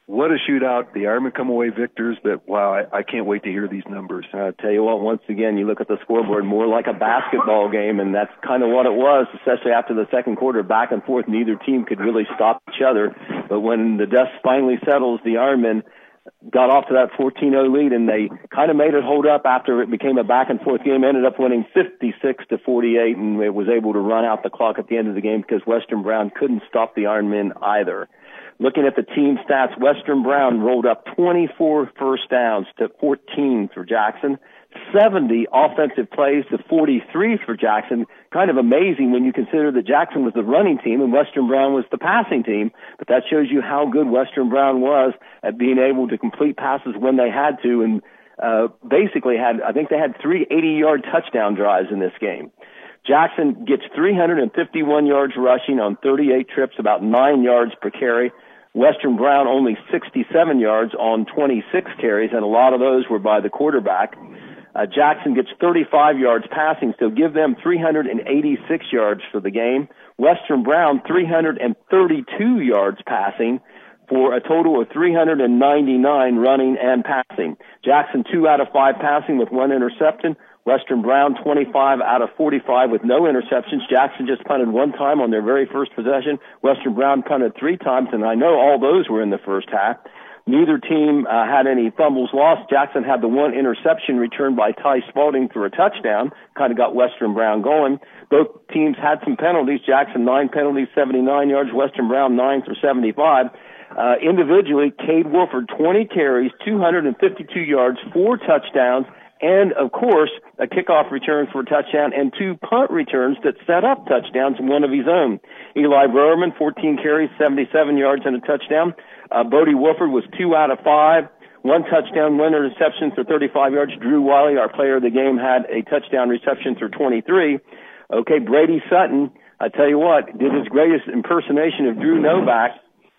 Speaker 3: what a shootout. The Ironmen come away victors, but wow, I, I can't wait to hear these numbers.
Speaker 6: I tell you what, once again, you look at the scoreboard more like a basketball game, and that's kind of what it was, especially after the second quarter, back and forth. Neither team could really stop each other. But when the dust finally settles, the Ironmen got off to that 14-0 lead, and they kind of made it hold up after it became a back and forth game. Ended up winning 56 to 48, and it was able to run out the clock at the end of the game because Western Brown couldn't stop the Ironmen either. Looking at the team stats, Western Brown rolled up 24 first downs to 14 for Jackson, 70 offensive plays to 43 for Jackson. Kind of amazing when you consider that Jackson was the running team and Western Brown was the passing team. But that shows you how good Western Brown was at being able to complete passes when they had to and uh, basically had, I think they had three 80 yard touchdown drives in this game. Jackson gets 351 yards rushing on 38 trips, about nine yards per carry. Western Brown only 67 yards on 26 carries, and a lot of those were by the quarterback. Uh, Jackson gets 35 yards passing, so give them 386 yards for the game. Western Brown 332 yards passing for a total of 399 running and passing. Jackson two out of five passing with one interception. Western Brown 25 out of 45 with no interceptions. Jackson just punted one time on their very first possession. Western Brown punted three times, and I know all those were in the first half. Neither team uh, had any fumbles lost. Jackson had the one interception returned by Ty Spalding for a touchdown, kind of got Western Brown going. Both teams had some penalties. Jackson nine penalties, 79 yards. Western Brown nine for 75. Uh, individually, Cade Wolford 20 carries, 252 yards, four touchdowns, and of course a kickoff return for a touchdown and two punt returns that set up touchdowns and one of his own. Eli Browerman, 14 carries, 77 yards and a touchdown. Uh, Bodie Wolford was two out of five, one touchdown, one interception for 35 yards. Drew Wiley, our player of the game, had a touchdown reception for 23. Okay, Brady Sutton, I tell you what, did his greatest impersonation of Drew Novak.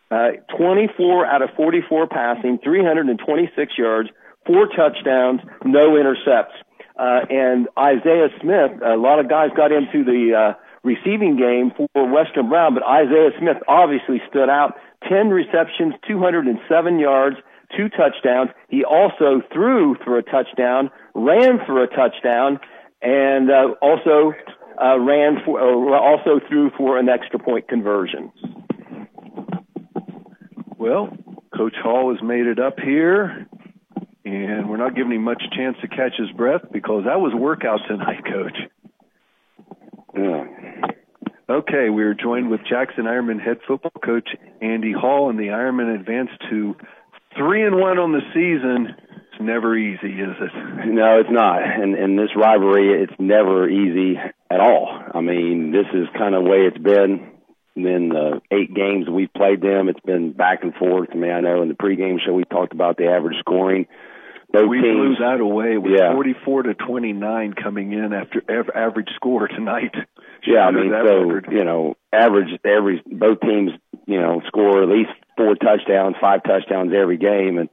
Speaker 6: Uh, 24 out of 44 passing, 326 yards, four touchdowns, no intercepts. Uh, and Isaiah Smith, a lot of guys got into the uh, receiving game for Western Brown, but Isaiah Smith obviously stood out. 10 receptions, 207 yards, two touchdowns. He also threw for a touchdown, ran for a touchdown, and uh, also uh, ran for, uh, also threw for an extra point conversion.
Speaker 3: Well, Coach Hall has made it up here and we're not giving him much chance to catch his breath because that was workout tonight, Coach.
Speaker 6: Yeah.
Speaker 3: Okay, we are joined with Jackson Ironman head football coach Andy Hall, and the Ironman advanced to three and one on the season. It's never easy, is it?
Speaker 6: No, it's not. And in this rivalry, it's never easy at all. I mean, this is kind of the way it's been. In the eight games we've played them, it's been back and forth. I mean, I know in the pregame show we talked about the average scoring
Speaker 3: we
Speaker 6: teams,
Speaker 3: blew that away with
Speaker 6: yeah.
Speaker 3: 44 to 29 coming in after average score tonight.
Speaker 6: Yeah, I mean, so
Speaker 3: record.
Speaker 6: you know, average every both teams, you know, score at least four touchdowns, five touchdowns every game, and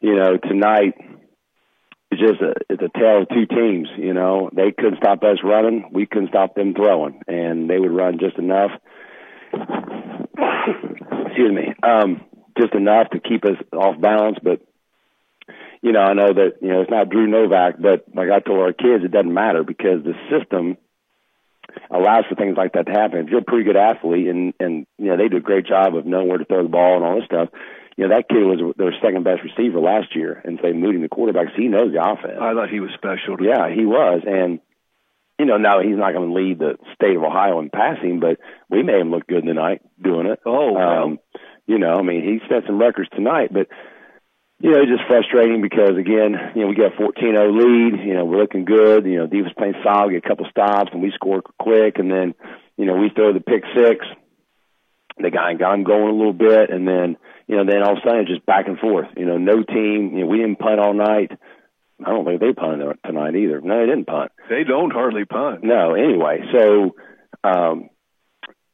Speaker 6: you know, tonight it's just a it's a tale of two teams. You know, they couldn't stop us running, we couldn't stop them throwing, and they would run just enough. excuse me, um, just enough to keep us off balance, but you know, I know that, you know, it's not Drew Novak, but like I told our kids, it doesn't matter because the system allows for things like that to happen. If you're a pretty good athlete and, and, you know, they do a great job of knowing where to throw the ball and all this stuff,
Speaker 50: you know, that kid was their second best receiver last year, and so moving the quarterback, so he knows the offense.
Speaker 3: I thought he was special.
Speaker 50: Yeah, he was, and you know, now he's not going to lead the state of Ohio in passing, but we made him look good tonight doing it.
Speaker 3: Oh, wow.
Speaker 50: um, you know, I mean, he set some records tonight, but you know, it's just frustrating because again, you know, we got a 14-0 lead. You know, we're looking good. You know, defense playing solid, get a couple stops, and we score quick, and then you know we throw the pick six. The guy got him going a little bit, and then you know, then all of a sudden it's just back and forth. You know, no team. You know, we didn't punt all night. I don't think they punted tonight either. No, they didn't punt.
Speaker 3: They don't hardly punt.
Speaker 50: No, anyway, so um,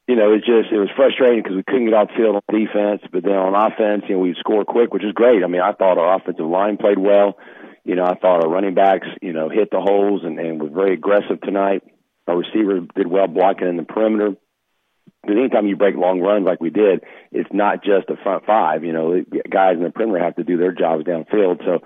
Speaker 50: you know, it just it was frustrating because we couldn't get off the field on defense, but then on offense, you know, we score quick, which is great. I mean, I thought our offensive line played well. You know, I thought our running backs, you know, hit the holes and, and was very aggressive tonight. Our receivers did well blocking in the perimeter. Because anytime you break long runs like we did, it's not just the front five. You know, guys in the perimeter have to do their jobs downfield. So,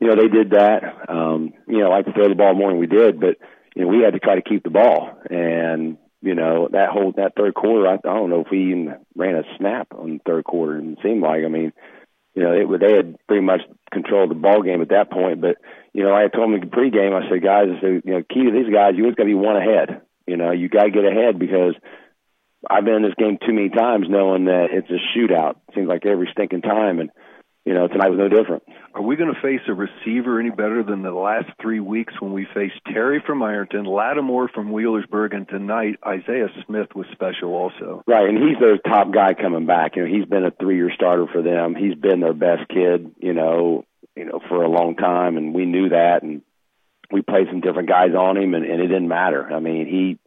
Speaker 50: you know, they did that. Um, you know, I like to throw the ball more than we did, but you know, we had to try to keep the ball. And you know, that whole that third quarter, I, I don't know if we even ran a snap on the third quarter. It seemed like, I mean, you know, it, they had pretty much controlled the ball game at that point. But you know, I told them in pregame, I said, guys, I said, you know, key to these guys, you always got to be one ahead. You know, you got to get ahead because I've been in this game too many times knowing that it's a shootout. It seems like every stinking time, and you know, tonight was no different.
Speaker 3: Are we going to face a receiver any better than the last three weeks when we faced Terry from Ironton, Lattimore from Wheelersburg, and tonight Isaiah Smith was special also.
Speaker 50: Right, and he's their top guy coming back. You know, he's been a three-year starter for them. He's been their best kid. You know, you know, for a long time, and we knew that, and we played some different guys on him, and, and it didn't matter. I mean, he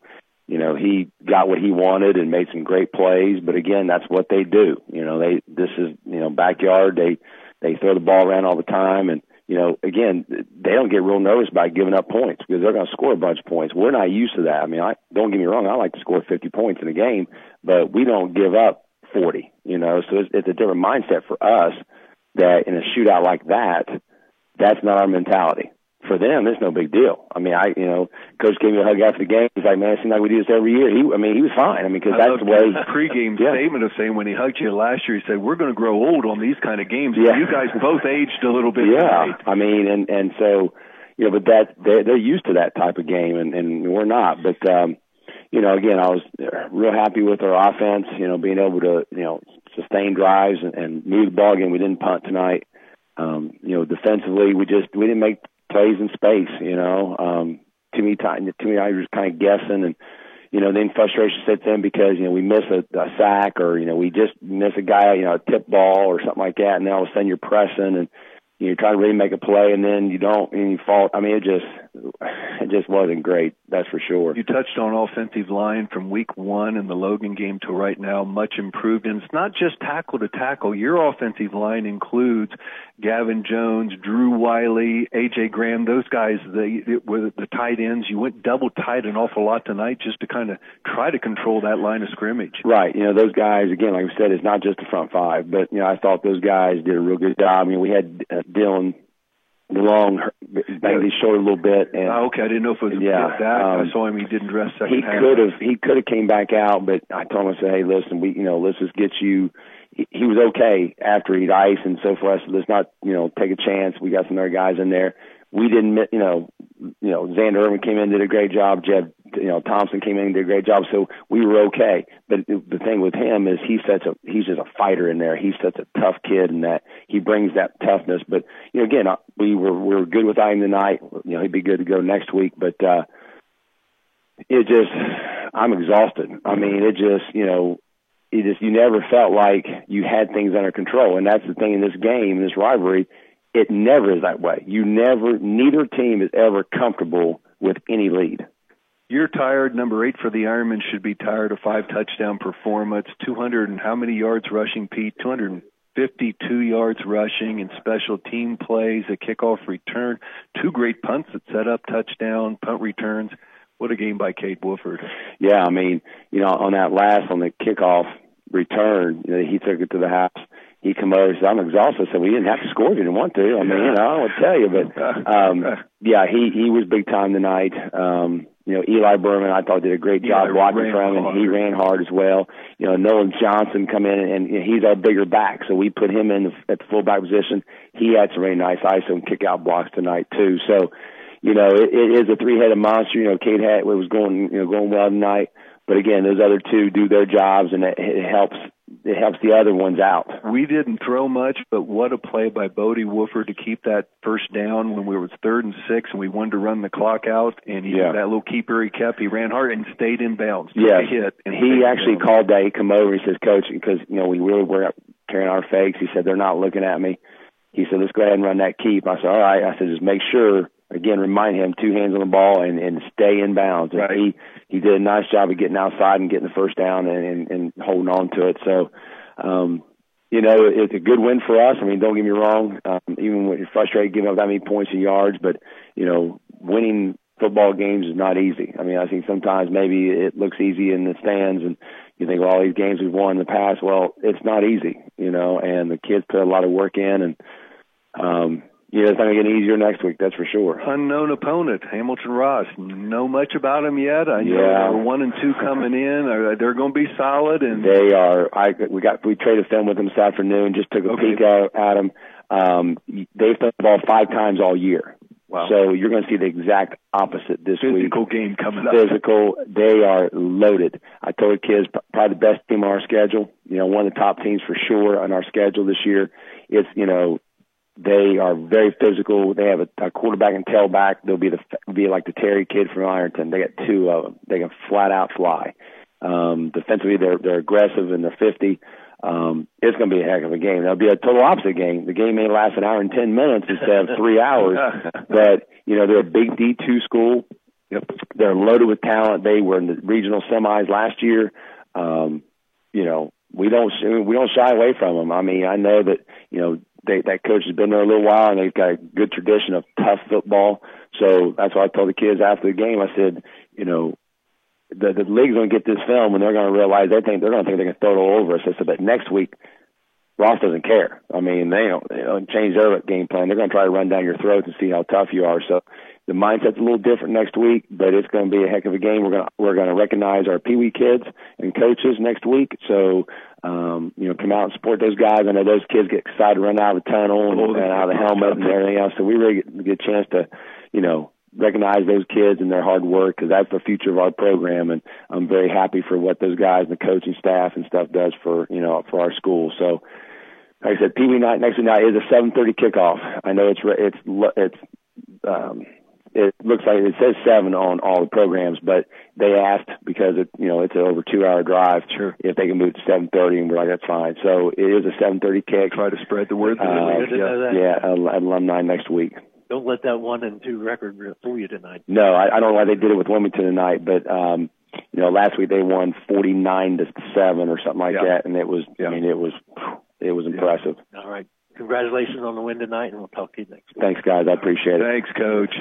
Speaker 50: you know he got what he wanted and made some great plays but again that's what they do. You know they this is you know backyard they they throw the ball around all the time and you know again they don't get real nervous by giving up points because they're going to score a bunch of points. We're not used to that. I mean i don't get me wrong i like to score 50 points in a game but we don't give up 40 you know? So it's, it's a different mindset for us that in a shootout like that that's not our mentality for them, it's no big deal. I mean, I, you know, coach gave me a hug after the game. He's like, man, it seems like we do this every year. He, I mean, he was fine. I mean, because that's the way.
Speaker 3: Pregame yeah. statement of saying when he hugged you last year, he said, "We're going to grow old on these kind of games."
Speaker 50: Yeah.
Speaker 3: You guys both aged a little bit.
Speaker 50: Yeah,
Speaker 3: tonight.
Speaker 50: I mean, and and so, you know, but that they're, they're used to that type of game, and and we're not. But um, you know, again, I was real happy with our offense. You know, being able to you know sustain drives and, and move the ball game. We didn't punt tonight. Um, you know, defensively, we just we didn't make plays in space. You know, um, too many times, just kind of guessing, and you know, then frustration sets in because you know we miss a, a sack or you know we just miss a guy, you know, a tip ball or something like that, and then all of a sudden you're pressing and you're trying to really make a play, and then you don't, and you fall. I mean, it just it just wasn't great. That's for sure.
Speaker 3: You touched on offensive line from week one in the Logan game to right now, much improved. And it's not just tackle to tackle. Your offensive line includes Gavin Jones, Drew Wiley, AJ Graham. Those guys, they, they were the tight ends. You went double tight an awful lot tonight just to kind of try to control that line of scrimmage.
Speaker 50: Right. You know, those guys again, like I said, it's not just the front five, but you know, I thought those guys did a real good job. I mean, we had uh, Dylan long banged his shoulder a little bit. And,
Speaker 3: oh, okay, I didn't know if it was
Speaker 50: yeah,
Speaker 3: that.
Speaker 50: Um,
Speaker 3: I saw him; he didn't dress second
Speaker 50: he could have he could have came back out, but I told him I said, hey, listen, we you know let's just get you. He, he was okay after he'd ice and so forth. So let's not you know take a chance. We got some other guys in there. We didn't you know you know Xander Irvin came in did a great job. Jeb you know Thompson came in and did a great job. So we were okay. But the thing with him is he's such a he's just a fighter in there. He's such a tough kid, and that he brings that toughness. But you know, again, we were we were good with him tonight. You know, he'd be good to go next week. But uh, it just I'm exhausted. I mean, it just you know. It just you never felt like you had things under control, and that's the thing in this game, this rivalry. It never is that way. You never, neither team is ever comfortable with any lead.
Speaker 3: You're tired. Number eight for the Ironman should be tired. A five touchdown performance, 200 and how many yards rushing, Pete? 252 yards rushing and special team plays, a kickoff return, two great punts that set up touchdown, punt returns. What a game by Cade Wolford.
Speaker 50: Yeah, I mean, you know, on that last on the kickoff, return, you know, he took it to the house. He come over and said, I'm exhausted. I said, well, you didn't have to score if you didn't want to. I mean, you know, I to tell you, but, um, yeah, he, he was big time tonight. Um, you know, Eli Browerman, I thought did a great job
Speaker 3: Eli
Speaker 50: blocking for him, and he ran hard as well. You know, Nolan Johnson come in, and, and you know, he's our bigger back, so we put him in the, at the fullback position. He had some really nice ISO and kick out blocks tonight too. So, you know, it, it is a three-headed monster. You know, Cade had was going, you know, going well tonight, but again, those other two do their jobs, and it, it helps. It helps the other ones out.
Speaker 3: We didn't throw much, but what a play by Bodie Wolford to keep that first down when we were third and six, and we wanted to run the clock out. And he,
Speaker 50: Yeah.
Speaker 3: that little keeper he kept, he ran hard and stayed in bounds.
Speaker 50: Yeah,
Speaker 3: hit. And
Speaker 50: he actually called that. He come over. He says, "Coach, because you know we really were carrying our fakes." He said, "They're not looking at me." He said, "Let's go ahead and run that keep." I said, "All right." I said, "Just make sure." Again, remind him two hands on the ball and, and stay in bounds. And he he did a nice job of getting outside and getting the first down and, and, and holding on to it. So, um, you know, it's a good win for us. I mean, don't get me wrong. Um, even when you're frustrated giving up that many points and yards, but you know, winning football games is not easy. I mean, I think sometimes maybe it looks easy in the stands, and you think, well, all these games we've won in the past. Well, it's not easy, you know. And the kids put a lot of work in, and um, know, it's not going to get easier next week. That's for sure.
Speaker 3: Unknown opponent, Hamilton Ross. Know much about him yet? I know
Speaker 50: Yeah.
Speaker 3: they're one and two coming in. Are they're going to be solid? And
Speaker 50: They are. I we got we traded film with them this afternoon. Just took a peek at, at them. Um, they've played the ball five times all year.
Speaker 3: Wow.
Speaker 50: So you're going to see the exact opposite this week.
Speaker 3: physical game coming up.
Speaker 50: Physical. They are loaded. I told kids probably the best team on our schedule. You know, one of the top teams for sure on our schedule this year. It's you know they are very physical. They have a, a quarterback and tailback. They'll be the be like the Terry kid from Ironton. They got two of them. They can flat out fly. Um, defensively, they're they're aggressive and they're fifty. Um, it's going to be a heck of a game. It'll be a total opposite game. The game may last an hour and ten minutes instead of three hours. but you know they're a big D two school. They're loaded with talent. They were in the regional semis last year. Um, you know we don't we don't shy away from them. I mean I know that you know they, that coach has been there a little while and they've got a good tradition of tough football. So that's why I told the kids after the game. I said, you know, the the league's going to get this film and they're going to realize they think they're going to think they can throw it all over us. I said, but next week Ross doesn't care. I mean, they don't, they don't change their game plan. They're going to try to run down your throat and see how tough you are. So the mindset's a little different next week, but it's going to be a heck of a game. We're going to we're going to recognize our pee wee kids and coaches next week. So um, you know, come out and support those guys. I know those kids get excited to run out of the tunnel and, and out of the helmet and everything else. So we really get, get a chance to, you know, recognize those kids and their hard work because that's the future of our program. And I'm very happy for what those guys and the coaching staff and stuff does for you know for our school. So like I said, Pee Wee night next week night is a 7:30 kickoff. I know it's it's it's um, it looks like it says seven on all the programs, but they asked because it you know it's an over two hour drive. Sure. If they can move to 7:30, and we're like that's fine. So it is a 7:30 kick.
Speaker 3: Try to spread the word.
Speaker 50: Uh,
Speaker 2: Good to know that.
Speaker 50: yeah, al- alumni next week.
Speaker 2: Don't let that one and two record fool you tonight.
Speaker 50: No, I, I don't know why they did it with Wilmington tonight, but um, you know, last week they won 49 to seven or something like
Speaker 2: Yeah.
Speaker 50: that, and it was I mean it was it was impressive.
Speaker 2: All right. Congratulations on the win tonight, and we'll talk to you next week.
Speaker 50: Thanks, guys. I appreciate it.
Speaker 3: Thanks, Coach.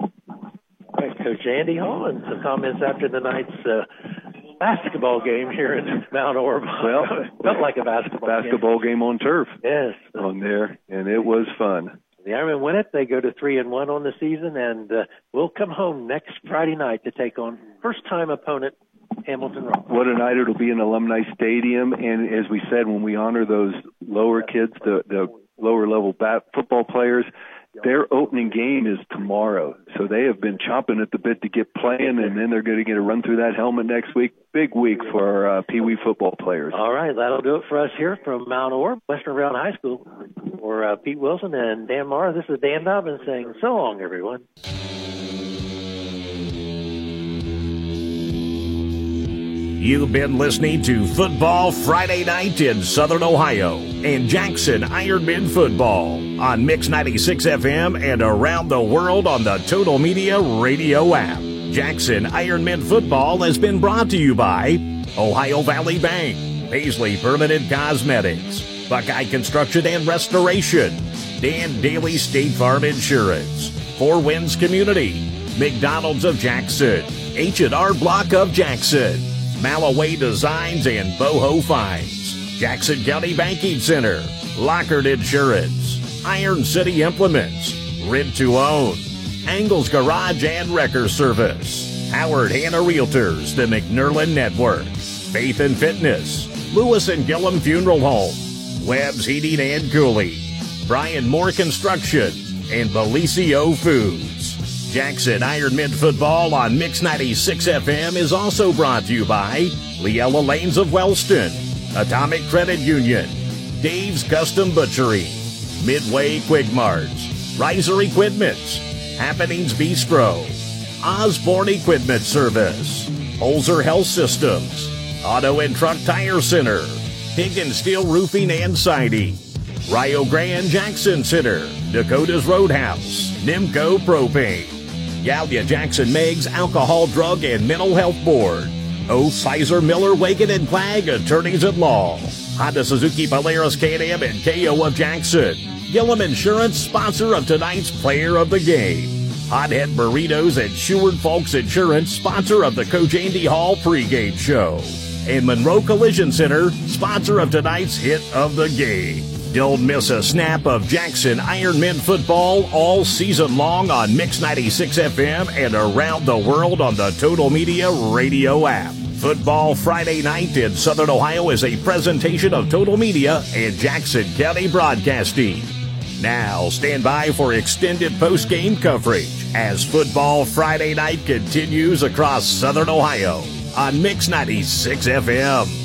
Speaker 2: Right, Coach Andy Hall, and some comments after tonight's uh, basketball game here in Mount Orab.
Speaker 3: Well,
Speaker 2: felt like a basketball,
Speaker 3: Basketball game on turf.
Speaker 2: Yes.
Speaker 3: On there, and it was fun.
Speaker 2: The Ironmen win it. They go to three and one on the season, and uh, we'll come home next Friday night to take on first-time opponent Hamilton Rock.
Speaker 3: What a night it'll be in Alumni Stadium, and as we said, when we honor those lower kids, the the lower level bat football players, their opening game is tomorrow. So they have been chomping at the bit to get playing, and then they're going to get a run through that helmet next week. Big week for uh, Pee Wee football players.
Speaker 2: All right, that'll do it for us here from Mount Orab, Western Brown High School. For uh, Pete Wilson and Dan Marr, this is Dan Dobbins saying so long, everyone.
Speaker 1: You've been listening to Football Friday Night in Southern Ohio and Jackson Ironman Football on Mix 96 FM and around the world on the Total Media radio app. Jackson Ironman Football has been brought to you by Ohio Valley Bank, Paisley Permanent Cosmetics, Buckeye Construction and Restoration, Dan Daly State Farm Insurance, Four Winds Community, McDonald's of Jackson, H&R Block of Jackson, Malloway Designs and Boho Finds, Jackson County Banking Center, Lockard Insurance, Iron City Implements, Rent to Own, Angles Garage and Wrecker Service, Howard Hanna Realtors, the McNerlin Network, Faith and Fitness, Lewis and Gillum Funeral Home, Webb's Heating and Cooling, Brian Moore Construction, and Belicio Foods. Jackson Ironman Football on Mix 96 FM is also brought to you by Leella Lanes of Wellston, Atomic Credit Union, Dave's Custom Butchery, Midway Quigmarts, Riser Equipments, Happenings Bistro, Osborne Equipment Service, Holzer Health Systems, Auto and Truck Tire Center, and Steel Roofing and Siding, Rio Grande Jackson Center, Dakota's Roadhouse, Nimco Propane, Gallia Jackson Meigs Alcohol, Drug, and Mental Health Board, O. Sizer Miller, Waigand and Clagg Attorneys at Law, Honda Suzuki Polaris and KO of Jackson, Gillum Insurance, sponsor of tonight's Player of the Game, Hothead Burritos and Seward Folks Insurance, sponsor of the Coach Andy Hall pregame show, and Monroe Collision Center, sponsor of tonight's hit of the game. Don't miss a snap of Jackson Ironmen football all season long on Mix 96 FM and around the world on the Total Media radio app. Football Friday night in Southern Ohio is a presentation of Total Media and Jackson County Broadcasting. Now stand by for extended post-game coverage as Football Friday night continues across Southern Ohio on Mix 96 FM.